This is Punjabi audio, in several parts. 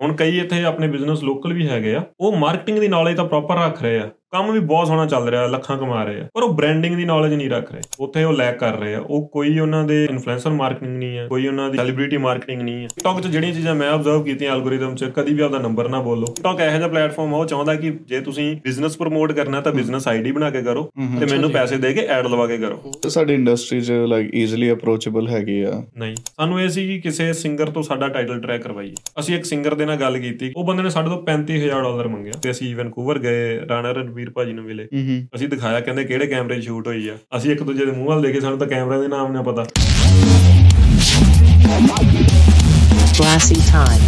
ਹੁਣ ਕਈ ਇੱਥੇ ਆਪਣੇ ਬਿਜ਼ਨਸ ਲੋਕਲ ਵੀ ਹੈਗੇ ਆ, ਉਹ ਮਾਰਕੀਟਿੰਗ ਦੀ ਨੌਲੇਜ ਤਾਂ ਪ੍ਰੋਪਰ ਰੱਖ ਰਹੇ ਆ। ਕੰਮ ਵੀ ਬਹੁਤ ਸੋਹਣਾ ਚੱਲ ਰਿਹਾ ਲੱਖਾਂ ਕਮਾ ਰਹੇ ਆ। ਪਰ ਉਹ ਬ੍ਰਾਂਡਿੰਗ ਦੀ ਨੌਲੇਜ ਨਹੀਂ ਰੱਖ ਰਹੇ। ਉੱਥੇ ਉਹ ਲੈਕ ਕਰ ਰਹੇ ਆ। ਉਹ ਕੋਈ ਉਹਨਾਂ ਦੇ ਇਨਫਲੂਐਂਸਰ ਮਾਰਕੀਟਿੰਗ ਨਹੀਂ ਹੈ ਕੋਈ ਉਹਨਾਂ ਦੀ ਸੈਲੀਬ੍ਰਿਟੀ ਮਾਰਕੀਟਿੰਗ ਨਹੀਂ ਹੈ ਟਿਕਟੌਕ 'ਚ ਜਿਹੜੀਆਂ ਚੀਜ਼ਾਂ ਮੈਂ ਆਬਜ਼ਰਵ ਕੀਤੀਆਂ ਐਲਗੋਰਿਦਮ 'ਚ ਕਦੀ ਵੀ ਆਪਦਾ ਨੰਬਰ ਨਾ ਬੋਲੋ। ਟਿਕਟੌਕ ਇਹੋ ਜਿਹਾ ਪਲੇਟਫਾਰਮ ਆ ਉਹ ਚਾਹੁੰਦਾ ਕਿ ਜੇ ਤੁਸੀਂ ਬਿਜ਼ਨਸ ਪ੍ਰਮੋਟ ਕਰਨਾ ਤਾਂ ਬਿਜ਼ਨਸ ਆਈਡੀ ਬਣਾ ਕੇ ਕਰੋ ਤੇ ਮੈਨੂੰ ਪੈਸੇ ਦੇ ਕੇ ਐਡ ਲਵਾ ਕੇ ਕਰੋ। ਤੇ ਸਾਡੀ ਇੰਡਸਟਰੀ 'ਚ ਲਾਈਕ ਈਜ਼ੀਲੀ ਅਪਰੋਚੇਬਲ ਹੈਗੇ ਆ। ਨਹੀਂ। ਸਾਨੂੰ ਇਹ ਸੀ ਕਿ ਕਿਸੇ ਸਿੰਗਰ ਤੋਂ ਸਾਡਾ ਟਾਈਟਲ ਟਰੈਕ ਕਰਵਾਈਏ। ਅਸੀਂ ਇੱਕ ਸਿੰਗਰ ਦੇ ਨਾਲ ਗੱਲ ਕੀਤੀ। ਉਹ ਬੰਦੇ ਨੇ ਸਾਡੇ ਤੋਂ 35000 ਡਾਲਰ ਮੰਗਿਆ। ਤੇ ਅਸੀਂ ਵੈਨਕੂਵਰ ਗਏ ਰਾਣਾ ਰਣਵੀਰ ਭਾਜੀ ਨੂੰ ਮਿਲੇ। ਅਸੀਂ ਦਿਖਾਇਆ ਕਹਿੰਦੇ ਕਿਹੜੇ ਕੈਮਰੇ 'ਚ ਸ਼ੂਟ ਹੋਈ ਆ। ਅਸੀਂ ਇੱਕ ਦੂਜੇ ਦੇ ਮੂੰਹ ਵੱਲ ਦੇਖੇ ਸਾਨੂੰ ਤਾਂ ਕੈਮਰਾ ਦੇ ਨਾਮ ਨਾ ਪਤਾ। Glassy time.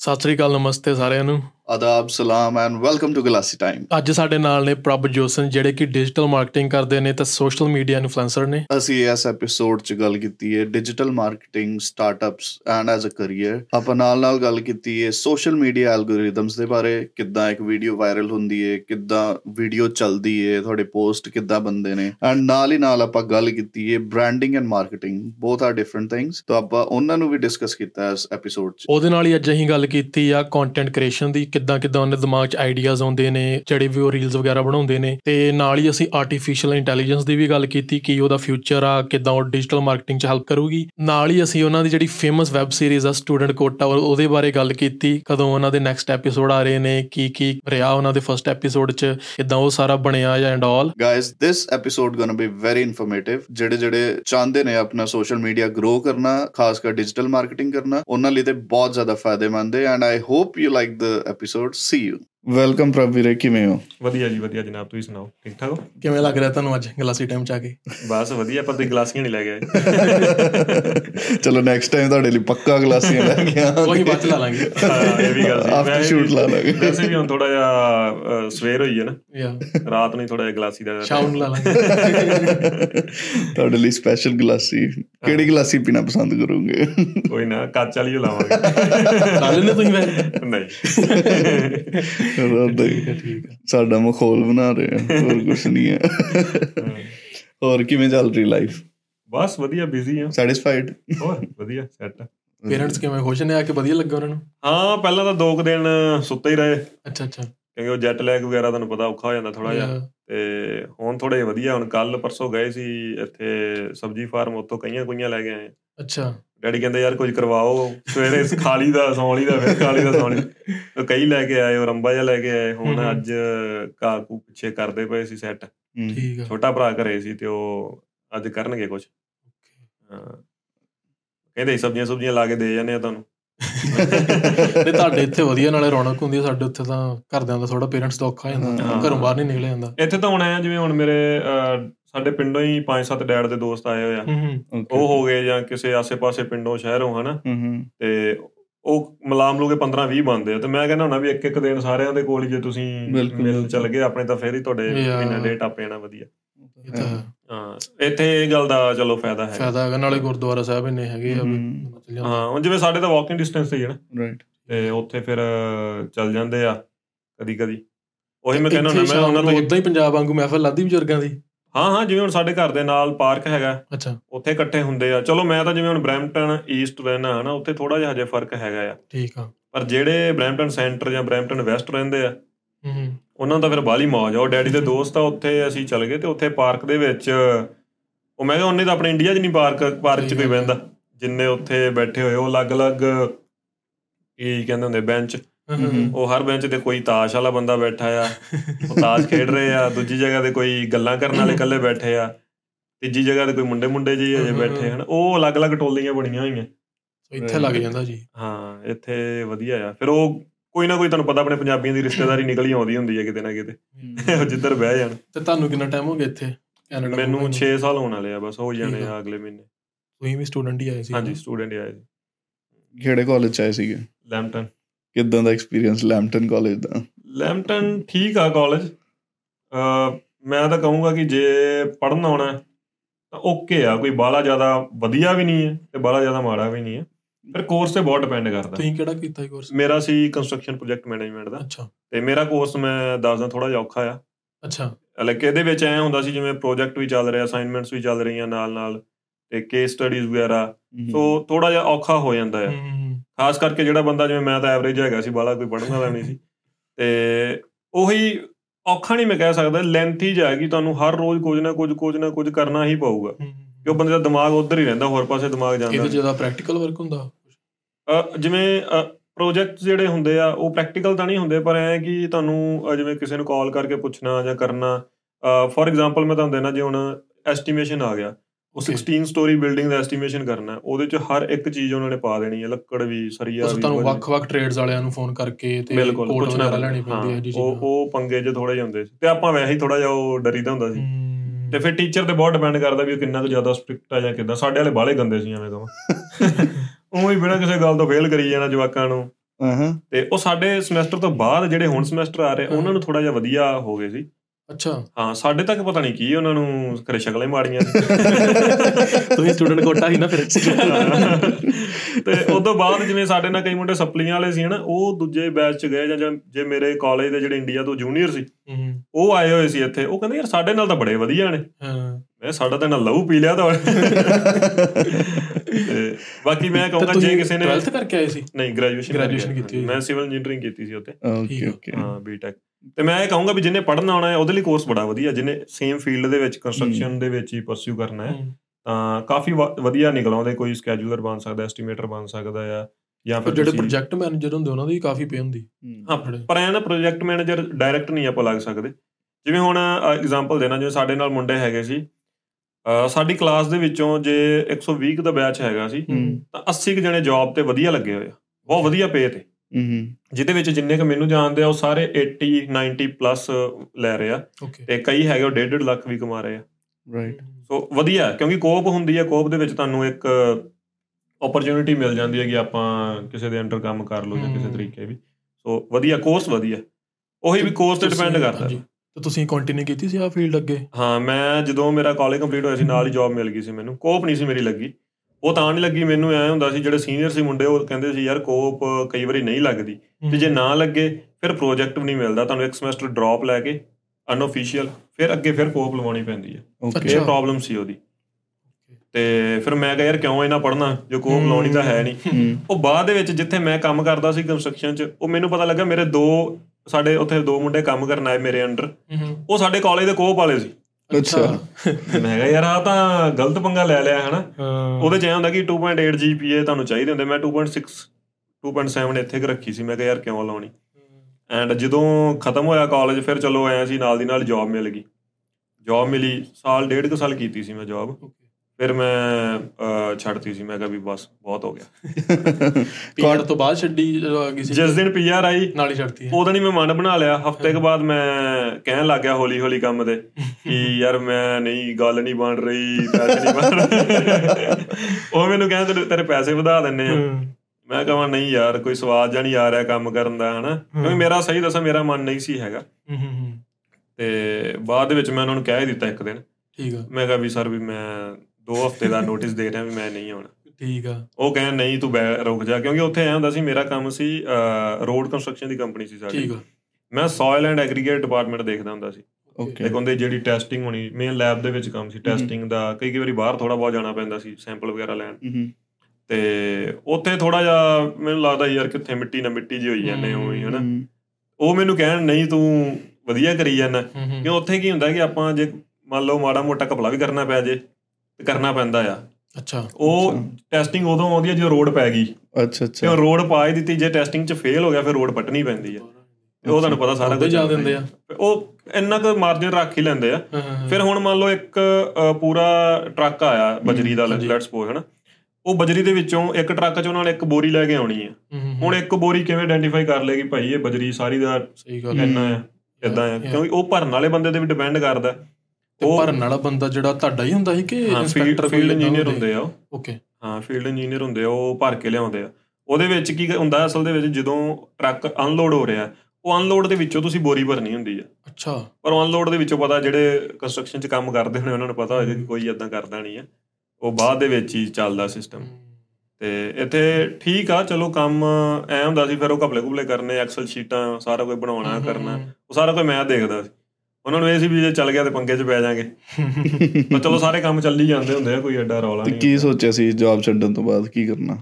ਸਤਿ ਸ੍ਰੀ ਅਕਾਲ ਨਮਸਤੇ ਸਾਰਿਆਂ ਨੂੰ। ਆਦਾਬ ਸਲਾਮ and welcome to glassy time ਅੱਜ ਸਾਡੇ ਨਾਲ ਨੇ ਪ੍ਰਭ ਜੋਸਨ ਜਿਹੜੇ ਕਿ ਡਿਜੀਟਲ ਮਾਰਕੀਟਿੰਗ ਕਰਦੇ ਨੇ ਤੇ ਸੋਸ਼ਲ ਮੀਡੀਆ ਇਨਫਲੂਐਂਸਰ ਨੇ। ਅਸੀਂ ਇਸ ਐਪੀਸੋਡ 'ਚ ਗੱਲ ਕੀਤੀ ਹੈ digital marketing startups and as a career ਆਪਾਂ ਨਾਲ ਨਾਲ ਗੱਲ ਕੀਤੀ ਹੈ ਸੋਸ਼ਲ ਮੀਡੀਆ ਐਲਗੋਰਿਦਮਸ ਦੇ ਬਾਰੇ ਕਿੱਦਾਂ ਇੱਕ ਵੀਡੀਓ ਵਾਇਰਲ ਹੁੰਦੀ ਹੈ ਕਿੱਦਾਂ ਵੀਡੀਓ ਚੱਲਦੀ ਹੈ ਤੁਹਾਡੇ ਪੋਸਟ ਕਿੱਦਾਂ ਬੰਦੇ ਨੇ। ਐਂਡ ਨਾਲ ਹੀ ਨਾਲ ਆਪਾਂ ਗੱਲ ਕੀਤੀ ਹੈ branding and marketing both are different things ਤਾਂ ਆਪਾਂ ਉਹਨਾਂ ਨੂੰ ਵੀ ਡਿਸਕਸ ਕੀਤਾ ਇਸ ਐਪੀਸੋਡ 'ਚ। ਉਹਦੇ ਨਾਲ ਹੀ ਅੱਜ ਅਸੀਂ ਗੱਲ ਕੀਤੀ ਆ ਕੰਟੈਂਟ ਕ੍ਰੀਏਸ਼ਨ ਦੀ, ਕਿੱਦਾਂ ਕਿੱਦਾਂ ਉਹਨੇ ਦਿਮਾਗ 'ਚ ਆਈਡੀਆਜ਼ ਆਉਂਦੇ ਨੇ, ਜਿਹੜੇ ਵੀ ਉਹ ਰੀਲਸ ਵਗੈਰਾ ਬਣਾਉਂਦੇ ਨੇ। ਤੇ ਨਾਲ ਹੀ ਅਸੀਂ ਆਰਟੀਫੀਸ਼ੀਅਲ ਇੰਟੈਲੀਜੈਂਸ ਦੀ ਵੀ ਗੱਲ ਕੀਤੀ, ਕਿ ਉਹਦਾ ਫਿਊਚਰ ਆ, ਕਿੱਦਾਂ ਉਹ ਡਿਜੀਟਲ ਮਾਰਕੀਟਿੰਗ 'ਚ ਹੈਲਪ ਕਰੂਗੀ। ਨਾਲ ਹੀ ਅਸੀਂ ਉਹਨਾਂ ਦੀ ਜਿਹੜੀ ਫੇਮਸ ਵੈਬ ਸੀਰੀਜ਼ ਆ ਸਟੂਡੈਂਟ ਕੋਟਾ ਉਹਦੇ ਬਾਰੇ ਗੱਲ ਕੀਤੀ, ਕਦੋਂ ਉਹਨਾਂ ਦੇ ਨੈਕਸਟ ਐਪੀਸੋਡ ਆ ਰਹੇ ਨੇ, ਕੀ ਕੀ ਰਿਹਾ ਉਹਨਾਂ ਦੇ ਫਰਸਟ ਐਪੀਸੋਡ 'ਚ, ਕਿੱਦਾਂ ਉਹ ਸਾਰਾ ਬਣਿਆ ਜਾਂ and all guys, this episode gonna be very informative ਜਿਹੜੇ ਜਿਹੜੇ ਚਾਹੁੰਦੇ ਨੇ ਆਪਣਾ ਸੋਸ਼ਲ ਮੀਡੀਆ ਗਰੋ ਕਰਨਾ, ਖਾਸ ਕਰ ਡਿਜੀਟਲ ਮਾਰਕੀਟਿੰਗ ਕਰਨਾ, ਉਹਨਾਂ ਲਈ ਤੇ ਬਹੁਤ ਜ਼ਿਆਦਾ ਫਾਇਦੇਮੰਦ today, and I hope you like the episode. See you. Welcome Prabh ਵੀਰੇ ਕਿਵੇਂ ਹੋ? ਵਧੀਆ ਜੀ ਵਧੀਆ ਜਨਾਬ ਤੁਸੀਂ ਸੁਣਾਓ? ਠੀਕ ਠਾਕ ਹੋ? ਕਿਵੇਂ ਲੱਗ ਰਿਹਾ ਤੁਹਾਨੂੰ ਅੱਜ ਗਲਾਸੀ ਟਾਈਮ 'ਚ ਆ ਕੇ? ਬਸ ਵਧੀਆ ਪਰ ਤੁਸੀਂ ਗਲਾਸੀਆਂ ਨਹੀਂ ਲੈ ਕੇ ਆਏ। ਚਲੋ ਨੈਕਸਟ ਟਾਈਮ ਤੁਹਾਡੇ ਲਈ ਪੱਕਾ ਗਲਾਸੀਆਂ ਲੈ ਕੇ ਆਵਾਂਗੇ। ਬਾਅਦ 'ਚ ਲਾ ਲਾਂਗੇ। ਹਾਂ, ਇਹ ਵੀ ਗੱਲ ਸੀ। ਵੀ- shoot ਲਾ ਲਾਂਗੇ। ਵੈਸੇ ਵੀ ਹੁਣ ਥੋੜਾ ਜਿਹਾ ਸਵੇਰ ਹੋਈ ਹੈ ਨਾ। ਯਾ ਰਾਤ ਨੂੰ ਥੋੜਾ ਜਿਹਾ ਗਲਾਸੀ ਦਾ ਸ਼ਾਮ ਨੂੰ ਲਾ ਲਾਂਗੇ। ਤੁਹਾਡੇ ਲਈ ਸਪੈਸ਼ਲ ਗਲਾਸੀ। ਕਿਹੜੀ ਗਲਾਸੀ ਪੀਣਾ ਪਸੰਦ ਕਰੋਗੇ? ਕੋਈ ਨਾ ਕੱਚ ਵਾਲੀ ਲਾਵਾਂਗੇ। ਲਾ ਲੈਣੇ ਤੁਸੀਂ ਵੈਸੇ ਨਹੀਂ। ਸਾਡਾ ਮਖੌਲ ਬਣਾ ਰਹੇ ਆ ਹੋਰ ਕੁਝ ਨਹੀਂ ਹੈ। ਹੋਰ ਕਿਵੇਂ ਚੱਲ ਰਹੀ ਲਾਈਫ ਬਸ ਵਧੀਆ ਬਿਜ਼ੀ ਆ। ਸੈਟੀਸਫਾਈਡ ਹੋਰ ਵਧੀਆ ਸੈੱਟ ਪੇਰੈਂਟਸ ਕਿਵੇਂ? ਖੁਸ਼ ਨੇ ਆ ਕੇ ਵਧੀਆ ਲੱਗਾ ਉਹਨਾਂ ਨੂੰ? ਹਾਂ ਪਹਿਲਾਂ ਤਾਂ ਦੋ ਕੁ ਦਿਨ ਸੁੱਤੇ ਹੀ ਰਹੇ। ਅੱਛਾ ਅੱਛਾ। ਕਿਉਂਕਿ ਉਹ ਜੈਟ ਲੈਗ ਵਗੈਰਾ ਤੁਹਾਨੂੰ ਪਤਾ ਔਖਾ ਹੋ ਜਾਂਦਾ ਥੋੜਾ ਜਿਹਾ. ਤੇ ਹੁਣ ਥੋੜੇ ਵਧੀਆ ਹੁਣ ਕੱਲ ਪਰਸੋਂ ਗਏ ਸੀ ਇੱਥੇ ਸਬਜੀ ਫਾਰਮ ਉੱਥੋਂ ਕਈਆਂ ਕੁਈਆਂ ਲੈ ਕੇ ਆਏ। ਅੱਛਾ। ਡੈਡੀ ਕਹਿੰਦੇ ਯਾਰ ਕੁਝ ਕਰਵਾਓ। ਸਵੇਰੇ ਖਾਲੀ ਦਾ ਸੌਲੀ ਦਾ ਫਿਰ ਖਾਲੀ ਦਾ ਸੌਲੀ ਉਹ ਕਈ ਲੈ ਕੇ ਆਏ ਉਹ ਰੰਬਾ ਜਿਹਾ ਲੈ ਕੇ ਆਏ। ਹੁਣ। ਅੱਜ ਘਾਹ ਕੂ ਪਿੱਛੇ ਕਰਦੇ ਪਏ ਸੀ ਸੈੱਟ ਠੀਕ ਆ। ਛੋਟਾ ਭਰਾ ਘਰੇ ਸੀ ਤੇ ਉਹ ਅੱਜ ਕਰਨਗੇ ਕੁਝ ਕਹਿੰਦੇ ਸਬਜ਼ੀਆਂ ਸੁਬਜ਼ੀਆਂ ਲਾ ਕੇ ਦੇ ਜਾਂਦੇ ਆ ਤੁਹਾਨੂੰ। ਤੇ ਤੁਹਾਡੇ ਇੱਥੇ ਵਧੀਆ ਨਾਲੇ ਰੌਣਕ ਹੁੰਦੀ ਹੈ ਸਾਡੇ ਉੱਥੇ ਤਾਂ ਘਰਦਿਆਂ ਦਾ ਥੋੜਾ ਪੇਰੈਂਟਸ ਦਾ ਔਖਾ ਹੋ। ਜਾਂਦਾ। ਘਰੋਂ ਬਾਹਰ ਨਹੀਂ ਨਿਕਲਿਆ ਜਾਂਦਾ। ਇੱਥੇ ਤਾਂ ਹੁਣ ਆਇਆ ਜਿਵੇਂ ਹੁਣ ਮੇਰੇ ਸਾਡੇ ਪਿੰਡੋਂ ਹੀ 5-7 ਡੈਡ ਦੇ ਦੋਸਤ ਆਏ ਹੋਏ ਆ। ਉਹ ਹੋ ਗਏ ਜਾਂ ਕਿਸੇ ਆਸੇ-ਪਾਸੇ ਪਿੰਡੋਂ ਸ਼ਹਿਰੋਂ ਹਨਾ? ਤੇ ਉਹ ਮਲਾਮ ਲੋਗੇ 15-20 ਬੰਦੇ ਆ ਤੇ ਮੈਂ ਕਹਿੰਦਾ ਹੁਣਾ ਵੀ ਇੱਕ ਇੱਕ ਦਿਨ ਸਾਰਿਆਂ ਦੇ ਕੋਲ ਜੇ ਤੁਸੀਂ ਮਿਲ। ਚੱਲ ਗਏ ਆਪਣੇ ਤਾਂ ਫੇਰ ਹੀ ਤੁਹਾਡੇ. ਮਹੀਨਾ ਡੇਟ ਆਪੇ ਜਾਣਾ ਵਧੀਆ। ਇਹ ਤਾਂ ਹੈ। ਇੱਥੇ ਇਹ ਗੱਲ ਦਾ ਚਲੋ ਫਾਇਦਾ ਹੈ। ਫਾਇਦਾ ਹੈਗਾ ਨਾਲੇ ਗੁਰਦੁਆਰਾ ਸਾਹਿਬ ਇੰਨੇ ਹੈਗੇ ਆ। ਹਾਂ। ਹੁਣ ਜਿਵੇਂ ਸਾਡੇ ਤਾਂ ਵਾਕਿੰਗ ਡਿਸਟੈਂਸ ਤੇ ਹੀ ਹੈ ਨਾ। ਰਾਈਟ ਤੇ ਉੱਥੇ ਫਿਰ ਚੱਲ ਜਾਂਦੇ ਆ ਕਦੀ ਕਦੀ ਉਹੀ ਮੈਂ ਕਹਿੰਦਾ ਮੈਂ ਉਹਨਾਂ ਤੋਂ ਉਦਾਂ ਹੀ ਪੰਜਾਬ ਵਾਂਗੂ ਮਹਿਫਲ ਲਾਦੀ ਬਜ਼ੁਰਗਾਂ ਦੀ। ਹਾਂ ਹਾਂ ਜਿਵੇਂ ਹੁਣ ਸਾਡੇ ਘਰ ਦੇ ਨਾਲ ਪਾਰਕ ਹੈਗਾ। ਅੱਛਾ। ਉੱਥੇ ਇਕੱਠੇ ਹੁੰਦੇ ਆ। ਚਲੋ ਮੈਂ ਤਾਂ ਜਿਵੇਂ ਹੁਣ ਬ੍ਰੈਂਪਟਨ ਈਸਟ ਰਹਿਣਾ ਹਨਾ ਉੱਥੇ ਥੋੜਾ ਜਿਹਾ ਹਜੇ ਫ਼ਰਕ ਹੈਗਾ ਆ। ਠੀਕ ਆ। ਪਰ ਜਿਹੜੇ ਬ੍ਰੈਂਪਟਨ ਸੈਂਟਰ ਜਾਂ ਬ੍ਰੈਂਪਟਨ ਵੈਸਟ ਰਹਿੰਦੇ ਆ ਹੂੰ ਹੂੰ। ਉਹਨਾਂ ਦਾ ਫਿਰ ਬਾਲੀ ਮੌਜ ਆ। ਉਹ ਡੈਡੀ ਦੇ ਦੋਸਤ ਆ ਉੱਥੇ ਅਸੀਂ ਚੱਲ ਗਏ ਤੇ ਉੱਥੇ ਪਾਰਕ ਦੇ ਵਿੱਚ ਉਹ ਮੈਂ ਕਿਹਾ ਉਹਨੇ ਤਾਂ ਆਪਣੇ ਇੰਡੀਆ 'ਚ ਨਹੀਂ ਪਾਰਕ ਪਾਰਕ 'ਚ ਕੋਈ। ਬਹਿੰਦਾ। ਜਿੰਨੇ ਉੱਥੇ ਬੈਠੇ ਹੋਏ ਉਹ ਅਲੱਗ-ਅਲੱਗ ਕੀ ਕਹਿੰਦੇ ਹੁੰਦੇ ਬੈਂਚ। ਉਹ ਹਰ ਬੈਂਚ ਤੇ ਕੋਈ ਤਾਸ਼ ਵਾਲਾ ਬੰਦਾ ਬੈਠਾ ਆ। ਉਹ ਤਾਸ਼ ਖੇਡ ਰਹੇ ਆ। ਦੂਜੀ ਜਗ੍ਹਾ ਤੇ ਕੋਈ ਗੱਲਾਂ ਕਰਨ ਵਾਲੇ ਇਕੱਲੇ ਬੈਠੇ ਆ। ਤੀਜੀ ਜਗ੍ਹਾ ਤੇ ਕੋਈ ਮੁੰਡੇ ਮੁੰਡੇ ਜੀ ਅਜੇ ਬੈਠੇ ਹਨ। ਉਹ ਅਲੱਗ-ਅਲੱਗ ਟੋਲੀਆਂ ਬਣੀਆਂ ਹੋਈਆਂ। ਸੋ ਇੱਥੇ ਲੱਗ ਜਾਂਦਾ ਜੀ। ਹਾਂ ਇੱਥੇ ਵਧੀਆ ਆ। ਫਿਰ ਉਹ ਕੋਈ ਨਾ ਕੋਈ ਤੁਹਾਨੂੰ ਪਤਾ ਆਪਣੇ ਪੰਜਾਬੀਆਂ ਦੀ ਰਿਸ਼ਤੇਦਾਰੀ ਨਿਕਲੀ ਆਉਂਦੀ ਹੁੰਦੀ ਹੈ ਕਿਤੇ ਨਾ ਕਿਤੇ। ਉਹ ਜਿੱਧਰ ਬਹਿ ਜਾਣ। ਤੇ ਤੁਹਾਨੂੰ ਕਿੰਨਾ ਟਾਈਮ ਹੋ ਗਿਆ ਇੱਥੇ? ਕੈਨੇਡਾ ਮੈਨੂੰ ਨੂੰ? 6 ਸਾਲ ਹੋਣ ਵਾਲੇ ਆ ਬਸ ਹੋ ਜਾਣੇ ਆ। ਅਗਲੇ ਮਹੀਨੇ। ਤੁਸੀਂ ਵੀ ਸਟੂਡੈਂਟ ਹੀ ਆਏ ਸੀ ਹਾਂਜੀ ਸਟੂਡੈਂਟ ਆਏ ਸੀ। ਕਿਹੜੇ ਕਾਲਜ ਚ ਆਏ ਸੀਗੇ? ਲੈਂਪਟਨ। ਕਿਦਾਂ ਦਾ ਐਕਸਪੀਰੀਅੰਸ ਲੈਂਪਟਨ ਕਾਲਜ ਦਾ? ਲੈਂਪਟਨ ਠੀਕ ਆ ਕਾਲਜ ਅ ਮੈਂ ਤਾਂ ਕਹੂੰਗਾ ਕਿ ਜੇ ਪੜਨ ਆਉਣਾ ਹੈ, ਤਾਂ ਓਕੇ ਆ ਕੋਈ ਬਾਲਾ ਜ਼ਿਆਦਾ ਵਧੀਆ ਵੀ ਨਹੀਂ ਹੈ ਤੇ ਬਾਲਾ ਜ਼ਿਆਦਾ ਮਾੜਾ ਵੀ ਨਹੀਂ ਹੈ। ਫਿਰ ਕੋਰਸ ਤੇ ਬਹੁਤ ਡਿਪੈਂਡ ਕਰਦਾ। ਤੁਸੀਂ ਕਿਹੜਾ ਕੀਤਾ ਇਹ ਕੋਰਸ ਮੇਰਾ ਸੀ ਕੰਸਟਰਕਸ਼ਨ ਪ੍ਰੋਜੈਕਟ ਮੈਨੇਜਮੈਂਟ ਦਾ। ਅੱਛਾ। ਤੇ ਮੇਰਾ ਕੋਰਸ ਮੈਂ ਦੱਸਦਾ ਥੋੜਾ ਜਿਹਾ ਔਖਾ ਆ। ਅੱਛਾ। ਲਾਈਕ ਇਹਦੇ ਵਿੱਚ ਐ ਹੁੰਦਾ ਸੀ ਜਿਵੇਂ ਪ੍ਰੋਜੈਕਟ ਵੀ ਚੱਲ ਰਿਹਾ ਅਸਾਈਨਮੈਂਟਸ ਵੀ ਚੱਲ ਰਹੀਆਂ ਨਾਲ ਨਾਲ ਤੇ ਕੇਸ ਸਟੱਡੀਜ਼ ਵਗੈਰਾ। ਸੋ ਥੋੜਾ ਜਿਹਾ ਔਖਾ ਹੋ ਜਾਂਦਾ ਹੈ ਖਾਸ ਕਰਕੇ ਜਿਹੜਾ ਬੰਦਾ ਜਿਵੇਂ ਮੈਂ ਤਾਂ ਐਵਰੇਜ ਹੈਗਾ ਸੀ ਬਾਲਾ ਕੋਈ ਪੜ੍ਹਨ ਵਾਲਾ ਨਹੀਂ ਸੀ। ਤੇ ਉਹੀ ਔਖਾ ਨਹੀਂ ਮੈਂ ਕਹਿ ਸਕਦਾ ਲੈਂਥੀ ਜਾਏਗੀ ਤੁਹਾਨੂੰ ਹਰ ਰੋਜ਼ ਕੁਝ ਨਾ ਕੁਝ ਕੁਝ ਨਾ ਕੁਝ ਕਰਨਾ ਹੀ ਪਊਗਾ। ਹਮ, ਕਿਉਂ ਬੰਦੇ ਦਾ ਦਿਮਾਗ ਉਧਰ ਹੀ ਰਹਿੰਦਾ ਹੋਰ ਪਾਸੇ ਦਿਮਾਗ ਜਾਂਦਾ ਇਹਦੇ ਨਹੀਂ। ਜ਼ਿਆਦਾ ਪ੍ਰੈਕਟੀਕਲ ਵਰਕ ਹੁੰਦਾ? ਜਿਵੇਂ ਪ੍ਰੋਜੈਕਟ ਜਿਹੜੇ ਹੁੰਦੇ ਆ ਉਹ ਪ੍ਰੈਕਟੀਕਲ ਤਾਂ ਨਹੀਂ ਹੁੰਦੇ ਪਰ ਐ ਕਿ ਤੁਹਾਨੂੰ ਜਿਵੇਂ ਕਿਸੇ ਨੂੰ ਕਾਲ ਕਰਕੇ ਪੁੱਛਣਾ ਜਾਂ ਕਰਨਾ ਫੋਰ ਐਗਜ਼ਾਮਪਲ ਮੈਂ ਤੁਹਾਨੂੰ ਦੇਣਾ ਜੇ ਹੁਣ ਐਸਟੀਮੇਸ਼ਨ ਆ ਗਿਆ ਉਹ Okay. 16 ਸਟੋਰੀ ਬਿਲਡਿੰਗ ਦਾ ਐਸਟੀਮੇਸ਼ਨ ਕਰਨਾ। ਉਹਦੇ ਚ ਹਰ ਇੱਕ ਚੀਜ਼ ਉਹਨਾਂ ਨੇ ਪਾ ਦੇਣੀ ਹੈ ਲੱਕੜ ਵੀ ਸਰੀਆ ਵੀ ਤੁਹਾਨੂੰ ਵੱਖ-ਵੱਖ ਟ੍ਰੇਡਸ ਵਾਲਿਆਂ ਨੂੰ ਫੋਨ ਕਰਕੇ ਤੇ ਪੁੱਛਣਾ ਵਗੈਰਾ ਲੈਣੀ ਪੈਂਦੀ ਹੈ ਜੀ ਉਹ ਉਹ ਪੰਗੇ ਜੇ ਥੋੜੇ ਜਿਹੇ ਹੁੰਦੇ ਸੀ। ਤੇ ਆਪਾਂ ਵੈਸੇ ਹੀ ਥੋੜਾ ਜਿਹਾ ਉਹ ਡਰੀਦਾ ਹੁੰਦਾ ਸੀ। ਤੇ ਫਿਰ ਟੀਚਰ ਤੇ ਬਹੁਤ ਡਿਪੈਂਡ ਕਰਦਾ ਵੀ ਉਹ ਕਿੰਨਾ ਕੁ ਜ਼ਿਆਦਾ ਸਟ੍ਰਿਕਟ ਆ ਜਾਂ ਕਿਦਾਂ। ਸਾਡੇ ਵਾਲੇ ਬਾਲੇ ਗੰਦੇ ਸੀ ਐਵੇਂ ਕਹਾਂ। ਉਹ ਵੀ ਬਿਨਾਂ ਕਿਸੇ ਗੱਲ ਤੋਂ ਫੇਲ ਕਰੀ ਜਾਣਾ ਜਵਾਕਾਂ ਨੂੰ। ਹਾਂ ਤੇ ਉਹ ਸਾਡੇ ਸਮੈਸਟਰ ਤੋਂ ਬਾਅਦ ਜਿਹੜੇ ਹੁਣ ਸਮੈਸਟਰ ਆ ਰਹੇ ਉਹਨਾਂ ਨੂੰ ਥੋੜਾ ਜਿਹਾ ਵਧੀਆ ਹੋ ਗਏ ਸੀ। ਅੱਛਾ। ਹਾਂ ਸਾਡੇ ਤੱਕ ਪਤਾ ਨਹੀਂ ਕੀ ਉਹਨਾਂ ਨੂੰ ਕਰੇ ਸ਼ਕਲਾਂ ਹੀ ਮਾੜੀਆਂ ਸੀ ਤੁਸੀਂ ਸਟੂਡੈਂਟ ਕੋਟਾ ਹੀ ਨਾ ਫਿਰ। ਤੇ ਉਸ ਤੋਂ ਬਾਅਦ ਜਿਵੇਂ ਸਾਡੇ ਨਾਲ ਕਈ ਮੁੰਡੇ ਸਪਲੀਆਂ ਵਾਲੇ ਸੀ ਹਨਾ ਉਹ ਦੂਜੇ ਬੈਚ ਚ ਗਏ ਜਾਂ ਜਾਂ ਮੇਰੇ ਕਾਲਜ ਦੇ ਜਿਹੜੇ ਇੰਡੀਆ ਤੋਂ ਜੂਨੀਅਰ ਸੀ ਉਹ ਆਏ ਹੋਏ ਸੀ ਇੱਥੇ। ਉਹ ਕਹਿੰਦੇ ਯਾਰ ਸਾਡੇ ਨਾਲ ਤਾਂ ਬੜੇ ਵਧੀਆ ਨੇ। ਹਾਂ। ਮੈਂ ਸਾਡਾ ਤਾਂ ਨਾਲ ਲਹੂ ਪੀ ਲਿਆ ਤਾਂ ਬਾਕੀ ਮੈਂ ਕਹੂੰਗਾ ਜੇ ਕਿਸੇ ਨੇ 12th ਕਰਕੇ ਆਏ ਸੀ? ਨਹੀਂ ਗ੍ਰੈਜੂਏਸ਼ਨ Graduation ਕੀਤੀ ਹੋਈ। ਮੈਂ ਸਿਵਲ ਇੰਜੀਨੀਅਰਿੰਗ ਕੀਤੀ ਸੀ ਉੱਥੇ। ਓਕੇ ਓਕੇ ਹਾਂ ਬੀਟੈਕ ਤੇ ਮੈਂ ਇਹ ਕਹੂੰਗਾ ਵੀ ਜਿਹਨੇ ਪੜ੍ਹਨਾ ਆਉਣਾ ਹੈ ਉਹਦੇ ਲਈ ਕੋਰਸ ਬੜਾ ਵਧੀਆ। ਜਿਹਨੇ ਸੇਮ ਫੀਲਡ ਦੇ ਵਿੱਚ ਕੰਸਟਰਕਸ਼ਨ ਦੇ ਵਿੱਚ ਹੀ ਪਰਸਿਊ ਕਰਨਾ ਹੈ ਤਾਂ ਕਾਫੀ ਵਧੀਆ ਨਿਕਲ ਆਉਂਦੇ ਕੋਈ ਸਕੇਜੂਲਰ ਬਣ ਸਕਦਾ ਐਸਟੀਮੇਟਰ ਬਣ ਸਕਦਾ ਆ ਜਾਂ ਫਿਰ ਜਿਹੜੇ ਪ੍ਰੋਜੈਕਟ ਮੈਨੇਜਰ ਹੁੰਦੇ ਉਹਨਾਂ ਦੀ ਕਾਫੀ ਪੇ ਹੁੰਦੀ। ਹਾਂ। ਪਰ ਐ ਨਾ ਪ੍ਰੋਜੈਕਟ ਮੈਨੇਜਰ ਡਾਇਰੈਕਟ ਨਹੀਂ ਆਪਾਂ ਲੱਗ ਸਕਦੇ। ਜਿਵੇਂ ਹੁਣ ਐਗਜ਼ਾਮਪਲ ਦੇਣਾ ਜਿਵੇਂ ਸਾਡੇ ਨਾਲ ਮੁੰਡੇ ਹੈਗੇ ਸੀ। ਸਾਡੀ ਕਲਾਸ ਦੇ ਵਿੱਚੋਂ ਜੇ 120 ਕੁ ਦਾ ਬੈਚ ਹੈਗਾ ਸੀ ਤਾਂ 80 ਕੁ ਜਣੇ ਜੌਬ ਤੇ ਵਧੀਆ ਲੱਗੇ ਹੋਏ ਆ। ਬਹੁਤ ਵਧੀਆ ਪੇ ਤੇ। ਹੂੰ ਜਿਹਦੇ ਵਿੱਚ ਜਿੰਨੇ ਕ ਮੈਨੂੰ ਜਾਣਦੇ ਆ ਉਹ ਸਾਰੇ 80 90 ਪਲੱਸ ਲੈ ਰਹੇ ਆ। ਤੇ ਕਈ ਹੈਗੇ ਉਹ 1.5 ਲੱਖ ਵੀ ਕਮਾ ਰਹੇ ਆ। ਰਾਈਟ ਸੋ ਵਧੀਆ ਕਿਉਂਕਿ ਕੋਪ ਹੁੰਦੀ ਆ ਕੋਪ ਦੇ ਵਿੱਚ ਤੁਹਾਨੂੰ ਇੱਕ ਓਪਰਚ्युनिटी ਮਿਲ ਜਾਂਦੀ ਹੈ ਕਿ ਆਪਾਂ ਕਿਸੇ ਦੇ ਅੰਡਰ ਕੰਮ ਕਰ ਲਓ ਜਾਂ ਕਿਸੇ ਤਰੀਕੇ ਵੀ। ਸੋ ਵਧੀਆ ਕੋਰਸ ਵਧੀਆ। ਉਹੀ ਵੀ ਕੋਰਸ ਤੇ ਡਿਪੈਂਡ ਕਰਦਾ। ਤੇ ਤੁਸੀਂ ਕੰਟੀਨਿਊ ਕੀਤੀ ਸੀ ਆ ਫੀਲਡ ਅੱਗੇ? ਹਾਂ ਮੈਂ ਜਦੋਂ ਮੇਰਾ ਕਾਲਜ ਕੰਪਲੀਟ ਹੋਇਆ ਸੀ ਨਾਲ ਹੀ ਜੌਬ ਮਿਲ ਗਈ ਸੀ ਮੈਨੂੰ। ਕੋਪ ਨਹੀਂ ਸੀ ਮੇਰੀ ਲੱਗੀ। ਉਹ ਤਾਂ ਨਹੀਂ ਲੱਗੀ ਮੈਨੂੰ ਐ ਹੁੰਦਾ ਸੀ ਜਿਹੜੇ ਸੀਨੀਅਰ ਸੀ ਮੁੰਡੇ ਉਹ ਕਹਿੰਦੇ ਸੀ ਯਾਰ ਕੋਪ ਕਈ ਵਾਰੀ ਨਹੀਂ ਲੱਗਦੀ ਤੇ ਜੇ ਨਾ ਲੱਗੇ ਫਿਰ ਪ੍ਰੋਜੈਕਟ ਵੀ ਨਹੀਂ ਮਿਲਦਾ ਤੁਹਾਨੂੰ ਇੱਕ ਸਮੈਸਟਰ ਡ੍ਰੌਪ ਲੈ ਕੇ ਅਨਆਫੀਸ਼ੀਅਲ ਫਿਰ ਅੱਗੇ ਫਿਰ ਕੋਪ ਲਵਾਉਣੀ ਪੈਂਦੀ ਹੈ ਓਕੇ ਇਹ। ਪ੍ਰੋਬਲਮ ਸੀ ਉਹਦੀ। ਤੇ ਫਿਰ ਮੈਂ ਕਿਹਾ ਯਾਰ ਕਿਉਂ ਇਹਨਾਂ ਪੜਨਾ ਜੋ ਕੋਪ। ਲਾਉਣੀ ਤਾਂ ਹੈ ਨਹੀਂ। ਉਹ ਬਾਅਦ ਦੇ ਵਿੱਚ ਜਿੱਥੇ ਮੈਂ ਕੰਮ ਕਰਦਾ ਸੀ ਕੰਸਟਰਕਸ਼ਨ 'ਚ ਉਹ ਮੈਨੂੰ ਪਤਾ ਲੱਗਾ ਮੇਰੇ ਦੋ ਸਾਡੇ ਉੱਥੇ ਦੋ ਮੁੰਡੇ ਕੰਮ ਕਰਨ ਆਏ ਮੇਰੇ ਅੰਡਰ ਉਹ ਸਾਡੇ ਕਾਲਜ ਦੇ ਕੋਪ ਵਾਲੇ ਸੀ। ਅੱਛਾ। ਮੈਂ ਕਿਹਾ ਯਾਰ ਆ ਤਾਂ ਗਲਤ ਪੰਗਾ ਲੈ ਲਿਆ ਹਨਾ? ਹਾਂ। ਉਹਦੇ ਚ ਐ ਹੁੰਦਾ ਕਿ 2.8 GPA ਤੁਹਾਨੂੰ ਚਾਹੀਦੇ ਹੁੰਦੇ। ਮੈਂ 2.6 2.7 ਇੱਥੇ ਕੁ ਰੱਖੀ ਸੀ। ਮੈਂ ਕਿਹਾ ਯਾਰ ਕਿਉਂ ਲਾਉਣੀ? ਐਂਡ ਜਦੋਂ ਖਤਮ ਹੋਇਆ ਕਾਲਜ ਫਿਰ ਚਲੋ ਆਇਆ ਸੀ ਨਾਲ ਦੀ ਨਾਲ ਜੌਬ ਮਿਲ ਗਈ। ਜੌਬ ਮਿਲੀ ਸਾਲ ਡੇਢ ਕੁ ਸਾਲ ਕੀਤੀ ਸੀ ਮੈਂ ਜੌਬ. ਫਿਰ ਮੈਂ ਛੱਡਤੀ ਸੀ। ਮੈਂ ਕਿਹਾ ਵੀ ਬਸ ਬਹੁਤ ਹੋ ਗਿਆ। PR ਤੋਂ ਬਾਅਦ ਛੱਡੀ ਜਦੋਂ ਆ ਗਈ ਸੀ। ਜਿਸ ਦਿਨ ਪੀਆਰ ਆਈ ਨਾਲ ਹੀ ਛੱਡਤੀ ਹੈ ਉਦੋਂ ਹੀ ਮੈਂ ਮਨ ਬਣਾ ਲਿਆ। ਹਫ਼ਤੇ ਕੇ ਬਾਅਦ ਮੈਂ ਕਹਿਣ ਲੱਗ ਗਿਆ ਹੌਲੀ ਹੌਲੀ ਕੰਮ ਤੇ ਕਿ ਯਾਰ ਮੈਂ ਨਹੀਂ ਗੱਲ ਨਹੀਂ ਬਣ ਰਹੀ ਪੈਸੇ ਨਹੀਂ ਬਣ ਰਹੇ। ਉਹ ਮੈਨੂੰ ਕਹਿੰਦੇ ਤੇਰੇ- ਪੈਸੇ ਵਧਾ ਦਿੰਨੇ ਆ। ਮੈਂ ਕਹਾਂ ਨਹੀਂ ਯਾਰ ਕੋਈ ਸਵਾਦ ਜਾਂ ਨਹੀਂ ਆ ਰਿਹਾ ਕੰਮ ਕਰਨ ਦਾ ਹਨਾ? ਕਿਉਂਕਿ ਮੇਰਾ ਸਹੀ ਦੱਸਾਂ ਮੇਰਾ ਮਨ ਨਹੀਂ ਸੀ ਹੈਗਾ। ਤੇ ਬਾਅਦ ਦੇ ਵਿੱਚ ਮੈਂ ਉਹਨਾਂ ਨੂੰ ਕਹਿ ਦਿੱਤਾ ਇੱਕ ਦਿਨ। ਠੀਕ ਆ। ਮੈਂ ਕਿਹਾ ਵੀ ਸਰ ਵੀ ਮੈਂ 2 ਹਫ਼ਤੇ ਦਾ ਨੋਟਿਸ ਦੇ ਰਿਹਾ ਵੀ ਮੈਂ ਨਹੀਂ ਆਉਣਾ। ਠੀਕ ਆ। ਉਹ ਕਹਿੰਦੇ ਨਹੀਂ ਤੂੰ ਬੈ- ਰੁਕ ਜਾ। ਕਿਉਂਕਿ ਉੱਥੇ ਐ ਹੁੰਦਾ ਸੀ ਮੇਰਾ ਕੰਮ ਸੀ ਰੋਡ ਕੰਸਟਰਕਸ਼ਨ ਦੀ ਕੰਪਨੀ ਸੀ ਸਾਡੀ। ਠੀਕ ਆ। ਮੈਂ ਸੋਇਲ ਐਂਡ ਐਗਰੀਗੇਟ ਡਿਪਾਰਟਮੈਂਟ ਦੇਖਦਾ ਹੁੰਦਾ ਸੀ। ਓਕੇ ਲਾਈਕ ਉਹਦੇ ਜਿਹੜੀ ਟੈਸਟਿੰਗ ਹੋਣੀ ਮੇਨ ਲੈਬ ਦੇ ਵਿੱਚ ਕੰਮ ਸੀ ਟੈਸਟਿੰਗ ਦਾ। ਕਈ ਕਈ ਵਾਰੀ ਬਾਹਰ ਥੋੜਾ ਬਹੁਤ ਜਾਣਾ ਪੈਂਦਾ ਸੀ ਸੈਂਪਲ ਵਗੈਰਾ ਲੈਣ। ਤੇ ਉੱਥੇ ਥੋੜਾ ਜਿਹਾ ਮੈਨੂੰ ਲੱਗਦਾ ਯਾਰ ਕਿੱਥੇ ਮਿੱਟੀ ਨਾ ਮਿੱਟੀ ਜੀ ਹੋਈ ਜਾਂਦੇ ਹਮ, ਉਵੇਂ ਹੀ ਹਨਾ। ਉਹ ਮੈਨੂੰ ਕਹਿਣ ਨਹੀਂ ਤੂੰ ਵਧੀਆ ਕਰੀ ਜਾਂਦਾ ਕਿਉਂ ਉੱਥੇ ਕੀ ਹੁੰਦਾ ਕਿ ਆਪਾਂ ਜੇ ਮੰਨ ਲਓ ਮਾੜਾ ਮੋਟਾ ਕਪਲਾ ਵੀ ਕਰਨਾ ਪੈ ਜੇ। ਕਰਨਾ ਪੈਂਦਾ ਆ। ਅੱਛਾ। ਉਹ ਟੈਸਟਿੰਗ ਉਦੋਂ ਆਉਂਦੀ ਹੈ ਜਦੋਂ ਰੋਡ ਪੈ ਗਈ। ਅੱਛਾ ਅੱਛਾ। ਰੋਡ ਪਾ ਹੀ ਦਿੱਤੀ ਜੇ ਟੈਸਟਿੰਗ 'ਚ ਫੇਲ ਹੋ ਗਿਆ ਫਿਰ ਰੋਡ ਪੱਟਣੀ ਪੈਂਦੀ ਹੈ ਤੇ ਉਹ ਤੁਹਾਨੂੰ ਪਤਾ ਸਾਰਾ ਕੁਝ ਜਾ ਦਿੰਦੇ ਆ। ਉਹ ਇੰਨਾ ਕੁ ਮਾਰਜਨ ਰੱਖ ਹੀ ਲੈਂਦੇ ਆ। ਹਾਂ, ਹਾਂ, ਹਾਂ। ਫਿਰ ਹੁਣ ਮੰਨ ਲਓ ਇੱਕ ਪੂਰਾ ਟਰੱਕ ਆਇਆ ਬਜਰੀ ਦਾ। ਲੈਟਸ ਸਪੋਜ਼ ਹਨਾ। ਉਹ ਬਜਰੀ ਦੇ ਵਿੱਚੋਂ ਇੱਕ ਟਰੱਕ 'ਚ ਉਹਨਾਂ ਨੇ ਇੱਕ ਬੋਰੀ ਲੈ ਕੇ ਆਉਣੀ ਹੈ ਹੁਣ ਇੱਕ ਬੋਰੀ ਕਿਵੇਂ ਆਇਡੈਂਟੀਫਾਈ ਕਰ ਲੇਗੀ ਭਾਈ? ਇਹ ਬਜਰੀ ਸਾਰੀ ਦਾ ਸਹੀ ਗੱਲ ਹੈ। ਇੰਨਾ ਆ ਇਦਾਂ ਆ। Yeah. ਕਿਉਂਕਿ ਉਹ ਭਰਨ ਵਾਲੇ ਬੰਦੇ ਤੇ ਵੀ ਡਿਪੈਂਡ ਕਰਦਾ। ਤੇ ਭਰਨ ਵਾਲਾ ਬੰਦਾ ਜਿਹੜਾ ਤੁਹਾਡਾ ਹੀ ਹੁੰਦਾ ਸੀ ਕਿ ਹਾਂ ਇੰਸਪੈਕਟਰ ਫੀਲਡ ਇੰਜੀਨੀਅਰ ਹੁੰਦੇ? ਆ ਓਕੇ ਹਾਂ ਫੀਲਡ ਇੰਜੀਨੀਅਰ ਹੁੰਦੇ ਆ ਉਹ ਭਰ ਕੇ ਲਿਆਉਂਦੇ ਆ। ਉਹਦੇ ਵਿੱਚ ਕੀ ਹੁੰਦਾ ਅਸਲ ਦੇ ਵਿੱਚ ਜਦੋਂ ਟਰੱਕ ਅਨਲੋਡ ਹੋ ਰਿਹਾ ਉਹ ਅਨਲੋਡ ਦੇ ਵਿੱਚੋਂ ਤੁਸੀਂ ਬੋਰੀ ਭਰਨੀ ਹੁੰਦੀ ਆ। ਅੱਛਾ। ਪਰ ਅਨਲੋਡ ਦੇ ਵਿੱਚੋਂ ਪਤਾ ਜਿਹੜੇ ਕੰਸਟਰਕਸ਼ਨ 'ਚ ਕੰਮ ਕਰਦੇ ਹੋਣੇ ਉਹਨਾਂ ਨੂੰ ਪਤਾ ਹੋਏਗਾ ਕਿ ਕੋਈ ਇਦਾਂ ਕਰਦਾ ਨਹੀਂ ਆ। ਉਹ ਬਾਅਦ ਦੇ ਵਿੱਚ ਹੀ ਚੱਲਦਾ ਸਿਸਟਮ ਤੇ ਇੱਥੇ ਠੀਕ ਆ ਚਲੋ ਕੰਮ ਐ ਹੁੰਦਾ ਸੀ ਫਿਰ ਉਹ ਘਪਲੇ ਘੁਪਲੇ ਕਰਨੇ ਐਕਸਲ ਸ਼ੀਟਾਂ ਸਾਰਾ ਕੁਝ ਬਣਾਉਣਾ ਕਰਨਾ। ਉਹ ਸਾਰਾ ਕੁਝ ਮੈਂ ਦੇਖਦਾ ਸੀ। ਉਹਨਾਂ ਨੂੰ ਇਹ ਸੀ ਵੀ ਜੇ ਚੱਲ ਗਿਆ ਤੇ ਪੰਗੇ 'ਚ ਪੈ ਜਾਾਂਗੇ। ਪਰ ਚਲੋ ਸਾਰੇ ਕੰਮ ਚੱਲੀ ਜਾਂਦੇ ਹੁੰਦੇ ਆ ਕੋਈ ਐਡਾ ਰੌਲਾ ਨਹੀਂ ਕੀ ਸੋਚਿਆ ਸੀ ਜੌਬ ਛੱਡਣ ਤੋਂ ਬਾਅਦ? ਕੀ ਕਰਨਾ?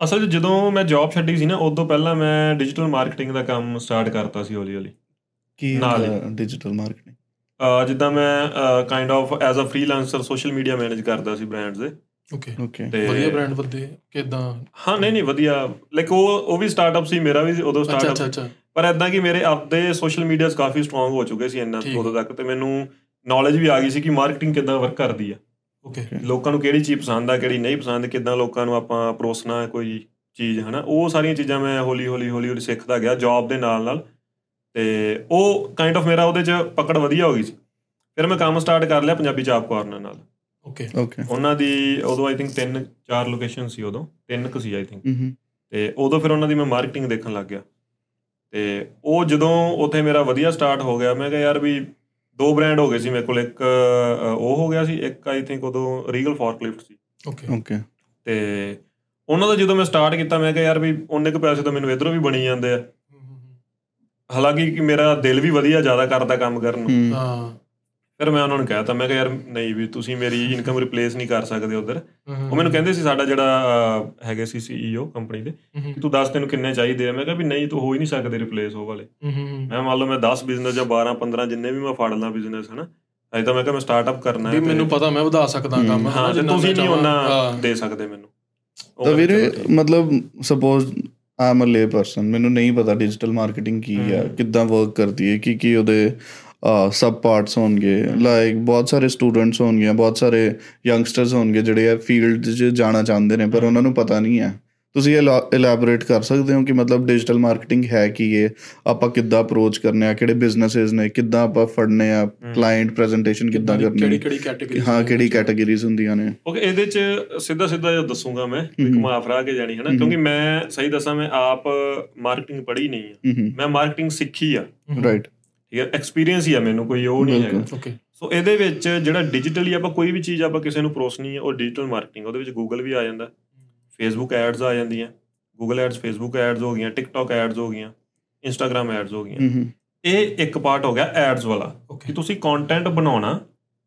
ਅਸਲ 'ਚ ਜਦੋਂ ਮੈਂ ਜੌਬ ਛੱਡੀ ਸੀ ਨਾ ਉਦੋਂ ਪਹਿਲਾਂ ਮੈਂ ਡਿਜੀਟਲ ਮਾਰਕੀਟਿੰਗ ਦਾ ਕੰਮ ਸਟਾਰਟ ਕਰਤਾ ਸੀ ਹੌਲੀ ਹੌਲੀ ਕੀ ਨਾਲ। ਡਿਜੀਟਲ ਮਾਰਕੀਟਿੰਗ ਜਿੱਦਾਂ ਮੈਂ kind of as a freelancer social media manage ਕਰਦਾ ਸੀ ਬ੍ਰਾਂਡਸ ਦੇ। ਓਕੇ ਓਕੇ ਵਧੀਆ ਬ੍ਰਾਂਡ ਬੰਦੇ ਕਿਦਾਂ? ਹਾਂ ਨਹੀਂ ਨਹੀਂ ਵਧੀਆ। ਲਾਈਕ ਉਹ ਉਹ ਵੀ ਸਟਾਰਟਅਪ ਸੀ ਮੇਰਾ ਵੀ ਉਦੋਂ ਅੱਛਾ ਅੱਛਾ ਸਟਾਰਟਅਪ ਅੱਛਾ। ਪਰ ਐਦਾਂ ਕਿ ਮੇਰੇ ਆਪਦੇ ਸੋਸ਼ਲ ਮੀਡੀਆਸ ਕਾਫੀ ਸਟਰੋਂਗ ਹੋ ਚੁੱਕੇ ਸੀ ਇੰਨਾ। ਉਦੋਂ ਤੱਕ ਤੇ ਮੈਨੂੰ ਨੌਲੇਜ ਵੀ ਆ ਗਈ ਸੀ ਕਿ ਮਾਰਕੀਟਿੰਗ ਕਿੱਦਾਂ ਵਰਕ ਕਰਦੀ ਆ। ਓਕੇ ਲੋਕਾਂ ਨੂੰ ਕਿਹੜੀ ਚੀਜ਼ ਪਸੰਦ ਆ ਕਿਹੜੀ ਨਹੀਂ ਪਸੰਦ ਕਿੱਦਾਂ ਲੋਕਾਂ ਨੂੰ ਆਪਾਂ ਪਰੋਸਣਾ ਕੋਈ ਚੀਜ਼ ਹਨਾ? ਉਹ ਸਾਰੀਆਂ ਚੀਜ਼ਾਂ ਮੈਂ ਹੌਲੀ ਹੌਲੀ ਹੌਲੀ ਹੌਲੀ ਸਿੱਖਦਾ ਗਿਆ ਜੌਬ ਦੇ ਨਾਲ ਨਾਲ। ਤੇ ਉਹ ਕਾਈਂਡ ਆਫ ਮੇਰਾ ਉਹਦੇ 'ਚ ਪਕੜ ਵਧੀਆ ਹੋ ਗਈ ਸੀ। ਫਿਰ ਮੈਂ ਕੰਮ ਸਟਾਰਟ ਕਰ ਲਿਆ ਪੰਜਾਬੀ ਚਾਪ ਕਾਰਨਰ ਨਾਲ। ਓਕੇ ਓਕੇ ਉਹਨਾਂ ਦੀ ਉਦੋਂ ਆਈ ਥਿੰਕ ਤਿੰਨ ਚਾਰ ਲੋਕੇਸ਼ਨ ਸੀ ਉਦੋਂ। ਤਿੰਨ ਕੁ ਸੀ ਆਈ ਥਿੰਕ ਤੇ ਉਦੋਂ ਫਿਰ ਉਹਨਾਂ ਦੀ ਮੈਂ ਮਾਰਕੀਟਿੰਗ ਦੇਖਣ ਲੱਗ ਗਿਆ। ਤੇ ਉਹ ਜਦੋਂ ਉੱਥੇ ਮੇਰਾ ਵਧੀਆ ਸਟਾਰਟ ਹੋ ਗਿਆ ਮੈਂ ਕਿਹਾ ਯਾਰ ਵੀ ਦੋ ਬ੍ਰਾਂਡ ਹੋ ਗਏ ਸੀ ਮੇਰੇ ਕੋਲ ਇੱਕ ਉਹ ਹੋ ਗਿਆ ਸੀ ਇੱਕ ਆਈ ਥਿੰਕ ਉਦੋਂ ਰੀਗਲ ਫੋਰਕਲਿਫਟ ਸੀ। ਓਕੇ ਓਕੇ ਤੇ ਉਹਨਾਂ ਦਾ ਜਦੋਂ ਮੈਂ ਸਟਾਰਟ ਕੀਤਾ ਮੈਂ ਕਿਹਾ ਯਾਰ ਵੀ ਉਹਨੇ ਕੁ ਪੈਸੇ ਤਾਂ ਮੈਨੂੰ ਇਧਰੋਂ ਵੀ ਬਣੀ ਜਾਂਦੇ ਆ। ਹਾਲਾਂਕਿ ਕਿ ਮੇਰਾ ਦਿਲ ਵੀ ਵਧੀਆ ਜ਼ਿਆਦਾ ਕਰਦਾ ਕੰਮ ਕਰਨ ਨੂੰ। ਹਾਂ। ਫਿਰ ਮੈਂ ਉਹਨਾਂ ਨੂੰ ਕਹਿਤਾ ਮੈਂ ਕਿਹਾ ਯਾਰ ਨਹੀਂ ਵੀ ਤੁਸੀਂ ਮੇਰੀ ਇਨਕਮ ਰਿਪਲੇਸ ਨਹੀਂ ਕਰ ਸਕਦੇ ਉਧਰ ਉਹ ਮੈਨੂੰ ਕਹਿੰਦੇ ਸੀ ਸਾਡਾ ਜਿਹੜਾ ਹੈਗੇ ਸੀ ਸੀਈਓ ਕੰਪਨੀ ਦੇ ਕਿ ਤੂੰ ਦੱਸ ਤੈਨੂੰ ਕਿੰਨੇ ਚਾਹੀਦੇ ਆ ਮੈਂ ਕਿਹਾ ਵੀ ਨਹੀਂ ਤੂੰ ਹੋ ਹੀ ਨਹੀਂ ਸਕਦੇ ਰਿਪਲੇਸ ਉਹ ਵਾਲੇ ਮੈਂ ਮੰਨ ਲਓ ਮੈਂ 10 ਬਿਜ਼ਨਸ ਜਾਂ 12 15 ਜਿੰਨੇ ਵੀ ਮੈਂ ਫੜ ਲਾਂ ਬਿਜ਼ਨਸ ਹਨਾ ਅਜੇ ਤਾਂ ਮੈਂ ਕਿਹਾ ਮੈਂ ਸਟਾਰਟਅਪ ਕਰਨਾ ਵੀ ਹੈ ਤੇ- ਮੈਨੂੰ ਪਤਾ ਮੈਂ ਵਧਾ ਸਕਦਾ ਕੰਮ ਹਾਂ ਜਿੰਨਾ ਤੁਸੀਂ ਨਹੀਂ। ਉਹਨਾਂ। ਦੇ ਸਕਦੇ ਮੈਨੂੰ ਤਾਂ ਵੀਰੇ। ਮਤਲਬ ਸਪੋਜ਼ ਆਮ ਅ ਲੇ ਪਰਸਨ ਮੈਨੂੰ ਨਹੀਂ ਪਤਾ ਡਿਜੀਟਲ ਮਾਰਕੀਟਿੰਗ ਕੀ ਆ। ਕਿੱਦਾਂ ਵਰਕ ਕਰਦੀ ਹੈ ਕੀ ਕੀ ਉਹਦੇ ਸਬ ਪਾਰਟਸ ਹੋਣਗੇ ਲਾਈਕ ਬਹੁਤ ਸਾਰੇ ਸਟੂਡੈਂਟਸ ਹੋਣਗੇ ਬਹੁਤ ਸਾਰੇ ਯੰਗਸਟਰਸ ਹੋਣਗੇ ਜਿਹੜੇ ਇਹ ਫੀਲਡ 'ਚ ਜਾਣਾ ਚਾਹੁੰਦੇ ਨੇ ਪਰ ਉਹਨਾਂ ਨੂੰ ਪਤਾ ਨਹੀਂ ਹੈ। ਤੁਸੀਂ ਇਲੈਬੋਰੇਟ ਕਰ ਸਕਦੇ ਹੋ ਕਿ ਮਤਲਬ ਡਿਜੀਟਲ ਮਾਰਕੀਟਿੰਗ ਹੈ ਕੀ ਹੈ ਆਪਾਂ ਕਿੱਦਾਂ ਅਪਰੋਚ ਕਰਨੇ ਆ ਕਿਹੜੇ ਬਿਜ਼ਨੈਸਸ ਨੇ ਕਿੱਦਾਂ ਆਪਾਂ ਫੜਨੇ ਆ ਕਲਾਇੰਟ ਪ੍ਰੈਜੈਂਟੇਸ਼ਨ ਕਿੱਦਾਂ ਕਿਹੜੀ ਕਰਨੀ ਕਿਹੜੀ ਕੈਟਾਗਰੀ ਹਾਂ ਕਿਹੜੀ ਕੈਟਾਗਰੀਜ਼ ਹੁੰਦੀਆਂ ਨੇ? ਓਕੇ ਇਹਦੇ ਚ ਸਿੱਧਾ ਸਿੱਧਾ ਜੋ ਦੱਸੂਗਾ ਮੈਂ। ਘੁਮਾ ਫਰਾ ਕੇ ਜਾਣੀ ਹਨਾ ਹਮ। ਕਿਉਂਕਿ ਮੈਂ ਸਹੀ ਦੱਸਾਂ ਮੈਂ ਆਪ ਮਾਰਕੀਟਿੰਗ ਪੜ੍ਹੀ ਨਹੀਂ ਆ। ਮੈਂ ਮਾਰਕੀਟਿੰਗ ਸਿੱਖੀ ਆ। ਰਾਈਟ ਠੀਕ ਹੈ? ਐਕਸਪੀਰੀਅੰਸ ਹੀ ਆ ਮੈਨੂੰ ਕੋਈ ਉਹ ਨਹੀਂ। ਹੈਗਾ। ਓਕੇ ਸੋ ਇਹਦੇ ਵਿੱਚ ਜਿਹੜਾ ਡਿਜੀਟਲੀ ਆਪਾਂ ਕੋਈ ਵੀ ਚੀਜ਼ ਆਪਾਂ ਕਿਸੇ ਨੂੰ ਪਰੋਸਣੀ ਹੈ ਉਹ ਡਿਜੀਟਲ ਮਾਰਕੀਟਿੰਗ ਉਹਦੇ ਵਿੱਚ ਗੂਗਲ ਵੀ ਆ ਜਾਂਦਾ। ਫੇਸਬੁੱਕ ਐਡਸ ਆ ਜਾਂਦੀਆਂ ਗੂਗਲ ਐਡਸ ਫੇਸਬੁੱਕ ਐਡਸ ਹੋ ਗਈਆਂ ਟਿਕਟੌਕ ਐਡਸ ਹੋ ਗਈਆਂ ਇੰਸਟਾਗ੍ਰam ਐਡਸ ਹੋ ਗਈਆਂ। ਇਹ ਇੱਕ ਪਾਰਟ ਹੋ ਗਿਆ ਐਡਸ ਵਾਲਾ ਕਿ ਤੁਸੀਂ ਕੰਟੈਂਟ ਬਣਾਉਣਾ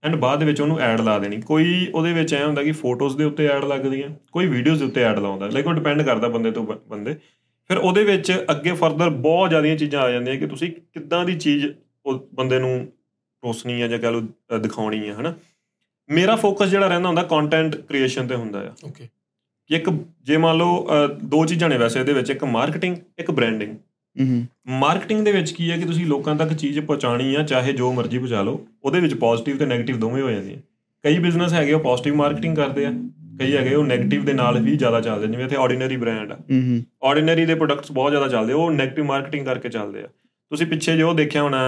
ਐਂਡ ਬਾਅਦ ਵਿੱਚ ਉਹਨੂੰ ਐਡ ਲਾ ਦੇਣੀ। ਕੋਈ ਉਹਦੇ ਵਿੱਚ ਐ ਹੁੰਦਾ ਕਿ ਫੋਟੋਜ਼ ਦੇ ਉੱਤੇ ਐਡ ਲੱਗਦੀਆਂ ਕੋਈ ਵੀਡੀਓਜ਼ ਦੇ ਉੱਤੇ ਐਡ ਲਾਉਂਦਾ। ਲਾਈਕ ਉਹ ਡਿਪੈਂਡ ਕਰਦਾ ਬੰਦੇ ਤੋਂ ਬੰਦੇ। ਫਿਰ ਉਹਦੇ ਵਿੱਚ ਅੱਗੇ ਫਰਦਰ ਬਹੁਤ ਜ਼ਿਆਦੀਆਂ ਚੀਜ਼ਾਂ ਆ ਜਾਂਦੀਆਂ ਕਿ ਤੁਸੀਂ ਕਿੱਦਾਂ ਦੀ ਚੀਜ਼ ਉਹ ਬੰਦੇ ਨੂੰ ਰੋਸਣੀ ਆ ਜਾਂ ਕਹ ਲਓ ਦਿਖਾਉਣੀ ਆ ਹਨਾ? ਮੇਰਾ ਫੋਕਸ ਜਿਹੜਾ ਰਹਿੰਦਾ ਹੁੰਦਾ ਕੰਟੈਂਟ ਕ੍ਰੀਏਸ਼ਨ ਤੇ ਹੁੰਦਾ ਆ। ਓਕੇ ਕਿ ਇੱਕ ਜੇ ਮੰਨ ਲਓ ਦੋ ਚੀਜ਼ਾਂ ਨੇ ਵੈਸੇ ਇਹਦੇ ਵਿੱਚ ਇੱਕ ਮਾਰਕੀਟਿੰਗ ਇੱਕ ਬ੍ਰਾਂਡਿੰਗ ਹਮ ਮਾਰਕੀਟਿੰਗ ਦੇ ਵਿੱਚ ਕੀ ਹੈ ਕਿ ਤੁਸੀਂ ਲੋਕਾਂ ਤੱਕ ਚੀਜ਼ ਪਹੁੰਚਾਣੀ ਆ ਚਾਹੇ ਜੋ ਮਰਜ਼ੀ ਪਹੁੰਚਾ ਲਓ ਉਹਦੇ ਵਿੱਚ ਪੋਜ਼ਿਟਿਵ ਤੇ 네ਗੇਟਿਵ ਦੋਵੇਂ ਹੋ ਜਾਂਦੀਆਂ। ਕਈ ਬਿਜ਼ਨਸ ਹੈਗੇ ਉਹ ਪੋਜ਼ਿਟਿਵ ਮਾਰਕੀਟਿੰਗ ਕਰਦੇ ਆ। ਕਈ ਹੈਗੇ ਉਹ 네ਗੇਟਿਵ ਦੇ ਨਾਲ ਵੀ ਜ਼ਿਆਦਾ ਚੱਲਦੇ ਜਿਵੇਂ ਇੱਥੇ ਆਰਡੀਨਰੀ ਬ੍ਰਾਂਡ ਆ। ਹੂੰ ਆਰਡੀਨਰੀ ਦੇ ਪ੍ਰੋਡਕਟਸ ਬਹੁਤ ਜ਼ਿਆਦਾ ਚੱਲਦੇ ਉਹ 네ਗੇਟਿਵ ਮਾਰਕੀਟਿੰਗ ਕਰਕੇ ਚੱਲਦੇ ਆ। ਤੁਸੀਂ ਪਿੱਛੇ ਜੋ ਦੇਖਿਆ ਹੋਣਾ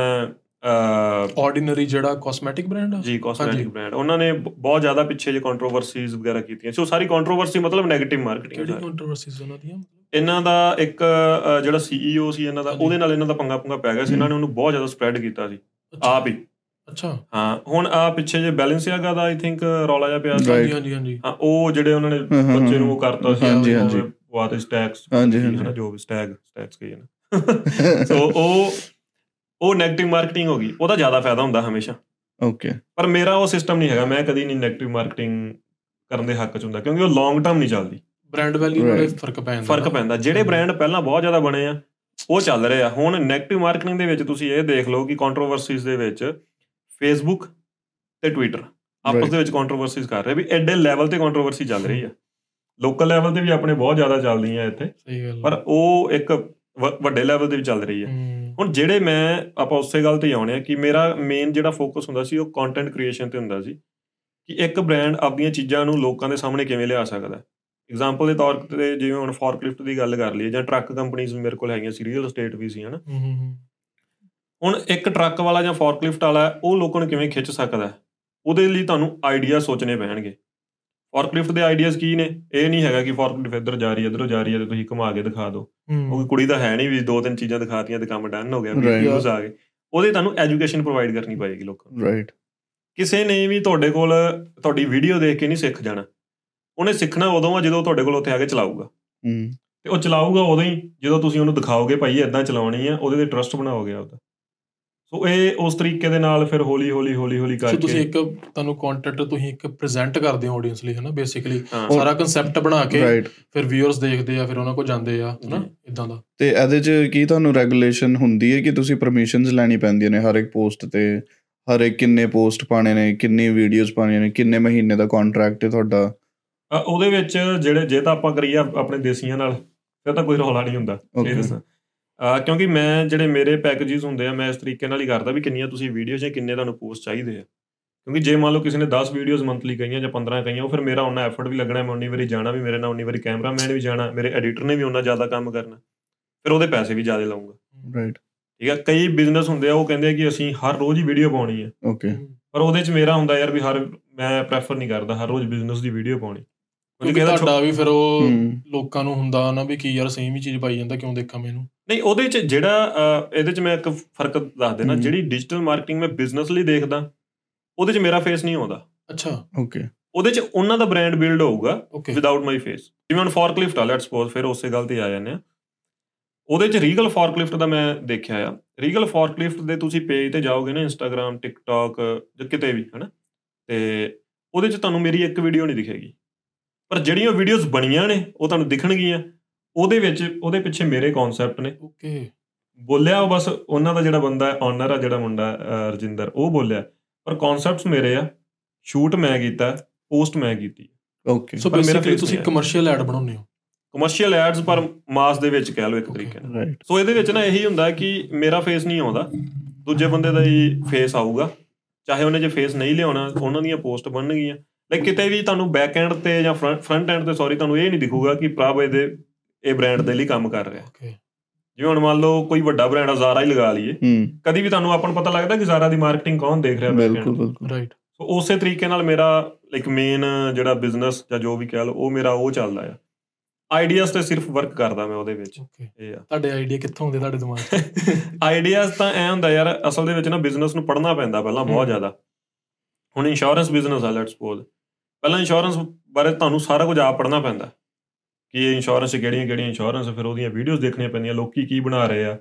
ਆਰਡੀਨਰੀ ਜਿਹੜਾ ਕਾਸਮੈਟਿਕ ਬ੍ਰਾਂਡ ਆ? ਜੀ ਕਾਸਮੈਟਿਕ ਬ੍ਰਾਂਡ ਉਹਨਾਂ ਨੇ ਬਹੁਤ ਜ਼ਿਆਦਾ ਪਿੱਛੇ ਜੇ ਕੰਟਰੋਵਰਸੀਜ਼ ਵਗੈਰਾ ਕੀਤੀਆਂ। ਸੋ ਸਾਰੀ ਕੰਟਰੋਵਰਸੀ ਮਤਲਬ 네ਗੇਟਿਵ ਮਾਰਕੀਟਿੰਗ ਕਿਹੜੀ ਕੰਟਰੋਵਰਸੀਜ਼ ਉਹਨਾਂ ਦੀਆਂ? ਇਹਨਾਂ ਦਾ ਇੱਕ ਜਿਹੜਾ ਸੀਈਓ ਸੀ ਇਹਨਾਂ ਦਾ ਉਹਦੇ ਨਾਲ ਇਹਨਾਂ ਦਾ ਪੰਗਾ ਪੰਗਾ ਪੈ ਗਿਆ ਸੀ। ਇਹਨਾਂ ਨੇ ਉਹਨੂੰ ਬਹੁਤ ਜ਼ਿਆਦਾ ਸਪਰੈਡ ਕੀਤਾ ਸੀ। ਆਪ ਹੀ। ਅੱਛਾ। ਹਾਂ ਹੁਣ ਆ ਪਿੱਛੇ ਜੇ ਬੈਲੈਂਸੀਆਗਾ ਦਾ ਆਈ ਥਿੰਕ ਰੌਲਾ ਜਿਹਾ ਪਿਆ ਸੀ। ਹਾਂਜੀ ਹਾਂਜੀ ਹਾਂਜੀ। ਹਾਂ ਉਹ ਜਿਹੜੇ ਉਹਨਾਂ ਨੇ ਬੱਚੇ ਨੂੰ ਉਹ ਕਰਤਾ ਸੀ ਹਾਂਜੀ ਹਾਂਜੀ। ਵਾਟ ਇਸ ਟੈਕਸ ਹਾਂਜੀ ਹਾਂਜੀ। ਜੋ ਵੀ ਸਟੈਗ ਸਟੈਕਸ ਕਹੀ ਨਾ ਸੋ ਉਹ ਉਹ 네ਗੇਟਿਵ ਮਾਰਕੀਟਿੰਗ ਹੋ ਗਈ। ਉਹਦਾ ਜ਼ਿਆਦਾ ਫਾਇਦਾ ਹੁੰਦਾ ਹਮੇਸ਼ਾ। ਓਕੇ ਪਰ ਮੇਰਾ ਉਹ ਸਿਸਟਮ ਨਹੀਂ ਹੈਗਾ। ਮੈਂ ਕਦੀ ਨਹੀਂ 네ਗੇਟਿਵ ਮਾਰਕੀਟਿੰਗ ਕਰਨ ਦੇ ਹੱਕ ਚ ਹੁੰਦਾ ਕਿਉਂਕਿ ਉਹ ਲੌਂਗ ਟਰਮ ਨਹੀਂ ਚੱਲਦੀ। ਬ੍ਰਾਂਡ ਵੈਲਿਊ ਨਾਲ ਫ਼ਰਕ ਪੈਂਦਾ ਫ਼ਰਕ ਪੈਂਦਾ। ਜਿਹੜੇ ਬ੍ਰਾਂਡ ਪਹਿਲਾਂ ਬਹੁਤ ਜ਼ਿਆਦਾ ਬਣੇ ਆ ਉਹ ਚੱਲ ਰਹੇ ਆ। ਹੁਣ 네ਗੇਟਿਵ ਮਾਰਕੀਟਿੰਗ ਦੇ ਵਿੱਚ ਤੁਸੀਂ ਇਹ ਦੇਖ ਲਓ ਕਿ ਕੰਟਰੋਵਰਸੀਜ਼ ਦੇ ਵਿੱਚ ਫੇਸਬੁੱਕ ਤੇ ਟਵਿੱਟਰ ਆਪਸ. ਦੇ ਵਿੱਚ ਕੰਟਰੋਵਰਸੀਜ਼ ਕਰ ਰਹੇ ਵੀ ਐਡੇ ਲੈਵਲ ਤੇ ਕੰਟਰੋਵਰਸੀ ਚੱਲ ਰਹੀ ਆ। ਲੋਕਲ ਲੈਵਲ ਤੇ ਵੀ ਆਪਣੇ ਬਹੁਤ ਜ਼ਿਆਦਾ ਚੱਲਦੀਆਂ ਇੱਥੇ ਸਹੀ ਗੱਲ ਪਰ ਉਹ ਇੱਕ ਵੱਡੇ ਲੈਵਲ ਤੇ ਵੀ ਚੱਲ ਰਹੀ ਆ। ਹੁਣ ਜਿਹੜੇ ਮੈਂ ਆਪਾਂ ਉਸੇ ਗੱਲ ਤੇ ਆਉਣੇ ਆ ਕਿ ਮੇਰਾ ਮੇਨ ਜਿਹੜਾ ਫੋਕਸ ਹੁੰਦਾ ਸੀ ਉਹ ਕੰਟੈਂਟ ਕ੍ਰੀਏਸ਼ਨ ਤੇ ਹੁੰਦਾ ਸੀ ਕਿ ਇੱਕ ਬ੍ਰਾਂਡ ਆਪਣੀਆਂ ਚੀਜ਼ਾਂ ਨੂੰ ਲੋਕਾਂ ਦੇ ਸਾਹਮਣੇ ਕਿਵੇਂ ਲਿਆ ਸਕਦਾ। ਐਗਜ਼ਾਮਪਲ ਦੇ ਤੌਰ ਤੇ ਜਿਵੇਂ ਹੁਣ ਫੋਰਕਲਿਫਟ ਦੀ ਗੱਲ ਕਰ ਲਈਏ ਜਾਂ ਟਰੱਕ ਕੰਪਨੀਆਂ ਮੇਰੇ ਕੋਲ ਹੈਗੀਆਂ ਸੀ ਰੀਅਲ ਏਸਟੇਟ ਵੀ ਸੀ ਹਨਾ। ਹੁਣ ਇੱਕ ਟਰੱਕ ਵਾਲਾ ਜਾਂ ਫੋਰਕਲਿਫਟ ਵਾਲਾ ਉਹ ਲੋਕਾਂ ਨੂੰ ਕਿਵੇਂ ਖਿੱਚ ਸਕਦਾ ਹੈ? ਉਹਦੇ ਲਈ ਤੁਹਾਨੂੰ ਆਈਡੀਆ ਸੋਚਣੇ ਪੈਣਗੇ। ਫੋਰਕਲਿਫਟ ਦੇ ਆਈਡੀਆਜ਼ ਕੀ ਨੇ? ਇਹ ਨਹੀਂ ਹੈਗਾ ਕਿ ਫੋਰਕਲਿਫਟ ਇੱਧਰ ਜਾ ਰਹੀ ਹੈ ਇੱਧਰੋਂ ਜਾ ਰਹੀ ਹੈ ਤੇ ਤੁਸੀਂ ਘੁਮਾ ਕੇ ਦਿਖਾ ਦਿਓ। ਉਹ ਕੁੜੀ ਤਾਂ ਹੈ ਨਹੀਂ ਵੀ ਦੋ ਤਿੰਨ ਚੀਜ਼ਾਂ ਦਿਖਾਤੀਆਂ ਤੇ ਕੰਮ ਡਨ ਹੋ ਗਿਆ. ਵੀਡੀਓਜ਼ ਆ ਗਏ। ਉਹਦੇ ਤੁਹਾਨੂੰ ਐਜੂਕੇਸ਼ਨ ਪ੍ਰੋਵਾਈਡ ਕਰਨੀ ਪਏਗੀ ਲੋਕਾਂ ਨੂੰ। ਰਾਈਟ ਕਿਸੇ ਨੇ ਵੀ ਤੁਹਾਡੇ ਕੋਲ ਤੁਹਾਡੀ ਵੀਡੀਓ ਦੇਖ ਕੇ ਨਹੀਂ ਸਿੱਖ ਜਾਣਾ। ਉਹਨੇ ਸਿੱਖਣਾ ਉਦੋਂ ਆ ਜਦੋਂ ਤੁਹਾਡੇ ਕੋਲ ਉੱਥੇ ਆ ਕੇ ਚਲਾਊਗਾ। ਤੇ ਉਹ ਚਲਾਊਗਾ ਉਦੋਂ ਹੀ ਜਦੋਂ ਤੁਸੀਂ ਉਹਨੂੰ ਦਿਖਾਓਗੇ ਭਾਈ ਇਦਾਂ ਚਲਾਉਣੀ ਆ ਉਹਦੇ ਤੇ ਟਰਸਟ ਬਣਾਓਗੇ ਆਪਦਾ ਸੋ ਇਹ ਉਸ ਤਰੀਕੇ ਦੇ ਨਾਲ ਫਿਰ ਹੌਲੀ ਹੌਲੀ ਹੌਲੀ ਹੌਲੀ ਸੋ ਤੁਸੀਂ ਕਰਕੇ ਇੱਕ ਤੁਹਾਨੂੰ ਕੰਟੈਂਟ ਤੁਸੀਂ ਇੱਕ ਪ੍ਰੈਜ਼ੈਂਟ ਕਰਦੇ ਹੋ ਆਡੀਅנס ਲਈ ਹਨਾ ਬੇਸਿਕਲੀ। ਸਾਰਾ ਕਨਸੈਪਟ ਬਣਾ ਕੇ ਫਿਰ ਵਿਊਅਰਸ ਦੇਖਦੇ ਆ ਫਿਰ ਉਹਨਾਂ ਕੋਲ ਜਾਂਦੇ ਆ ਹਨਾ। ਇਦਾਂ ਦਾ ਤੇ ਇਹਦੇ 'ਚ ਕੀ ਤੁਹਾਨੂੰ ਰੈਗੂਲੇਸ਼ਨ ਹੁੰਦੀ ਹੈ ਕਿ ਤੁਸੀਂ ਪਰਮਿਸ਼ਨਸ ਲੈਣੀ ਪੈਂਦੀਆਂ ਨੇ ਹਰ ਇੱਕ ਪੋਸਟ ਤੇ ਹਰ ਇੱਕ ਕਿੰਨੇ ਪੋਸਟ ਪਾਣੇ ਨੇ ਕਿੰਨੀ ਵੀਡੀਓਜ਼ ਪਾਣੀਆਂ ਨੇ ਕਿੰਨੇ ਮਹੀਨੇ ਦਾ ਕੰਟਰੈਕਟ ਹੈ ਤੁਹਾਡਾ ਉਹਦੇ ਵਿੱਚ ਜਿਹੜੇ ਜੇ ਤਾਂ ਆਪਾਂ ਕਰੀਏ ਆਪਣੇ ਦੇਸੀਆਂ ਨਾਲ ਫਿਰ ਤਾਂ ਕੋਈ ਰੌਲਾ ਨਹੀਂ ਹੁੰਦਾ ਇਹ. ਦੱਸਾਂ ਕਿਉਂਕਿ ਮੈਂ ਜਿਹੜੇ ਮੇਰੇ ਪੈਕੇजेस ਹੁੰਦੇ ਆ ਮੈਂ ਇਸ ਤਰੀਕੇ ਨਾਲ ਹੀ ਕਰਦਾ ਵੀ ਕਿੰਨੀਆਂ ਤੁਸੀਂ ਵੀਡੀਓਜ਼ ਜਾਂ ਕਿੰਨੇ ਤੁਹਾਨੂੰ ਪੋਸਟ ਚਾਹੀਦੇ ਆ। ਕਿਉਂਕਿ ਜੇ ਮੰਨ ਲਓ ਕਿਸੇ ਨੇ 10 ਵੀਡੀਓਜ਼ ਮੰਥਲੀ ਕਹੀਆਂ ਜਾਂ 15 ਕਹੀਆਂ ਉਹ ਫਿਰ ਮੇਰਾ ਉਹਨਾਂ ਐਫਰਟ ਵੀ ਲੱਗਣਾ ਮੈਂ ਉਨੀ ਵਾਰੀ ਜਾਣਾ ਵੀ ਮੇਰੇ ਨਾਲ ਉਨੀ ਵਾਰੀ ਕੈਮਰਾਮੈਨ ਵੀ ਜਾਣਾ ਮੇਰੇ ਐਡੀਟਰ ਨੇ ਵੀ ਉਹਨਾਂ ਜ਼ਿਆਦਾ ਕੰਮ ਕਰਨਾ ਫਿਰ ਉਹਦੇ ਪੈਸੇ ਵੀ ਜ਼ਿਆਦਾ ਲਾਉਂਗਾ ਰਾਈਟ ਠੀਕ ਆ? ਕਈ ਬਿਜ਼ਨਸ ਹੁੰਦੇ ਆ ਉਹ ਕਹਿੰਦੇ ਆ ਕਿ ਅਸੀਂ ਹਰ ਰੋਜ਼ ਹੀ ਵੀਡੀਓ ਪਾਉਣੀ ਹੈ ਓਕੇ ਪਰ ਉਹਦੇ 'ਚ ਮੇਰਾ ਹੁੰਦਾ ਯਾਰ ਵੀ ਹਰ ਮੈਂ ਪ੍ਰੈਫਰ ਨਹੀਂ ਕਰਦਾ ਹਰ ਰੋਜ਼ ਬਿਜ਼ਨਸ ਦੀ ਵੀਡੀਓ ਪਾਉਣੀ। ਕਿਉਂਕਿ ਤੁਹਾਡਾ ਵੀ ਫਿਰ ਉਹ ਲੋਕਾਂ ਨੂੰ ਹੁੰਦਾ ਨਾ ਵੀ ਕੀ ਯਾਰ ਸੇਮ ਹੀ ਚੀਜ਼ ਪਾਈ ਜਾਂਦਾ ਕਿਉਂ ਦੇਖਾਂ ਮੈਨੂੰ ਨਹੀਂ ਉਹਦੇ 'ਚ ਜਿਹੜਾ ਇਹਦੇ 'ਚ ਮੈਂ ਇੱਕ ਫ਼ਰਕ ਦੱਸ ਦੇਣਾ। ਜਿਹੜੀ ਡਿਜੀਟਲ ਮਾਰਕੀਟਿੰਗ ਮੈਂ ਬਿਜ਼ਨਸ ਲਈ ਦੇਖਦਾ ਉਹਦੇ 'ਚ ਮੇਰਾ ਫੇਸ ਨਹੀਂ ਆਉਂਦਾ। ਅੱਛਾ। ਓਕੇ ਉਹਦੇ 'ਚ ਉਹਨਾਂ ਦਾ ਬ੍ਰਾਂਡ ਬਿਲਡ ਹੋਊਗਾ ਵਿਦਆਊਟ ਮਾਈ ਫੇਸ ਜਿਵੇਂ ਹੁਣ ਫੋਰਕਲਿਫਟ ਆ ਲੈਟਸ ਸਪੋਜ਼ ਫਿਰ ਉਸੇ ਗੱਲ ਤੇ ਆ ਜਾਂਦੇ ਆ। ਉਹਦੇ 'ਚ ਰੀਗਲ ਫੋਰਕਲਿਫਟ ਦਾ ਮੈਂ ਦੇਖਿਆ ਆ। ਰੀਗਲ ਫੋਰਕਲਿਫਟ ਦੇ ਤੁਸੀਂ ਪੇਜ ਤੇ ਜਾਓਗੇ ਨਾ ਇੰਸਟਾਗ੍ਰam ਟਿਕਟੌਕ ਜਾਂ ਕਿਤੇ ਵੀ ਹਨਾ? ਤੇ ਉਹਦੇ 'ਚ ਤੁਹਾਨੂੰ ਮੇਰੀ ਇੱਕ ਵੀਡੀਓ ਨਹੀਂ ਦਿਖੇਗੀ। ਪਰ ਜਿਹੜੀਆਂ ਵੀਡੀਓਜ਼ ਬਣੀਆਂ ਨੇ ਉਹ ਤੁਹਾਨੂੰ ਦਿਖਣਗੀਆਂ। ਉਹਦੇ ਵਿੱਚ ਉਹਦੇ ਪਿੱਛੇ ਮੇਰੇ ਕਨਸੈਪਟ ਨੇ। ਓਕੇ। ਬੋਲਿਆ ਉਹ ਬਸ ਉਹਨਾਂ ਦਾ ਜਿਹੜਾ ਬੰਦਾ ਓਨਰ ਆ ਜਿਹੜਾ ਮੁੰਡਾ ਰਜਿੰਦਰ ਉਹ ਬੋਲਿਆ। ਪਰ ਕਨਸੈਪਟਸ ਮੇਰੇ ਆ। ਸ਼ੂਟ ਮੈਂ ਕੀਤਾ ਪੋਸਟ ਮੈਂ ਕੀਤੀ। ਓਕੇ ਸੋ ਪਰ ਮੇਰਾ ਬੇਸਿਕਲੀ ਤੁਸੀਂ ਹੈ। ਕਮਰਸ਼ੀਅਲ ਐਡ ਬਣਾਉਂਦੇ ਹੋ। ਕਮਰਸ਼ੀਅਲ ਐਡਸ ਪਰ ਮਾਸ ਦੇ ਵਿੱਚ ਕਹਿ ਲਓ ਇੱਕ. ਤਰੀਕੇ ਨਾਲ। ਰਾਈਟ ਸੋ ਇਹਦੇ ਵਿੱਚ ਨਾ ਇਹੀ ਹੁੰਦਾ ਕਿ ਮੇਰਾ ਫੇਸ ਨਹੀਂ ਆਉਂਦਾ। ਦੂਜੇ ਬੰਦੇ ਦਾ ਹੀ ਫੇਸ ਆਊਗਾ। ਚਾਹੇ ਉਹਨੇ ਜੇ ਫੇਸ ਨਹੀਂ ਲਿਆਉਣਾ ਉਹਨਾਂ ਦੀਆਂ ਪੋਸਟ ਬਣਨਗੀਆਂ। ਲਾਈਕ ਕਿਤੇ ਵੀ ਤੁਹਾਨੂੰ ਬੈਕ ਐਂਡ ਤੇ ਜਾਂ ਫਰੰਟ ਐਂਡ ਤੇ ਸੌਰੀ ਤੁਹਾਨੂੰ ਇਹ ਨਹੀਂ ਦਿਖੂਗਾ ਕਿ ਪ੍ਰਭ ਇਹਦੇ ਇਹ ਬ੍ਰਾਂਡ ਦੇ ਲਈ ਕੰਮ ਕਰ ਰਿਹਾ। ਓਕੇ ਜਿਵੇਂ ਹੁਣ ਮੰਨ ਲਓ ਕੋਈ ਵੱਡਾ ਬ੍ਰਾਂਡ ਆ Zara ਹੀ ਲਗਾ ਲਈਏ। ਹੂੰ। ਕਦੀ ਵੀ ਤੁਹਾਨੂੰ ਆਪਾਂ ਨੂੰ ਪਤਾ ਲੱਗਦਾ ਕਿ Zara ਦੀ ਮਾਰਕੀਟਿੰਗ ਕੌਣ ਦੇਖ ਰਿਹਾ? ਬਿਲਕੁਲ ਬਿਲਕੁਲ। ਰਾਈਟ ਸੋ ਉਸੇ ਤਰੀਕੇ ਨਾਲ ਮੇਰਾ ਲਾਈਕ ਮੇਨ ਜਿਹੜਾ ਬਿਜ਼ਨਸ ਜਾਂ ਜੋ ਵੀ ਕਹਿ ਲਓ ਉਹ ਮੇਰਾ ਉਹ ਚੱਲਦਾ ਆ। ਆਈਡੀਆਜ਼ ਤੇ ਸਿਰਫ ਵਰਕ ਕਰਦਾ ਮੈਂ ਉਹਦੇ ਵਿੱਚ। ਓਕੇ ਇਹ ਆ। ਤੁਹਾਡੇ ਆਈਡੀਆ ਕਿੱਥੋਂ ਆਉਂਦੇ ਤੁਹਾਡੇ ਦਿਮਾਗ 'ਚ? ਆਈਡੀਆਜ਼ ਤਾਂ ਐ ਹੁੰਦਾ ਯਾਰ ਅਸਲ ਦੇ ਵਿੱਚ ਨਾ ਬਿਜ਼ਨਸ ਨੂੰ ਪੜ੍ਹਨਾ ਪੈਂਦਾ ਪਹਿਲਾਂ ਬਹੁਤ। ਜ਼ਿਆਦਾ। ਹੁਣ ਇੰਸ਼ੋਰੈਂਸ ਬਿਜ਼ਨਸ ਆ ਲੈਟਸ ਸਪੋਜ਼ ਪਹਿਲਾਂ ਇੰਸ਼ੋਰੈਂਸ ਬਾਰੇ ਤੁਹਾਨੂੰ ਸਾਰਾ ਕੁਝ ਆਪ ਪੜ੍ਹਨਾ ਪੈਂਦਾ। ਕਿ ਇੰਸ਼ੋਰੈਂਸ ਕਿਹੜੀਆਂ ਕਿਹੜੀਆਂ ਇੰਸ਼ੋਰੈਂਸ ਫਿਰ ਉਹਦੀਆਂ ਵੀਡੀਓਜ਼ ਦੇਖਣੀਆਂ ਪੈਂਦੀਆਂ ਲੋਕੀ ਕੀ ਬਣਾ ਰਹੇ ਆ।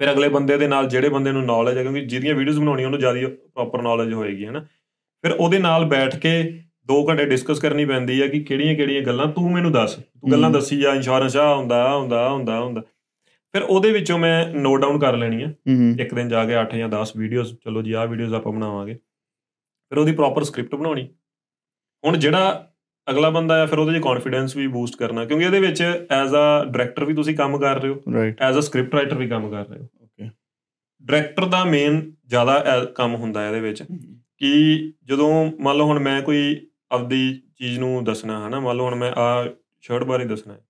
ਫਿਰ ਅਗਲੇ ਬੰਦੇ ਦੇ ਨਾਲ ਜਿਹੜੇ ਬੰਦੇ ਨੂੰ ਨੌਲੇਜ ਹੈ ਕਿਉਂਕਿ ਜਿਹਦੀਆਂ ਵੀਡੀਓਜ਼ ਬਣਾਉਣੀਆਂ ਉਹਨੂੰ ਜ਼ਿਆਦਾ ਪ੍ਰੋਪਰ ਨੌਲੇਜ ਹੋਏਗੀ ਹਨਾ। ਫਿਰ ਉਹਦੇ ਨਾਲ ਬੈਠ ਕੇ 2 ਘੰਟੇ ਡਿਸਕਸ ਕਰਨੀ ਪੈਂਦੀ ਹੈ ਕਿ ਕਿਹੜੀਆਂ ਕਿਹੜੀਆਂ ਗੱਲਾਂ ਤੂੰ ਮੈਨੂੰ ਦੱਸ। ਤੂੰ ਗੱਲਾਂ। ਦੱਸੀ ਜਾ ਇੰਸ਼ੋਰੈਂਸ ਆ ਹੁੰਦਾ ਹੁੰਦਾ ਹੁੰਦਾ ਹੁੰਦਾ। ਫਿਰ ਉਹਦੇ ਵਿੱਚੋਂ ਮੈਂ ਨੋਟ ਡਾਊਨ ਕਰ ਲੈਣੀ ਆ ਇੱਕ ਦਿਨ ਜਾ ਕੇ 8 ਜਾਂ 10 ਵੀਡੀਓਜ਼ ਚਲੋ ਜੀ ਆਹ ਵੀਡੀਓਜ਼ ਆਪਾਂ ਬਣਾਵਾਂਗੇ। ਫਿਰ ਉਹਦੀ ਪ੍ਰੋਪਰ ਸਕ੍ਰਿਪਟ ਬਣਾਉਣੀ। ਹੁਣ ਜਿਹੜਾ ਅਗਲਾ ਬੰਦਾ ਆ ਫਿਰ ਉਹਦੇ 'ਚ ਕੌਨਫੀਡੈਂਸ ਵੀ ਬੂਸਟ ਕਰਨਾ ਕਿਉਂਕਿ ਇਹਦੇ ਵਿੱਚ ਐਜ਼ ਅ ਡਾਇਰੈਕਟਰ ਵੀ ਤੁਸੀਂ ਕੰਮ ਕਰ ਰਹੇ ਹੋ ਐਜ਼ ਅ ਸਕ੍ਰਿਪਟ ਰਾਈਟਰ ਵੀ ਕੰਮ ਕਰ ਰਹੇ ਹੋ। ਓਕੇ ਡਾਇਰੈਕਟਰ ਦਾ ਮੇਨ ਜ਼ਿਆਦਾ ਕੰਮ ਹੁੰਦਾ ਹੈ ਇਹਦੇ ਵਿੱਚ ਕਿ ਜਦੋਂ ਮੰਨ ਲਓ ਹੁਣ ਮੈਂ ਕੋਈ ਆਪਦੀ ਚੀਜ਼ ਨੂੰ ਦੱਸਣਾ ਹਨਾ ਮੰਨ ਲਓ ਹੁਣ ਮੈਂ ਆ ਸ਼ਰਟ ਬਾਰੇ ਦੱਸਣਾ ਹੈ।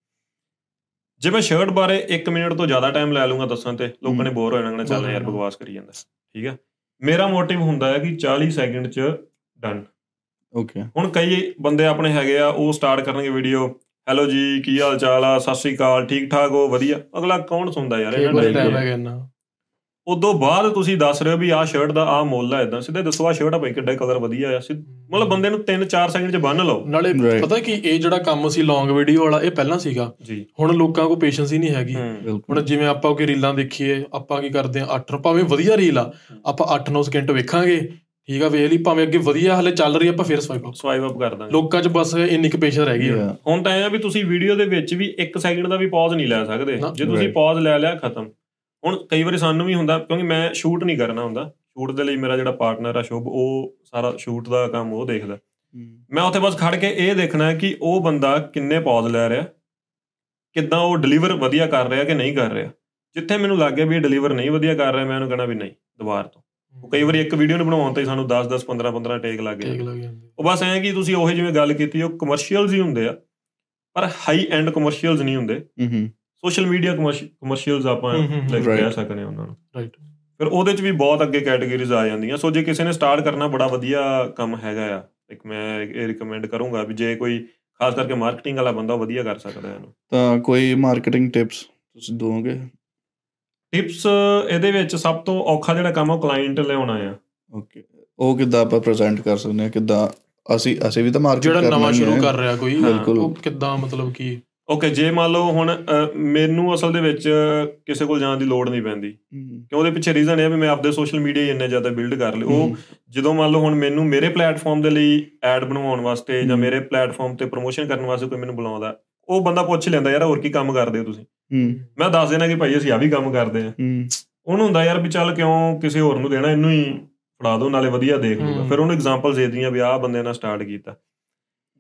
ਜੇ ਮੈਂ ਸ਼ਰਟ ਬਾਰੇ 1 ਮਿੰਟ ਤੋਂ ਜ਼ਿਆਦਾ ਟਾਈਮ ਲੈ ਲੂੰਗਾ ਦੱਸਣ ਤੇ ਲੋਕਾਂ ਨੇ ਬੋਰ ਹੋ ਜਾਣਾ ਕਹਿੰਦੇ ਚੱਲ ਯਾਰ ਬਕਵਾਸ ਕਰੀ ਜਾਂਦਾ। ਠੀਕ ਹੈ ਮੇਰਾ ਮੋਟਿਵ ਹੁੰਦਾ ਹੈ ਕਿ 40 ਸੈਕਿੰਡ ਚ ਡਨ ਓਕੇ ਹੁਣ ਕਈ ਬੰਦੇ ਆਪਣੇ ਹੈਗੇ ਆ ਉਹ ਸਟਾਰਟ ਕਰਨਗੇ ਵੀਡੀਓ ਹੈਲੋ ਜੀ ਕੀ ਹਾਲ ਚਾਲ ਆ? ਸਤਿ ਸ੍ਰੀ ਅਕਾਲ ਠੀਕ ਠਾਕ ਹੋ? ਵਧੀਆ। ਅਗਲਾ ਕੌਣ ਸੁਣਦਾ ਯਾਰ? ਇਹਨਾਂ ਇੰਨਾ ਉਦੋਂ ਬਾਅਦ ਤੁਸੀਂ ਦੱਸ ਰਹੇ ਹੋ ਵੀ ਆਹ ਸ਼ਰਟ ਦਾ ਆਹ ਮੁੱਲ ਆ ਇਦਾਂ ਸਿੱਧੇ ਦੱਸੋ ਆਹ ਸ਼ਰਟ ਆ ਭਾਈ ਕਿੱਡਾ ਕਲਰ ਵਧੀਆ ਆ। ਸਿੱਧ- ਮਤਲਬ ਬੰਦੇ ਨੂੰ 3-4 ਸੈਕਿੰਡ ਚ ਬੰਨ ਲਓ। ਨਾਲੇ. ਪਤਾ ਕੀ ਇਹ ਜਿਹੜਾ ਕੰਮ ਸੀ ਲੌਂਗ ਵੀਡੀਓ ਵਾਲਾ ਇਹ ਪਹਿਲਾਂ ਸੀਗਾ। ਹੁਣ ਲੋਕਾਂ ਕੋਲ ਪੇਸ਼ੈਂਸ ਹੀ ਨਹੀਂ ਹੈਗੀ। ਹੁਣ ਜਿਵੇਂ ਆਪਾਂ ਕੋਈ ਰੀਲਾਂ ਦੇਖੀਏ ਆਪਾਂ ਕੀ ਕਰਦੇ ਆ 8 ਭਾਵੇਂ ਵਧੀਆ ਰੀਲ ਆ ਆਪਾਂ 8-9 ਸਕਿੰਟ ਵੇਖਾਂਗੇ। ਠੀਕ ਆ ਵੇਖ ਲਈ ਭਾਵੇਂ ਅੱਗੇ ਵਧੀਆ ਹਲੇ ਚੱਲ ਰਹੀ ਆ, ਆਪਾਂ ਫਿਰ ਸਵਾਈਪ ਆਊਟ ਸਵਾਈਪ ਅਪ ਕਰ ਦਾਂਗੇ। ਲੋਕਾਂ 'ਚ ਬਸ ਇੰਨੀ ਕੁ ਪੇਸ਼ੈਂਸ ਰਹਿ ਗਈ ਹੁਣ. ਹੁਣ ਤਾਂ ਇਹ ਆ ਵੀ ਤੁਸੀਂ ਵੀਡੀਓ ਦੇ ਵਿੱਚ ਵੀ 1 ਸੈਕਿੰਡ ਦਾ ਵੀ ਪੌਜ਼ ਨਹੀਂ ਲੈ ਸਕਦੇ। ਜੇ ਤੁਸੀਂ. ਪੌਜ਼ ਲੈ ਲਿਆ ਖਤਮ। ਹੁਣ ਕਈ ਵਾਰੀ ਸਾਨੂੰ ਵੀ ਹੁੰਦਾ ਕਿਉਂਕਿ ਮੈਂ ਸ਼ੂਟ ਨਹੀਂ ਕਰਨਾ ਹੁੰਦਾ। ਸ਼ੂਟ ਦੇ ਲਈ ਮੇਰਾ ਜਿਹੜਾ ਪਾਰਟਨਰ ਆ ਸ਼ੁਭ ਉਹ ਸਾਰਾ ਸ਼ੂਟ ਦਾ ਕੰਮ ਉਹ ਦੇਖਦਾ। ਮੈਂ ਉੱਥੇ ਬਸ ਖੜ ਕੇ ਇਹ ਦੇਖਣਾ ਹੈ ਕਿ ਉਹ ਬੰਦਾ ਕਿੰਨੇ ਪੌਜ਼ ਲੈ ਰਿਹਾ ਕਿੱਦਾਂ ਉਹ ਡਿਲੀਵਰ ਵਧੀਆ ਕਰ ਰਿਹਾ ਕਿ ਨਹੀਂ ਕਰ ਰਿਹਾ। ਜਿੱਥੇ ਮੈਨੂੰ ਲੱਗ ਗਿਆ ਵੀ ਇਹ ਡਿਲੀਵਰ ਨਹੀਂ ਵਧੀਆ ਕਰ ਰਿਹਾ ਮੈਂ ਉਹਨੂੰ ਕਹਣਾ ਵੀ ਨਹੀਂ ਦੁਬਾਰ ਤੋਂ। ਉਹ ਕਈ ਵਾਰੀ ਇੱਕ ਵੀਡੀਓ ਨੂੰ ਬਣਾਉਣ ਤੇ ਸਾਨੂੰ 10 10 15 15 ਟੇਕ ਲੱਗ ਗਏ ਲੱਗ ਜਾਂਦੇ। ਉਹ ਬਸ ਐਂ ਕਿ ਤੁਸੀਂ ਉਹੀ ਜਿਵੇਂ ਗੱਲ ਕੀਤੀ ਉਹ ਕਮਰਸ਼ੀਅਲਸ ਹੀ ਹੁੰਦੇ ਆ ਪਰ ਹਾਈ ਐਂਡ ਕਮਰਸ਼ੀਅਲਸ ਨਹੀਂ ਹੁੰਦੇ। ਹੂੰ ਸੋਸ਼ਲ ਮੀਡੀਆ ਕਮਰਸ਼ੀਅਲਸ ਆਪਾਂ right. ਕਹਿ ਸਕਦੇ ਹਾਂ ਉਹਨਾਂ ਨੂੰ। ਰਾਈਟ ਫਿਰ ਉਹਦੇ ਚ ਵੀ ਬਹੁਤ ਅੱਗੇ ਕੈਟਾਗਰੀਜ਼ ਆ ਜਾਂਦੀਆਂ। ਸੋ ਜੇ ਕਿਸੇ ਨੇ ਸਟਾਰਟ ਕਰਨਾ ਬੜਾ ਵਧੀਆ ਕੰਮ ਹੈਗਾ ਆ। ਇੱਕ ਮੈਂ ਇਹ ਰਿਕਮੈਂਡ ਕਰੂੰਗਾ ਵੀ ਜੇ ਕੋਈ ਖਾਸ ਕਰਕੇ ਮਾਰਕੀਟਿੰਗ ਵਾਲਾ ਬੰਦਾ ਵਧੀਆ ਕਰ ਸਕਦਾ ਹੈ ਇਹਨੂੰ। ਤਾਂ ਕੋਈ ਮਾਰਕੀਟਿੰਗ ਟਿਪਸ ਤੁਸੀਂ ਦੋਗੇ? ਟਿਪਸ ਇਹਦੇ ਵਿੱਚ ਸਭ ਤੋਂ ਔਖਾ ਜਿਹੜਾ ਕੰਮ ਉਹ ਕਲਾਇੰਟ ਲਿਆਉਣਾ ਆ। ਓਕੇ ਉਹ ਕਿੱਦਾਂ ਆਪਾਂ ਪ੍ਰੈਜ਼ੈਂਟ ਕਰ ਸਕਦੇ ਹਾਂ? ਕਿੱਦਾਂ ਅਸੀਂ ਅਸੀਂ ਵੀ ਤਾਂ ਮਾਰਕੀਟ ਜਿਹੜਾ ਨਵਾਂ ਸ਼ੁਰੂ ਕਰ ਰਿਹਾ ਕੋਈ ਬਿਲਕੁਲ। ਉਹ ਕਿੱਦਾਂ ਮਤਲਬ ਕਿ? ਓਕੇ ਜੇ ਮੰਨ ਲਓ ਹੁਣ ਮੈਨੂੰ ਅਸਲ ਦੇ ਵਿੱਚ ਕਿਸੇ ਕੋਲ ਜਾਣ ਦੀ ਲੋੜ ਨਹੀਂ ਪੈਂਦੀ। ਕਿਉਂ ਉਹਦੇ ਪਿੱਛੇ ਰੀਜ਼ਨ ਇਹ ਹੈ ਵੀ ਮੈਂ ਆਪਦੇ ਸੋਸ਼ਲ ਮੀਡੀਆ ਇੰਨੇ ਜ਼ਿਆਦਾ ਬਿਲਡ ਕਰ ਲਏ। ਉਹ ਜਦੋਂ ਮੰਨ ਲਓ ਹੁਣ ਮੈਨੂੰ ਮੇਰੇ ਪਲੇਟਫਾਰਮ ਦੇ ਲਈ ਐਡ ਬਣਵਾਉਣ ਵਾਸਤੇ ਜਾਂ। ਮੇਰੇ ਪਲੇਟਫਾਰਮ ਤੇ ਪ੍ਰੋਮੋਸ਼ਨ ਕਰਨ ਵਾਸਤੇ ਕੋਈ ਮੈਨੂੰ ਬੁਲਾਉਂਦਾ ਉਹ ਬੰਦਾ ਪੁੱਛ ਲੈਂਦਾ ਯਾਰ ਹੋਰ ਕੀ ਕੰਮ ਕਰਦੇ ਹੋ ਤੁਸੀਂ? ਹੂੰ। ਮੈਂ ਦੱਸ ਦੇਣਾ ਕਿ ਭਾਈ ਅਸੀਂ ਆ ਵੀ ਕੰਮ ਕਰਦੇ ਆ ਹੂੰ। ਉਹਨੂੰ ਹੁੰਦਾ ਯਾਰ ਵੀ ਚੱਲ ਕਿਉਂ ਕਿਸੇ ਹੋਰ ਨੂੰ ਦੇਣਾ ਇਹਨੂੰ ਹੀ ਫੜਾ ਦਿਓ ਨਾਲੇ ਵਧੀਆ ਦੇਖ ਲੂਗਾ। ਫਿਰ ਉਹਨੂੰ ਐਗਜ਼ਾਮਪਲ ਦੇ ਦੀਆਂ ਵੀ ਆਹ ਬੰਦੇ ਨਾਲ ਸਟਾਰਟ ਕੀਤਾ।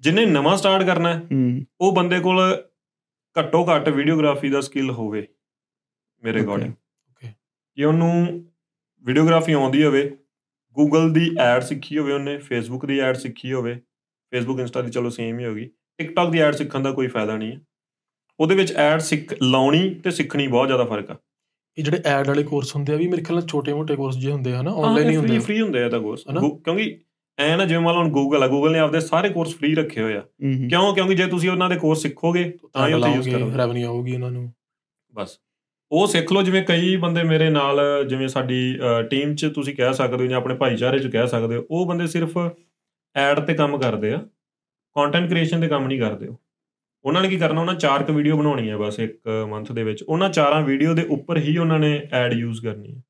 ਜਿਹਨੇ ਨਵਾਂ ਸਟਾਰਟ ਕਰਨਾ ਹੈ, ਹੂੰ। ਉਹ ਬੰਦੇ ਕੋਲ ਘੱਟੋ ਘੱਟ ਵੀਡੀਓਗ੍ਰਾਫੀ ਦਾ ਸਕਿੱਲ ਹੋਵੇ ਮੇਰੇ. According Okay. ਜੇ ਉਹਨੂੰ ਵੀਡੀਓਗ੍ਰਾਫੀ ਆਉਂਦੀ ਹੋਵੇ ਗੂਗਲ ਦੀ ਐਡ ਸਿੱਖੀ ਹੋਵੇ ਉਹਨੇ ਫੇਸਬੁੱਕ ਦੀ ਐਡ ਸਿੱਖੀ ਹੋਵੇ ਫੇਸਬੁੱਕ ਇੰਸਟਾ ਦੀ ਚਲੋ ਸੇਮ ਹੀ ਹੋਗੀ। ਟਿਕਟੌਕ ਦੀ ਐਡ ਸਿੱਖਣ ਦਾ ਕੋਈ ਫਾਇਦਾ ਨਹੀਂ ਹੈ। ਉਹਦੇ ਵਿੱਚ ਐਡ ਸਿੱਖ ਲਾਉਣੀ ਤੇ ਸਿੱਖਣੀ ਬਹੁਤ ਜ਼ਿਆਦਾ ਫ਼ਰਕ ਆ। ਇਹ ਜਿਹੜੇ ਐਡ ਵਾਲੇ ਕੋਰਸ ਹੁੰਦੇ ਆ ਵੀ ਮੇਰੇ ਖਿਆਲ ਨਾਲ ਛੋਟੇ-ਮੋਟੇ ਕੋਰਸ ਜੇ ਹੁੰਦੇ ਆ ਨਾ ਆਨਲਾਈਨ ਹੀ ਹੁੰਦੇ ਆ। ਫ੍ਰੀ ਹੁੰਦੇ ਆ ਤਾਂ ਕੋਰਸ ਹਨਾ? ਕਿਉਂਕਿ ਐ ਨਾ ਜਿਵੇਂ ਮੰਨ ਲਓ ਹੁਣ ਗੂਗਲ ਆ ਗੂਗਲ ਨੇ ਆਪਦੇ ਸਾਰੇ ਕੋਰਸ ਫ੍ਰੀ ਰੱਖੇ ਹੋਏ ਆ। ਕਿਉਂ? ਕਿਉਂਕਿ ਜੇ ਤੁਸੀਂ ਉਹਨਾਂ ਦੇ ਕੋਰਸ ਸਿੱਖੋਗੇ ਤਾਂ ਹੀ ਉੱਥੇ ਯੂਜ਼ ਕਰੋਗੇ। ਰੈਵਨਿਊ ਆਊਗੀ ਉਹਨਾਂ ਨੂੰ। ਬਸ। ਉਹ ਸਿੱਖ ਲਓ ਜਿਵੇਂ ਕਈ ਬੰਦੇ ਮੇਰੇ ਨਾਲ ਜਿਵੇਂ ਸਾਡੀ ਟੀਮ 'ਚ ਤੁਸੀਂ ਕਹਿ ਸਕਦੇ ਹੋ ਜਾਂ ਆਪਣੇ ਭਾਈਚਾਰੇ 'ਚ ਕਹਿ ਸਕਦੇ ਹੋ ਉਹ ਬੰਦੇ ਸਿਰਫ ਐਡ ਤੇ ਕੰਮ ਕਰਦੇ ਆ। ਕੰਟੈਂਟ ਕ੍ਰੀਏਸ਼ਨ ਤੇ ਕੰਮ ਨਹੀਂ ਕਰਦੇ ਉਹ। ਉਹਨਾਂ ਨੇ ਕੀ ਕਰਨਾ ਉਹਨਾਂ ਚਾਰ ਕੁ ਵੀਡੀਓ ਬਣਾਉਣੀ ਹੈ ਬਸ ਇੱਕ ਮੰਥ ਦੇ ਵਿੱਚ। ਉਹਨਾਂ ਚਾਰਾਂ ਵੀਡੀਓ ਦੇ ਉੱਪਰ ਹੀ ਉਹਨਾਂ ਨੇ ਐਡ ਯੂਜ਼ ਕਰਨੀ ਹੈ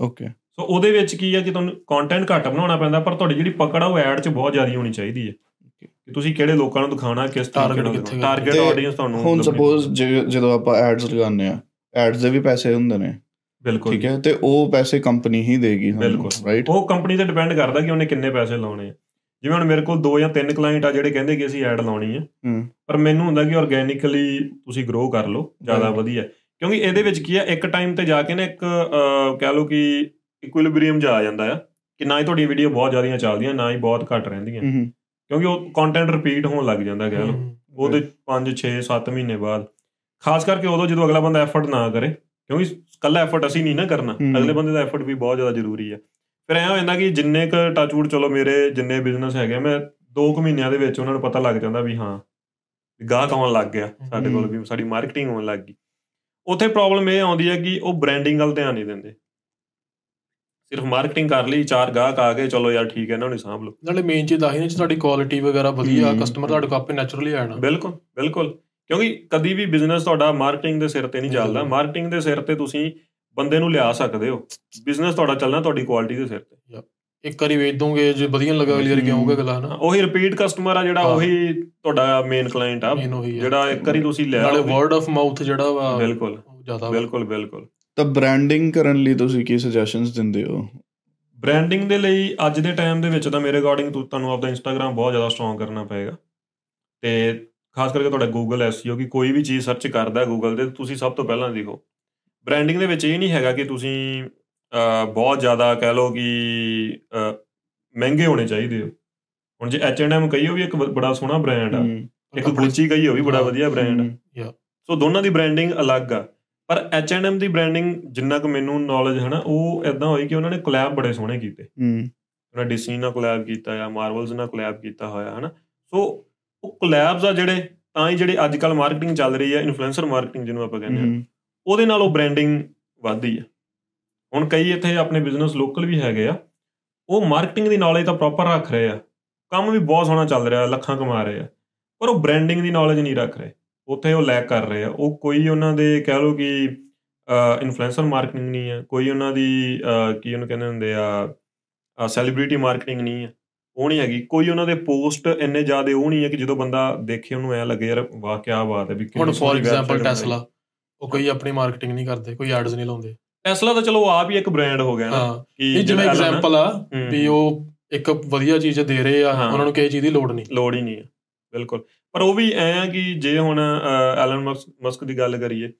ਓਕੇ ਸੋ ਉਹਦੇ ਵਿੱਚ ਕੀ ਹੈ ਕਿ ਤੁਹਾਨੂੰ ਕੰਟੈਂਟ ਘੱਟ ਬਣਾਉਣਾ ਪੈਂਦਾ ਪਰ ਤੁਹਾਡੀ ਜਿਹੜੀ ਪਕੜ ਆ ਉਹ ਐਡ 'ਚ ਬਹੁਤ ਜ਼ਿਆਦਾ ਹੋਣੀ ਚਾਹੀਦੀ ਹੈ ਕਿ ਤੁਸੀਂ ਕਿਹੜੇ ਲੋਕਾਂ ਨੂੰ ਦਿਖਾਉਣਾ ਕਿਸ ਨਾਲ ਕਿੱਥੇ ਟਾਰਗੇਟ ਤੇ ਆਡੀਅנס ਤੁਹਾਨੂੰ ਹੁਣ ਸਪੋਜ਼ ਜਦੋਂ ਆਪਾਂ ਐਡਸ ਲਗਾਉਂਦੇ ਆ ਐਡਸ ਦੇ ਵੀ ਪੈਸੇ ਹੁੰਦੇ ਨੇ। ਬਿਲਕੁਲ ਠੀਕ ਹੈ ਤੇ ਉਹ ਪੈਸੇ ਕੰਪਨੀ ਹੀ ਦੇਗੀ ਬਿਲਕੁਲ। ਰਾਈਟ ਉਹ ਕੰਪਨੀ ਤੇ ਡਿਪੈਂਡ ਕਰਦਾ ਕਿ ਉਹਨੇ ਕਿੰਨੇ ਪੈਸੇ ਲਾਉਣੇ ਆ। ਜਿਵੇਂ ਹੁਣ ਮੇਰੇ ਕੋਲ ਦੋ ਜਾਂ ਤਿੰਨ ਕਲਾਇੰਟ ਆ ਜਿਹੜੇ ਕਹਿੰਦੇ ਕਿ ਅਸੀਂ ਐਡ ਲਾਉਣੀ ਹੈ ਹੂੰ। ਪਰ ਮੈਨੂੰ ਹੁੰਦਾ ਕਿ ਆਰਗੇਨਿਕਲੀ ਤੁਸੀਂ ਗਰੋ ਕਰ ਲਓ ਜ਼ਿਆਦਾ. ਵਧੀਆ। ਕਿਉਂਕਿ ਇਹਦੇ ਵਿੱਚ ਕੀ ਆ ਇੱਕ ਟਾਈਮ ਤੇ ਜਾ ਕੇ ਨਾ ਇੱਕ ਕਹਿ ਲਓ ਕਿ ਇਕੁਇਲਿਬ੍ਰੀਅਮ ਜਾ ਆ ਜਾਂਦਾ ਆ ਕਿ ਨਾ ਹੀ ਤੁਹਾਡੀਆਂ ਵੀਡੀਓ ਬਹੁਤ ਜ਼ਿਆਦੀਆਂ ਚੱਲਦੀਆਂ ਨਾ ਹੀ ਬਹੁਤ ਘੱਟ ਰਹਿੰਦੀਆਂ। ਹੂੰ ਕਿਉਂਕਿ ਉਹ ਕੰਟੈਂਟ ਰਿਪੀਟ ਹੋਣ ਲੱਗ ਜਾਂਦਾ ਕਹਿ ਲਓ। ਉਹਦੇ 5 6 7 ਮਹੀਨੇ ਬਾਅਦ। ਖਾਸ ਕਰਕੇ ਉਦੋਂ ਜਦੋਂ ਅਗਲਾ ਬੰਦਾ ਐਫਰਟ ਨਾ ਕਰੇ ਕਿਉਂਕਿ ਕੱਲਾ ਐਫਰਟ ਅਸੀਂ ਨਹੀਂ ਨਾ ਕਰਨਾ। ਅਗਲੇ ਬੰਦੇ ਦਾ ਐਫਰਟ ਵੀ ਬਹੁਤ ਜ਼ਿਆਦਾ ਜ਼ਰੂਰੀ ਹੈ ਫਿਰ ਐਂ ਹੋ ਜਾਂਦਾ ਕਿ ਜਿੰਨੇ ਕ ਟੱਚਵੁੱਡ ਚਲੋ ਮੇਰੇ ਜਿੰਨੇ ਬਿਜ਼ਨਸ ਹੈਗੇ ਮੈਂ 2 ਕੁ ਮਹੀਨਿਆਂ ਦੇ ਵਿੱਚ ਉਹਨਾਂ ਨੂੰ ਪਤਾ ਲੱਗ ਜਾਂਦਾ ਵੀ ਹਾਂ ਗਾਹਕ ਆਉਣ ਲੱਗ ਗਿਆ ਸਾਡੇ ਕੋਲ ਵੀ ਸਾਡੀ ਮਾਰਕੀਟਿੰਗ ਹੋਣ ਲੱਗ ਗਈ। ਉੱਥੇ ਪ੍ਰੋਬਲਮ ਇਹ ਆਉਂਦੀ ਹੈ ਕਿ ਉਹ ਬ੍ਰਾਂਡਿੰਗ ਵੱਲ ਧਿਆਨ ਨਹੀਂ ਦਿੰਦੇ। ਸਿਰਫ ਮਾਰਕੀਟਿੰਗ ਕਰ ਲਈ ਚਾਰ ਗਾਹਕ ਆ ਗਏ ਚਲੋ ਯਾਰ ਠੀਕ ਹੈ ਇਹਨਾਂ ਨੂੰ ਸਾਂਭ ਲਓ। ਨਾਲੇ ਮੇਨ ਚੀਜ਼ ਆਹੀ ਨੇ ਜੇ ਤੁਹਾਡੀ ਕੁਆਲਿਟੀ ਵਗੈਰਾ ਵਧੀਆ ਕਸਟਮਰ ਤੁਹਾਡੇ ਕੋਲ ਆਪੇ ਨੈਚੁਰਲੀ ਆਣਾ ਬਿਲਕੁਲ ਬਿਲਕੁਲ। ਕਿਉਂਕਿ ਕਦੀ ਵੀ ਬਿਜ਼ਨਸ ਤੁਹਾਡਾ ਮਾਰਕੀਟਿੰਗ ਦੇ ਸਿਰ ਤੇ ਨਹੀਂ ਚੱਲਦਾ। ਮਾਰਕੀਟਿੰਗ ਦੇ ਸਿਰ ਤੇ ਤੁਸੀਂ ਬੰਦੇ ਨੂੰ ਲਿਆ ਸਕਦੇ ਹੋ। ਬਿਜ਼ਨਸ ਤੁਹਾਡਾ ਚੱਲਣਾ ਤੁਹਾਡੀ ਕੁਆਲਿਟੀ ਦੇ ਸਿਰ ਤੇ। ਇੱਕ ਵਾਰੀ ਵੇਚ ਦੋਗੇ ਜੇ ਵਧੀਆ ਲੱਗਾ ਅਗਲੀ ਵਾਰੀ ਕਿਉਂ ਹੋਊਗਾ ਗਲਾ ਨਾ ਉਹੀ ਰਿਪੀਟ ਕਸਟਮਰ ਆ ਜਿਹੜਾ। ਉਹੀ ਤੁਹਾਡਾ ਮੇਨ ਕਲਾਇੰਟ ਆ। ਜਿਹੜਾ ਇੱਕ ਵਾਰੀ ਤੁਸੀਂ ਲਿਆ ਨਾਲੇ ਵਰਡ ਆਫ ਮਾਊਥ ਜਿਹੜਾ ਵਾ ਬਿਲਕੁਲ। ਜ਼ਿਆਦਾ। ਬਿਲਕੁਲ ਬਿਲਕੁਲ। ਤਾਂ ਬ੍ਰਾਂਡਿੰਗ ਕਰਨ ਲਈ ਤੁਸੀਂ ਕੀ ਸੁਜੈਸ਼ਨਸ ਦਿੰਦੇ ਹੋ? ਬ੍ਰਾਂਡਿੰਗ ਦੇ ਲਈ ਅੱਜ ਦੇ ਟਾਈਮ ਦੇ ਵਿੱਚ ਤਾਂ ਮੇਰੇ ਅਕੋਰਡਿੰਗ ਤੁਹਾਨੂੰ ਆਪਦਾ ਇੰਸਟਾਗ੍ਰam ਬਹੁਤ ਜ਼ਿਆਦਾ ਸਟਰੋਂਗ ਕਰਨਾ ਪਏਗਾ। ਤੇ ਖਾਸ ਕਰਕੇ ਤੁਹਾਡਾ ਗੂਗਲ ਐਸਈਓ ਕਿ ਕੋਈ ਵੀ ਚੀਜ਼ ਸਰਚ ਕਰਦਾ ਗੂਗਲ ਤੇ ਤੁਸੀਂ ਸਭ ਤੋਂ ਪਹਿਲਾਂ ਦੇਖੋ। ਬ੍ਰਾਂਡਿੰਗ ਦੇ ਵਿੱਚ ਇਹ ਨਹੀਂ ਹੈਗਾ ਕਿ ਤੁਸੀਂ ਬਹੁਤ ਜ਼ਿਆਦਾ ਕਹਿ ਲਓ ਕਿ ਮਹਿੰਗੇ ਹੋਣੇ ਚਾਹੀਦੇ ਹੋ। ਹੁਣ ਜੇ H&M ਉਹ ਵੀ ਇੱਕ ਬੜਾ ਸੋਹਣਾ ਬ੍ਰਾਂਡ ਆ। ਇੱਕ ਗੁੱਚੀ ਉਹ ਵੀ ਬੜਾ। ਵਧੀਆ ਬ੍ਰਾਂਡ ਆ। ਸੋ ਦੋਨਾਂ ਦੀ ਬ੍ਰਾਂਡਿੰਗ ਅਲੱਗ ਆ। ਪਰ H&M ਦੀ ਬ੍ਰਾਂਡਿੰਗ ਜਿੰਨਾ ਕੁ ਮੈਨੂੰ ਨੌਲੇਜ ਹੈ ਨਾ ਉਹ ਇਦਾਂ ਹੋਈ ਕਿ ਉਹਨਾਂ ਨੇ ਕੋਲੈਬ ਬੜੇ ਸੋਹਣੇ ਕੀਤੇ। ਹੂੰ। ਉਹਨਾਂ ਡਿਸਨੀ ਨਾਲ ਕੋਲੈਬ ਕੀਤਾ ਆ ਮਾਰਵਲਸ ਨਾਲ ਕੋਲੈਬ ਕੀਤਾ ਹੋਇਆ ਹਨਾ। ਸੋ ਉਹ ਕੋਲੈਬਸ ਆ ਜਿਹੜੇ ਤਾਂ ਹੀ ਜਿਹੜੇ ਅੱਜ ਕੱਲ ਮਾਰਕੀਟਿੰਗ ਚੱਲ ਰਹੀ ਹੈ ਇਨਫਲੂਐਂਸਰ ਮਾਰਕੀਟਿੰਗ ਜਿਹਨੂੰ ਆਪਾਂ ਕਹਿੰਦੇ ਆ। ਉਹਦੇ ਨਾਲ ਉਹ ਬ੍ਰਾਂਡਿੰਗ ਵੱਧਦੀ ਹੈ ਹੁਣ ਕਈ ਇੱਥੇ ਆਪਣੇ ਬਿਜ਼ਨਸ ਲੋਕਲ ਵੀ ਹੈਗੇ ਆ। ਉਹ ਮਾਰਕੀਟਿੰਗ ਦੀ ਨੌਲੇਜ ਤਾਂ ਪ੍ਰੋਪਰ ਰੱਖ ਰਹੇ ਆ। ਕੰਮ ਵੀ ਬਹੁਤ ਸੋਹਣਾ ਚੱਲ ਰਿਹਾ ਲੱਖਾਂ ਕਮਾ ਰਹੇ ਆ। ਪਰ ਉਹ ਬ੍ਰਾਂਡਿੰਗ ਦੀ ਨੌਲੇਜ ਨਹੀਂ ਰੱਖ ਰਹੇ। ਉੱਥੇ ਉਹ ਲੈਕ ਕਰ ਰਹੇ ਆ। ਉਹ ਕੋਈ ਉਹਨਾਂ ਦੇ ਕਹਿ ਲਓ ਕਿ ਇਨਫਲੂਐਂਸਰ ਮਾਰਕੀਟਿੰਗ ਨਹੀਂ ਹੈ ਕੋਈ ਉਹਨਾਂ ਦੀ ਕੀ ਉਹਨੂੰ ਕਹਿੰਦੇ ਹੁੰਦੇ ਆ ਸੈਲੀਬ੍ਰਿਟੀ ਮਾਰਕੀਟਿੰਗ ਨਹੀਂ ਹੈ ਉਹ ਨਹੀਂ ਹੈਗੀ। ਕੋਈ ਉਹਨਾਂ ਦੇ ਪੋਸਟ ਇੰਨੇ ਜ਼ਿਆਦੇ ਉਹ ਨਹੀਂ ਹੈ ਕਿ ਜਦੋਂ ਬੰਦਾ ਦੇਖੇ ਉਹਨੂੰ ਐ ਲੱਗੇ ਯਾਰ ਵਾਹ ਕੀ ਬਾਤ ਹੈ ਵੀ ਹੁਣ ਫੋਰ ਐਗਜ਼ਾਮਪਲ। ਟੈਸਲਾ ਉਹ ਕੋਈ ਆਪਣੀ ਮਾਰਕੀਟਿੰਗ ਨਹੀਂ ਕਰਦੇ ਕੋਈ ਐਡਸ ਨਹੀਂ ਲਾਉਂਦੇ। ਟੈਸਲਾ ਤਾਂ ਚਲੋ ਆਪ ਹੀ ਇੱਕ ਬ੍ਰਾਂਡ ਹੋ ਗਿਆ ਨਾ ਕਿ ਜਿਵੇਂ ਆ, ਐਗਜ਼ਾਮਪਲ ਆ ਵੀ ਉਹ ਇੱਕ ਵਧੀਆ ਚੀਜ਼ ਦੇ ਰਹੇ ਆ। ਉਹਨਾਂ ਨੂੰ ਕਿਸੇ ਚੀਜ਼ ਦੀ ਲੋੜ ਨਹੀਂ। ਲੋੜ ਹੀ ਨਹੀਂ ਹੈ ਬਿਲਕੁਲ। ਪਰ ਉਹ ਵੀ ਐ ਆ ਕਿ ਜੇ ਹੁਣ ਐਲਨ ਮਸਕ ਦੀ ਗੱਲ ਕਰੀਏ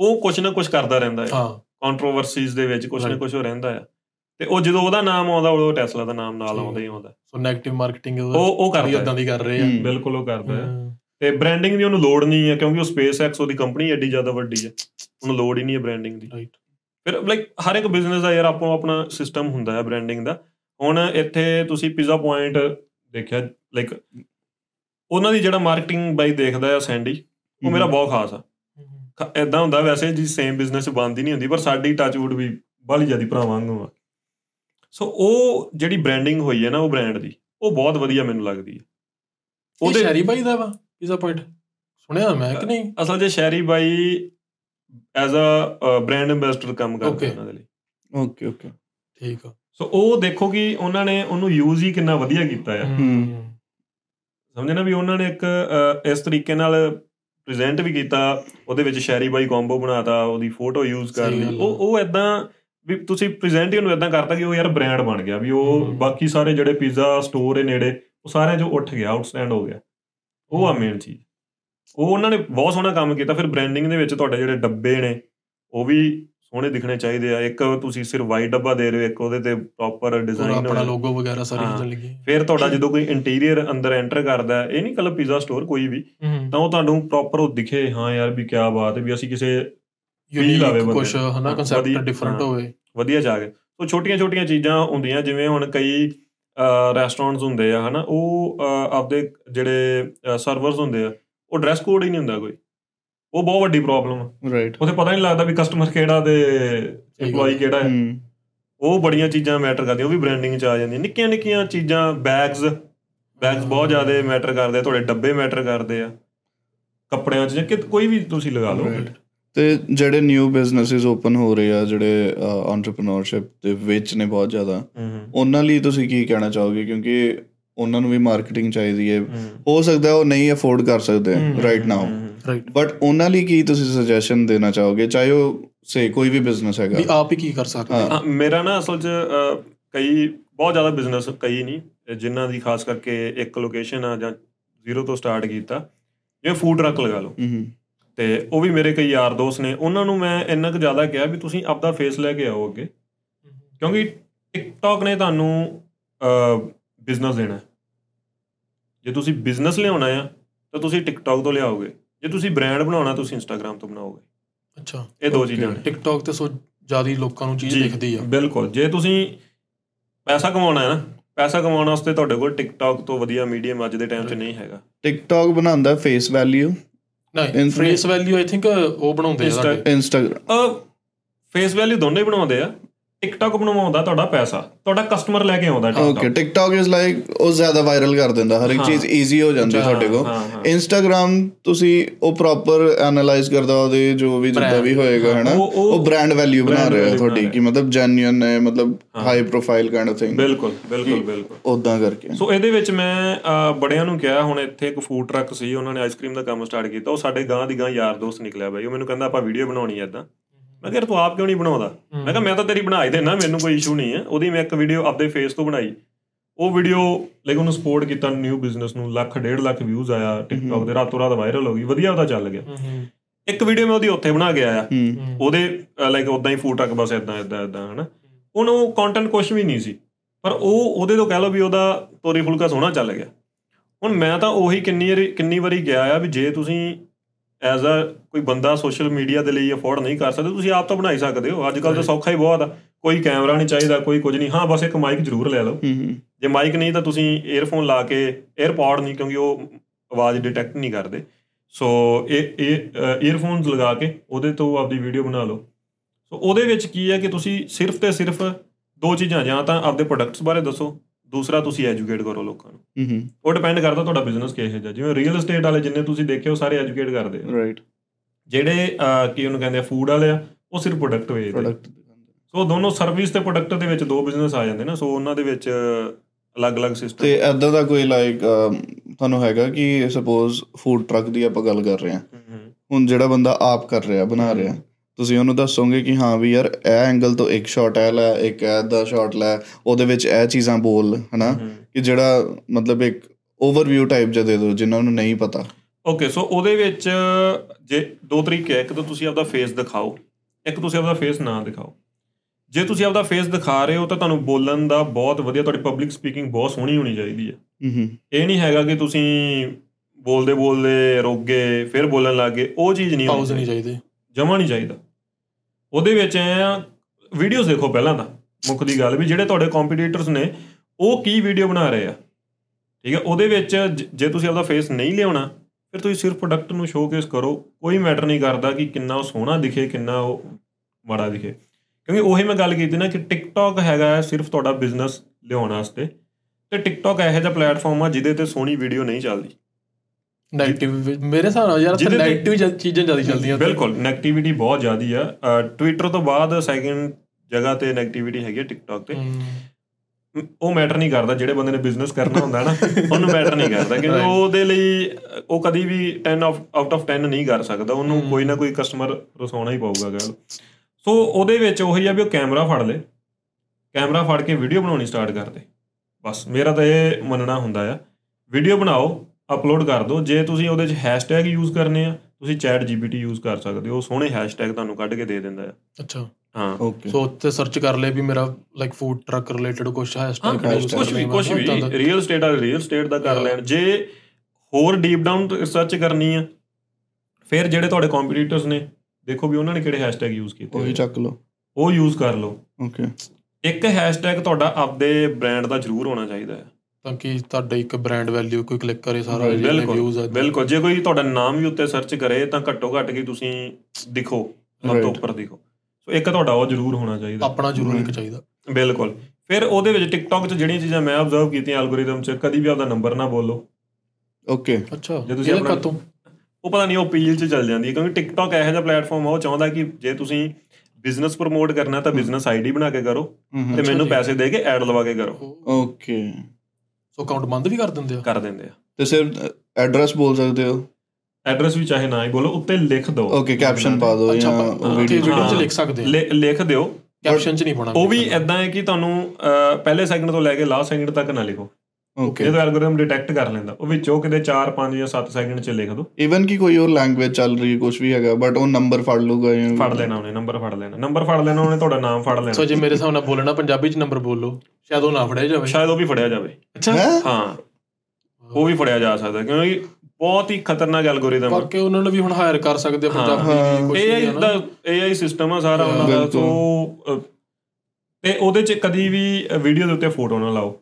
ਉਹ ਕੁਝ ਨਾ ਕੁਝ ਕਰਦਾ ਰਹਿੰਦਾ ਹੈ ਹਾਂ। ਕੰਟਰੋਵਰਸੀਜ਼ ਦੇ ਵਿੱਚ ਕੁਝ ਨਾ. ਕੁਝ ਹੋ ਰਹਿੰਦਾ ਹੈ ਤੇ ਉਹ ਜਦੋਂ ਉਹਦਾ ਨਾਮ ਆਉਂਦਾ ਉਦੋਂ ਟੈਸਲਾ ਦਾ ਨਾਮ ਨਾਲ ਆਉਂਦਾ ਹੀ ਆਉਂਦਾ। ਸੋ 네ਗੇਟਿਵ ਮਾਰਕੀਟਿੰਗ ਉਹ ਉਹ ਕਰਦਾ ਇਦਾਂ। ਦੀ ਕਰ ਰਹੇ ਆ। ਬਿਲਕੁਲ ਉਹ ਕਰਦਾ ਹੈ। ਤੇ ਬ੍ਰਾਂਡਿੰਗ ਦੀ ਉਹਨੂੰ ਲੋੜ ਨਹੀਂ ਹੈ ਕਿਉਂਕਿ ਉਹ ਸਪੇਸ ਐਕਸ ਉਹਦੀ ਕੰਪਨੀ ਐਡੀ ਜ਼ਿਆਦਾ ਵੱਡੀ ਹੈ। ਉਹਨੂੰ ਲੋੜ ਹੀ ਨਹੀਂ ਹੈ ਬ੍ਰਾਂਡਿੰਗ ਦੀ। Right. ਫਿਰ ਲਾਈਕ ਹਰ ਇੱਕ ਬਿਜ਼ਨਸ ਦਾ ਯਾਰ ਆਪੋ ਆਪਣਾ ਸਿਸਟਮ ਹੁੰਦਾ ਹੈ ਬ੍ਰਾਂਡਿੰਗ ਦਾ। ਹੁਣ ਇੱਥੇ ਤੁਸੀਂ ਪੀਜ਼ਾ ਪੁਆਇੰਟ ਦੇਖਿਆ ਲਾਈਕ ਉਹਨਾਂ ਦੀ ਜਿਹੜਾ ਮਾਰਕੀਟਿੰਗ ਬਾਈ ਦੇਖਦਾ ਆ ਸੈਂਡੀ ਉਹ ਮੇਰਾ ਬਹੁਤ ਖਾਸ ਆ। ਐਦਾਂ ਹੁੰਦਾ ਵੈਸੇ ਜੀ ਸੇਮ ਬਿਜ਼ਨਸ ਬੰਦ ਹੀ ਨਹੀਂ ਹੁੰਦੀ ਪਰ ਸਾਡੀ ਟੱਚਵੁੱਡ ਵੀ ਬਾਹਲੀ ਜਿਆਦੀ ਭਰਾਵਾਂ ਵਾਂਗੂ ਆ। ਸੋ ਉਹ ਜਿਹੜੀ ਬ੍ਰਾਂਡਿੰਗ ਹੋਈ ਹੈ ਨਾ ਉਹ ਬ੍ਰਾਂਡ ਦੀ ਉਹ ਬਹੁਤ ਵਧੀਆ ਮੈਨੂੰ ਲੱਗਦੀ ਹੈ। ਉਹ ਉਹਦੇ ਸ਼ੈਰੀ ਬਾਈ ਦਾ ਵਾ? ਪੀਜ਼ਾ ਪੁਆਇੰਟ ਸੁਣਿਆ ਮੈਂ ਕਿ ਨਹੀਂ? ਅਸਲ 'ਚ ਸ਼ੈਰੀ ਬਾਈ ਐਜ਼ ਅ ਬ੍ਰਾਂਡ ਐਮਬੈਸਡਰ ਕੰਮ ਕਰਦੇ Okay. ਉਹਨਾਂ ਦੇ ਲਈ। ਓਕੇ ਓਕੇ ਠੀਕ ਆ। ਸੋ ਉਹ ਦੇਖੋ ਕਿ ਉਹਨਾਂ ਨੇ ਉਹਨੂੰ ਯੂਜ਼ ਹੀ ਕਿੰਨਾ ਵਧੀਆ ਕੀਤਾ ਆ। ਹੂੰ। ਸਮਝੇ ਨਾ ਵੀ ਉਹਨਾਂ ਨੇ ਇੱਕ ਇਸ ਤਰੀਕੇ ਨਾਲ ਪ੍ਰੈਜ਼ੈਂਟ ਵੀ ਕੀਤਾ ਉਹਦੇ ਵਿੱਚ ਸ਼ੈਰੀ ਬਾਈ ਕੰਬੋ ਬਣਾਤਾ ਉਹਦੀ ਫੋਟੋ ਯੂਜ਼ ਕਰ ਲਈ। ਉਹ ਉਹ ਇਦਾਂ ਵੀ ਤੁਸੀਂ ਪ੍ਰੈਜ਼ੈਂਟ ਹੀ ਉਹਨੂੰ ਇਦਾਂ ਕਰਤਾ ਕਿ ਉਹ ਯਾਰ ਬ੍ਰਾਂਡ ਬਣ ਗਿਆ ਵੀ ਉਹ। ਬਾਕੀ ਸਾਰੇ ਜਿਹੜੇ ਪੀਜ਼ਾ ਸਟੋਰ ਹੈ ਨੇੜੇ ਉਹ ਸਾਰਿਆਂ 'ਚੋਂ ਉੱਠ ਗਿਆ ਆਊਟਸਟੈਂਡ ਹੋ ਗਿਆ। ਉਹ ਆ ਮੇਨ ਚੀਜ਼। ਉਹ ਉਹਨਾਂ ਨੇ ਬਹੁਤ ਸੋਹਣਾ ਕੰਮ ਕੀਤਾ। ਫਿਰ ਬ੍ਰਾਂਡਿੰਗ ਦੇ ਵਿੱਚ ਤੁਹਾਡੇ ਜਿਹੜੇ ਡੱਬੇ ਨੇ ਉਹ ਵੀ ਸੋਹਣੇ ਦਿਖਣੇ ਚਾਹੀਦੇ ਆ। ਇੱਕ ਤੁਸੀਂ ਸਿਰ ਵਾਈਟ ਡੱਬਾ ਦੇ ਰਹੇ ਹੋ ਇੱਕ ਉਹਦੇ ਤੇ ਪ੍ਰੋਪਰ ਪੂਰਾ ਡਿਜ਼ਾਈਨ ਆਪਣਾ ਲੋਗੋ ਵਗੈਰਾ ਸਾਰੀ। ਚੀਜ਼ਾਂ ਲੱਗੀ ਫਿਰ ਤੁਹਾਡਾ ਜਦੋਂ ਕੋਈ ਇੰਟੀਰੀਅਰ ਅੰਦਰ ਐਂਟਰ ਕਰਦਾ ਇਹ ਨਹੀਂ ਕੱਲ ਪੀਜ਼ਾ ਸਟੋਰ ਕੋਈ ਵੀ ਤਾਂ ਉਹ ਤੁਹਾਨੂੰ ਪ੍ਰੋਪਰ ਉਹ ਦਿਖੇ ਹਾਂ ਯਾਰ ਵੀ ਕੀ ਬਾਤ ਹੈ ਵੀ ਅਸੀਂ ਕਿਸੇ feel ਆਵੇ ਯੂਨੀਕ ਬੰਦੇ ਕੁਝ। ਹਨਾ ਕਨਸੈਪਟ ਡਿਫਰੈਂਟ। ਹੋਵੇ। ਵਧੀਆ ਜਾ ਕੇ। ਸੋ ਛੋਟੀਆਂ ਛੋਟੀਆਂ ਚੀਜ਼ਾਂ ਹੁੰਦੀਆਂ ਜਿਵੇਂ ਹੁਣ ਕਈ ਰੈਸਟੋਰੈਂਟਸ ਹੁੰਦੇ ਆ ਹਨਾ? ਉਹ ਆਪਦੇ ਜਿਹੜੇ ਸਰਵਰਸ ਹੁੰਦੇ ਆ ਉਹ ਡਰੈਸ ਕੋਡ ਹੀ ਨਹੀਂ ਹੁੰਦਾ ਕੋਈ। ਉਹ ਬਹੁਤ ਵੱਡੀ ਪ੍ਰੋਬਲਮ ਆ। ਰਾਈਟ ਉੱਥੇ ਪਤਾ ਨਹੀਂ ਲੱਗਦਾ ਵੀ ਕਸਟਮਰ ਕਿਹੜਾ ਤੇ EMPLOYE ਕਿਹੜਾ ਹੈ। ਉਹ ਬੜੀਆਂ ਚੀਜ਼ਾਂ ਮੈਟਰ ਕਰਦੀਆਂ ਉਹ ਵੀ ਬ੍ਰਾਂਡਿੰਗ ਚ ਆ ਜਾਂਦੀਆਂ। ਨਿੱਕੀਆਂ ਨਿੱਕੀਆਂ ਚੀਜ਼ਾਂ ਬੈਗਸ ਬੈਗਸ ਬਹੁਤ ਜ਼ਿਆਦਾ ਮੈਟਰ ਕਰਦੇ ਆ ਤੁਹਾਡੇ ਡੱਬੇ ਮੈਟਰ ਕਰਦੇ ਆ। ਕੱਪੜਿਆਂ 'ਚ ਜਾਂ ਕੋਈ ਵੀ ਤੁਸੀਂ ਲਗਾ ਲਓ. ਤੇ ਜਿਹੜੇ ਨਿਊ ਬਿਜ਼ਨੈਸਸ ਓਪਨ ਹੋ ਰਹੇ ਆ ਜਿਹੜੇ ਐਂਟਰਪ੍ਰੀਨਿਓਰਸ਼ਿਪ ਦੇ ਵਿੱਚ ਨੇ ਬਹੁਤ ਜ਼ਿਆਦਾ ਉਹਨਾਂ ਲਈ ਤੁਸੀਂ ਕੀ ਕਹਿਣਾ ਚਾਹੋਗੇ? ਕਿਉਂਕਿ ਉਹਨਾਂ ਨੂੰ ਵੀ ਮਾਰਕੀਟਿੰਗ ਚਾਹੀਦੀ ਹੈ। ਹੂੰ। ਸਕਦਾ ਉਹ ਨਹੀਂ ਅਫੋਰਡ ਕਰ ਸਕਦੇ ਰਾਈਟ ਨਾਓ ਬਟ ਉਹਨਾਂ ਲਈ ਕੀ ਤੁਸੀਂ ਸੁਜੈਸ਼ਨ ਦੇਣਾ ਚਾਹੋਗੇ? ਚਾਹੇ ਉਹ ਸੇ ਕੋਈ ਵੀ ਬਿਜ਼ਨਸ ਹੈਗਾ। ਵੀ ਆਪ ਹੀ ਕੀ ਕਰ ਸਕਦੇ ਮੇਰਾ ਨਾ ਅਸਲ 'ਚ ਕਈ ਬਹੁਤ ਜ਼ਿਆਦਾ ਬਿਜ਼ਨਸ ਕਈ ਨਹੀਂ ਜਿਨ੍ਹਾਂ ਦੀ ਖਾਸ ਕਰਕੇ ਇੱਕ ਲੋਕੇਸ਼ਨ ਆ ਜਾਂ ਜ਼ੀਰੋ ਤੋਂ ਸਟਾਰਟ ਕੀਤਾ ਜਿਵੇਂ ਫੂਡ ਟਰੱਕ ਲਗਾ ਲਓ। ਤੇ ਉਹ ਵੀ ਮੇਰੇ ਕਈ ਯਾਰ ਦੋਸਤ ਨੇ ਉਹਨਾਂ ਨੂੰ ਮੈਂ ਇੰਨਾ ਕੁ ਜ਼ਿਆਦਾ ਕਿਹਾ ਵੀ ਤੁਸੀਂ ਆਪਦਾ ਫੇਸ ਲੈ ਕੇ ਆਓ ਅੱਗੇ। ਕਿਉਂਕਿ ਟਿਕਟੌਕ ਨੇ ਤੁਹਾਨੂੰ ਬਿਜ਼ਨਸ ਦੇਣਾ ਹੈ। ਜੇ ਤੁਸੀਂ ਬਿਜ਼ਨਸ ਲਿਆਉਣਾ ਆ ਤਾਂ ਤੁਸੀਂ ਟਿਕਟੌਕ ਤੋਂ ਲਿਆਓਗੇ। ਜੇ ਤੁਸੀਂ ਬ੍ਰਾਂਡ ਬਣਾਉਣਾ ਤੁਸੀਂ ਇੰਸਟਾਗ੍ਰam ਤੋਂ ਬਣਾਓਗੇ। ਅੱਛਾ ਇਹ ਦੋ. ਚੀਜ਼ਾਂ ਨੇ। ਟਿਕਟੌਕ ਤੇ ਸੋ ਜ਼ਿਆਦਾ ਲੋਕਾਂ ਨੂੰ ਚੀਜ਼ ਦਿਖਦੀ ਆ। ਬਿਲਕੁਲ। ਜੇ ਤੁਸੀਂ ਪੈਸਾ ਕਮਾਉਣਾ ਹੈ ਨਾ ਪੈਸਾ ਕਮਾਉਣ ਵਾਸਤੇ ਤੁਹਾਡੇ ਕੋਲ ਟਿਕਟੌਕ ਤੋਂ ਵਧੀਆ ਮੀਡੀਅਮ ਅੱਜ ਦੇ ਟਾਈਮ 'ਚ ਨਹੀਂ ਹੈਗਾ। ਟਿਕਟੌਕ ਬਣਾਉਂਦਾ ਫੇਸ ਵੈਲਿਊ ਨਹੀਂ ਫੇਸ ਵੈਲਿਊ ਆਈ ਥਿੰਕ ਉਹ ਬਣਾਉਂਦੇ ਆ ਇੰਸਟਾਗ੍ਰਾਮ ਫੇਸ ਵੈਲਿਊ ਦੋਨੇ ਬਣਾਉਂਦੇ ਆ। ਟਿਕਟੌਕ ਬਣਵਾਉਂਦਾ ਤੁਹਾਡਾ ਪੈਸਾ ਤੁਹਾਡਾ ਕਸਟਮਰ ਲੈ ਕੇ ਆਉਂਦਾ okay TikTok। TikTok is like ਉਹ ਜ਼ਿਆਦਾ ਵਾਇਰਲ ਕਰ ਦਿੰਦਾ ਹਰ ਇੱਕ ਹਾਂ। ਚੀਜ਼ ਈਜ਼ੀ ਹੋ ਜਾਂਦੀ ਹਾਂ, ਤੁਹਾਡੇ ਕੋਲ ਹਾਂ, ਹਾਂ। ਇੰਸਟਾਗ੍ਰਾਮ ਤੁਸੀਂ ਉਹ ਪ੍ਰੋਪਰ ਐਨਾਲਾਈਜ਼ ਕਰਦਾ ਉਹਦੇ ਜੋ ਵੀ ਜਿੱਦਾਂ ਵੀ ਹੋਏਗਾ ਹਾਂ, ਹੈਨਾ ਉਹ- ਬ੍ਰਾਂਡ ਵੈਲਿਊ ਬਣਾ ਰਿਹਾ ਤੁਹਾਡੀ ਕਿ ਮਤਲਬ ਜੈਨੂਇਨ ਹੈ ਮਤਲਬ ਹਾਂ। High profile kind of thing ਬਿਲਕੁਲ ਬਿਲਕੁਲ ਬਿਲਕੁਲ ਉਦਾਂ ਕਰਕੇ ਸੋ ਇਹਦੇ ਵਿੱਚ ਮੈਂ ਬੜਿਆਂ ਨੂੰ ਕਿਹਾ ਹੁਣ ਇੱਥੇ ਇੱਕ ਫੂਡ ਟਰੱਕ ਸੀ ਉਹਨਾਂ ਨੇ ਆਈਸਕ੍ਰੀਮ ਦਾ ਕੰਮ ਸਟਾਰਟ ਕੀਤਾ ਉਹ ਸਾਡੇ ਗਾਂ ਦੀ ਗਾਂ ਯਾਰ ਦੋਸਤ ਨਿਕਲਿਆ ਬਾਈ ਉਹ ਮੈਨੂੰ ਕਹਿੰਦਾ ਆਪਾਂ ਵੀਡੀਓ ਬਣਾਉਣੀ ਐ ਇਦਾਂ ਮੈਂ ਕਿਹਾ ਤੂੰ ਆਪ ਕਿਉਂ ਨਹੀਂ ਬਣਾਉਂਦਾ? ਮੈਂ ਕਿਹਾ ਮੈਂ ਤਾਂ ਤੇਰੀ ਬਣਾ ਹੀ ਦੇਣਾ ਮੈਨੂੰ ਕੋਈ ਇਸ਼ੂ ਨਹੀਂ ਹੈ। ਉਹਦੀ ਮੈਂ ਇੱਕ ਵੀਡੀਓ ਆਪਦੇ ਫੇਸ ਤੋਂ ਬਣਾਈ। ਉਹ ਵੀਡੀਓ ਲਾਈਕ ਉਹਨੂੰ ਸਪੋਰਟ ਕੀਤਾ ਨਿਊ ਬਿਜ਼ਨਸ ਨੂੰ ਲੱਖ ਡੇਢ ਲੱਖ ਵਿਊਜ਼ ਆਇਆ ਟਿਕਟੌਕ ਦੇ ਰਾਤੋਂ ਰਾਤ ਵਾਇਰਲ ਹੋ ਗਈ ਵਧੀਆ ਉਹਦਾ ਚੱਲ ਗਿਆ। ਇੱਕ ਵੀਡੀਓ ਮੈਂ ਉਹਦੀ ਉੱਥੇ ਬਣਾ ਕੇ ਆਇਆ। ਉਹਦੇ ਲਾਈਕ ਉਦਾਂ ਹੀ ਫੂਡ ਟਰੱਕ ਬਸ ਇਦਾਂ ਇਦਾਂ ਇਦਾਂ ਹਨਾ। ਉਹਨੂੰ ਕੰਟੈਂਟ ਕੁਝ ਵੀ ਨਹੀਂ ਸੀ। ਪਰ ਉਹ ਉਹਦੇ ਤੋਂ ਕਹਿ ਲਓ ਵੀ ਉਹਦਾ ਤੋਰੀ ਫੁਲਕਾ ਸੋਹਣਾ ਚੱਲ ਗਿਆ। ਹੁਣ ਮੈਂ ਤਾਂ ਉਹੀ ਕਿੰਨੀ ਵਾਰੀ ਕਿੰਨੀ ਵਾਰੀ ਗਿਆ ਆ ਵੀ ਜੇ ਤੁਸੀਂ ਐਜ਼ ਅ ਕੋਈ ਬੰਦਾ ਸੋਸ਼ਲ ਮੀਡੀਆ ਦੇ ਲਈ ਅਫੋਰਡ ਨਹੀਂ ਕਰ ਸਕਦਾ ਤੁਸੀਂ ਆਪ ਤਾਂ ਬਣਾਈ ਸਕਦੇ ਹੋ। ਅੱਜ ਕੱਲ ਤਾਂ ਸੌਖਾ ਹੀ ਬਹੁਤ ਆ। ਕੋਈ ਕੈਮਰਾ ਨਹੀਂ ਚਾਹੀਦਾ ਕੋਈ ਕੁਝ ਨਹੀਂ। ਹਾਂ ਬਸ ਇੱਕ ਮਾਈਕ ਜ਼ਰੂਰ ਲੈ ਲਓ। ਜੇ ਮਾਈਕ ਨਹੀਂ ਤਾਂ ਤੁਸੀਂ 에ਅਰਫੋਨ ਲਾ ਕੇ 에ਅਰਪੋਡ ਨਹੀਂ ਕਿਉਂਕਿ ਉਹ ਆਵਾਜ਼ ਡਿਟੈਕਟ ਨਹੀਂ ਕਰਦੇ। ਸੋ ਇਹ ਇਹ 에ਅਰਫੋਨਸ ਲਗਾ ਕੇ ਉਹਦੇ ਤੋਂ ਆਪਦੀ ਵੀਡੀਓ ਬਣਾ ਲਓ। ਸੋ ਉਹਦੇ ਵਿੱਚ ਕੀ ਹੈ ਕਿ ਤੁਸੀਂ ਸਿਰਫ ਤੇ ਸਿਰਫ ਦੋ ਚੀਜ਼ਾਂ ਜਾਂ ਤਾਂ ਆਪਦੇ ਪ੍ਰੋਡਕਟਸ ਬਾਰੇ ਦੱਸੋ ਦੂਸਰਾ ਤੁਸੀਂ ਐਜੂਕੇਟ ਕਰੋ ਲੋਕਾਂ ਨੂੰ। ਹੂੰ ਹੂੰ। ਉਹ ਡਿਪੈਂਡ ਕਰਦਾ ਤੁਹਾਡਾ ਬਿਜ਼ਨਸ ਕਿਹੋ ਜਿਹਾ। ਜਿਵੇਂ ਰੀਅਲ ਏਸਟੇਟ ਵਾਲੇ ਜਿੰਨੇ ਤੁਸੀਂ ਦੇਖੇ ਉਹ ਸਾਰੇ ਐਜੂਕੇਟ ਕਰਦੇ ਆ। ਰਾਈਟ ਜਿਹੜੇ ਕੀ ਉਹਨੂੰ ਕਹਿੰਦੇ ਆ ਫੂਡ ਵਾਲੇ ਆ ਉਹ ਸਿਰਫ ਪ੍ਰੋਡਕਟ ਵੇਚਦੇ। ਪ੍ਰੋਡਕਟ ਸੋ ਦੋਨੋਂ ਸਰਵਿਸ ਤੇ ਪ੍ਰੋਡਕਟ ਦੇ ਵਿੱਚ ਦੋ ਬਿਜ਼ਨਸ ਆ ਜਾਂਦੇ ਨਾ। ਸੋ ਉਹਨਾਂ ਦੇ ਵਿੱਚ ਅਲੱਗ-ਅਲੱਗ ਸਿਸਟਮ ਤੇ ਐਦਾਂ ਦਾ ਕੋਈ ਲਾਈਕ ਤੁਹਾਨੂੰ ਹੈਗਾ ਕਿ ਸਪੋਜ਼ ਫੂਡ ਟਰੱਕ ਦੀ ਆਪਾਂ ਗੱਲ ਕਰ ਰਹੇ ਹਾਂ। ਹੁਣ ਜਿਹੜਾ ਬੰਦਾ ਆਪ ਕਰ ਰਿਹਾ ਬਣਾ ਰਿਹਾ। ਤੁਸੀਂ ਉਹਨੂੰ ਦੱਸੋਗੇ ਕਿ ਹਾਂ ਵੀ ਯਾਰ ਇਹ ਐਂਗਲ ਤੋਂ ਇੱਕ ਸ਼ਾਟ ਹੈ ਲੈ ਇੱਕ ਇਹ ਦਾ ਸ਼ਾਟ ਲੈ ਉਹਦੇ ਵਿੱਚ ਇਹ ਚੀਜ਼ਾਂ ਬੋਲ ਹਨਾ? ਕਿ ਜਿਹੜਾ ਮਤਲਬ ਇੱਕ ਓਵਰਵਿਊ ਟਾਈਪ ਜਿਹਾ ਦੇ ਦਿਓ ਜਿਨ੍ਹਾਂ ਨੂੰ ਨਹੀਂ ਪਤਾ। ਓਕੇ ਸੋ ਉਹਦੇ ਵਿੱਚ ਜੇ ਦੋ ਤਰੀਕੇ ਆ ਇੱਕ ਤਾਂ ਤੁਸੀਂ ਆਪਦਾ ਫੇਸ ਦਿਖਾਓ ਇੱਕ ਤੁਸੀਂ ਆਪਦਾ ਫੇਸ ਨਾ ਦਿਖਾਓ। ਜੇ ਤੁਸੀਂ ਆਪਦਾ ਫੇਸ ਦਿਖਾ ਰਹੇ ਹੋ ਤਾਂ ਤੁਹਾਨੂੰ ਬੋਲਣ ਦਾ ਬਹੁਤ ਵਧੀਆ ਤੁਹਾਡੀ ਪਬਲਿਕ ਸਪੀਕਿੰਗ ਬਹੁਤ ਸੋਹਣੀ ਹੋਣੀ ਚਾਹੀਦੀ ਹੈ ਹੂੰ ਹੂੰ ਇਹ ਨਹੀਂ ਹੈਗਾ ਕਿ ਤੁਸੀਂ ਬੋਲਦੇ ਬੋਲਦੇ ਰੁਕ ਗਏ ਫਿਰ ਬੋਲਣ ਲੱਗੇ ਉਹ ਚੀਜ਼ ਨਹੀਂ ਨਹੀਂ ਚਾਹੀਦੇ। ਜਮਾ ਨਹੀਂ ਚਾਹੀਦਾ। ਉਹਦੇ ਵਿੱਚ ਐ ਵੀਡੀਓਜ਼ ਦੇਖੋ ਪਹਿਲਾਂ ਤਾਂ, ਮੁੱਖ ਦੀ ਗੱਲ ਵੀ, ਜਿਹੜੇ ਤੁਹਾਡੇ ਕੰਪੀਟੀਟਰਸ ਨੇ, ਉਹ ਕੀ ਵੀਡੀਓ ਬਣਾ ਰਹੇ ਆ? ਠੀਕ ਹੈ ਉਹਦੇ ਵਿੱਚ ਜ- ਜੇ ਤੁਸੀਂ ਆਪਦਾ ਫੇਸ ਨਹੀਂ ਲਿਆਉਣਾ, ਫਿਰ ਤੁਸੀਂ ਸਿਰਫ ਪ੍ਰੋਡਕਟ ਨੂੰ ਸ਼ੋਕੇਸ ਕਰੋ, ਕੋਈ ਮੈਟਰ ਨਹੀਂ ਕਰਦਾ ਕਿ ਕਿੰਨਾ ਉਹ ਸੋਹਣਾ ਦਿਖੇ, ਕਿੰਨਾ ਉਹ ਮਾੜਾ ਦਿਖੇ। ਕਿਉਂਕਿ ਉਹੀ ਮੈਂ ਗੱਲ ਕੀਤੀ ਨਾ ਕਿ ਟਿਕਟੌਕ ਹੈਗਾ ਹੈ ਸਿਰਫ ਤੁਹਾਡਾ ਬਿਜ਼ਨਸ ਲਿਆਉਣ ਵਾਸਤੇ, ਤੇ ਟਿਕਟੌਕ ਇਹੋ ਜਿਹਾ ਪਲੇਟਫਾਰਮ ਆ ਜਿਹਦੇ ਤੇ ਸੋਹਣੀ ਵੀਡੀਓ ਨਹੀਂ ਚੱਲਦੀ। ਨੈਗੇਟਿਵ ਮੇਰੇ ਹਿਸਾਬ ਨਾਲ ਯਾਰ ਤੇ- ਨੈਗੇਟਿਵ ਚੀਜ਼ਾਂ ਜ਼ਿਆਦਾ ਚੱਲਦੀਆਂ। ਬਿਲਕੁਲ ਨੈਗੇਟਿਵਿਟੀ ਬਹੁਤ ਜ਼ਿਆਦੀ ਆ। ਟਵਿੱਟਰ ਤੋਂ ਬਾਅਦ ਸੈਕਿੰਡ ਜਗ੍ਹਾ ਤੇ ਨੈਗੇਟਿਵਿਟੀ ਹੈਗੀ ਟਿਕਟੌਕ ਤੇ। ਉਹ ਮੈਟਰ ਨਹੀਂ ਕਰਦਾ ਜਿਹੜੇ ਬੰਦੇ ਨੇ ਬਿਜ਼ਨਸ ਕਰਨਾ ਹੁੰਦਾ ਨਾ ਉਹਨੂੰ ਮੈਟਰ ਨਹੀਂ ਕਰਦਾ। ਕਿਉਂਕਿ. ਉਹਦੇ ਲਈ ਉਹ ਕਦੀ ਵੀ 10 ਆਊਟ ਆਫ 10 ਨਹੀਂ ਕਰ ਸਕਦਾ। ਉਹਨੂੰ। ਕੋਈ ਨਾ ਕੋਈ ਕਸਟਮਰ ਰਸਾਉਣਾ ਹੀ ਪਊਗਾ ਗੱਲ ਸੋ ਉਹਦੇ ਵਿੱਚ ਉਹੀ ਆ ਵੀ ਉਹ ਕੈਮਰਾ ਫੜ ਲੇ। ਕੈਮਰਾ ਫੜ ਕੇ ਵੀਡੀਓ ਬਣਾਉਣੀ ਸਟਾਰਟ ਕਰ ਦੇ। ਬਸ ਮੇਰਾ ਤਾਂ ਇਹ ਮੰਨਣਾ ਹੁੰਦਾ ਆ। ਵੀਡੀਓ ਬਣਾਓ ਅਪਲੋਡ ਕਰ ਦਿਓ। ਜੇ ਤੁਸੀਂ ਉਹਦੇ 'ਚ ਹੈਸ਼ਟੈਗ ਯੂਜ਼ ਕਰਨੇ ਆ ਤੁਸੀਂ ਚੈਟ ਜੀਪੀਟੀ ਯੂਜ਼ ਕਰ ਸਕਦੇ ਹੋ। ਉਹ ਸੋਹਣੇ ਹੈਸ਼ਟੈਗ ਤੁਹਾਨੂੰ ਕੱਢ ਕੇ ਦੇ ਦਿੰਦਾ ਆ। ਅੱਛਾ। ਹਾਂ। ਓਕੇ ਸੋ ਉੱਤੇ ਸਰਚ ਕਰ ਲੈ ਵੀ ਮੇਰਾ ਲਾਈਕ ਫੂਡ ਟਰੱਕ ਰਿਲੇਟਡ ਕੁਝ ਹੈਸ਼ਟੈਗ ਕੁਝ ਵੀ ਕੁਝ ਵੀ। ਰੀਅਲ ਸਟੇਟ ਆ ਰੀਅਲ ਸਟੇਟ ਦਾ ਕਰ. ਲੈਣ। ਜੇ ਹੋਰ ਡੀਪ ਡਾਊਨ ਰਿਸਰਚ ਕਰਨੀ ਆ ਫਿਰ ਜਿਹੜੇ ਤੁਹਾਡੇ ਕੰਪੀਟੀਟਰਸ ਨੇ ਦੇਖੋ ਵੀ ਉਹਨਾਂ ਨੇ ਕਿਹੜੇ ਹੈਸ਼ਟੈਗ ਯੂਜ਼ ਕੀਤੇ ਉਹੀ। ਚੱਕ ਲਓ। ਉਹ ਯੂਜ਼ ਕਰ ਲਓ। ਓਕੇ ਇੱਕ ਹੈਸ਼ਟੈਗ ਤੁਹਾਡਾ ਆਪਦੇ ਬ੍ਰਾਂਡ ਦਾ ਜ਼ਰੂਰ ਹੋਣਾ ਚਾਹੀਦਾ ਹੈ ਤਾਂ ਕਿ ਤੁਹਾਡਾ ਇੱਕ ਬ੍ਰਾਂਡ ਵੈਲਿਊ ਕੋਈ ਕਲਿੱਕ ਕਰੇ ਸਾਰਾ ਜਿਹੜੇ ਬਿਲਕੁਲ ਵਿਊਜ਼ ਆ ਬਿਲਕੁਲ। ਜੇ ਕੋਈ ਤੁਹਾਡਾ ਨਾਮ ਵੀ ਉੱਤੇ ਸਰਚ ਕਰੇ ਤਾਂ ਘੱਟੋ ਘੱਟ ਕਿ ਤੁਸੀਂ ਦਿਖੋ ਸਭ ਤੋਂ. ਉੱਪਰ ਦਿਖੋ। ਸੋ ਇੱਕ ਤੁਹਾਡਾ ਉਹ ਜ਼ਰੂਰ ਹੋਣਾ ਚਾਹੀਦਾ। ਆਪਣਾ ਜ਼ਰੂਰ. ਇੱਕ ਚਾਹੀਦਾ। ਬਿਲਕੁਲ। ਫਿਰ ਉਹਦੇ ਵਿੱਚ ਟਿਕਟੌਕ 'ਚ ਜਿਹੜੀਆਂ ਚੀਜ਼ਾਂ ਮੈਂ ਆਬਜ਼ਰਵ ਕੀਤੀਆਂ ਐਲਗੋਰਿਦਮ 'ਚ ਕਦੀ ਵੀ ਆਪਦਾ ਨੰਬਰ ਨਾ ਬੋਲੋ। ਓਕੇ ਅੱਛਾ ਜੇ ਤੁਸੀਂ ਆਪਣਾ- ਉਹ ਪਤਾ ਨਹੀਂ ਉਹ ਅਪੀਲ 'ਚ ਚੱਲ ਜਾਂਦੀ ਹੈ ਕਿਉਂਕਿ ਟਿਕਟੌਕ ਇਹੋ ਜਿਹਾ ਪਲੇਟਫਾਰਮ ਆ ਉਹ ਚਾਹੁੰਦਾ ਕਿ ਜੇ ਤੁਸੀਂ ਬਿਜ਼ਨਸ ਪ੍ਰਮੋਟ ਕਰਨਾ ਤਾਂ ਬਿਜ਼ਨਸ ਆਈਡੀ ਬਣਾ ਕੇ ਕਰੋ ਤੇ ਮੈਨੂੰ। ਪੈਸੇ ਦੇ ਕੇ ਐਡ ਲਵਾ ਕੇ ਕਰੋ। ਓਕੇ ਸੋ ਅਕਾਊਂਟ ਬੰਦ ਵੀ ਕਰ ਦਿੰਦੇ ਆ? ਕਰ ਦਿੰਦੇ ਆ। ਤੇ ਸਿਰਫ ਐਡਰੈਸ ਬੋਲ ਸਕਦੇ ਹੋ? ਐਡਰੈਸ ਵੀ ਚਾਹੇ ਨਾ ਹੀ ਬੋਲੋ ਉੱਤੇ ਲਿਖ ਦਿਓ। ਓਕੇ ਕੈਪਸ਼ਨ ਪਾ ਦਿਓ ਜਾਂ ਵੀਡੀਓ ਵੀਡੀਓ 'ਚ ਹਾਂ। ਲਿਖ ਸਕਦੇ ਆ? ਲਿਖ ਦਿਓ। ਕੈਪਸ਼ਨ 'ਚ ਨਹੀਂ ਪਾਉਣਾ ਉਹ ਵੀ ਐਦਾਂ ਹੈ ਕਿ ਤੁਹਾਨੂੰ ਪਹਿਲੇ ਸੈਕਿੰਡ ਤੋਂ ਲੈ ਕੇ ਲਾਸਟ ਸੈਕਿੰਡ ਤੱਕ ਨਾ ਲਿਖੋ। ਓਕੇ ਇਹ ਤਾਂ ਐਲਗੋਰਿਦਮ ਡਿਟੈਕਟ ਕਰ ਲੈਂਦਾ ਉਹ ਵਿੱਚੋਂ ਕਿਤੇ 4 5 ਜਾਂ 7 ਸੈਕਿੰਡ 'ਚ ਲਿਖ ਦਿਓ। ਇਵਨ ਕਿ ਕੋਈ ਹੋਰ ਲੈਂਗੁਏਜ ਚੱਲ ਰਹੀ ਹੈ ਕੁਝ ਵੀ ਹੈਗਾ ਬਟ ਉਹ ਨੰਬਰ ਫੜ ਲੂਗਾ ਜਾਂ ਫੜ ਲੈਣਾ ਉਹਨੇ ਨੰਬਰ ਫੜ ਲੈਣਾ। ਨੰਬਰ ਫੜ ਲੈਣਾ ਉਹਨੇ ਤੁਹਾਡਾ ਨਾਮ ਫੜ ਸੋ ਲੈਣਾ ਜੇ ਮੇਰੇ ਹਿਸਾਬ ਨਾਲ ਬੋਲਣਾ ਪੰਜਾਬੀ 'ਚ ਨੰਬਰ ਬੋਲੋ। ਸ਼ਾਇਦ ਉਹ ਨਾ ਫੜਿਆ ਜਾਵੇ। ਸ਼ਾਇਦ ਉਹ ਵੀ ਫੜਿਆ ਜਾਵੇ। ਅੱਛਾ। ਹੈ? ਹਾਂ। ਉਹ ਵੀ ਫੜਿਆ ਜਾ ਸਕਦਾ ਕਿਉਂਕਿ ਬਹੁਤ ਹੀ ਖਤਰਨਾਕ ਐਲਗੋਰਿਦਮ ਆ। ਕਰਕੇ ਉਹਨਾਂ ਨੂੰ ਵੀ ਹੁਣ ਹਾਇਰ ਕਰ ਸਕਦੇ ਆ ਹਾਂ। ਪੰਜਾਬੀ ਹਾਂ। AI ਵੀ ਦਾ AI ਸਿਸਟਮ ਆ ਸਾਰਾ ਉਹਨਾਂ ਦਾ। ਸੋ ਤੇ ਉਹਦੇ ਚ ਕਦੀ ਵੀ ਵੀਡੀਓ ਦੇ ਉੱਤੇ ਫੋਟੋ ਨਾ ਲਾਓ।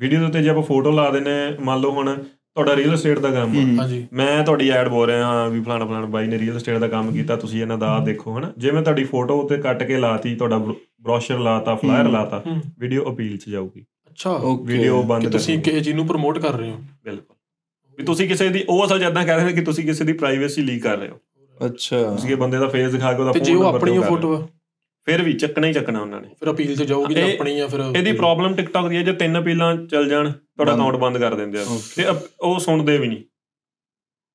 ਵੀਡੀਓ ਦੇ ਉੱਤੇ ਜੇ ਆਪਾਂ ਫੋਟੋ ਲਾ ਦਿੰਨੇ ਮੰਨ ਲਓ ਹੁਣ ਤੁਹਾਡਾ ਰੀਅਲ ਏਸਟੇਟ ਦਾ ਕੰਮ ਆ। ਮੈਂ ਤੁਹਾਡੀ ਐਡ ਬੋਲ ਰਿਹਾ ਹਾਂ ਵੀ ਫਲਾਣਾ ਫਲਾਣਾ ਬਾਈ ਨੇ ਰੀਅਲ ਏਸਟੇਟ ਦਾ ਕੰਮ ਕੀਤਾ ਤੁਸੀਂ ਇਹਨਾਂ ਦਾ ਆਹ ਦੇਖੋ ਹਨਾ। ਜੇ ਮੈਂ ਤੁਹਾਡੀ ਫੋਟੋ ਉੱਤੇ ਕੱਟ ਕੇ ਲਾਤੀ ਤੁਹਾਡਾ ਬ੍ਰੋਸ਼ਰ ਲਾਤਾ ਫਲਾਇਰ। ਲਾਤਾ ਵੀਡੀਓ ਅਪੀਲ ਚ ਜਾਊਗੀ। ਅੱਛਾ ਓਕੇ ਵੀਡੀਓ ਬੰਦ ਤੁਸੀਂ ਕਿਸੇ ਚੀਜ਼ ਨੂੰ ਪ੍ਰਮੋਟ ਕਰ ਰਹੇ ਹੋ? ਬਿਲਕੁਲ। ਵੀ ਤੁਸੀਂ ਕਿਸੇ ਦੀ ਉਹ ਅਸਲ ਇਦਾਂ ਕਹਿ ਰਹੇ ਨੇ ਕਿ ਤੁਸੀਂ ਕਿਸੇ ਦੀ ਪ੍ਰਾਈਵੇਸੀ ਲੀਕ ਕਰ ਰਹੇ ਹੋ। ਅੱਛਾ। ਤੁਸੀਂ ਇਹ ਬੰਦੇ ਦਾ ਫੇਸ ਦਿਖਾ ਕੇ ਉਹਦਾ ਤੇ phone ਜੇ ਉਹ ਆਪਣੀ। ਫੋਟੋ ਆ? ਫਿਰ ਵੀ ਚੱਕਣਾ ਹੀ ਚੱਕਣਾ ਉਹਨਾਂ ਨੇ। ਫਿਰ ਅਪੀਲ 'ਚ ਜਾਊਗੀ ਜਾਂ ਆਪਣੀ ਆ ਫਿਰ ਇਹਦੀ ਪ੍ਰੋਬਲਮ ਟਿਕਟੌਕ ਦੀ ਹੈ ਜੇ ਤਿੰਨ ਅਪੀਲਾਂ ਚੱਲ ਜਾਣ ਤੁਹਾਡਾ। ਅਕਾਊਂਟ ਬੰਦ ਕਰ ਦਿੰਦੇ ਆ. ਤੇ ਉਹ ਸੁਣਦੇ ਵੀ ਨਹੀਂ।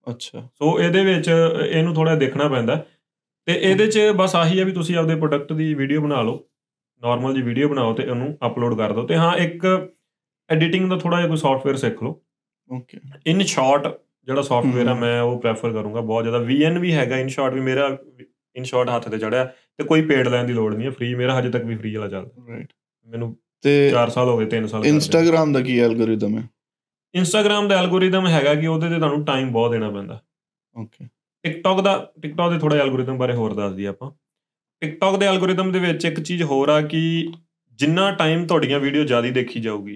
ਅੱਛਾ। ਸੋ ਇਹਦੇ ਵਿੱਚ ਇਹਨੂੰ ਥੋੜਾ ਦੇਖਣਾ ਪੈਂਦਾ। ਤੇ ਇਹਦੇ 'ਚ ਬਸ ਆਹੀ ਹੈ ਵੀ ਤੁਸੀਂ ਆਪਦੇ ਪ੍ਰੋਡਕਟ ਦੀ ਵੀਡੀਓ ਬਣਾ ਲਓ। ਨਾਰਮਲ ਜੀ ਵੀਡੀਓ ਬਣਾਓ ਤੇ ਉਹਨੂੰ ਅਪਲੋਡ ਕਰ ਦਿਓ। ਤੇ ਹਾਂ ਇੱਕ ਐਡੀਟਿੰਗ ਦਾ ਥੋੜਾ ਜਿਹਾ ਕੋਈ ਸੌਫਟਵੇਅਰ ਸਿੱਖ ਲਓ। ਓਕੇ ਇਨ ਸ਼ਾਰਟ ਜਿਹੜਾ ਸੌਫਟਵੇਅਰ ਆ। ਮੈਂ ਉਹ ਪ੍ਰੈਫਰ ਕਰੂੰਗਾ। ਬਹੁਤ ਜ਼ਿਆਦਾ VN ਵੀ ਹੈਗਾ ਇਨ ਸ਼ਾਰਟ ਵੀ ਮੇਰਾ ਇਨ ਸ਼ਾਰਟ ਹੱਥ ਤੇ ਚੜਿਆ ਤੇ ਕੋਈ ਪੇਡ ਲੈਣ ਦੀ ਲੋੜ ਨਹੀਂ ਹੈ ਫ੍ਰੀ ਮੇਰਾ ਹਜੇ ਤੱਕ ਵੀ ਫ੍ਰੀ ਵਾਲਾ ਚੱਲਦਾ। ਰਾਈਟ ਮੈਨੂੰ ਤੇ 4 ਸਾਲ ਹੋ ਗਏ 3 ਸਾਲ ਇੰਸਟਾਗ੍ਰam ਦਾ ਕੀ ਐਲਗੋਰਿਦਮ ਹੈ? ਇੰਸਟਾਗ੍ਰam ਦਾ ਐਲਗੋਰਿਦਮ ਹੈਗਾ ਕਿ ਉਹਦੇ ਤੇ ਤੁਹਾਨੂੰ ਟਾਈਮ ਬਹੁਤ ਦੇਣਾ ਪੈਂਦਾ। ਓਕੇ ਟਿਕਟੌਕ ਦਾ ਟਿਕਟੌਕ ਦੇ ਥੋੜਾ ਐਲਗੋਰਿਦਮ ਬਾਰੇ ਹੋਰ ਦੱਸ ਦਈਏ ਆਪਾਂ। ਟਿਕਟੌਕ ਦੇ ਐਲਗੋਰਿਦਮ ਦੇ ਵਿੱਚ ਇੱਕ ਚੀਜ਼ ਹੋਰ ਆ ਕਿ ਜਿੰਨਾ ਟਾਈਮ ਤੁਹਾਡੀਆਂ ਵੀਡੀਓ ਜ਼ਿਆਦਾ ਦੇਖੀ ਜਾਊਗੀ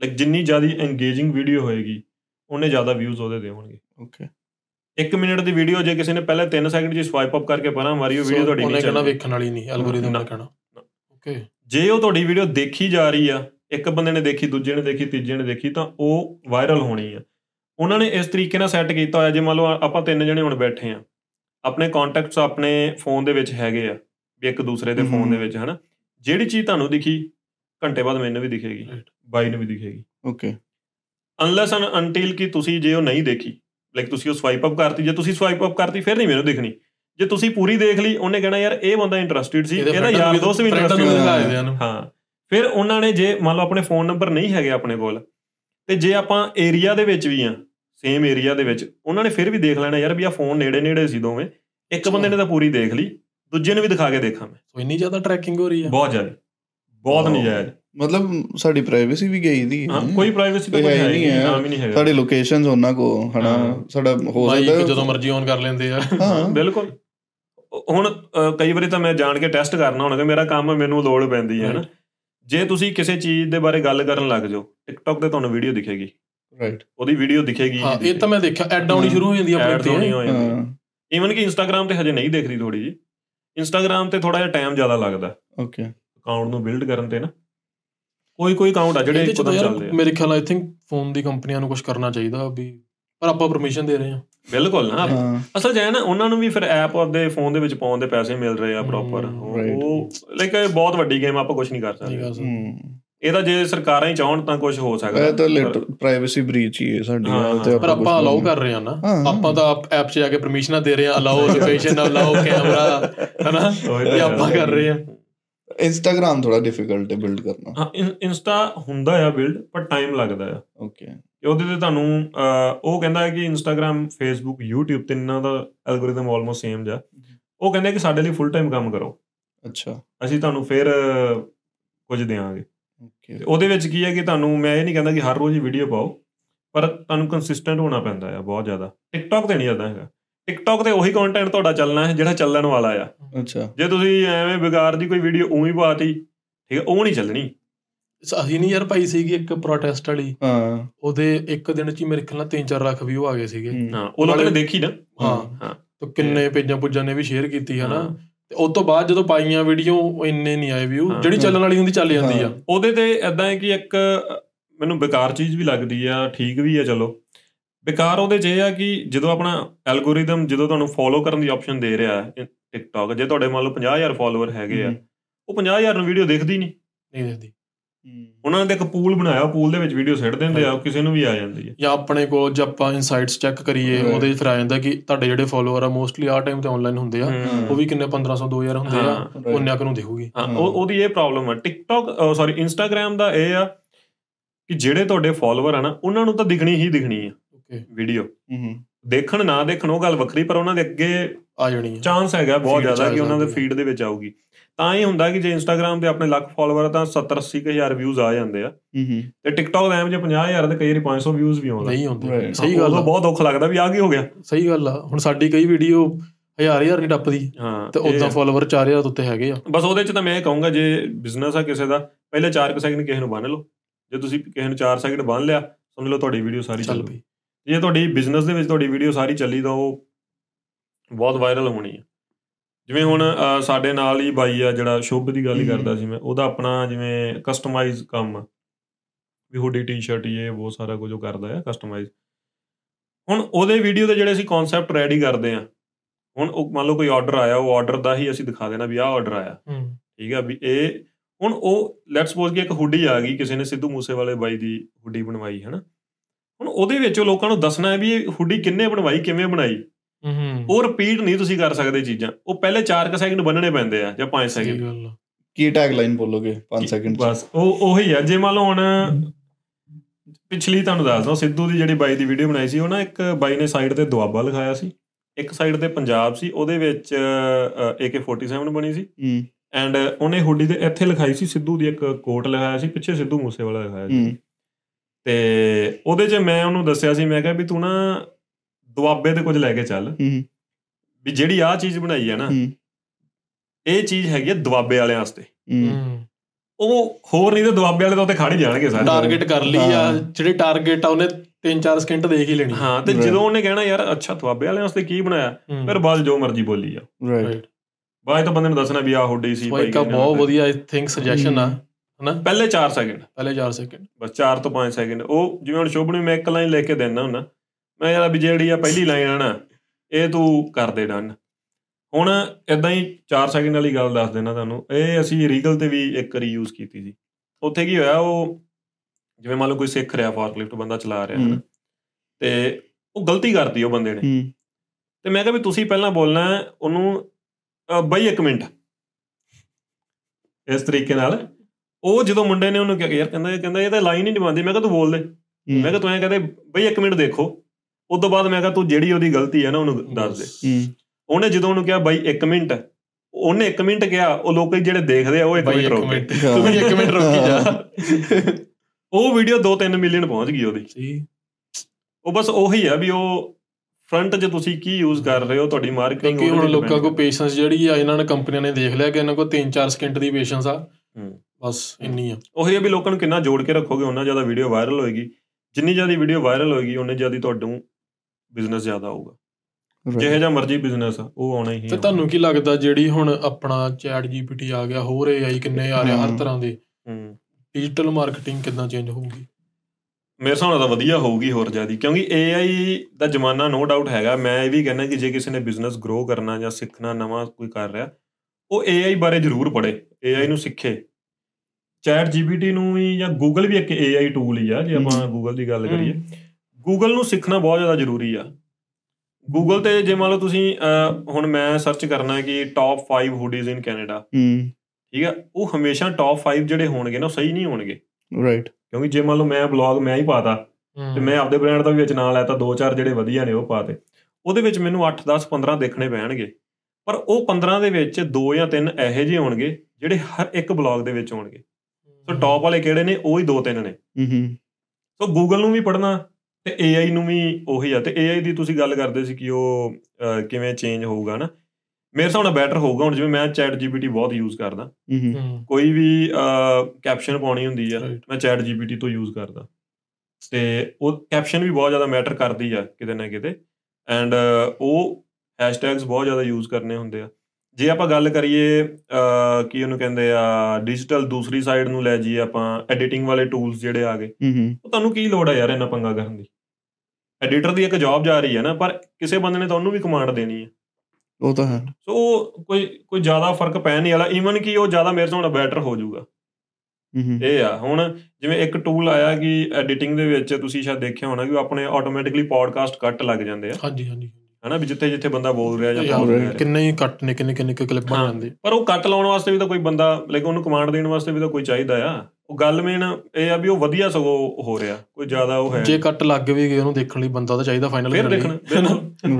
ਲਾਈਕ ਜਿੰਨੀ ਜ਼ਿਆਦਾ ਐਂਗੇਜਿੰਗ ਵੀਡੀਓ ਹੋਏਗੀ ਉਹਨੇ ਜ਼ਿਆਦਾ ਵਿਊਜ਼ ਉਹਦੇ ਦੇ ਹੋਣਗੇ ਓਕੇ 1 ਮਿੰਟ ਦੀ ਵੀਡੀਓ ਜੇ ਕਿਸੇ ਨੇ ਪਹਿਲੇ 3 ਸੈਕਿੰਡ 'ਚ ਸਵਾਈਪ ਅਪ ਕਰਕੇ ਪਰਾਂ ਮਾਰੀ ਉਹ ਵੀਡੀਓ ਤੁਹਾਡੀ ਉਹਨੇ ਨਹੀਂ ਕਹਿਣਾ ਚੱਲਣੀ ਵੇਖਣ ਵਾਲੀ ਨਹੀਂ ਐਲਗੋਰਿਦਮ ਦਾ ਕਹਿਣਾ। ਓਕੇ ਜੇ ਉਹ ਤੁਹਾਡੀ ਵੀਡੀਓ ਦੇਖੀ ਜਾ ਰਹੀ ਆ ਇੱਕ ਬੰਦੇ ਨੇ ਦੇਖੀ ਦੂਜੇ ਨੇ ਦੇਖੀ ਤੀਜੇ ਨੇ ਦੇਖੀ ਤਾਂ ਉਹ ਵਾਇਰਲ ਹੋਣੀ ਆ। ਉਹਨਾਂ ਨੇ ਇਸ ਤਰੀਕੇ ਨਾਲ ਸੈੱਟ ਕੀਤਾ ਹੋਇਆ ਜੇ ਮੰਨ ਲਓ ਆਪਾਂ ਤਿੰਨ ਜਣੇ ਹੁਣ ਬੈਠੇ ਆ। ਆਪਣੇ ਕੰਟੈਕਟਸ ਆਪਣੇ ਫੋਨ ਦੇ ਵਿੱਚ ਹੈਗੇ ਆ ਵੀ ਇੱਕ ਦੂਸਰੇ ਦੇ ਫੋਨ ਦੇ। ਵਿੱਚ ਹਨਾ? ਜਿਹੜੀ ਚੀਜ਼ ਤੁਹਾਨੂੰ ਦਿਖੀ ਘੰਟੇ ਬਾਅਦ ਮੈਨੂੰ ਵੀ ਦਿਖੇਗੀ. ਬਾਈ ਨੂੰ ਵੀ ਦਿਖੇਗੀ। ਓਕੇ ਅਨਲੈਸ ਐਂਡ ਅਨਟਿਲ ਕਿ ਤੁਸੀਂ ਜੇ ਉਹ ਨਹੀਂ ਦੇਖੀ ਲਾਈਕ ਤੁਸੀਂ ਉਹ ਸਵਾਈਪ ਅਪ ਕਰਤੀ ਜੇ ਤੁਸੀਂ ਸਵਾਈਪ ਅਪ ਕਰਤੀ ਫਿਰ ਨਹੀਂ ਮੈਨੂੰ ਦਿਖਣੀ। ਜੇ ਤੁਸੀਂ ਪੂਰੀ ਦੇਖ ਲਈ ਉਹਨੇ ਕਹਿਣਾ ਯਾਰ ਇਹ ਬੰਦਾ ਇੰਟਰਸਟਿਡ ਸੀ ਇਹਦਾ ਯਾਰ ਦੋਸਤ ਵੀ ਇੰਟਰਸਟਿਡ ਹਾਂ। ਫਿਰ ਉਹਨਾਂ ਨੇ ਜੇ ਮੰਨ ਲਓ ਆਪਣੇ ਫੋਨ ਨੰਬਰ ਨਹੀਂ ਹੈਗੇ ਆਪਣੇ ਕੋਲ ਤੇ ਜੇ ਆਪਾਂ ਏਰੀਆ ਦੇ ਵਿੱਚ ਵੀ ਆ ਸੇਮ ਏਰੀਆ ਦੇ ਵਿੱਚ ਉਹਨਾਂ ਨੇ ਫਿਰ ਵੀ ਦੇਖ ਲੈਣਾ ਯਾਰ ਵੀ ਆ ਫੋਨ ਨੇੜੇ ਨੇੜੇ ਸੀ ਦੋਵੇਂ ਇੱਕ ਬੰਦੇ ਨੇ ਤਾਂ ਪੂਰੀ ਦੇਖ ਲਈ ਦੂਜੇ ਨੂੰ ਵੀ ਦਿਖਾ ਕੇ ਦੇਖਾਂ ਮੈਂ। ਸੋ ਇੰਨੀ ਜ਼ਿਆਦਾ ਟਰੈਕਿੰਗ ਹੋ ਰਹੀ ਹੈ? ਬਹੁਤ ਜ਼ਿਆਦਾ ਬਹੁਤ. ਨਜਾਇਜ਼। ਮਤਲਬ ਸਾਡੀ ਪ੍ਰਾਈਵੇਸੀ ਵੀ ਗਈ ਦੀ। ਹਾਂ ਕੋਈ ਪ੍ਰਾਈਵੇਸੀ ਤਾਂ ਕੋਈ ਨਹੀਂ ਹੈ। ਨਾਮ ਹੀ ਨਹੀਂ ਹੈਗਾ। ਸਾਡੇ ਲੋਕੇਸ਼ਨਸ ਉਹਨਾਂ ਕੋ ਹਨਾ। ਸਾਡਾ ਹੋ ਸਕਦਾ ਜਦੋਂ ਮਰਜ਼ੀ ਔਨ ਕਰ ਲੈਂਦੇ ਆ। ਹਾਂ। ਬਿਲਕੁਲ। ਹੁਣ ਕਈ ਵਾਰੀ ਤਾਂ ਮੈਂ ਜਾਣ ਕੇ ਟੈਸਟ ਕਰਨਾ ਹੁੰਦਾ ਕਿ ਮੇਰਾ ਕੰਮ ਮੈਨੂੰ ਲੋੜ ਪੈਂਦੀ ਹੈ ਨਾ ਜੇ ਤੁਸੀਂ ਕਿਸੇ ਚੀਜ਼ ਦੇ ਬਾਰੇ ਗੱਲ ਕਰਨ ਲੱਗ ਜਾਓ ਟਿਕਟੌਕ ਤੇ ਤੁਹਾਨੂੰ ਵੀਡੀਓ ਦਿਖੇਗੀ। ਰਾਈਟ ਉਹਦੀ ਵੀਡੀਓ ਦਿਖੇਗੀ ਹਾਂ ਇਹ ਤਾਂ ਮੈਂ ਦੇਖਿਆ ਐਡ ਆਉਣੀ ਸ਼ੁਰੂ ਹੋ ਜਾਂਦੀ ਆ ਆਪਣੇ ਤੇ ਈਵਨ ਕਿ ਇੰਸਟਾਗ੍ਰam ਤੇ ਹਜੇ ਨਹੀਂ ਦਿਖਦੀ ਥੋੜੀ ਜੀ ਇੰਸਟਾਗ੍ਰam ਤੇ ਥੋੜਾ ਜਿਹਾ ਟਾਈਮ ਜ਼ਿਆਦਾ ਲੱਗਦਾ। ਓਕੇ ਅਕਾਊਂਟ ਨੂੰ ਬਿਲਡ ਕਰਨ ਤੇ ਨਾ। ਕੋਈ ਕੋਈ ਅਕਾਊਂਟ ਆ ਜਿਹੜੇ ਇੱਕਦਮ ਚੱਲਦੇ ਆ। ਮੇਰੇ ਖਿਆਲ ਆਈ ਥਿੰਕ ਫੋਨ ਦੀ ਕੰਪਨੀਆਂ ਨੂੰ ਕੁਝ ਕਰਨਾ ਚਾਹੀਦਾ ਵੀ ਪਰ ਆਪਾਂ ਪਰਮਿਸ਼ਨ ਦੇ ਰਹੇ ਹਾਂ। ਬਿਲਕੁਲ ਨਾ। ਅਸਲ ਹੈ ਨਾ ਉਹਨਾਂ ਨੂੰ ਵੀ ਫਿਰ ਐਪ ਆਪਦੇ ਫੋਨ ਦੇ ਵਿੱਚ ਪਾਉਣ ਦੇ ਪੈਸੇ ਮਿਲ ਰਹੇ ਆ ਪ੍ਰੋਪਰ. ਉਹ ਲਾਈਕ ਬਹੁਤ ਵੱਡੀ ਗੇਮ ਆਪਾਂ ਕੁਝ ਨਹੀਂ ਕਰ ਸਕਦੇ। ਇਹਦਾ ਜੇ ਸਰਕਾਰਾਂ ਹੀ ਚਾਹਣ ਤਾਂ ਕੁਝ ਹੋ ਸਕਦਾ। ਇਹ ਤਾਂ ਪਰ- ਪ੍ਰਾਈਵੇਸੀ ਬ੍ਰੀਚ ਹੀ ਹੈ ਸਾਡੀ। ਤੇ ਪਰ ਕੁਛ ਆਪਾਂ ਅਲਾਉ ਕਰ ਰਹੇ ਹਾਂ ਨਾ। ਆਪਾਂ ਤਾਂ ਐਪ 'ਚ ਜਾ ਕੇ ਪਰਮਿਸ਼ਨਾਂ ਦੇ ਰਹੇ ਹਾਂ। ਅਲਾਉ ਲੋਕੇਸ਼ਨ ਅਲਾਉ ਕੈਮਰਾ ਹਨਾ? ਇਹ ਆਪਾਂ ਕਰ ਰਹੇ ਹਾਂ। ਇੰਸਟਾਗ੍ਰਾਮ ਥੋੜਾ ਡਿਫਿਕਲਟ ਹੈ ਬਿਲਡ ਕਰਨਾ। ਹਾਂ ਇੰਸਟਾ ਹੁੰਦਾ ਆ ਬਿਲਡ ਪਰ ਟਾਈਮ ਲੱਗਦਾ ਆ। ਓਕੇ ਕਿ ਉਹਦੇ ਤੇ ਤੁਹਾਨੂੰ ਉਹ ਕਹਿੰਦਾ ਹੈ ਕਿ Instagram Facebook YouTube ਤਿੰਨਾਂ ਦਾ ਐਲਗੋਰਿਦਮ ਆਲਮੋਸਟ ਸੇਮ ਜਿਹਾ। ਉਹ ਕਹਿੰਦੇ ਕਿ ਸਾਡੇ ਲਈ ਫੁੱਲ ਟਾਈਮ ਕੰਮ ਕਰੋ। ਅੱਛਾ। ਅਸੀਂ ਤੁਹਾਨੂੰ ਫਿਰ ਕੁਝ ਦੇਵਾਂਗੇ ਉਹਦੇ ਵਿੱਚ ਕੀ ਹੈ ਕਿ ਤੁਹਾਨੂੰ ਮੈਂ ਇਹ ਨਹੀਂ ਕਹਿੰਦਾ ਕਿ ਹਰ ਰੋਜ਼ ਹੀ ਵੀਡੀਓ ਪਾਓ ਪਰ ਤੁਹਾਨੂੰ ਕੰਸਿਸਟੈਂਟ ਹੋਣਾ ਪੈਂਦਾ ਹੈ ਬਹੁਤ ਜ਼ਿਆਦਾ। ਟਿਕਟੌਕ ਤੇ ਨਹੀਂ ਜਾਂਦਾ ਹੈਗਾ। ਟਿਕਟੌਕ ਤੇ ਉਹੀ ਕੰਟੈਂਟ ਤੁਹਾਡਾ ਚੱਲਣਾ ਹੈ ਜਿਹੜਾ ਚੱਲਣ ਵਾਲਾ ਆ। ਅੱਛਾ। ਜੇ ਤੁਸੀਂ ਐਵੇਂ ਬੇਕਾਰ ਦੀ ਕੋਈ ਵੀਡੀਓ ਉਵੇਂ ਪਾਤੀ ਠੀਕ ਹੈ ਉਹ ਨਹੀਂ ਚੱਲਣੀ। ਅਸੀਂ ਨਹੀਂ ਯਾਰ ਭਾਈ ਸੀਗੀ ਇੱਕ ਪ੍ਰੋਟੈਸਟ ਵਾਲੀ। ਹਾਂ। ਉਹਦੇ ਇੱਕ ਦਿਨ 'ਚ ਹੀ ਮੇਰੇ ਖਿਆਲ ਨਾਲ 3-4 ਲੱਖ ਵਿਊ ਆ ਗਏ ਸੀਗੇ। ਹਾਂ ਉਹ ਲੋਕਾਂ ਨੇ ਦੇਖੀ ਨਾ। ਹਾਂ। ਹਾਂ। ਤੇ ਕਿੰਨੇ ਪੇਜਾਂ ਪੁੱਜਾਂ ਨੇ ਵੀ ਸ਼ੇਅਰ ਕੀਤੀ ਹਨਾ। ਉਸ ਤੋਂ ਬਾਅਦ ਜਦੋਂ ਪਾਈਆਂ ਵੀਡੀਓ ਇੰਨੇ ਨਹੀਂ ਆਏ ਵਿਊ। ਜਿਹੜੀ ਚੱਲਣ ਵਾਲੀ ਹੁੰਦੀ ਚੱਲ ਜਾਂਦੀ ਆ। ਉਹਦੇ ਤੇ ਐਦਾਂ ਹੈ ਕਿ ਇੱਕ ਮੈਨੂੰ ਬੇਕਾਰ ਚੀਜ਼ ਵੀ ਲੱਗਦੀ ਆ ਠੀਕ ਵੀ ਆ ਚਲੋ। ਬੇਕਾਰ ਉਹਦੇ ਇਹ ਆ ਕਿ ਜਦੋਂ ਆਪਣਾ ਐਲਗੋਰਿਦਮ ਜਦੋਂ ਤੁਹਾਨੂੰ ਫੋਲੋ ਕਰਨ ਦੀ ਆਪਸ਼ਨ ਦੇ ਰਿਹਾ ਹੈ ਟਿਕਟੌਕ ਜੇ ਤੁਹਾਡੇ ਮੰਨ ਲਓ 50000 ਫਾਲੋਅਰ ਹੈਗੇ ਆ ਉਹ 50000 ਨੂੰ ਵੀਡੀਓ ਦੇਖਦੀ ਨਹੀਂ। ਨਹੀਂ ਦੇਖਦੀ। ਉਹਨਾਂ ਨੇ ਇੱਕ ਪੂਲ ਬਣਾਇਆ ਪੂਲ ਦੇ ਵਿੱਚ ਵੀਡੀਓ ਸਿੱਟ ਦਿੰਦੇ ਆ ਕਿਸੇ ਨੂੰ ਵੀ ਆ ਜਾਂਦੀ ਹੈ ਜਾਂ ਆਪਣੇ ਕੋਲ ਜੇ ਆਪਾਂ ਇਨਸਾਈਟਸ ਚੈੱਕ ਕਰੀਏ. ਉਹਦੇ ਫਿਰ ਆ ਜਾਂਦਾ ਕਿ ਤੁਹਾਡੇ ਜਿਹੜੇ ਫਾਲੋਅਰ ਆ ਮੋਸਟਲੀ ਆ ਟਾਈਮ ਤੇ ਆਨਲਾਈਨ ਹੁੰਦੇ ਆ। ਉਹ ਵੀ ਕਿੰਨੇ 1500 2000 ਹੁੰਦੇ ਆ ਹਾਂ, ਕੁ ਨੂੰ ਦੇਖੂਗੀ। ਹਾਂ ਹਾਂ। ਉਹ ਉਹਦੀ ਇਹ ਪ੍ਰੋਬਲਮ ਆ ਟਿਕਟੌਕ ਸੌਰੀ ਇੰਸਟਾਗ੍ਰam ਦਾ ਇਹ ਆ ਕਿ ਜਿਹੜੇ ਤੁਹਾਡੇ ਫਾਲੋਅਰ ਆ ਨਾ ਉਹਨਾਂ ਨੂੰ ਤਾਂ ਦਿਖਣੀ ਹੀ ਦਿਖਣੀ ਆ ਓਕੇ ਵੀਡੀਓ ਦੇਖਣ ਨਾ ਦੇਖਣ ਉਹ ਗੱਲ ਵੱਖਰੀ ਪਰ ਉਹਨਾਂ ਦੇ ਅੱਗੇ ਆ ਜਾਣੀ ਆ। ਚਾਂਸ ਹੈਗਾ ਬਹੁਤ ਜ਼ਿਆਦਾ ਕਿ ਉਹਨਾਂ ਦੇ ਫੀਡ ਦੇ ਵਿੱਚ ਆਊਗੀ। ਤਾਂ ਇਹ ਹੁੰਦਾ ਕਿ ਜੇ ਇੰਸਟਾਗ੍ਰam ਤੇ ਆਪਣੇ ਲੱਖ ਫਾਲੋਅਰ ਤਾਂ 70 80 ਹਜ਼ਾਰ ਵਿਊਜ਼ ਆ ਜਾਂਦੇ ਆ। ਤੇ ਟਿਕਟੌਕ ਦਾ ਐਵੇਂ ਜੇ 50000 ਤੇ ਕਈ ਵਾਰੀ 500 ਵਿਊਜ਼ ਵੀ ਆਉਂਦਾ। ਨਹੀਂ ਹੁੰਦੇ Right. ਸਹੀ ਗੱਲ ਆ। ਬਹੁਤ ਦੁੱਖ ਲੱਗਦਾ ਵੀ ਆ ਕੀ ਹੋ ਗਿਆ? ਸਹੀ ਗੱਲ ਆ। ਹੁਣ ਸਾਡੀ ਕਈ ਵੀਡੀਓ ਹਜ਼ਾਰ ਹਜ਼ਾਰ ਨਹੀਂ ਟੱਪਦੀ। ਹਾਂ ਤੇ ਉਦਾਂ। ਫਾਲੋਅਰ 4000 ਤੋਂ ਉੱਤੇ ਹੈਗੇ ਆ। ਬਸ ਉਹਦੇ ਚ ਤਾਂ ਮੈਂ ਇਹ ਕਹੂੰਗਾ ਜੇ ਬਿਜ਼ਨਸ ਆ ਕਿਸੇ ਦਾ ਪਹਿਲੇ 4 ਸੈਕਿੰਡ ਕਿਸੇ ਨੂੰ ਬੰਨ ਲਓ। ਜੇ ਤੁਸੀਂ ਕਿਸੇ ਨੂੰ 4 ਸੈਕਿੰਡ ਬੰਨ ਲਿਆ ਸਮਝ ਲਓ ਤੁਹਾਡੀ ਵੀਡੀਓ ਸਾਰੀ ਚੱਲ ਚੱਲ। ਪਈ ਜੇ ਤੁਹਾਡੀ ਬਿਜ਼ਨਸ ਦੇ ਵਿੱਚ ਤੁਹਾਡੀ ਵੀਡੀਓ ਸਾਰੀ ਚੱਲੀ ਤਾਂ ਉਹ ਬਹੁਤ ਵਾਇਰਲ ਹੋਣੀ ਹੈ ਜਿਵੇਂ ਹੁਣ ਸਾਡੇ ਨਾਲ ਹੀ ਬਾਈ ਆ ਜਿਹੜਾ ਸ਼ੁਭ ਦੀ ਗੱਲ। ਕਰਦਾ ਸੀ ਮੈਂ ਉਹਦਾ ਆਪਣਾ ਜਿਵੇਂ ਕਸਟਮਾਈਜ਼ ਕੰਮ ਆ। ਵੀ ਹੁੱਡੀ ਟੀ-ਸ਼ਰਟ ਇਹ ਉਹ ਸਾਰਾ ਕੁਝ ਉਹ ਕਰਦਾ ਹੈ ਕਸਟਮਾਈਜ਼ ਹੁਣ ਉਹਦੇ ਵੀਡੀਓ ਦੇ ਜਿਹੜੇ ਅਸੀਂ ਕਨਸੈਪਟ ਰੈਡੀ ਕਰਦੇ ਆ ਹੁਣ ਉਹ ਮੰਨ ਲਓ ਕੋਈ ਆਰਡਰ ਆਇਆ ਉਹ ਆਰਡਰ ਦਾ ਹੀ ਅਸੀਂ ਦਿਖਾ ਦੇਣਾ ਵੀ ਆਹ ਆਰਡਰ ਆਇਆ। ਠੀਕ ਆ ਵੀ ਇਹ ਹੁਣ ਉਹ ਲੈਟਸ ਸਪੋਜ਼ ਕਿ ਇੱਕ ਹੁੱਡੀ ਆ ਗਈ ਕਿਸੇ ਨੇ ਸਿੱਧੂ ਮੂਸੇ ਵਾਲੇ ਬਾਈ ਦੀ ਹੁੱਡੀ ਬਣਵਾਈ ਹੈ ਨਾ ਹੁਣ ਉਹਦੇ ਵਿੱਚ ਉਹ ਲੋਕਾਂ ਨੂੰ ਦੱਸਣਾ ਹੈ ਵੀ ਇਹ ਹੁੱਡੀ ਕਿੰਨੇ ਬਣਵਾਈ ਕਿਵੇਂ ਬਣਾਈ? ਹੂੰ। ਉਹ ਰਿਪੀਟ ਨਹੀਂ ਤੁਸੀਂ ਕਰ ਸਕਦੇ ਚੀਜ਼ਾਂ। ਉਹ ਪਹਿਲੇ 4 ਸੈਕਿੰਡ ਬੰਨਣੇ ਪੈਂਦੇ ਆ ਜਾਂ 5 ਸਹੀ ਸੈਕਿੰਡ ਕੀ ਟੈਗ ਲਾਈਨ ਬੋਲੋਗੇ 5 ਸੈਕਿੰਡ ਬਸ ਉਹ ਉਹੀ ਆ। ਜੇ ਮੰਨ ਲਓ ਹੁਣ ਪਿਛਲੀ ਤੁਹਾਨੂੰ ਦੱਸਦਾ ਸਿੱਧੂ ਦੀ ਜਿਹੜੀ ਬਾਈ ਦੀ ਵੀਡੀਓ ਬਣਾਈ ਸੀ ਉਹ ਨਾ ਇੱਕ ਬਾਈ ਨੇ ਸਾਈਡ ਤੇ ਦੁਆਬਾ ਲਿਖਾਇਆ ਸੀ। ਇੱਕ ਸਾਈਡ ਤੇ ਪੰਜਾਬ ਸੀ ਉਹਦੇ ਵਿੱਚ AK47 ਬਣੀ ਸੀ। ਐਂਡ ਉਹਨੇ ਹੁੱਡੀ ਦੇ ਇੱਥੇ ਲਿਖਾਈ ਸੀ ਸਿੱਧੂ ਦੀ ਇੱਕ ਕੋਟ ਲਿਖਾਇਆ ਸੀ ਪਿੱਛੇ ਸਿੱਧੂ ਮੂਸੇ ਵਾਲਾ ਲਿਖਾਇਆ ਸੀ। ਤੇ ਉਹਦੇ 'ਚ ਮੈਂ ਉਹਨੂੰ ਦੱਸਿਆ ਸੀ ਮੈਂ ਕਿਹਾ ਵੀ ਤੂੰ ਨਾ ਦੁਆਬੇ ਤੇ ਕੁਝ ਲੈ ਕੇ ਚੱਲ। ਵੀ ਜਿਹੜੀ ਆਹ ਚੀਜ਼ ਬਣਾਈ ਹੈ ਨਾ ਇਹ ਚੀਜ਼ ਹੈਗੀ ਹੈ ਦੁਆਬੇ ਵਾਲਿਆਂ ਵਾਸਤੇ। ਉਹ ਹੋਰ ਨਹੀਂ ਤੇ ਦੁਆਬੇ ਵਾਲੇ ਤਾਂ ਉੱਤੇ ਖੜ ਹੀ ਜਾਣਗੇ ਸਾਰੇ। ਟਾਰਗੇਟ ਕਰ ਲਈ ਆ। ਜਿਹੜੇ ਟਾਰਗੇਟ ਆ ਉਹਨੇ 3-4 ਸਕਿੰਟ ਦੇਖ ਹੀ ਲੈਣੀ। ਹਾਂ ਤੇ Right. ਜਦੋਂ ਉਹਨੇ ਕਹਿਣਾ ਯਾਰ ਅੱਛਾ ਦੁਆਬੇ ਵਾਲਿਆਂ ਵਾਸਤੇ ਕੀ ਬਣਾਇਆ। ਫਿਰ ਬਾਅਦ ਜੋ ਮਰਜ਼ੀ ਬੋਲੀ ਆ ਰਾਈਟ. ਬਾਅਦ ਤਾਂ ਬੰਦੇ ਨੂੰ ਦੱਸਣਾ ਵੀ ਆਹ ਹੁੱਡੀ ਸੀ ਆ ਕਹਿੰਦੇ ਬਹੁਤ। ਵਧੀਆ ਆਈ ਥਿੰਕ ਸੁਜੈਸ਼ਨ ਆ। ਹਨਾ? ਪਹਿਲੇ 4 ਸੈਕਿੰਡ ਪਹਿਲੇ 4 ਸੈਕਿੰਡ ਬਸ 4 ਤੋਂ 5 ਸੈਕਿੰਡ ਉਹ ਜਿਵੇਂ ਹੁਣ ਸ਼ੁਭ ਨੂੰ ਮੈਂ ਇੱਕ ਲਾਈਨ ਲੈ ਕੇ ਦਿੰਦਾ ਹੁੰਦਾ ਮੈਂ ਯਾਰ ਵੀ ਜਿਹੜੀ ਆ ਪਹਿਲੀ ਲਾਈਨ ਆ ਨਾ ਇਹ ਤੂੰ ਕਰ ਦੇ ਡਨ ਹੁਣ ਇਦਾਂ ਹੀ 4 ਸੈਕਿੰਡ ਵਾਲੀ ਗੱਲ ਦੱਸ ਦੇਣਾ ਤੁਹਾਨੂੰ ਇਹ ਅਸੀਂ ਰੀਗਲ ਤੇ ਵੀ ਇੱਕ ਵਾਰੀ ਯੂਜ਼ ਕੀਤੀ ਸੀ। ਉੱਥੇ ਕੀ ਹੋਇਆ ਉਹ ਜਿਵੇਂ ਮੰਨ ਲਓ ਕੋਈ ਸਿੱਖ ਰਿਹਾ ਫਾਰਕਲਿਫਟ ਬੰਦਾ ਚਲਾ ਰਿਹਾ ਹੈ। ਤੇ ਉਹ ਗਲਤੀ ਕਰਤੀ ਉਹ ਬੰਦੇ ਨੇ। ਤੇ ਮੈਂ ਕਿਹਾ ਵੀ ਤੁਸੀਂ ਪਹਿਲਾਂ ਬੋਲਣਾ ਉਹਨੂੰ ਬਈ ਇੱਕ ਮਿੰਟ। ਇਸ ਤਰੀਕੇ ਨਾਲ ਉਹ ਜਦੋਂ ਮੁੰਡੇ ਨੇ ਉਹਨੂੰ ਕਿਹਾ ਯਾਰ ਕਹਿੰਦਾ ਕਹਿੰਦਾ ਇਹ ਤਾਂ ਲਾਈਨ ਹੀ ਨਹੀਂ ਬਣਦੀ ਮੈਂ ਕਿਹਾ ਤੂੰ ਬੋਲ ਦੇ। ਮੈਂ ਕਿਹਾ ਤੂੰ ਐਂ ਕਹਦੇ ਬਈ ਇੱਕ ਮਿੰਟ ਦੇਖੋ। ਉਸ ਤੋਂ ਬਾਅਦ ਮੈਂ ਕਿਹਾ ਤੂੰ ਜਿਹੜੀ ਉਹਦੀ ਗਲਤੀ ਹੈ ਨਾ ਉਹਨੂੰ ਦੱਸ ਦੇ। ਉਹਨੇ ਜਦੋਂ ਉਹਨੂੰ ਕਿਹਾ ਬਾਈ 1 ਮਿੰਟ। ਉਹਨੇ 1 ਮਿੰਟ ਕਿਹਾ ਉਹ ਲੋਕ ਜਿਹੜੇ ਦੇਖਦੇ ਆ ਉਹ 1 ਬਾਈ ਮਿੰਟ ਰੋਕੇ ਤੂੰ ਵੀ ਇੱਕ ਮਿੰਟ ਰੁਕੀ ਜਾ। ਉਹ ਵੀਡੀਓ 2-3 ਮਿਲੀਅਨ ਪਹੁੰਚ ਗਈ ਉਹਦੀ। ਸਹੀ। ਉਹ ਬਸ ਉਹੀ ਆ ਵੀ ਉਹ ਫਰੰਟ 'ਚ ਤੁਸੀਂ ਕੀ ਯੂਜ਼ ਕਰ ਰਹੇ ਹੋ ਤੁਹਾਡੀ ਮਾਰਕੀਟਿੰਗ ਕਿਉਂਕਿ ਹੁਣ ਲੋਕਾਂ ਕੋਲ ਪੇਸ਼ੈਂਸ ਜਿਹੜੀ ਆ ਇਹਨਾਂ ਨੇ ਕੰਪਨੀਆਂ ਨੇ ਦੇਖ ਲਿਆ ਕਿ ਇਹਨਾਂ ਕੋਲ 3-4 ਸਕਿੰਟ ਦੀ ਪੇਸ਼ੈਂਸ ਆ। ਬਸ ਇੰਨੀ ਆ। ਉਹੀ ਆ ਵੀ ਲੋਕਾਂ ਨੂੰ ਕਿੰਨਾ ਜੋੜ ਕੇ ਰੱਖੋਗੇ ਉਹਨਾਂ ਜ਼ਿਆਦਾ ਵੀਡੀਓ ਵਾਇਰਲ ਹੋਏਗੀ। ਜਿੰਨੀ ਜ਼ਿਆਦਾ ਵੀਡੀਓ ਵਾਇਰਲ ਹੋਏਗੀ ਉਹਨੇ ਜ਼ਿਆਦਾ ਤੁਹਾਨੂੰ ਬਿਜ਼ਨਸ ਜ਼ਿਆਦਾ ਆਊਗਾ ਜਿਹੇ ਜਿਹਾ ਮਰਜ਼ੀ ਬਿਜ਼ਨਸ ਆ ਉਹ ਆਉਣਾ ਹੀ ਤੇ। ਤੁਹਾਨੂੰ ਕੀ ਲੱਗਦਾ ਜਿਹੜੀ ਹੁਣ ਆਪਣਾ ਚੈਟ ਜੀਪੀਟੀ ਆ ਗਿਆ ਹੋਰ AI ਕਿੰਨੇ ਆ ਰਿਹਾ ਹਰ। ਤਰ੍ਹਾਂ ਦੇ? ਹੂੰ। ਡਿਜੀਟਲ ਮਾਰਕੀਟਿੰਗ ਕਿੱਦਾਂ ਚੇਂਜ ਹੋਊਗੀ? ਮੇਰੇ ਹਿਸਾਬ ਨਾਲ ਤਾਂ ਵਧੀਆ ਹੋਊਗੀ ਹੋਰ ਜ਼ਿਆਦੀ ਕਿਉਂਕਿ AI ਦਾ ਜ਼ਮਾਨਾ ਨੋ ਡਾਊਟ ਹੈਗਾ। ਮੈਂ ਇਹ ਵੀ ਕਹਿੰਦਾ ਕਿ ਜੇ ਕਿਸੇ ਨੇ ਬਿਜ਼ਨਸ ਗਰੋ ਕਰਨਾ ਜਾਂ ਸਿੱਖਣਾ ਨਵਾਂ ਕੋਈ ਕਰ ਰਿਹਾ ਉਹ AI ਬਾਰੇ ਜ਼ਰੂਰ ਪੜ੍ਹੇ AI ਨੂੰ ਸਿੱਖੇ। ਚੈਟ GPT ਨੂੰ ਵੀ ਜਾਂ Google ਵੀ ਇੱਕ AI ਟੂਲ ਹੀ ਆ ਜੇ ਆਪਾਂ। Google ਦੀ ਗੱਲ ਕਰੀਏ। Google ਨੂੰ ਸਿੱਖਣਾ ਬਹੁਤ ਜ਼ਿਆਦਾ ਜ਼ਰੂਰੀ ਆ। Google ਤੇ ਜੇ ਮੰਨ ਲਓ ਤੁਸੀਂ ਹੁਣ ਮੈਂ ਸਰਚ ਕਰਨਾ ਕਿ ਟਾਪ 5 ਹੁਡੀਜ਼ ਇਨ ਕੈਨੇਡਾ ਹੂੰ। ਠੀਕ ਆ? ਉਹ ਹਮੇਸ਼ਾ ਟਾਪ 5 ਜਿਹੜੇ ਹੋਣਗੇ ਨਾ ਉਹ ਸਹੀ ਨਹੀਂ ਹੋਣਗੇ। ਰਾਈਟ ਕਿਉਂਕਿ ਜੇ ਮੰਨ ਲਓ ਮੈਂ ਬਲੌਗ ਮੈਂ ਹੀ ਪਾਤਾ ਤੇ ਮੈਂ ਆਪਦੇ ਬ੍ਰਾਂਡ ਦਾ ਵੀ ਵਿੱਚ ਨਾਂ ਲੈਤਾ ਦੋ ਚਾਰ ਜਿਹੜੇ ਵਧੀਆ ਨੇ ਉਹ ਪਾਤੇ। ਉਹਦੇ ਵਿੱਚ ਮੈਨੂੰ 8 10 15 ਦੇਖਣੇ ਪੈਣਗੇ। ਪਰ ਉਹ 15 ਦੇ ਵਿੱਚ ਦੋ ਜਾਂ ਤਿੰਨ ਇਹੋ ਜਿਹੇ ਹੋਣਗੇ ਜਿਹੜੇ ਹਰ ਇੱਕ ਬਲੌਗ ਦੇ ਵਿੱਚ ਹੋਣਗੇ। ਸੋ ਟੌਪ ਵਾਲੇ ਕਿਹੜੇ ਨੇ? ਉਹ ਹੀ ਦੋ ਤਿੰਨ ਨੇ। ਹੂੰ ਹੂੰ। ਸੋ ਗੂਗਲ ਨੂੰ ਵੀ ਪੜ੍ਹਨਾ। ਤੇ AI ਨੂੰ ਵੀ ਉਹੀ ਆ ਤੇ AI ਦੀ ਤੁਸੀਂ ਗੱਲ ਕਰਦੇ ਸੀ ਕਿ ਉਹ ਕਿਵੇਂ ਚੇਂਜ ਹੋਊਗਾ ਨਾ। ਮੇਰੇ ਹਿਸਾਬ ਨਾਲ ਬੈਟਰ ਹੋਊਗਾ ਹੁਣ ਜਿਵੇਂ ਮੈਂ ਚੈਟ GPT ਬਹੁਤ ਯੂਜ਼ ਕਰਦਾ। ਕੋਈ ਵੀ ਕੈਪਸ਼ਨ ਪਾਉਣੀ ਹੁੰਦੀ ਆ. ਮੈਂ ਚੈਟ GPT ਤੋਂ ਯੂਜ਼ ਕਰਦਾ। ਤੇ ਉਹ ਕੈਪਸ਼ਨ ਵੀ ਬਹੁਤ ਜ਼ਿਆਦਾ ਮੈਟਰ ਕਰਦੀ ਆ ਕਿਤੇ ਨਾ ਕਿਤੇ। ਐਂਡ ਉਹ ਹੈਸ਼ਟੈਗਸ ਬਹੁਤ ਜ਼ਿਆਦਾ ਯੂਜ਼ ਕਰਨੇ ਹੁੰਦੇ ਆ। ਜੇ ਆਪਾਂ ਗੱਲ ਕਰੀਏ ਕੀ ਉਹਨੂੰ ਕਹਿੰਦੇ ਆ ਡਿਜੀਟਲ ਦੂਸਰੀ ਸਾਈਡ ਨੂੰ ਲੈ ਜਾਈਏ ਆਪਾਂ ਐਡੀਟਿੰਗ ਵਾਲੇ ਟੂਲਸ ਜਿਹੜੇ ਆ ਗਏ। ਉਹ ਤੁਹਾਨੂੰ ਕੀ ਲੋੜ ਆ ਯਾਰ ਇਹਨਾਂ ਪੰਗਾ ਕਰਨ ਦੀ? ਐਡੀਟਰ ਦੀ ਇੱਕ ਜੌਬ ਜਾ ਰਹੀ ਹੈ ਨਾ ਪਰ ਕਿਸੇ ਬੰਦੇ ਨੇ ਤਾਂ ਉਹਨੂੰ ਵੀ ਕਮਾਂਡ ਦੇਣੀ ਹੈ। ਉਹ ਤਾਂ ਹੈ। ਸੋ ਕੋਈ ਕੋਈ ਜ਼ਿਆਦਾ ਫ਼ਰਕ ਪੈ ਨਹੀਂ ਵਾਲਾ ਈਵਨ ਕਿ ਉਹ ਜ਼ਿਆਦਾ ਮੇਰੇ ਤੋਂ ਬੈਟਰ ਹੋ ਜਾਊਗਾ। ਹੂੰ ਹੂੰ ਇਹ ਆ ਹੁਣ ਜਿਵੇਂ ਇੱਕ ਟੂਲ ਆਇਆ ਕਿ ਐਡੀਟਿੰਗ ਦੇ ਵਿੱਚ ਤੁਸੀਂ ਸ਼ਾਇਦ ਦੇਖਿਆ ਹੋਣਾ ਕਿ ਉਹ ਆਪਣੇ ਆਟੋਮੈਟਿਕਲੀ ਪੋਡਕਾਸਟ ਕੱਟ ਲੱਗ ਜਾਂਦੇ ਆ। ਹਾਂਜੀ ਹਾਂਜੀ। ਹਨਾ ਵੀ ਜਿੱਥੇ ਜਿੱਥੇ ਬੰਦਾ ਬੋਲ ਰਿਹਾ ਜਾਂ ਬੋਲ ਰਿਹਾ ਕਿੰਨੇ ਹੀ ਕੱਟ ਨੇ ਕਿੰਨੇ ਕਿੰਨੇ ਕਲਿੱਪ ਬਣ। ਜਾਂਦੇ ਪਰ ਉਹ ਕੱਟ ਲਾਉਣ ਵਾਸਤੇ ਵੀ ਤਾਂ ਕੋਈ ਬੰਦਾ ਲਾਈਕ ਉਹਨੂੰ ਕਮਾਂਡ ਦੇਣ ਵਾਸਤੇ ਵੀ ਤਾਂ ਕੋਈ ਚਾਹੀਦਾ ਆ। ਉਹ ਗੱਲ ਮੇਨ ਇਹ ਆ ਵੀ ਉਹ ਵਧੀਆ ਸਗੋਂ ਹੋ ਰਿਹਾ ਕੋਈ ਜ਼ਿਆਦਾ ਉਹ ਹੈ ਜੇ ਕੱਟ ਲੱਗ ਵੀ ਗਏ ਉਹਨੂੰ ਦੇਖਣ ਲਈ ਬੰਦਾ ਤਾਂ ਚਾਹੀਦਾ ਫਾਈਨਲ ਫਿਰ ਦੇਖਣਾ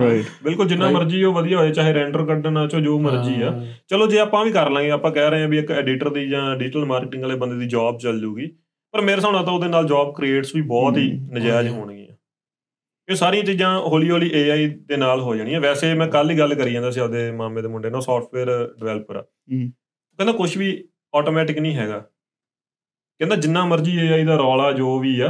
ਰਾਈਟ ਬਿਲਕੁਲ ਜਿੰਨਾ. ਮਰਜ਼ੀ ਉਹ ਵਧੀਆ ਹੋਏ ਚਾਹੇ ਰੈਂਡਰ ਕੱਢਣਾ ਚੋ ਜੋ ਮਰਜ਼ੀ ਆ। ਚਲੋ ਜੇ ਆਪਾਂ ਵੀ ਕਰ ਲਾਂਗੇ ਆਪਾਂ ਕਹਿ ਰਹੇ ਹਾਂ ਵੀ ਇੱਕ ਐਡੀਟਰ ਦੀ ਜਾਂ ਡਿਜੀਟਲ ਮਾਰਕੀਟਿੰਗ ਵਾਲੇ ਬੰਦੇ ਦੀ ਜੌਬ ਚੱਲ ਜੂਗੀ। ਪਰ ਮੇਰੇ ਹਿਸਾਬ ਨਾਲ ਤਾਂ ਉਹਦੇ ਨਾਲ ਜੌਬ ਕ੍ਰੀਏਟਸ ਵੀ ਬਹੁਤ ਹੀ ਨਜਾਇਜ਼। ਹੋਣਗੀਆਂ। ਇਹ ਸਾਰੀਆਂ ਚੀਜ਼ਾਂ ਹੌਲੀ ਹੌਲੀ AI ਦੇ ਨਾਲ ਹੋ ਜਾਣੀਆਂ। ਵੈਸੇ ਮੈਂ ਕੱਲ ਹੀ ਗੱਲ ਕਰੀ ਜਾਂਦਾ ਸੀ ਆਪਦੇ ਮਾਮੇ ਦੇ ਮੁੰਡੇ ਨਾਲ ਸੌਫਟਵੇਅਰ ਡਿਵੈਲਪਰ ਆ। ਕਹਿੰਦਾ ਕੁਝ ਵੀ ਆਟੋਮੈਟਿਕ ਨਹੀਂ ਹੈਗਾ। ਕਹਿੰਦਾ ਜਿੰਨਾ ਮਰਜ਼ੀ AI ਦਾ ਰੌਲਾ ਜੋ ਵੀ ਆ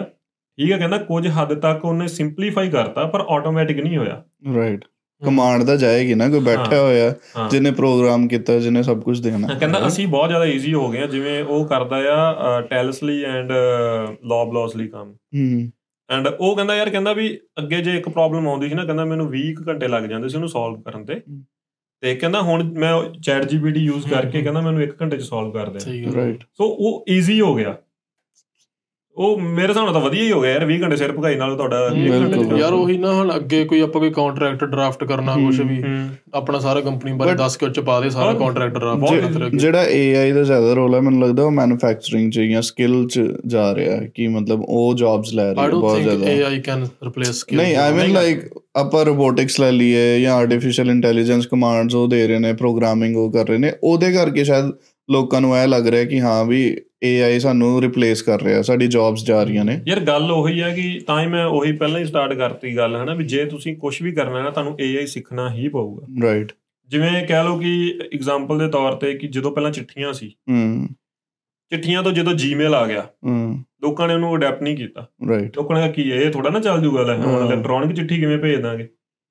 ਠੀਕ ਹੈ ਕਹਿੰਦਾ ਕੁਝ ਹੱਦ ਤੱਕ ਉਹਨੇ ਸਿੰਪਲੀਫਾਈ ਕਰਤਾ ਪਰ ਆਟੋਮੈਟਿਕ ਨਹੀਂ ਹੋਇਆ। ਰਾਈਟ ਕਮਾਂਡ ਤਾਂ ਜਾਏਗੀ ਨਾ ਕੋਈ ਬੈਠਾ। ਹੋਇਆ ਜਿਹਨੇ ਪ੍ਰੋਗਰਾਮ ਕੀਤਾ ਜਿਹਨੇ ਸਭ ਕੁਝ ਦੇਣਾ। ਕਹਿੰਦਾ ਅਸੀਂ ਬਹੁਤ ਜ਼ਿਆਦਾ ਈਜ਼ੀ ਹੋ ਗਏ ਆ ਜਿਵੇਂ ਉਹ ਕਰਦਾ ਆ ਟੈਲਸਲੀ ਐਂਡ ਲੌਬਲੌਸਲੀ ਕੰਮ। ਹੂੰ ਐਂਡ ਉਹ ਕਹਿੰਦਾ ਯਾਰ ਕਹਿੰਦਾ ਵੀ ਅੱਗੇ ਜੇ ਇੱਕ ਪ੍ਰੋਬਲਮ ਆਉਂਦੀ ਸੀ ਨਾ ਕਹਿੰਦਾ ਮੈਨੂੰ 20 ਕੁ ਘੰਟੇ ਲੱਗ ਜਾਂਦੇ ਸੀ ਉਹਨੂੰ ਸੋਲਵ ਕਰਨ ਤੇ। ਤੇ ਕਹਿੰਦਾ ਹੁਣ ਮੈਂ ਚੈਟ ਜੀਪੀਟੀ ਯੂਜ਼ ਕਰਕੇ। ਕਹਿੰਦਾ ਮੈਨੂੰ 1 ਘੰਟੇ ਚ ਸੋਲਵ ਕਰ ਦੇ। ਰਾਈਟ ਸੋ ਉਹ ਈਜ਼ੀ ਹੋ ਗਿਆ। ਉਹ ਮੇਰੇ ਹਿਸਾਬ ਨਾਲ ਤਾਂ ਵਧੀਆ ਹੀ ਹੋ ਗਿਆ ਯਾਰ 20 ਘੰਟੇ ਸਿਰ ਭਗਾਈ ਨਾਲ ਤੁਹਾਡਾ ਹਮ, ਵੀਹ ਘੰਟੇ ਚ ਬਿਲਕੁਲ। ਯਾਰ ਉਹੀ ਨਾ ਹੁਣ ਅੱਗੇ ਕੋਈ ਆਪਾਂ ਕੋਈ ਕੰਟਰੈਕਟ ਡਰਾਫਟ ਕਰਨਾ ਕੁਝ ਵੀ ਆਪਣਾ ਸਾਰਾ ਕੰਪਨੀ ਬਾਰੇ ਦੱਸ ਕੇ ਉੱਚ ਪਾ ਦੇ ਸਾਰਾ ਕੰਟਰੈਕਟ ਡਰਾਫਟ ਬਹੁਤ ਜਿਹੜਾ AI ਦਾ ਜ਼ਿਆਦਾ ਰੋਲ ਹੈ ਮੈਨੂੰ ਲੱਗਦਾ ਉਹ ਮੈਨੂਫੈਕਚਰਿੰਗ ਚ ਜਾਂ ਸਕਿੱਲ ਚ ਜਾ ਰਿਹਾ ਹੈ ਕਿ ਮਤਲਬ ਉਹ ਜੌਬਸ ਲੈ ਆਈ ਰਹੀ ਹੈ ਡੋਨਟ ਬਹੁਤ ਥਿੰਕ ਜ਼ਿਆਦਾ। AI ਕੈਨ ਰਿਪਲੇਸ ਸਕਿੱਲ ਨਹੀਂ ਆਈ ਮੀਨ ਲਾਈਕ ਆਪਾਂ ਰੋਬੋਟਿਕਸ ਲੈ ਲਈਏ ਜਾਂ ਆਰਟੀਫੀਸ਼ੀਅਲ ਇੰਟੈਲੀਜੈਂਸ ਕਮਾਂਡਸ ਉਹ ਦੇ ਰਹੇ ਨੇ ਪ੍ਰੋਗਰਾਮਿੰਗ ਉਹ ਕਰ ਰਹੇ ਨੇ ਉਹਦੇ ਕਰਕੇ ਸ਼ਾਇਦ ਲੋਕਾਂ ਨੂੰ ਇਹ ਲੱਗ ਰਿਹਾ ਕਿ ਹਾਂ ਵੀ AI ਸਾਨੂੰ ਰਿਪਲੇਸ ਕਰ ਰਿਹਾ ਸਾਡੀ ਜੌਬਸ ਜਾ ਰਹੀਆਂ ਨੇ। ਯਾਰ ਗੱਲ ਉਹੀ ਹੈ ਕਿ ਤਾਂ ਹੀ ਮੈਂ ਉਹੀ ਪਹਿਲਾਂ ਹੀ ਸਟਾਰਟ ਕਰਤੀ ਗੱਲ ਹਨਾ ਵੀ ਜੇ ਤੁਸੀਂ ਕੁਝ ਵੀ ਕਰਨਾ ਹੈ ਨਾ ਤੁਹਾਨੂੰ AI ਸਿੱਖਣਾ ਹੀ ਪਊਗਾ। ਰਾਈਟ ਜਿਵੇਂ ਕਹਿ ਲਓ ਕਿ ਐਗਜ਼ਾਮਪਲ ਦੇ ਤੌਰ ਤੇ ਕਿ ਜਦੋਂ ਪਹਿਲਾਂ ਚਿੱਠੀਆਂ ਸੀ ਹੂੰ। ਚਿੱਠੀਆਂ ਤੋਂ ਜਦੋਂ ਜੀਮੇਲ ਆ ਗਿਆ ਹੂੰ। ਲੋਕਾਂ ਨੇ ਉਹਨੂੰ ਅਡਾਪਟ ਨਹੀਂ ਕੀਤਾ। ਰਾਈਟ ਲੋਕਾਂ ਨੇ ਕੀ ਇਹ ਥੋੜਾ ਨਾ ਚੱਲ ਜੂਗਾ ਲੈ ਹੁਣ। ਇਲੈਕਟ੍ਰੋਨਿਕ ਚਿੱਠੀ ਕਿਵੇਂ ਭੇਜ ਦਾਂਗੇ?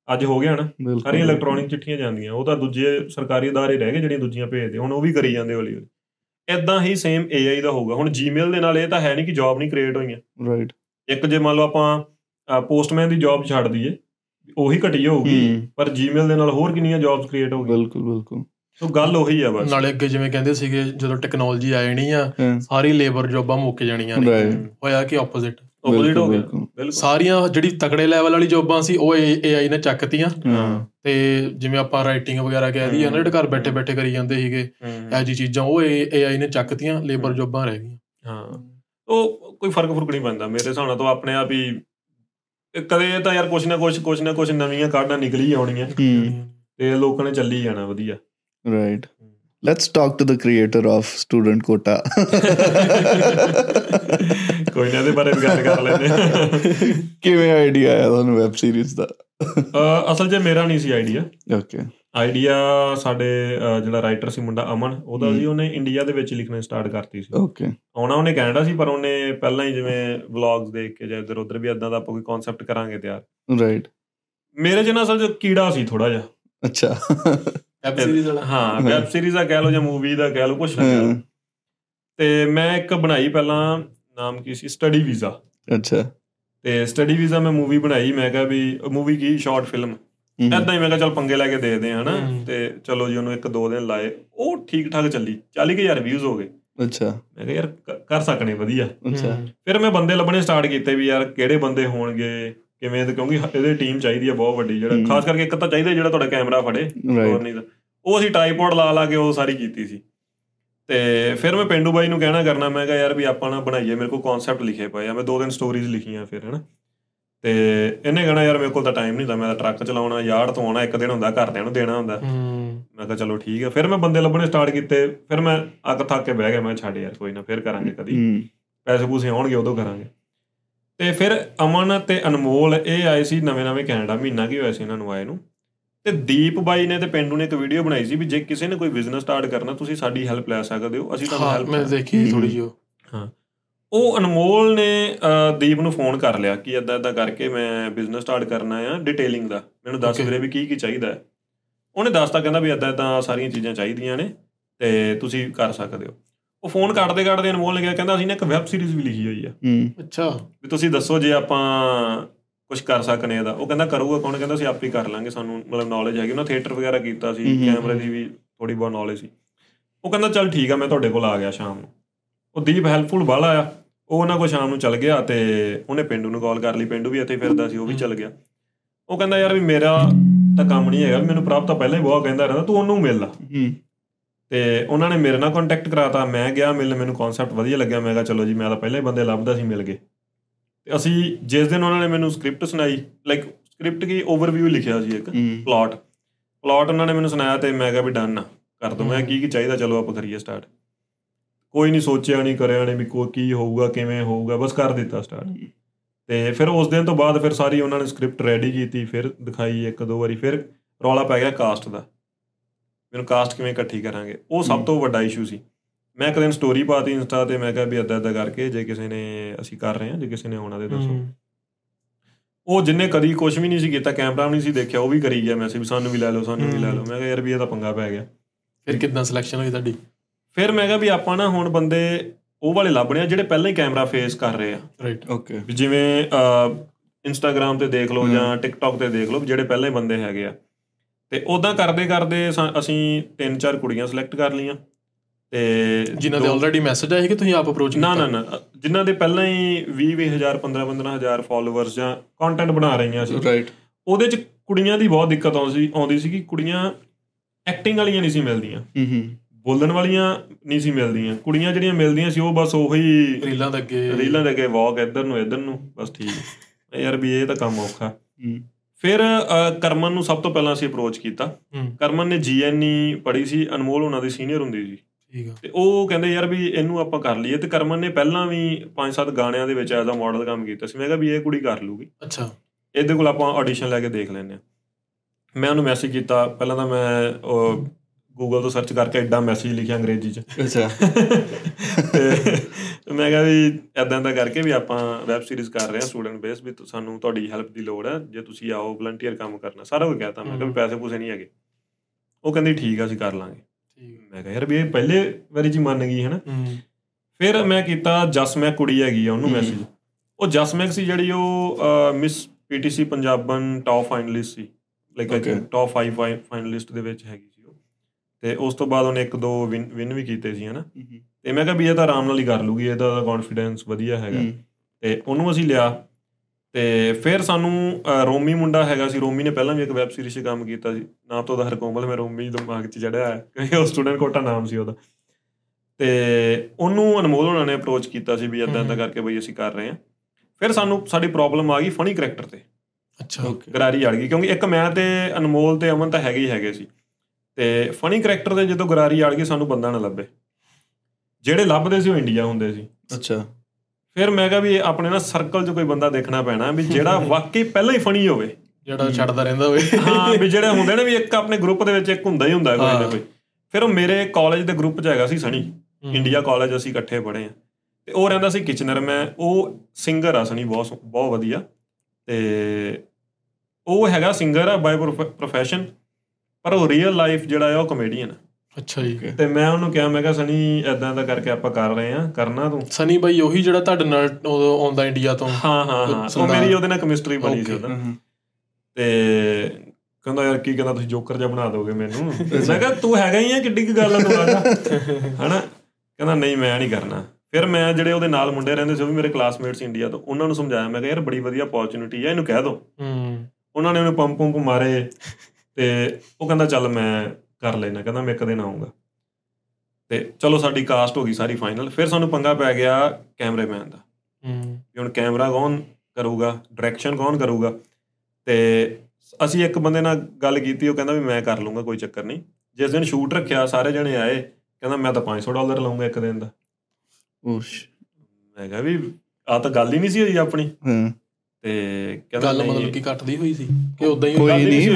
ਅੱਜ ਹੋ ਗਿਆ ਨਾ। ਸਾਰੀਆਂ ਇਲੈਕਟ੍ਰੋਨਿਕ ਚਿੱਠੀਆਂ ਜਾਂਦੀਆਂ। ਉਹ ਤਾਂ ਦੂਜੇ ਸਰਕਾਰੀ ਅਦਾਰੇ ਰਹਿ ਗਏ ਜਿਹੜੀਆਂ ਦੂਜੀਆਂ ਭੇਜਦੇ। ਹੁਣ ਉਹ ਵੀ ਕਰੀ ਜਾਂਦੇ ਹੌਲੀ ਹੌਲੀ। ਇਦਾਂ ਹੀ ਸੇਮ AI ਦਾ ਹੋਊਗਾ। ਹੁਣ ਜੀਮੇਲ ਦੇ ਨਾਲ ਇਹ ਤਾਂ ਹੈ ਨਹੀਂ ਕਿ ਜੌਬ ਨਹੀਂ ਕ੍ਰੀਏਟ ਹੋਈਆਂ। ਰਾਈਟ ਇੱਕ ਜੇ ਮੰਨ ਲਓ ਆਪਾਂ ਪੋਸਟਮੈਨ ਦੀ ਜੌਬ ਛੱਡ ਦਈਏ ਉਹੀ ਘਟੀ ਹੋਊਗੀ। ਪਰ ਜੀਮੇਲ ਦੇ ਨਾਲ ਹੋਰ ਕਿੰਨੀਆਂ ਜੌਬਸ ਕ੍ਰੀਏਟ ਹੋ ਗਈਆਂ ਬਿਲਕੁਲ ਬਿਲਕੁਲ। ਸੋ ਗੱਲ ਉਹੀ ਆ ਬਸ। ਨਾਲੇ ਅੱਗੇ ਜਿਵੇਂ ਕਹਿੰਦੇ ਸੀਗੇ ਜਦੋਂ ਟੈਕਨੋਲੋਜੀ ਆ ਜਾਣੀ ਆ ਸਾਰੀ ਲੇਬਰ ਜੌਬਾਂ ਮੁੱਕ ਜਾਣੀਆਂ ਨੇ। ਹੋਇਆ ਕਿ ਆਪੋਜ਼ਿਟ ਆਪੋਜ਼ਿਟ ਹੋ ਗਿਆ। ਸਾਰੀਆਂ ਜਿਹੜੀ ਤਕੜੇ ਲੈਵਲ ਵਾਲੀ ਜੌਬਾਂ ਸੀ ਉਹ AI ਨੇ ਚੱਕਤੀਆਂ। ਹਾਂ। ਤੇ ਜਿਵੇਂ ਆਪਾਂ ਰਾਈਟਿੰਗ ਵਗੈਰਾ ਕਹਿ ਦਈਏ ਨਾ ਜਿਹੜੇ ਘਰ ਬੈਠੇ ਬੈਠੇ ਕਰੀ ਜਾਂਦੇ ਸੀਗੇ। ਇਹ ਜੀ ਚੀਜ਼ਾਂ ਉਹ AI ਨੇ ਚੱਕਤੀਆਂ ਲੇਬਰ ਜੌਬਾਂ ਰਹਿ ਗਈਆਂ। ਹਾਂ। ਉਹ ਕੋਈ ਫ਼ਰਕ ਫ਼ਰਕ ਨਹੀਂ ਪੈਂਦਾ ਮੇਰੇ ਹਿਸਾਬ ਨਾਲ ਤਾਂ ਆਪਣੇ ਆਪ ਹੀ ਕਦੇ ਤਾਂ ਯਾਰ ਕੁਛ ਨਾ ਕੁਛ ਕੁਛ ਨਾ ਕੁਛ ਨਵੀਆਂ ਕਾਢਾਂ ਨਿਕਲੀ ਆਉਣੀਆਂ। ਤੇ ਲੋਕਾਂ ਨੇ ਚੱਲੀ ਜਾਣਾ ਵਧੀਆ। Right let's talk to the creator of student Kota ਕੋਈ ਨਾ ਇਹਦੇ ਬਾਰੇ ਵੀ ਗੱਲ ਕਰ ਲੈਂਦੇ। ਕਿਵੇਂ ਆਈਡੀਆ ਆਇਆ ਤੁਹਾਨੂੰ ਵੈਬ ਸੀਰੀਜ਼ ਦਾ? ਅਸਲ 'ਚ ਮੇਰਾ ਨਹੀਂ ਸੀ ਆਈਡੀਆ ਓਕੇ ਆਈਡੀਆ ਸਾਡੇ ਜਿਹੜਾ ਰਾਈਟਰ ਸੀ ਮੁੰਡਾ ਅਮਨ ਉਹਦਾ। ਸੀ ਉਹਨੇ ਇੰਡੀਆ ਦੇ ਵਿੱਚ ਲਿਖਣਾ ਸਟਾਰਟ ਕਰਤੀ ਸੀ। ਓਕੇ ਆਉਣਾ ਉਹਨੇ ਕੈਨੇਡਾ ਸੀ ਪਰ ਉਹਨੇ ਪਹਿਲਾਂ ਹੀ ਜਿਵੇਂ ਵਲੌਗਸ ਦੇਖ ਕੇ ਜਾਂ ਇੱਧਰ ਉੱਧਰ ਵੀ ਇਦਾਂ ਦਾ ਆਪਾਂ ਕੋਈ ਕਨਸੈਪਟ ਕਰਾਂਗੇ ਤਿਆਰ। ਰਾਈਟ ਮੇਰੇ 'ਚ ਨਾ ਅਸਲ 'ਚ ਕੀੜਾ ਸੀ ਥੋੜਾ ਜਿਹਾ। ਅੱਛਾ। ਵੈਬ ਸੀਰੀਜ਼ ਵਾਲਾ? ਹਾਂ। ਵੈਬ ਸੀਰੀਜ਼ ਦਾ ਕਹਿ ਲਓ ਜਾਂ ਮੂਵੀ ਦਾ ਕਹਿ ਲਓ ਕੁਛ ਨਾ ਤੇ ਮੈਂ ਇੱਕ ਬਣਾਈ ਪਹਿਲਾਂ ਨਾਮ ਕੀ ਸੀ? ਸਟੱਡੀ ਵੀਜ਼ਾ ਅੱਛਾ। ਤੇ ਸਟੱਡੀ ਵੀਜ਼ਾ ਮੈਂ ਮੂਵੀ ਬਣਾਈ ਮੈਂ ਕਿਹਾ ਵੀ ਮੂਵੀ ਕੀ? ਸ਼ਾਰਟ ਫਿਲਮ ਐਦਾਂ ਹੀ ਮੈਂ ਕਿਹਾ ਚੱਲ ਪੰਗੇ ਲੈ ਕੇ ਦੇਖਦੇ ਆ ਹਨਾ। ਤੇ ਚਲੋ ਜੀ ਉਹਨੂੰ ਇੱਕ ਦੋ ਦਿਨ ਲਾਏ। ਉਹ ਠੀਕ ਠਾਕ ਚੱਲੀ 40000 ਵਿਊਜ਼ ਹੋ ਗਏ। ਅੱਛਾ। ਮੈਂ ਕਿਹਾ ਯਾਰ ਕਰ ਸਕਣੇ ਵਧੀਆ। ਅੱਛਾ। ਫਿਰ ਮੈਂ ਬੰਦੇ ਲੱਭਣੇ ਸਟਾਰਟ ਕੀਤੇ ਵੀ ਯਾਰ ਕਿਹੜੇ ਬੰਦੇ ਹੋਣਗੇ ਕਿਵੇਂ ਤੇ ਕਿਉਂਕਿ ਇਹਦੇ ਟੀਮ ਚਾਹੀਦੀ ਆ ਬਹੁਤ ਵੱਡੀ। ਜਿਹੜਾ। ਖਾਸ ਕਰਕੇ ਇੱਕ ਤਾਂ ਚਾਹੀਦਾ ਜਿਹੜਾ ਤੁਹਾਡਾ ਕੈਮਰਾ ਫੜੇ ਹੋਰ ਨਹੀਂ ਤਾਂ। ਉਹ ਅਸੀਂ ਟ੍ਰਾਈਪੋਡ ਲਾ ਲਾ ਕੇ ਉਹ ਸਾਰੀ ਕੀਤੀ ਸੀ। ਤੇ ਫਿਰ ਮੈਂ ਪਿੰਡੂ ਬਾਈ ਨੂੰ ਕਹਿਣਾ ਕਰਨਾ ਮੈਂ ਕਿਹਾ ਯਾਰ ਵੀ ਆਪਾਂ ਨਾ ਬਣਾਈਏ ਮੇਰੇ ਕੋਲ ਕਨਸੈਪਟ ਲਿਖੇ ਪਏ ਆ। ਮੈਂ ਦੋ ਦਿਨ ਸਟੋਰੀਜ਼ ਲਿਖੀਆਂ ਫਿਰ ਹਨਾ? ਤੇ ਇਹਨੇ ਕਹਿਣਾ ਯਾਰ ਮੇਰੇ ਕੋਲ ਤਾਂ ਟਾਈਮ ਨਹੀਂ ਤਾਂ ਮੈਂ ਤਾਂ ਟਰੱਕ ਚਲਾਉਣਾ ਯਾਰਡ ਤੋਂ ਆਉਣਾ ਇੱਕ ਦਿਨ ਹੁੰਦਾ ਘਰਦਿਆਂ ਨੂੰ ਦੇਣਾ ਹੁੰਦਾ। ਮੈਂ ਕਿਹਾ ਚਲੋ ਠੀਕ ਹੈ ਫਿਰ ਮੈਂ ਬੰਦੇ ਲੱਭਣੇ ਸਟਾਰਟ ਕੀਤੇ। ਫਿਰ ਮੈਂ ਅੱਕ ਥੱਕ ਕੇ ਬਹਿ ਗਿਆ ਮੈਂ ਛੱਡ ਯਾਰ ਕੋਈ ਨਾ ਫਿਰ ਕਰਾਂਗੇ ਕਦੀ। ਪੈਸੇ ਪੂਸੇ ਆਉਣਗੇ ਉਦੋਂ ਕਰਾਂਗੇ। ਤੇ ਫਿਰ ਅਮਨ ਤੇ ਅਨਮੋਲ ਇਹ ਆਏ ਸੀ ਨਵੇਂ ਨਵੇਂ ਕੈਨੇਡਾ ਮਹੀਨਾ ਕੀ ਹੋਇਆ ਸੀ ਇਹਨਾਂ ਨੂੰ ਆਏ ਨੂੰ। ਤੇ ਦੀਪ ਬਾਈ ਨੇ ਤੇ ਪਿੰਡੂ ਨੇ ਇੱਕ ਵੀਡੀਓ ਬਣਾਈ ਸੀ ਵੀ ਜੇ ਕਿਸੇ ਨੇ ਕੋਈ ਬਿਜ਼ਨਸ ਸਟਾਰਟ ਕਰਨਾ ਤੁਸੀਂ ਸਾਡੀ ਹੈਲਪ ਲੈ ਸਕਦੇ ਹੋ ਅਸੀਂ ਤੁਹਾਨੂੰ ਹਾਂ ਹੈਲਪ ਮੈਂ ਦੇਖੀ ਥੋੜੀ ਜਿਹੀ ਉਹ। ਉਹ ਅਨਮੋਲ ਨੇ ਦੀਪ ਨੂੰ ਫੋਨ ਕਰ ਲਿਆ ਕਿ ਇਦਾਂ ਇਦਾਂ ਕਰਕੇ ਮੈਂ ਬਿਜ਼ਨਸ ਸਟਾਰਟ ਕਰਨਾ ਆ ਡਿਟੇਲਿੰਗ ਦਾ। ਮੈਨੂੰ ਦੱਸ. ਵੀਰੇ ਵੀ ਕੀ ਕੀ ਚਾਹੀਦਾ ਹੈ। ਉਹਨੇ ਦੱਸਤਾ ਕਹਿੰਦਾ ਵੀ ਇਦਾਂ ਇਦਾਂ ਸਾਰੀਆਂ ਚੀਜ਼ਾਂ ਚਾਹੀਦੀਆਂ ਨੇ ਤੇ ਤੁਸੀਂ ਕਰ ਸਕਦੇ ਹੋ। ਉਹ ਫੋਨ ਕੱਟਦੇ ਕੱਟਦੇ ਅਨਮੋਲ ਨੇ ਕਿਹਾ ਕਹਿੰਦਾ ਅਸੀਂ ਨਾ ਇੱਕ ਵੈਬ ਸੀਰੀਜ਼ ਵੀ ਲਿਖੀ ਹੋਈ ਆ। ਹੂੰ। ਅੱਛਾ। ਵੀ ਤੁਸੀਂ ਦੱਸੋ ਜੇ ਆਪਾਂ ਕੁਝ ਕਰ ਸਕਨੇ ਇਹਦਾ ਉਹ ਕਹਿੰਦਾ ਕਰੂਗਾ ਕੌਣ? ਕਹਿੰਦਾ ਅਸੀਂ ਆਪੇ ਹੀ ਕਰ ਲਾਂਗੇ। ਸਾਨੂੰ ਮਤਲਬ ਨੌਲੇਜ ਹੈਗੀ। ਉਹਨਾਂ ਥੀਏਟਰ ਵਗੈਰਾ ਕੀਤਾ ਸੀ ਕੈਮਰੇ ਦੀ ਵੀ ਥੋੜੀ ਬਹੁਤ ਨੌਲੇਜ ਸੀ। ਉਹ ਕਹਿੰਦਾ ਚੱਲ ਠੀਕ ਆ ਮੈਂ ਤੁਹਾਡੇ ਕੋਲ ਆ ਗਿਆ ਸ਼ਾਮ ਨੂੰ। ਉਹ ਦੀਪ ਹੈਲਪਫੁਲ ਬਾਹਲਾ ਆ ਉਹ ਉਹਨਾਂ ਕੋਲ ਸ਼ਾਮ ਨੂੰ ਚੱਲ ਗਿਆ ਤੇ ਉਹਨੇ ਪਿੰਡੂ ਨੂੰ ਕਾਲ ਕਰ ਲਈ। ਪਿੰਡੂ ਵੀ ਇੱਥੇ ਫਿਰਦਾ ਸੀ ਉਹ ਵੀ ਚੱਲ ਗਿਆ। ਉਹ ਕਹਿੰਦਾ ਯਾਰ ਵੀ ਮੇਰਾ ਤਾਂ ਕੰਮ ਨਹੀਂ ਹੈਗਾ। ਮੈਨੂੰ ਪ੍ਰਾਪਤ ਤਾਂ ਪਹਿਲਾਂ ਹੀ ਬਹੁਤ ਕਹਿੰਦਾ ਰਹਿੰਦਾ ਤੂੰ ਉਹਨੂੰ ਮਿਲ ਲਾ। ਤੇ ਉਹਨਾਂ ਨੇ ਮੇਰੇ ਨਾਲ ਕੰਟੈਕਟ ਕਰਾਤਾ। ਮੈਂ ਗਿਆ ਮਿਲ ਮੈਨੂੰ ਕਨਸੈਪਟ ਵਧੀਆ ਲੱਗਿਆ। ਮੈਂ ਕਿਹਾ ਚਲੋ ਜੀ ਮੈਂ ਤਾਂ ਪਹਿਲਾਂ ਹੀ ਬੰਦੇ ਲੱਭਦਾ ਸੀ ਮਿਲ ਗਏ ਤੇ ਅਸੀਂ ਜਿਸ ਦਿਨ ਉਹਨਾਂ ਨੇ ਮੈਨੂੰ ਸਕ੍ਰਿਪਟ ਸੁਣਾਈ ਲਾਈਕ ਸਕ੍ਰਿਪਟ ਕੀ ਓਵਰਵਿਊ ਲਿਖਿਆ ਸੀ ਇੱਕ ਪਲਾਟ ਪਲਾਟ ਉਹਨਾਂ ਨੇ ਮੈਨੂੰ ਸੁਣਾਇਆ ਤੇ ਮੈਂ ਕਿਹਾ ਵੀ ਡਨ ਕਰ ਦੋ। ਮੈਂ। ਕੀ ਕੀ ਚਾਹੀਦਾ? ਚਲੋ ਆਪਾਂ ਕਰੀਏ ਸਟਾਰਟ ਕੋਈ ਨਹੀਂ ਸੋਚਿਆ ਨਹੀਂ ਕਰਿਆ ਨਹੀਂ ਵੀ ਕੋ ਕੀ ਹੋਊਗਾ ਕਿਵੇਂ ਹੋਊਗਾ ਬਸ ਕਰ ਦਿੱਤਾ ਸਟਾਰਟ ਤੇ ਫਿਰ ਉਸ ਦਿਨ ਤੋਂ ਬਾਅਦ ਫਿਰ ਸਾਰੀ ਉਹਨਾਂ ਨੇ ਸਕ੍ਰਿਪਟ ਰੈਡੀ ਕੀਤੀ ਫਿਰ ਦਿਖਾਈ ਇੱਕ ਦੋ ਵਾਰੀ ਫਿਰ ਰੌਲਾ ਪੈ ਗਿਆ ਕਾਸਟ ਦਾ। ਮੈਨੂੰ ਕਾਸਟ ਕਿਵੇਂ ਇਕੱਠੀ ਕਰਾਂਗੇ? ਉਹ ਸਭ। ਤੋਂ ਵੱਡਾ ਇਸ਼ੂ ਸੀ। ਮੈਂ ਇੱਕ ਦਿਨ ਸਟੋਰੀ ਪਾਤੀ ਇੰਸਟਾ ਤੇ ਮੈਂ ਕਿਹਾ ਵੀ ਅੱਦਾ ਅੱਦਾ ਕਰਕੇ ਜੇ ਕਿਸੇ ਨੇ ਅਸੀਂ ਕਰ ਰਹੇ ਹਾਂ ਜੇ ਕਿਸੇ ਨੇ ਆਉਣਾ ਤੇ ਦੱਸੋ। ਉਹ ਜਿੰਨੇ ਕਦੀ ਕੁਝ ਵੀ ਨਹੀਂ ਸੀ ਕੀਤਾ ਕੈਮਰਾ ਵੀ ਨਹੀਂ ਸੀ ਦੇਖਿਆ ਉਹ ਵੀ ਕਰੀ ਗਿਆ ਮੈਸੇਜ ਵੀ ਸਾਨੂੰ ਵੀ ਲੈ ਲਓ ਸਾਨੂੰ ਵੀ ਲੈ ਲਓ। ਮੈਂ ਕਿਹਾ ਯਾਰ ਵੀ ਇਹ ਤਾਂ ਪੰਗਾ ਪੈ ਗਿਆ। ਫਿਰ ਕਿੱਦਾਂ ਸਿਲੈਕਸ਼ਨ ਹੋਈ ਤੁਹਾਡੀ? ਫਿਰ ਮੈਂ ਕਿਹਾ ਵੀ ਆਪਾਂ ਨਾ ਹੁਣ ਬੰਦੇ ਉਹ ਵਾਲੇ ਲੱਭਣੇ ਆ ਜਿਹੜੇ ਪਹਿਲਾਂ ਹੀ ਕੈਮਰਾ ਫੇਸ ਕਰ ਰਹੇ ਆ। ਰਾਈਟ ਓਕੇ ਵੀ ਜਿਵੇਂ ਇੰਸਟਾਗ੍ਰam ਤੇ ਦੇਖ ਲਓ। ਜਾਂ ਟਿਕਟੌਕ ਤੇ ਦੇਖ ਲਓ ਜਿਹੜੇ ਪਹਿਲਾਂ ਹੀ ਬੰਦੇ ਹੈਗੇ ਆ। ਤੇ ਉਦਾਂ ਕਰਦੇ ਕਰਦੇ ਅਸੀਂ ਤਿੰਨ ਚਾਰ ਕੁੜੀਆਂ ਸਿਲੈਕਟ ਕਰ ਲਈਆਂ। ਤੇ ਜਿਨ੍ਹਾਂ ਦੇ ਆਲਰੇਡੀ ਮੈਸੇਜ ਆਏ ਕਿ ਤੁਸੀਂ ਆਪ ਅਪਰੋਚ ਨਾ ਨਾ ਨਾ। ਜਿਨ੍ਹਾਂ ਦੇ ਪਹਿਲਾਂ ਹੀ 20 20000 15 15000 ਫਾਲੋਅਰਸ ਜਾਂ ਕੰਟੈਂਟ ਬਣਾ ਰਹੀਆਂ ਸੀ ਰਾਈਟ ਉਹਦੇ ਚ ਕੁੜੀਆਂ ਦੀ ਬਹੁਤ ਦਿੱਕਤ ਆਉਂਦੀ ਸੀ ਆਉਂਦੀ ਸੀ ਕਿ ਕੁੜੀਆਂ ਐਕਟਿੰਗ ਵਾਲੀਆਂ ਨਹੀਂ ਸੀ ਮਿਲਦੀਆਂ। ਹੂੰ ਹੂੰ। ਬੋਲਣ ਵਾਲੀਆਂ ਨਹੀਂ ਸੀ ਮਿਲਦੀਆਂ। ਕੁੜੀਆਂ ਜਿਹੜੀਆਂ ਮਿਲਦੀਆਂ ਸੀ ਉਹ ਬਸ ਉਹੀ ਰੀਲਾਂ ਦੇ ਅੱਗੇ ਰੀਲਾਂ ਦੇ ਅੱਗੇ ਵਾਕ ਇੱਧਰ ਨੂੰ ਇੱਧਰ ਨੂੰ ਬਸ ਠੀਕ। ਯਾਰ ਵੀ ਇਹ ਤਾਂ ਕੰਮ ਔਖਾ। ਹੂੰ। ਫਿਰ ਕਰਮਨ ਨੂੰ ਸਭ ਤੋਂ ਪਹਿਲਾਂ ਅਸੀਂ ਅਪਰੋਚ ਕੀਤਾ। ਕਰਮਨ ਨੇ ਜੀਐਨਈ ਪੜ੍ਹੀ ਸੀ ਅਨਮੋਲ ਉਹਨਾਂ ਦੀ ਸੀਨੀਅਰ ਹੁੰਦੀ ਸੀ। ਠੀਕ ਆ। ਤੇ ਉਹ ਕਹਿੰਦੇ ਯਾਰ ਵੀ ਇਹਨੂੰ ਆਪਾਂ ਕਰ ਲਈਏ ਤੇ ਕਰਮਨ ਨੇ ਪਹਿਲਾਂ ਵੀ 5-7 ਗਾਣਿਆਂ ਦੇ ਵਿੱਚ ਐਜ਼ ਅ ਮਾਡਲ ਕੰਮ ਕੀਤਾ ਸੀ। ਮੈਂ ਕਿਹਾ ਵੀ ਇਹ ਕੁੜੀ ਕਰ ਲੂਗੀ। ਅੱਛਾ। ਇਹਦੇ ਕੋਲ ਆਪਾਂ ਆਡੀਸ਼ਨ ਲੈ ਕੇ ਦੇਖ ਲੈਂਦੇ ਹਾਂ। ਮੈਂ ਉਹਨੂੰ ਮੈਸੇਜ ਕੀਤਾ। ਪਹਿਲਾਂ ਤਾਂ ਮੈਂ ਗੂਗਲ ਤੋਂ ਸਰਚ ਕਰਕੇ ਐਡਾ ਮੈਸੇਜ ਲਿਖਿਆ ਅੰਗਰੇਜ਼ੀ 'ਚ। ਅੱਛਾ। ਤੇ ਮੈਂ ਕਿਹਾ ਵੀ ਐਦਾਂ ਦਾ ਕਰਕੇ ਵੀ ਆਪਾਂ ਵੈਬ ਸੀਰੀਜ਼ ਕਰ ਰਹੇ ਹਾਂ ਸਟੂਡੈਂਟ ਬੇਸ ਵੀ ਸਾਨੂੰ ਤੁਹਾਡੀ ਹੈਲਪ ਦੀ ਲੋੜ ਹੈ। ਜੇ ਤੁਸੀਂ ਆਓ ਵਲੰਟੀਅਰ ਕੰਮ ਕਰਨਾ। ਸਾਰਾ ਕੁਝ ਕਹਿਤਾ। ਮੈਂ ਕਿਹਾ ਵੀ ਪੈਸੇ ਪੂਸੇ ਨਹੀਂ ਹੈਗੇ। ਉਹ ਕਹਿੰਦੀ ਠੀਕ ਆ ਅਸੀਂ ਕਰ ਲਾਂਗੇ। ਮੈਂ ਕਿਹਾ ਯਾਰ ਵੀ ਇਹ ਪਹਿਲੇ ਵਾਰੀ ਜੀ ਮੰਨ ਗਈ ਹੈ ਨਾ ਹੂੰ। ਫਿਰ ਮੈਂ ਕੀਤਾ ਜਸਮੈਕ ਕੁੜੀ ਹੈਗੀ ਆ ਉਹਨੂੰ। ਮੈਸੇਜ ਉਹ ਜਸਮੈਕ ਸੀ ਜਿਹੜੀ ਉਹ Miss PTC Punjaban top finalist C. Like I. Think top 5 finalist ਦੇ ਵਿੱਚ ਹੈਗੀ ਸੀ ਉਹ। ਤੇ ਉਸ ਤੋਂ ਬਾਅਦ ਉਹਨੇ ਇੱਕ ਦੋ ਵਿਨ ਵੀ ਕੀਤੇ ਸੀ ਹਨਾ? ਤੇ ਮੈਂ ਕਿਹਾ ਵੀ ਇਹ ਤਾਂ ਆਰਾਮ ਨਾਲ ਹੀ ਕਰ ਲੂਗੀ ਇਹਦਾ ਕੌਨਫੀਡੈਂਸ ਵਧੀਆ ਹੈਗਾ। ਤੇ ਉਹਨੂੰ ਅਸੀਂ ਲਿਆ। ਤੇ ਫਿਰ ਸਾਨੂੰ ਰੋਮੀ ਮੁੰਡਾ ਹੈਗਾ ਸੀ ਰੋਮੀ ਨੇ ਪਹਿਲਾਂ ਵੀ ਇੱਕ ਵੈਬ ਸੀਰੀਜ਼ 'ਚ ਕੰਮ ਕੀਤਾ ਸੀ। ਨਾਮ ਤੋਂ ਉਹਦਾ ਹਰਕੋਮਲ ਮੈਂ ਰੋਮੀ ਦਿਮਾਗ 'ਚ ਚੜਿਆ ਹੈ ਕਿਉਂਕਿ ਉਹ ਸਟੂਡੈਂਟ ਕੋਟਾ ਨਾਮ ਸੀ ਉਹਦਾ। ਤੇ ਉਹਨੂੰ ਅਨਮੋਲ ਹੋਣਾ ਨੇ ਅਪਰੋਚ ਕੀਤਾ ਸੀ ਵੀ ਇਦਾਂ ਇਦਾਂ। ਕਰਕੇ ਬਈ ਅਸੀਂ ਕਰ ਰਹੇ ਹਾਂ। ਫਿਰ ਸਾਨੂੰ ਸਾਡੀ ਪ੍ਰੋਬਲਮ ਆ ਗਈ ਫਨੀ ਕਰੈਕਟਰ ਤੇ। ਅੱਛਾ। ਗਰਾਰੀ ਅੜ ਗਈ ਕਿਉਂਕਿ ਇੱਕ ਮੈਂ ਤੇ ਅਨਮੋਲ ਤੇ ਅਮਨ ਤਾਂ ਹੈਗੇ ਹੀ ਹੈਗੇ ਸੀ। ਤੇ ਫਨੀ ਕਰੈਕਟਰ ਦੇ ਜਦੋਂ ਗਰਾਰੀ ਅੜ ਗਈ ਸਾਨੂੰ ਬੰਦਾ ਨਾ ਲੱਭੇ। ਜਿਹੜੇ ਲੱਭਦੇ ਸੀ ਉਹ ਇੰਡੀਆ ਹੁੰਦੇ ਸੀ। ਅੱਛਾ। ਫਿਰ ਮੈਂ ਕਿਹਾ ਵੀ ਆਪਣੇ ਨਾ ਸਰਕਲ 'ਚ ਕੋਈ ਬੰਦਾ ਦੇਖਣਾ ਪੈਣਾ ਵੀ ਜਿਹੜਾ ਵਾਕਈ ਪਹਿਲਾਂ ਹੀ ਫਨੀ ਹੋਵੇ। ਜਿਹੜਾ ਛੱਡਦਾ ਰਹਿੰਦਾ ਹੋਵੇ। ਹਾਂ ਵੀ ਜਿਹੜੇ ਹੁੰਦੇ ਨੇ ਵੀ ਇੱਕ ਆਪਣੇ ਗਰੁੱਪ ਦੇ ਵਿੱਚ ਇੱਕ ਹੁੰਦਾ ਹੀ ਹੁੰਦਾ ਕੋਈ ਨਾ। ਕੋਈ। ਫਿਰ ਉਹ ਮੇਰੇ ਕਾਲਜ ਦੇ ਗਰੁੱਪ 'ਚ ਹੈਗਾ ਸੀ ਸਣੀ। ਇੰਡੀਆ ਕਾਲਜ ਅਸੀਂ ਇਕੱਠੇ ਪੜ੍ਹੇ ਆ। ਤੇ ਉਹ ਰਹਿੰਦਾ ਸੀ ਕਿਚਨਰ। ਮੈਂ ਉਹ ਸਿੰਗਰ ਆ ਸਣੀ ਬਹੁਤ ਬਹੁਤ ਵਧੀਆ। ਤੇ ਉਹ ਹੈਗਾ ਸਿੰਗਰ ਆ ਬਾਈ ਪ੍ਰੋਫੈਸ਼ਨ ਪਰ ਉਹ ਰੀਅਲ ਲਾਈਫ ਜਿਹੜਾ ਆ ਉਹ ਕਮੇਡੀਅਨ ਅੱਛਾ ਜੀ. ਤੇ ਮੈਂ ਉਹਨੂੰ ਕਿਹਾ ਮੈਂ ਕਿਹਾ ਸਨੀ ਐਦਾਂ ਦਾ ਕਰਕੇ ਆਪਾਂ ਕਰ ਰਹੇ ਆ ਕਰਨਾ ਤੂੰ? ਸਨੀ ਬਾਈ ਉਹੀ ਜਿਹੜਾ ਤੁਹਾਡੇ ਨਾਲ ਉਦੋਂ ਆਉਂਦਾ ਇੰਡੀਆ ਤੋਂ। ਹਾਂ ਹਾਂ ਹਾਂ। ਉਹ। ਮੇਰੀ ਉਹਦੇ ਨਾਲ ਕੈਮਿਸਟਰੀ ਬਣੀ ਸੀ. ਉਹਦਾ ਤੇ ਕਹਿੰਦਾ ਯਾਰ ਕੀ ਕਹਿੰਦਾ ਤੁਸੀਂ ਜੋਕਰ ਜਿਹਾ ਬਣਾ ਦੋਗੇ ਮੈਨੂੰ? ਮੈਂ ਕਿਹਾ ਤੂੰ ਹੈਗਾ ਹੀ ਆ ਕਿੱਡੀ ਕੁ ਗੱਲ ਆ ਤੂੰ ਆਗਾ ਹਨਾ? ਕਹਿੰਦਾ ਨਹੀਂ ਮੈਂ ਨਹੀਂ ਕਰਨਾ। ਫਿਰ ਮੈਂ ਜਿਹੜੇ ਉਹਦੇ ਨਾਲ ਮੁੰਡੇ ਰਹਿੰਦੇ ਸੀ ਉਹ ਵੀ ਮੇਰੇ ਕਲਾਸਮੇਟਸ ਇੰਡੀਆ ਤੋਂ ਉਹਨਾਂ ਨੂੰ ਸਮਝਾਇਆ। ਮੈਂ ਕਿਹਾ ਯਾਰ ਬੜੀ ਵਧੀਆ ਅਪੋਰਚੁਨਿਟੀ ਆ ਇਹਨੂੰ ਕਹਿ ਦੋ। ਹੂੰ ਉਹਨਾਂ ਨੇ ਉਹਨੂੰ ਪੰਪ ਪੰਪ ਮਾਰੇ ਤੇ ਉਹ ਕਹਿੰਦਾ ਚੱਲ ਮੈਂ ਕਰ ਲੈਣਾ ਕਹਿੰਦਾ ਮੈਂ ਇੱਕ ਦਿਨ ਆਉਂਗਾ ਤੇ ਚਲੋ ਸਾਡੀ ਕਾਸਟ ਹੋ ਗਈ ਸਾਰੀ ਫਾਈਨਲ ਫਿਰ ਸਾਨੂੰ ਪੰਗਾ ਪੈ ਗਿਆ ਕੈਮਰਾਮੈਨ ਦਾ। ਹੂੰ। ਵੀ ਹੁਣ ਕੈਮਰਾ ਕੌਣ ਕਰੂਗਾ ਡਾਇਰੈਕਸ਼ਨ ਕੌਣ ਕਰੂਗਾ? ਤੇ ਅਸੀਂ ਇੱਕ ਬੰਦੇ ਨਾਲ ਗੱਲ ਕੀਤੀ ਉਹ ਕਹਿੰਦਾ ਵੀ ਮੈਂ ਕਰ ਲੂੰਗਾ ਕੋਈ ਚੱਕਰ ਨਹੀਂ। ਜਿਸ ਦਿਨ ਸ਼ੂਟ ਰੱਖਿਆ ਸਾਰੇ ਜਣੇ ਆਏ ਕਹਿੰਦਾ ਮੈਂ ਤਾਂ 500 ਡਾਲਰ ਲਵਾਂਗਾ ਇੱਕ ਦਿਨ ਦਾ। ਉਹ ਸ਼- ਮੈਂ ਕਿਹਾ ਵੀ ਆ ਤਾਂ ਗੱਲ ਹੀ ਨਹੀਂ ਸੀ ਹੋਈ ਆਪਣੀ। ਹਾਂ। ਤੇ ਕਹਿੰਦਾ ਗੱਲ ਮਤਲਬ ਕੀ ਘਟਦੀ ਹੋਈ ਸੀ ਕਿ ਉਦਾਂ ਹੀ ਕੋਈ ਨਹੀਂ।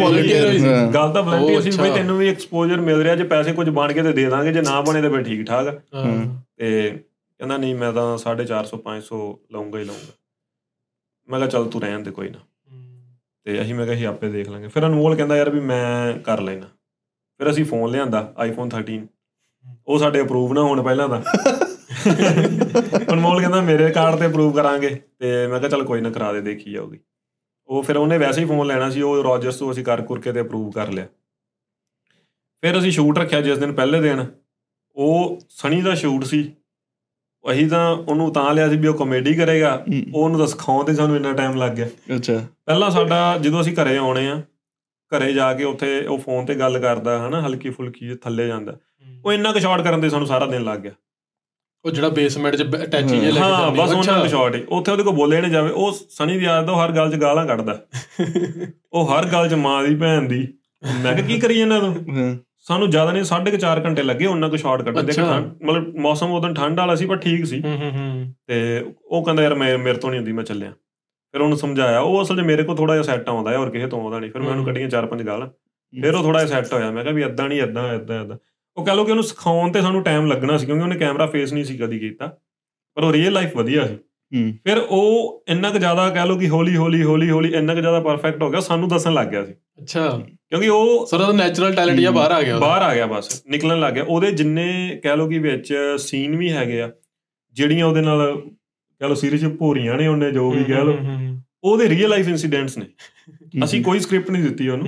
ਹਾਂ। ਗੱਲ ਤਾਂ ਵਲੰਟੀਅਰ ਸੀ ਵੀ। ਤੈਨੂੰ ਵੀ ਐਕਸਪੋਜ਼ਰ ਮਿਲ ਰਿਹਾ ਜੇ ਪੈਸੇ ਕੁਝ ਬਣ ਕੇ ਤੇ ਦੇ ਦਾਂਗੇ ਜੇ ਨਾ ਬਣੇ ਤੇ ਫਿਰ ਠੀਕ ਠਾਕ। ਤੇ ਕਹਿੰਦਾ ਨਹੀਂ ਮੈਂ ਤਾਂ 450 500 ਲਵਾਂਗਾ ਹੀ ਲਵਾਂਗਾ ਮੈਂ ਕਿਹਾ ਚੱਲ ਤੂੰ ਰਹਿਣ ਦੇ ਕੋਈ ਨਾ। ਤੇ ਅਸੀਂ ਮੈਂ ਕਿਹਾ ਅਸੀਂ ਆਪੇ ਦੇਖ ਲਾਂਗੇ। ਫਿਰ ਅਨਮੋਲ ਕਹਿੰਦਾ ਯਾਰ ਵੀ ਮੈਂ ਕਰ ਲੈਣਾ। ਫਿਰ ਅਸੀਂ ਫੋਨ ਲਿਆਂਦਾ ਆਈਫੋਨ 13 ਉਹ ਸਾਡੇ ਅਪਰੂਵ ਨਾ ਹੋਣ ਪਹਿਲਾਂ ਤਾਂ। ਅਨਮੋਲ ਕਹਿੰਦਾ ਮੇਰੇ ਕਾਰਡ ਤੇ ਅਪਰੂਵ ਕਰਾਂਗੇ ਤੇ ਮੈਂ ਕਿਹਾ ਚੱਲ ਕੋਈ ਨਾ ਕਰਾ ਦੇ ਦੇਖੀ ਜਾਊਗੀ। ਉਹ ਫਿਰ ਉਹਨੇ ਵੈਸੇ ਹੀ ਫੋਨ ਲੈਣਾ ਸੀ ਉਹ ਰੋਜਰਸ ਤੋਂ ਅਸੀਂ ਕਰ ਕੁਰ ਕੇ ਤੇ ਅਪਰੂਵ ਕਰ ਲਿਆ। ਫਿਰ ਅਸੀਂ ਸ਼ੂਟ ਰੱਖਿਆ ਜਿਸ ਦਿਨ ਪਹਿਲੇ ਦਿਨ ਉਹ ਸਣੀ ਦਾ ਸ਼ੂਟ ਸੀ। ਅਸੀਂ ਤਾਂ ਉਹਨੂੰ ਤਾਂ ਲਿਆ ਸੀ ਵੀ ਉਹ ਕਾਮੇਡੀ ਕਰੇਗਾ ਉਹ ਉਹਨੂੰ ਤਾਂ ਸਿਖਾਉਣ ਤੇ ਸਾਨੂੰ ਇੰਨਾ ਟਾਈਮ ਲੱਗ ਗਿਆ। ਅੱਛਾ। ਪਹਿਲਾਂ ਸਾਡਾ ਜਦੋਂ ਅਸੀਂ ਘਰੇ ਆਉਣੇ ਆ ਘਰੇ ਜਾ ਕੇ ਉੱਥੇ ਉਹ ਫੋਨ ਤੇ ਗੱਲ ਕਰਦਾ ਹਨਾ ਹਲਕੀ ਫੁਲਕੀ ਥੱਲੇ ਜਾਂਦਾ। ਉਹ ਇੰਨਾ ਕੁ ਸ਼ਾਟ ਕਰਨ ਤੇ ਸਾਨੂੰ ਸਾਰਾ ਦਿਨ ਲੱਗ ਗਿਆ। ਉਹ ਜਿਹੜਾ ਬੇਸਮੈਂਟ 'ਚ ਅਟੈਚੀ ਜੇ ਲੈ ਕੇ ਹਾਂ ਬਸ ਉਹਨਾਂ। ਦਾ ਸ਼ਾਟ ਹੀ ਉੱਥੇ ਉਹਦੇ ਕੋਲ ਬੋਲੇ ਨਹੀਂ ਜਾਵੇ। ਉਹ ਸਣੀ ਦੀ ਆਦਤ ਉਹ ਹਰ ਗੱਲ 'ਚ ਗਾਲਾਂ ਕੱਢਦਾ। ਉਹ ਹਰ ਗੱਲ 'ਚ ਮਾਂ ਦੀ ਭੈਣ ਦੀ। ਮੈਂ ਕਿਹਾ ਕੀ ਕਰੀ ਇਹਨਾਂ ਤੂੰ? ਸਾਨੂੰ ਜ਼ਿਆਦਾ ਨਹੀਂ 4.5 ਘੰਟੇ ਲੱਗੇ ਉਹਨਾਂ ਕੋ ਸ਼ਾਟ ਕੱਢਣ ਦੇ। ਮਤਲਬ ਮੌਸਮ ਉਦੋਂ ਠੰਡ ਵਾਲਾ ਸੀ ਪਰ ਠੀਕ ਸੀ। ਤੇ ਉਹ ਕਹਿੰਦਾ ਯਾਰ ਮੈਂ ਮੇਰੇ ਤੋਂ ਨਹੀਂ ਹੁੰਦੀ ਮੈਂ ਚੱਲਿਆ। ਫਿਰ ਉਹਨੂੰ ਸਮਝਾਇਆ। ਉਹ ਅਸਲ 'ਚ ਮੇਰੇ ਕੋਲ ਥੋੜਾ ਜਿਹਾ ਸੈੱਟ ਆਉਂਦਾ ਹੈ ਹੋਰ ਕਿਸੇ ਤੋਂ ਆਉਂਦਾ ਨਹੀਂ। ਫਿਰ ਮੈਂ ਉਹਨੂੰ। ਕੱਢੀਆਂ ਚਾਰ ਪੰਜ ਗਾਲਾਂ। ਫਿਰ ਉਹ ਥੋੜਾ ਜਿਹਾ ਸੈੱਟ ਹੋਇਆ। ਮੈਂ ਕਿਹਾ ਵੀ ਇਦਾਂ ਨਹੀਂ ਇਦਾਂ ਇਦਾਂ ਇਦਾਂ ਉਹ ਕਹ ਲੋ ਕਿ ਉਹਨੂੰ ਸਿਖਾਉਣ ਤੇ ਸਾਨੂੰ ਟਾਈਮ ਲੱਗਣਾ ਸੀ ਕਿਉਂਕਿ ਉਹਨੇ ਕੈਮਰਾ ਫੇਸ ਨਹੀਂ ਸੀ ਕਦੀ ਕੀਤਾ। ਪਰ ਉਹ ਰੀਅਲ ਲਾਈਫ ਵਧੀਆ ਸੀ। ਹੂੰ। ਫਿਰ ਉਹ ਇੰਨਾ ਕੁ ਜ਼ਿਆਦਾ ਕਹ ਲੋ ਕਿ ਹੌਲੀ ਹੌਲੀ ਹੌਲੀ ਹੌਲੀ ਇੰਨਾ ਕੁ ਜ਼ਿਆਦਾ ਪਰਫੈਕਟ ਹੋ ਗਿਆ ਸਾਨੂੰ ਦੱਸਣ ਲੱਗ ਗਿਆ ਸੀ। ਅੱਛਾ। ਕਿਉਂਕਿ ਉਹ ਸਰ ਉਹਦਾ ਨੈਚੁਰਲ ਟੈਲੈਂਟ ਜਿਹਾ ਬਾਹਰ ਆ ਗਿਆ। ਬਾਹਰ ਆ ਗਿਆ ਬਸ ਨਿਕਲਣ ਲੱਗ ਗਿਆ। ਉਹਦੇ ਜਿੰਨੇ ਕਹਿ ਲੋ ਕਿ ਵਿੱਚ ਸੀਨ ਵੀ ਹੈਗੇ ਆ ਜਿਹੜੀਆਂ ਉਹਦੇ ਨਾਲ ਕਹਿ ਲੋ ਸੀਰੀਜ਼ ਭੋਰੀਆਂ ਨੇ ਉਹਨੇ ਜੋ ਵੀ ਕਹਿ ਲੋ ਉਹਦੇ ਰੀਅਲ ਲਾਈਫ ਇਨਸੀਡੈਂਟਸ ਨੇ। ਅਸੀਂ ਕੋਈ ਸਕ੍ਰਿਪਟ ਨਹੀਂ ਦਿੱਤੀ ਉਹਨੂੰ।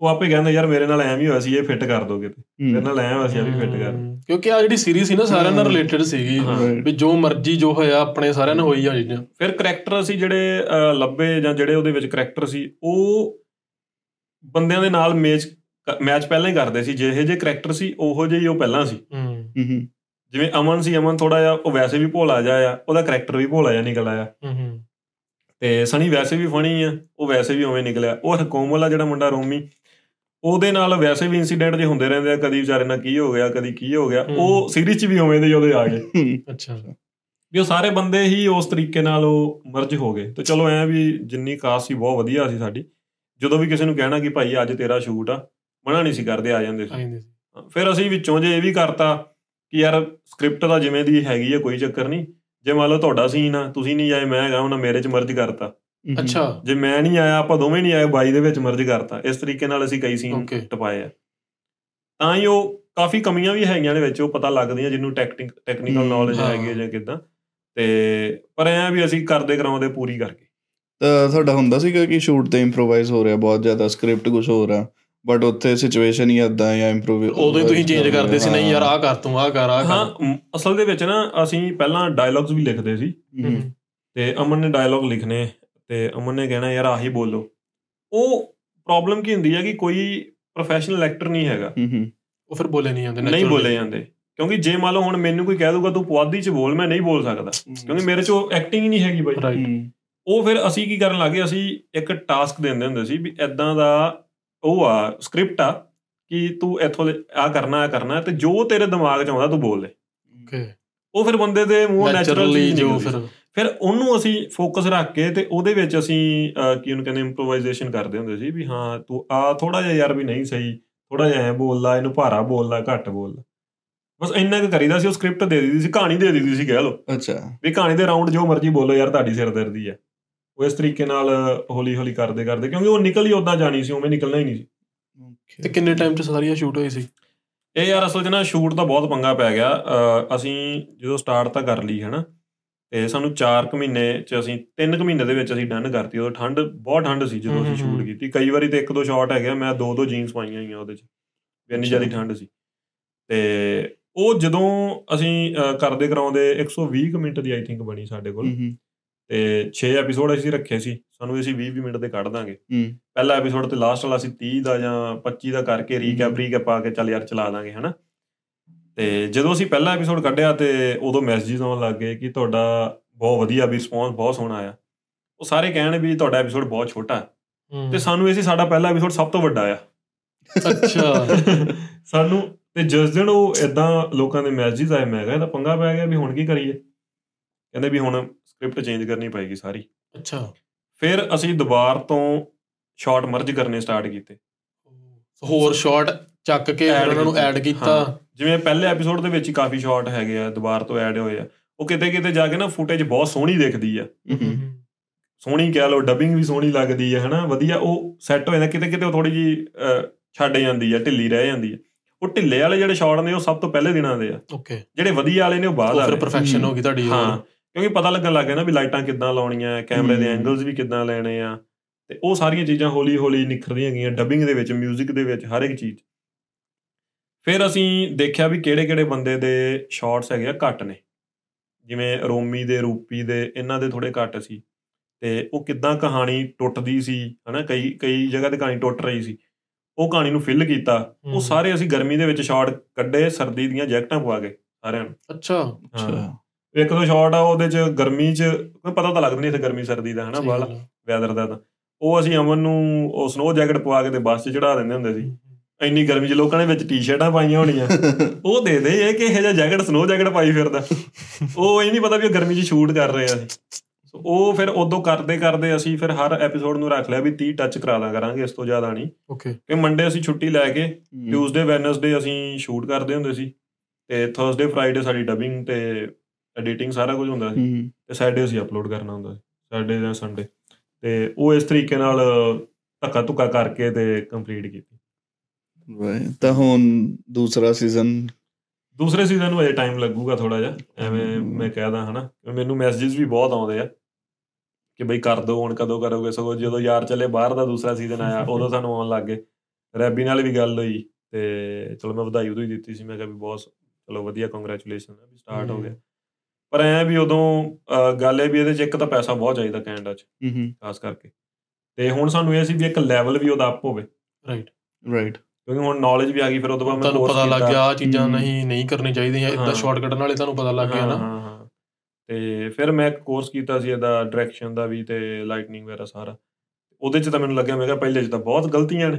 ਉਹ ਆਪੇ ਕਹਿੰਦਾ ਯਾਰ ਮੇਰੇ ਨਾਲ ਐਵੇਂ ਹੀ ਹੋਇਆ ਸੀ ਇਹ ਫਿੱਟ ਕਰ ਦੋਗੇ ਤੇ। ਮੇਰੇ ਨਾਲ ਐਵੇਂ ਹੋਇਆ ਸੀ ਇਹ ਵੀ ਫਿੱਟ ਕਰ। ਕਿਉਂਕਿ ਆ ਜਿਹੜੀ ਸੀਰੀਜ਼ ਸੀ ਨਾ ਸਾਰਿਆਂ ਨਾਲ ਰਿਲੇਟਡ ਸੀਗੀ। ਵੀ ਜੋ ਮਰਜ਼ੀ ਜੋ ਹੋਇਆ ਆਪਣੇ ਸਾਰਿਆਂ ਨਾਲ ਹੋਈ ਆ ਚੀਜ਼ਾਂ। ਫਿਰ ਕਰੈਕਟਰ ਅਸੀਂ ਜਿਹੜੇ ਲੱਭੇ ਜਾਂ ਜਿਹੜੇ ਉਹਦੇ ਵਿੱਚ ਕਰੈਕਟਰ ਸੀ ਉਹ ਬੰਦਿਆਂ ਦੇ ਨਾਲ ਮੈਚ ਮੈਚ ਪਹਿਲਾਂ ਹੀ ਕਰਦੇ ਸੀ। ਜਿਹੇ ਜਿਹੇ ਕਰੈਕਟਰ ਸੀ ਉਹੋ ਜਿਹੇ ਹੀ ਉਹ ਪਹਿਲਾਂ ਸੀ। ਹੂੰ। ਹੂੰ। ਜਿਵੇਂ ਅਮਨ ਸੀ ਅਮਨ ਥੋੜਾ ਜਿਹਾ ਉਹ ਵੈਸੇ ਵੀ ਭੋਲਾ ਜਿਹਾ ਆ ਉਹਦਾ ਕਰੈਕਟਰ ਵੀ ਭੋਲਾ ਜਿਹਾ ਨਿਕਲ ਆਇਆ। ਹੂੰ ਹੂੰ। ਤੇ ਸਣੀ ਵੈਸੇ ਵੀ ਫਣੀ ਆ ਉਹ ਵੈਸੇ ਵੀ ਉਵੇਂ ਨਿਕਲਿਆ। ਉਹ ਕੋਮਲ ਆ ਜਿਹੜਾ ਮੁੰਡਾ ਰੋਮੀ। ਉਹਦੇ ਨਾਲ ਵੈਸੇ ਵੀ ਇਨਸੀਡੈਂਟ ਜੇ ਹੁੰਦੇ ਰਹਿੰਦੇ ਆ ਕਦੀ ਵਿਚਾਰੇ ਨਾਲ ਕੀ ਹੋ ਗਿਆ ਕਦੀ ਕੀ ਹੋ ਗਿਆ। ਉਹ ਸੀਰੀਜ਼ 'ਚ ਵੀ ਉਵੇਂ ਦੇ ਉਹਦੇ ਆ ਗਏ। ਅੱਛਾ। ਵੀ ਉਹ ਸਾਰੇ ਬੰਦੇ ਹੀ ਉਸ ਤਰੀਕੇ ਨਾਲ ਉਹ ਮਰਜ ਹੋ ਗਏ। ਤੇ ਚਲੋ ਐ ਵੀ ਜਿੰਨੀ ਕਾਸਟ ਸੀ ਬਹੁਤ ਵਧੀਆ ਸੀ ਸਾਡੀ। ਜਦੋਂ ਵੀ ਕਿਸੇ ਨੂੰ ਕਹਿਣਾ ਕਿ ਭਾਈ ਅੱਜ ਤੇਰਾ ਸ਼ੂਟ ਆ ਮਨਾ ਨਹੀਂ ਸੀ ਕਰਦੇ ਆ ਜਾਂਦੇ ਸੀ। ਫਿਰ ਅਸੀਂ ਵਿੱਚੋਂ ਜੇ ਇਹ ਵੀ ਕਰਤਾ ਕਿ ਯਾਰ ਸਕ੍ਰਿਪਟ ਦਾ ਜਿਵੇਂ ਦੀ ਹੈਗੀ ਹੈ ਕੋਈ ਚੱਕਰ ਨਹੀਂ। ਜੇ ਮੰਨ ਲਓ ਤੁਹਾਡਾ ਸੀਨ ਆ ਤੁਸੀਂ ਨਹੀਂ ਆਏ ਮੈਂ ਹੈਗਾ ਉਹਨਾਂ ਮੇਰੇ 'ਚ ਮਰਜ ਕਰਤਾ। ਅੱਛਾ। ਜੇ ਮੈਂ ਨਹੀਂ ਆਇਆ ਆਪਾਂ ਦੋਵੇਂ ਨਹੀਂ ਆਏ ਬਾਈ ਦੇ ਵਿੱਚ ਮਰਜ ਕਰਤਾ। ਇਸ ਤਰੀਕੇ ਨਾਲ ਅਸੀਂ ਕਈ ਸੀਨ. ਟਪਾਏ ਆ। ਤਾਂ ਹੀ ਉਹ ਕਾਫੀ ਕਮੀਆਂ ਵੀ ਹੈਗੀਆਂ ਨੇ ਵਿੱਚ ਉਹ ਪਤਾ ਲੱਗਦੀਆਂ ਜਿਹਨੂੰ ਟੈਕਨਿਕ ਟੈਕਨੀਕਲ ਨੌਲੇਜ। ਹੈਗੀ ਹੈ ਜਾਂ ਕਿਦਾਂ। ਤੇ ਪਰ ਐ ਵੀ ਅਸੀਂ ਕਰਦੇ ਕਰਾਉਂਦੇ ਪੂਰੀ ਕਰਕੇ। ਤਾਂ ਤੁਹਾਡਾ ਹੁੰਦਾ ਸੀਗਾ ਕਿ ਸ਼ੂਟ ਤੇ ਇੰਪਰੋਵਾਈਜ਼ ਹੋ ਰਿਹਾ ਬਹੁਤ ਜ਼ਿਆਦਾ ਸਕ੍ਰਿਪਟ ਕੁਝ ਹੋ ਰਿਹਾ ਬਟ ਉੱਥੇ ਸਿਚੁਏਸ਼ਨ ਹੀ ਏਦਾਂ ਜਾਂ ਇੰਪਰੋਵ ਉਦੋਂ ਹੀ ਤੁਸੀਂ ਚੇਂਜ ਕਰਦੇ ਸੀ ਨਹੀਂ ਯਾਰ ਆਹ ਕਰ ਤੂੰ ਆਹ ਕਰ ਆਹ ਹਾਂ ਕਰ ਅਸਲ ਦੇ ਵਿੱਚ ਨਾ ਅਸੀਂ ਪਹਿਲਾਂ ਡਾਇਲੌਗਸ ਵੀ ਲਿਖਦੇ ਸੀ। ਤੇ ਅਮਨ ਨੇ ਡਾਇਲੌਗ ਲਿਖਣੇ ਤੇ ਅਮਨ ਨੇ ਕਹਿਣਾ ਯਾਰ ਆਹੀ ਬੋਲੋ। ਉਹ ਪ੍ਰੋਬਲਮ ਕੀ ਹੁੰਦੀ ਹੈ ਕਿ ਕੋਈ ਪ੍ਰੋਫੈਸ਼ਨਲ ਐਕਟਰ ਨਹੀਂ ਹੈਗਾ। ਉਹ ਫਿਰ ਬੋਲੇ ਨਹੀਂ ਜਾਂਦੇ ਨਹੀਂ। ਬੋਲੇ ਜਾਂਦੇ। ਕਿਉਂਕਿ ਜੇ ਮੰਨ ਲਓ ਹੁਣ ਮੈਨੂੰ ਕੋਈ ਕਹਿ ਦੂਗਾ ਤੂੰ ਪੁਆਧੀ ਚ ਬੋਲ ਮੈਂ ਨਹੀਂ ਬੋਲ ਸਕਦਾ। ਕਿਉਂਕਿ ਮੇਰੇ ਚ ਉਹ ਐਕਟਿੰਗ ਹੀ ਨਹੀਂ ਹੈਗੀ ਬਾਈ. ਉਹ ਫਿਰ ਅਸੀਂ ਕੀ ਕਰਨ ਲੱਗੇ ਅਸੀਂ ਇੱਕ ਟਾਸਕ ਦਿੰਦੇ ਹੁੰਦੇ ਸੀ ਵੀ ਐਦਾਂ ਦਾ ਉਹ ਆ ਸਕ੍ਰਿਪਟ ਆ ਕਿ ਤੂੰ ਇੱਥੋਂ ਆ ਕਰਨਾ ਆ ਕਰਨਾ ਤੇ ਜੋ ਤੇਰੇ ਦਿਮਾਗ 'ਚ ਆਉਂਦਾ ਤੂੰ ਬੋਲ ਲੈ Okay. ਉਹ ਫਿਰ ਬੰਦੇ ਦੇ ਮੂੰਹ ਨੈਚੁਰਲ ਜੋ ਫਿਰ ਫਿਰ ਉਹਨੂੰ ਅਸੀਂ ਫੋਕਸ ਰੱਖ ਕੇ ਤੇ ਉਹਦੇ ਵਿੱਚ ਅਸੀਂ ਕੀ ਉਹਨੂੰ ਕਹਿੰਦੇ ਇੰਪਰੋਵਾਈਜ਼ੇਸ਼ਨ ਕਰਦੇ ਹੁੰਦੇ ਸੀ ਵੀ ਹਾਂ ਤੂੰ ਆ ਥੋੜਾ ਜਿਹਾ ਯਾਰ ਵੀ ਨਹੀਂ ਸਹੀ ਥੋੜਾ ਜਿਹਾ ਐ ਬੋਲਦਾ ਇਹਨੂੰ ਭਾਰਾ ਬੋਲਦਾ ਘੱਟ ਬੋਲਦਾ ਬਸ ਇੰਨਾ ਕੁ ਕਰੀਦਾ ਸੀ ਉਹ ਸਕ੍ਰਿਪਟ ਦੇ ਦਿੰਦੀ ਸੀ ਕਹਾਣੀ ਦੇ ਦਿੰਦੀ ਸੀ ਕਹਿ ਲਓ। ਅੱਛਾ। ਵੀ ਕਹਾਣੀ ਦੇ ਰਾਉਂਡ ਜੋ ਮਰਜ਼ੀ ਬੋਲੋ ਯਾਰ ਤੁਹਾਡੀ ਸਿਰਦਰਦੀ ਹੈ ਉਹ ਇਸ ਤਰੀਕੇ ਨਾਲ ਹੌਲੀ ਹੌਲੀ ਕਰਦੇ ਕਰਦੇ ਕਿਉਂਕਿ ਉਹ ਨਿਕਲ ਹੀ ਉਦਾਂ ਜਾਣੀ ਸੀ ਉਵੇਂ ਨਿਕਲਣਾ ਹੀ ਨਹੀਂ ਸੀ। ਤੇ ਕਿੰਨੇ ਟਾਈਮ ਚ ਸਾਰੀਆਂ ਸ਼ੂਟ ਹੋਈ ਸੀ? ਇਹ ਯਾਰ ਅਸਲ 'ਚ ਨਾ ਸ਼ੂਟ ਦਾ ਬਹੁਤ ਪੰਗਾ ਪੈ ਗਿਆ। ਅਸੀਂ ਜਦੋਂ ਸਟਾਰਟ ਤਾਂ ਕਰ ਲਈ ਹੈ ਨਾ ਤੇ ਸਾਨੂੰ 4 ਕੁ ਮਹੀਨੇ 'ਚ ਅਸੀਂ 3 ਕੁ ਮਹੀਨੇ ਦੇ ਵਿੱਚ ਅਸੀਂ ਡਨ ਕਰਤੀ। ਉਦੋਂ ਠੰਡ ਬਹੁਤ ਠੰਡ ਸੀ ਜਦੋਂ ਅਸੀਂ ਸ਼ੂਟ। ਕੀਤੀ। ਕਈ ਵਾਰੀ ਤੇ ਇੱਕ ਦੋ ਸ਼ਾਟ ਹੈਗੇ ਮੈਂ ਦੋ ਦੋ ਜੀਨਸ ਪਾਈਆਂ ਹੋਈਆਂ ਉਹਦੇ 'ਚ। ਵੀ ਇੰਨੀ। ਜ਼ਿਆਦਾ ਠੰਡ ਸੀ। ਤੇ ਉਹ ਜਦੋਂ ਅਸੀਂ ਕਰਦੇ ਕਰਾਉਂਦੇ 120 ਕੁ ਮਿੰਟ ਦੀ ਆਈ ਥਿੰਕ ਬਣੀ ਸਾਡੇ ਕੋਲ। ਤੇ 6 ਐਪੀਸੋਡ ਅਸੀਂ ਰੱਖੇ ਸੀ ਸਾਨੂੰ ਅਸੀਂ 20 20 ਮਿੰਟ ਦੇ ਕੱਢ ਦਾਂਗੇ। ਪਹਿਲਾ ਐਪੀਸੋਡ ਤੇ ਲਾਸਟ ਵਾਲਾ ਅਸੀਂ 30 ਦਾ ਜਾਂ 25 ਦਾ ਕਰਕੇ ਰੀਕੈਪ ਰੀਕੈਪ ਪਾ ਕੇ ਚੱਲ ਯਾਰ ਚਲਾ ਦਾਂਗੇ ਹਨਾ। ਤੇ ਜਦੋਂ ਅਸੀਂ ਪਹਿਲਾ ਐਪੀਸੋਡ ਕੱਢਿਆ ਤੇ ਉਦੋਂ ਮੈਸੇजेस ਆਉਣ ਲੱਗ ਗਏ ਕਿ ਤੁਹਾਡਾ ਬਹੁਤ ਵਧੀਆ ਵੀ ਰਿਸਪੌਂਸ ਬਹੁਤ ਸੋਹਣਾ ਆਇਆ। ਉਹ ਸਾਰੇ ਕਹਿਣ ਵੀ ਤੁਹਾਡਾ ਐਪੀਸੋਡ ਬਹੁਤ ਛੋਟਾ। ਤੇ ਸਾਨੂੰ ਇਹ ਸੀ ਸਾਡਾ ਪਹਿਲਾ ਐਪੀਸੋਡ ਸਭ ਤੋਂ ਵੱਡਾ ਆ। ਅੱਛਾ। ਸਾਨੂੰ ਤੇ ਜਿਸ ਦਿਨ ਉਹ ਇਦਾਂ ਲੋਕਾਂ ਦੇ ਮੈਸੇजेस ਆਏ ਮੈਂ ਕਹਿੰਦਾ ਪੰਗਾ ਪੈ ਗਿਆ ਵੀ ਹੁਣ ਕੀ ਕਰੀਏ? ਕਹਿੰਦੇ ਵੀ ਹੁਣ ਸਕ੍ਰਿਪਟ ਚੇਂਜ ਕਰਨੀ ਪਏਗੀ ਸਾਰੀ। ਅੱਛਾ। ਫਿਰ ਅਸੀਂ ਦੁਬਾਰ ਤੋਂ ਸ਼ਾਰਟ ਮਰਜ ਕਰਨੇ ਸਟਾਰਟ ਕੀਤੇ। ਹੋਰ ਸ਼ਾਟ ਚੱਕ ਕੇ ਉਹਨਾਂ ਨੂੰ। ਐਡ ਕੀਤਾ। ਜਿਵੇਂ ਪਹਿਲੇ ਐਪੀਸੋਡ ਦੇ ਵਿੱਚ ਹੀ ਕਾਫੀ ਸ਼ਾਟ ਹੈਗੇ ਆ ਦੁਬਾਰ ਤੋਂ ਐਡ ਹੋਏ ਆ। ਉਹ ਕਿਤੇ ਕਿਤੇ ਜਾ ਕੇ ਨਾ ਫੁਟੇਜ ਬਹੁਤ ਸੋਹਣੀ ਦਿਖਦੀ ਆ। ਸੋਹਣੀ ਕਹਿ ਲਓ ਡਬਿੰਗ ਵੀ ਸੋਹਣੀ ਲੱਗਦੀ ਹੈ ਹਨਾ? ਵਧੀਆ ਉਹ ਸੈੱਟ ਹੋ ਜਾਂਦਾ। ਕਿਤੇ ਕਿਤੇ ਉਹ ਥੋੜੀ ਜੀ ਛੱਡ ਜਾਂਦੀ ਆ ਢਿੱਲੀ ਰਹਿ ਜਾਂਦੀ ਆ। ਉਹ ਢਿੱਲੇ ਵਾਲੇ ਜਿਹੜੇ ਸ਼ਾਟ ਨੇ ਉਹ ਸਭ ਤੋਂ ਪਹਿਲੇ ਦਿਨਾਂ ਦੇ ਆ। ਓਕੇ ਜਿਹੜੇ ਵਧੀਆ ਵਾਲੇ ਨੇ ਉਹ ਬਾਅਦ ਆ ਫਿਰ। ਪਰਫੈਕਸ਼ਨ ਹੋ ਗਈ ਤੁਹਾਡੀ ਹਾਂ। ਕਿਉਂਕਿ ਪਤਾ ਲੱਗਣ ਲੱਗ ਗਿਆ ਨਾ ਵੀ ਲਾਈਟਾਂ ਕਿੱਦਾਂ ਲਾਉਣੀਆਂ ਕੈਮਰੇ ਦੇ। ਐਂਗਲਸ ਵੀ ਕਿੱਦਾਂ ਲੈਣੇ ਆ। ਤੇ ਉਹ ਸਾਰੀਆਂ ਚੀਜ਼ਾਂ ਹੌਲੀ ਹੌਲੀ ਨਿਖਰਦੀਆਂ ਗਈਆਂ ਡਬਿੰਗ ਦੇ ਵਿੱਚ 뮤직 ਦੇ ਵਿੱਚ ਹਰ ਇੱਕ ਚੀਜ਼। ਫਿਰ ਅਸੀਂ ਦੇਖਿਆ ਵੀ ਕਿਹੜੇ ਕਿਹੜੇ ਬੰਦੇ ਦੇ ਸ਼ਾਟਸ ਹੈਗੇ ਆ ਘੱਟ ਨੇ। ਜਿਵੇਂ ਰੋਮੀ ਦੇ ਰੂਪੀ ਦੇ ਇਹਨਾਂ ਦੇ ਥੋੜੇ ਘੱਟ ਸੀ। ਤੇ ਉਹ ਕਿੱਦਾਂ ਕਹਾਣੀ ਟੁੱਟਦੀ ਸੀ ਹਨਾ ਕਈ ਕਈ ਜਗ੍ਹਾ ਤੇ ਕਹਾਣੀ ਟੁੱਟ ਰਹੀ ਸੀ। ਉਹ ਕਹਾਣੀ ਨੂੰ ਫਿਲ ਕੀਤਾ। ਉਹ। ਸਾਰੇ ਅਸੀਂ ਗਰਮੀ ਦੇ ਵਿੱਚ ਸ਼ਾਟ ਕੱਢੇ ਸਰਦੀ ਦੀਆਂ ਜੈਕਟਾਂ ਪਵਾ ਕੇ ਸਾਰਿਆਂ ਨੂੰ। ਅੱਛਾ। ਅੱਛਾ ਇੱਕ ਦੋ ਸ਼ਾਟ ਆ ਉਹਦੇ ਚ ਗਰਮੀ ਚ ਕੋਈ ਪਤਾ ਤਾਂ ਲੱਗਦਾ ਨਹੀਂ ਇੱਥੇ ਗਰਮੀ ਸਰਦੀ ਦਾ ਹਨਾ ਆ। ਵੈਦਰ ਦਾ ਤਾਂ। ਉਹ ਅਸੀਂ ਅਮਨ ਨੂੰ ਉਹ ਸਨੋ ਜੈਕਟ ਪਵਾ ਕੇ ਤੇ ਬੱਸ 'ਚ ਚੜਾ ਦਿੰਦੇ ਹੁੰਦੇ ਸੀ। ਇੰਨੀ ਗਰਮੀ 'ਚ ਲੋਕਾਂ ਨੇ ਵਿੱਚ ਟੀ-ਸ਼ਰਟਾਂ ਪਾਈਆਂ ਹੋਣੀਆਂ। ਉਹ ਦੇ ਦੇ ਇਹ ਕਿ ਇਹ ਜਿਹਾ ਜੈਕਟ ਸਨੋ ਜੈਕਟ ਪਾਈ ਫਿਰਦਾ। ਉਹ ਇਹ ਨਹੀਂ ਪਤਾ ਵੀ ਉਹ ਗਰਮੀ 'ਚ ਸ਼ੂਟ ਕਰ ਰਹੇ ਆ ਅਸੀਂ ਸੋ ਉਹ ਫਿਰ ਉਦੋਂ ਕਰਦੇ ਕਰਦੇ ਅਸੀਂ ਫਿਰ ਹਰ ਐਪੀਸੋਡ ਨੂੰ ਰੱਖ ਲਿਆ ਵੀ 30 ਟੱਚ ਕਰਾ ਦਾਂ ਕਰਾਂਗੇ ਇਸ ਤੋਂ ਜ਼ਿਆਦਾ ਨਹੀਂ। ਓਕੇ ਕਿ ਮੰਡੇ ਅਸੀਂ ਛੁੱਟੀ ਲੈ ਕੇ ਟਿਊਜ਼ਡੇ ਵੈਨਸਡੇ ਅਸੀਂ ਸ਼ੂਟ ਕਰਦੇ ਹੁੰਦੇ ਸੀ। ਤੇ ਥਰਸਡੇ ਫਰਾਈਡੇ ਸਾਡੀ ਡਬਿੰਗ ਤੇ ਐਡੀਟਿੰਗ ਸਾਰਾ ਕੁਝ ਹੁੰਦਾ ਸੀ। ਤੇ ਸੈਟਰਡੇ ਅਸੀਂ ਅਪਲੋਡ ਕਰਨਾ ਹੁੰਦਾ ਸੀ ਸੈਟਰਡੇ ਜਾਂ ਸੰਡੇ ਤੇ ਉਹ ਇਸ ਤਰੀਕੇ ਨਾਲ ਧੱਕਾ ਧੁੱਕਾ ਕਰਕੇ ਤੇ ਕੰਪਲੀਟ ਕੀਤੀ। Right. ਤਾਂ ਹੁਣ ਦੂਸਰਾ ਸੀਜ਼ਨ ਦੂਸਰੇ ਸੀਜ਼ਨ ਨੂੰ ਅਜੇ ਟਾਈਮ ਲੱਗੂਗਾ ਥੋੜਾ ਜਿਹਾ ਐਵੇਂ। ਮੈਂ ਕਹਿਦਾ ਹਨਾ। ਮੈਨੂੰ ਮੈਸੇजेस ਵੀ ਬਹੁਤ ਆਉਂਦੇ ਆ ਕਿ ਬਈ ਕਰ ਦੋ ਹੁਣ ਕਦੋਂ ਕਰੋਗੇ? ਸਗੋਂ ਜਦੋਂ ਯਾਰ ਚੱਲੇ ਬਾਹਰ ਦਾ ਦੂਸਰਾ ਸੀਜ਼ਨ ਆਇਆ ਉਦੋਂ ਸਾਨੂੰ ਆਉਣ ਲੱਗ ਗਏ। ਰੈਬੀ ਨਾਲ ਵੀ ਗੱਲ ਹੋਈ ਤੇ ਚਲੋ ਮੈਂ ਵਧਾਈ ਉਦੋਂ ਹੀ ਦਿੱਤੀ ਸੀ ਮੈਂ ਕਿਹਾ ਵੀ ਬਹੁਤ ਚਲੋ ਵਧੀਆ ਕੰਗ੍ਰੈਚੁਲੇਸ਼ਨ ਵੀ ਸਟਾਰਟ ਹੋ। ਗਿਆ। ਪਰ ਐ ਵੀ ਉਦੋਂ ਗੱਲ ਇਹ ਵੀ ਇਹਦੇ ਚ ਇੱਕ ਤਾਂ ਪੈਸਾ ਬਹੁਤ ਚਾਹੀਦਾ ਕੈਨੇਡਾ ਚ ਹੂੰ ਖਾਸ ਕਰਕੇ। ਤੇ ਹੁਣ ਸਾਨੂੰ ਇਹ ਸੀ ਵੀ ਇੱਕ ਲੈਵਲ ਵੀ ਉਹਦਾ ਅਪ ਹੋਵੇ। ਰਾਈਟ ਰਾਈਟ ਕਿਉਂਕਿ ਹੁਣ ਨੌਲੇਜ ਵੀ ਆ ਗਈ ਫਿਰ ਉਹਦੇ ਬਾਅਦ ਮੈਂ ਤੁਹਾਨੂੰ course ਪਤਾ ਲੱਗ। ਗਿਆ ਆ ਚੀਜ਼ਾਂ। ਨਹੀਂ ਨਹੀਂ ਕਰਨੀ ਚਾਹੀਦੀਆਂ ਇਦਾਂ ਹਾਂ। ਸ਼ਾਰਟ ਕੱਢਣ ਵਾਲੇ ਤੁਹਾਨੂੰ ਪਤਾ ਲੱਗ ਗਿਆ ਹਾਂ, ਨਾ। ਹਾਂ ਹਾਂ ਤੇ ਫਿਰ ਮੈਂ ਇੱਕ ਕੋਰਸ ਕੀਤਾ ਸੀ ਇਹਦਾ ਡਾਇਰੈਕਸ਼ਨ ਦਾ ਵੀ ਤੇ ਲਾਈਟਨਿੰਗ ਵਗੈਰਾ ਸਾਰਾ। ਉਹਦੇ ਚ ਤਾਂ ਮੈਨੂੰ ਲੱਗਿਆ ਮੈਂ ਕਿਹਾ ਪਹਿਲੇ ਚ ਤਾਂ ਬਹੁਤ ਗਲਤੀਆਂ ਨੇ।